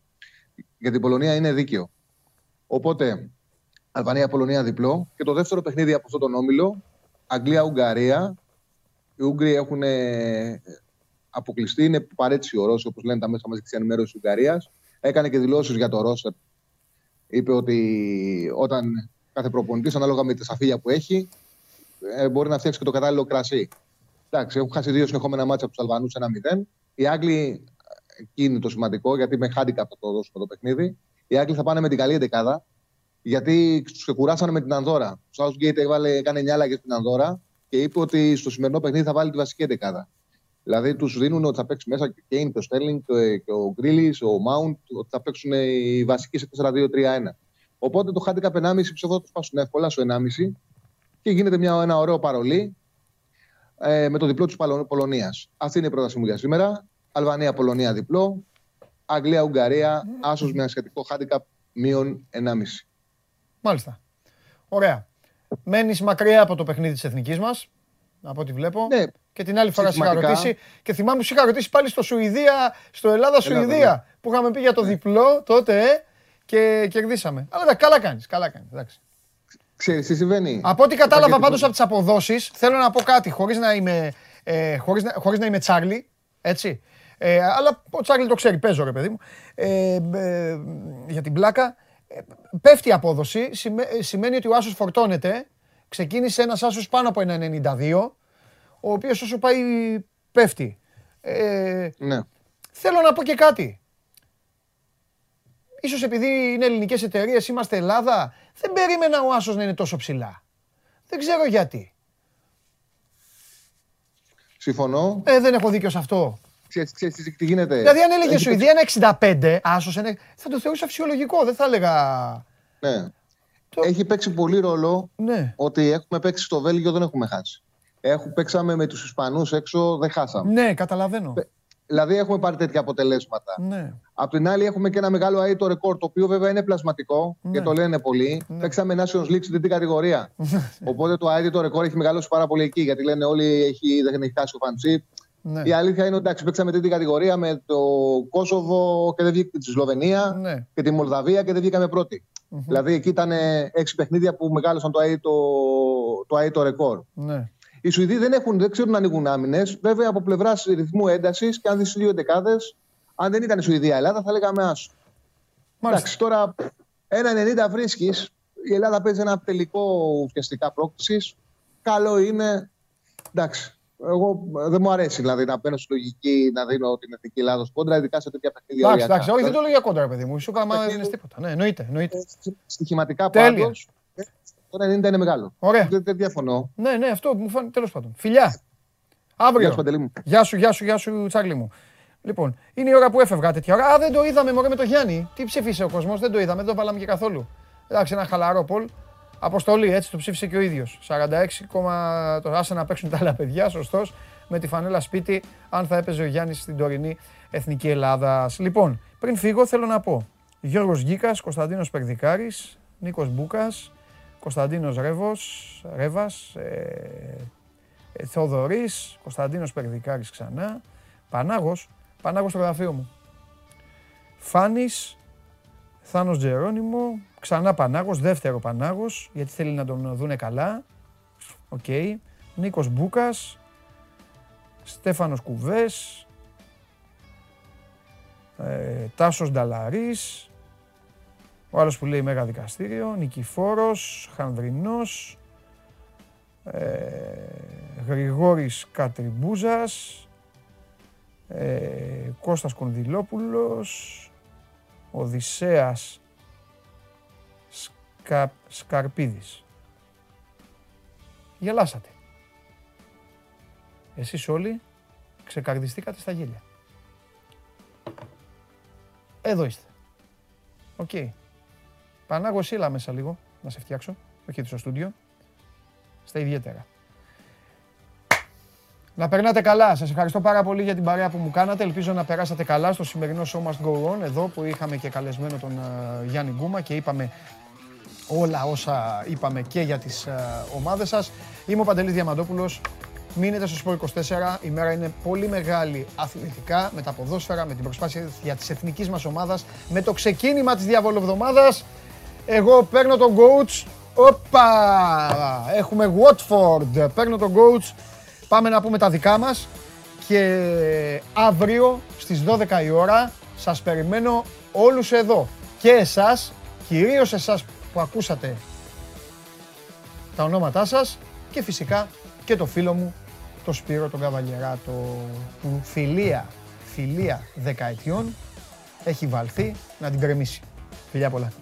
Speaker 7: για την Πολωνία είναι δίκαιο. Οπότε, Αλβανία-Πολωνία διπλό. Και το δεύτερο παιχνίδι από αυτόν τον όμιλο, Αγγλία-Ουγγαρία. Οι Ούγγροι έχουν ε, αποκλειστεί, είναι παρέτηση ο Ρώσο, όπως λένε τα μέσα μαζικής ενημέρωσης τη Ουγγαρίας. Έκανε και δηλώσεις για το Ρώσο. Είπε ότι όταν κάθε προπονητής, ανάλογα με τα σαφίλια που έχει, ε, μπορεί να φτιάξει και το κατάλληλο κρασί. Εντάξει, έχουν χάσει δύο συνεχόμενα μάτια από τους Αλβανούς 1-0. Οι Άγγλοι, εκεί είναι το σημαντικό, γιατί με handicap θα το δώσουμε το παιχνίδι. Οι Άγγλοι θα πάνε με την καλή εντεκάδα, γιατί τους κουράσανε με την Ανδώρα. Ο Southgate έβαλε, έκανε 9 αλλαγέ στην Ανδώρα και είπε ότι στο σημερινό παιχνίδι θα βάλει τη βασική εντεκάδα. Δηλαδή τους δίνουν ότι θα παίξει μέσα και ο Κέιν, και ο Στέρλινγκ και ο Γκρίλι, ο Μάουντ, ότι θα παίξουν οι βασικοί σε 4-2-3-1. Οπότε το handicap 1,5 πιστεύω θα του πάσουν εύκολα στο 1,5 και γίνεται μια, ένα ωραίο παρολί ε, με το διπλό της Πολωνίας. Αυτή είναι η πρόταση μου για σήμερα. Αλβανία-Πολωνία διπλό. Αγγλία-Ουγγαρία, άσο με ένα σχετικό handicap μείον 1,5.
Speaker 1: Μάλιστα. Ωραία. Μένεις μακριά από το παιχνίδι της εθνικής μας, από ό,τι βλέπω.
Speaker 7: Ναι,
Speaker 1: Και την άλλη φορά σε είχα
Speaker 7: συστηματικά.
Speaker 1: ρωτήσει. Και θυμάμαι σου είχα ρωτήσει πάλι στο Σουηδία, στο Ελλάδα-Σουηδία.
Speaker 7: Ελλάδα,
Speaker 1: Που είχαμε πει για το διπλό τότε ε, και κερδίσαμε. Αλλά εντάξει, καλά κάνεις. Καλά κάνεις, εντάξει.
Speaker 7: Ξέρεις τι συμβαίνει;
Speaker 1: Από ό,τι κατάλαβα
Speaker 7: Υπάρχει
Speaker 1: πάντως
Speaker 7: τίποτα.
Speaker 1: από τις αποδόσεις, θέλω να πω κάτι, χωρίς να είμαι, ε, χωρίς να, χωρίς να είμαι Τσάρλι, έτσι. Ε, αλλά ο Τσάρλι το ξέρει, παίζω ρε παιδί μου, ε, ε, για την πλάκα. Ε, πέφτει η απόδοση, σημαίνει, σημαίνει ότι ο Άσος φορτώνεται, ξεκίνησε ένας Άσος πάνω από ένα 92, ο οποίος όσο πάει πέφτει. Ε,
Speaker 7: Ναι.
Speaker 1: Θέλω να πω και κάτι. Ίσως επειδή είναι ελληνικές εταιρείες, είμαστε Ελλάδα, δεν περίμενα ο Άσος να είναι τόσο ψηλά. Δεν ξέρω γιατί.
Speaker 7: Συμφωνώ.
Speaker 1: Ε, δεν έχω δίκιο σε αυτό.
Speaker 7: Ξέρεις, ξέρεις τι- τι γίνεται.
Speaker 1: Δηλαδή αν έλεγε
Speaker 7: Έχει
Speaker 1: Σουηδία ένα 65, Άσος ένα, θα το θεωρούσα φυσιολογικό, δεν θα έλεγα...
Speaker 7: Ναι. Έχει παίξει πολύ ρόλο
Speaker 1: Ναι.
Speaker 7: ότι έχουμε παίξει στο Βέλγιο, δεν έχουμε χάσει. Έχουμε παίξαμε με τους Ισπανούς έξω, δεν χάσαμε.
Speaker 1: Ναι, καταλαβαίνω.
Speaker 7: Δηλαδή έχουμε πάρει τέτοια αποτελέσματα.
Speaker 1: Ναι.
Speaker 7: Απ' την άλλη έχουμε και ένα μεγάλο αίτο ρεκόρ, το οποίο βέβαια είναι πλασματικό
Speaker 1: Ναι.
Speaker 7: και το λένε πολλοί. Παίξαμε Nations League στην τρίτη κατηγορία. Οπότε το αίτητο ρεκόρ έχει μεγαλώσει πάρα πολύ εκεί, γιατί λένε όλοι έχει, δεν έχει χάσει ο Φαντσίπ.
Speaker 1: Ναι.
Speaker 7: Η αλήθεια είναι ότι εντάξει, παίξαμε τρίτη κατηγορία με το Κόσοβο και δεν βγήκε τη Σλοβενία
Speaker 1: Ναι.
Speaker 7: και τη Μολδαβία και δεν βγήκαμε πρώτη. Δηλαδή εκεί ήταν ε, έξι παιχνίδια που μεγάλωσαν το αίτητο, το αίτητο ρεκόρ.
Speaker 1: Ναι.
Speaker 7: Οι Σουηδοί δεν, έχουν, δεν ξέρουν να ανοίγουν άμυνες. Βέβαια από πλευράς ρυθμού έντασης και αν δεις τι δύο δεκάδες, αν δεν ήταν η Σουηδία-Ελλάδα, θα λέγαμε άσο. Εντάξει, τώρα ένα 90 βρίσκεις. Η Ελλάδα παίζει ένα τελικό ουσιαστικά πρόκληση. Καλό είναι. Εντάξει. Εγώ ε, δεν μου αρέσει δηλαδή να μπαίνω στη λογική να δίνω την εθνική Ελλάδα κόντρα, ειδικά σε τέτοια παιχνίδια.
Speaker 1: Εντάξει,
Speaker 7: οριακά.
Speaker 1: εντάξει, όχι, δεν το λέω για κόντρα, παιδί μου. Σου κάμα δεν είναι τίποτα. Ναι, εννοείται. εννοείται.
Speaker 7: Στοιχηματικά
Speaker 1: Τέλεια.
Speaker 7: πάντως. Το 90 είναι μεγάλο.
Speaker 1: Ωραία.
Speaker 7: Δεν, δεν διαφωνώ.
Speaker 1: Ναι, ναι, αυτό μου φάνηκε τέλος πάντων. Φιλιά. Αύριο.
Speaker 7: Γεια σου, Παντελή μου.
Speaker 1: Γεια σου, γεια σου, γεια σου, Τσάρλι μου. Λοιπόν, είναι η ώρα που έφευγα τέτοια ώρα. Α, δεν το είδαμε μωρέ με το Γιάννη. Τι ψήφισε ο κόσμος, δεν το είδαμε, δεν το βάλαμε και καθόλου. Εντάξει, ένα χαλαρό πολ. Αποστολή, έτσι το ψήφισε και ο ίδιος. 46, το άσε να παίξουν τα άλλα παιδιά, σωστός. Με τη φανέλα σπίτι, αν θα έπαιζε ο Γιάννης στην τωρινή Εθνική Ελλάδας. Λοιπόν, πριν φύγω, θέλω να πω. Γιώργος Γκίκας, Κωνσταντίνος Περδικάρης, Νίκος Μπούκας, Κωνσταντίνος Ρεύος, Ρεύας, ε, ε, Θεοδωρής, Κωνσταντίνος Περδικάρης ξανά, Πανάγος, Πανάγος στο γραφείο μου. Φάνης, Θάνος Τζερόνιμο, ξανά Πανάγος, δεύτερο Πανάγος, γιατί θέλει να τον δούνε καλά. Οκ. Νίκος Μπούκας, Στέφανος Κουβές, ε, Τάσος Νταλαρής, ο άλλος που λέει Μέγα Δικαστήριο, Νικηφόρος, Χανδρινός, ε, Γρηγόρης Κατριμπούζας, ε, Κώστας Κονδυλόπουλος, Οδυσσέας Σκα, Σκαρπίδης. Γελάσατε. Εσείς όλοι ξεκαρδιστήκατε στα γέλια. Εδώ είστε. Οκ. Πανάγος, έλα μέσα λίγο, να σε φτιάξω, όχι στο στούντιο. Στα ιδιαίτερα. Να περνάτε καλά. Σας ευχαριστώ πάρα πολύ για την παρέα που μου κάνατε. Ελπίζω να περάσατε καλά στο σημερινό Show Must Go On, εδώ που είχαμε και καλεσμένο τον ε, Γιάννη Γκούμα και είπαμε όλα όσα είπαμε και για τις ε, ομάδες σας. Είμαι ο Παντελής Διαμαντόπουλος. Μείνετε στο Σπορ 24. Η μέρα είναι πολύ μεγάλη αθλητικά, με τα ποδόσφαιρα, με την προσπάθεια για της εθνικής μας ομάδας, με το ξεκίνημα της διαβολοβδομάδας. Εγώ παίρνω τον coach. Όπα! Έχουμε Watford. Παίρνω τον coach. Πάμε να πούμε τα δικά μας. Και αύριο στις 12 η ώρα σας περιμένω όλους εδώ. Και εσάς, κυρίως εσάς που ακούσατε τα ονόματά σας και φυσικά και το φίλο μου, το Σπύρο, τον Καβαλιεράτο, που φιλία, φιλία δεκαετιών έχει βαλθεί να την κρεμίσει. Φιλιά πολλά.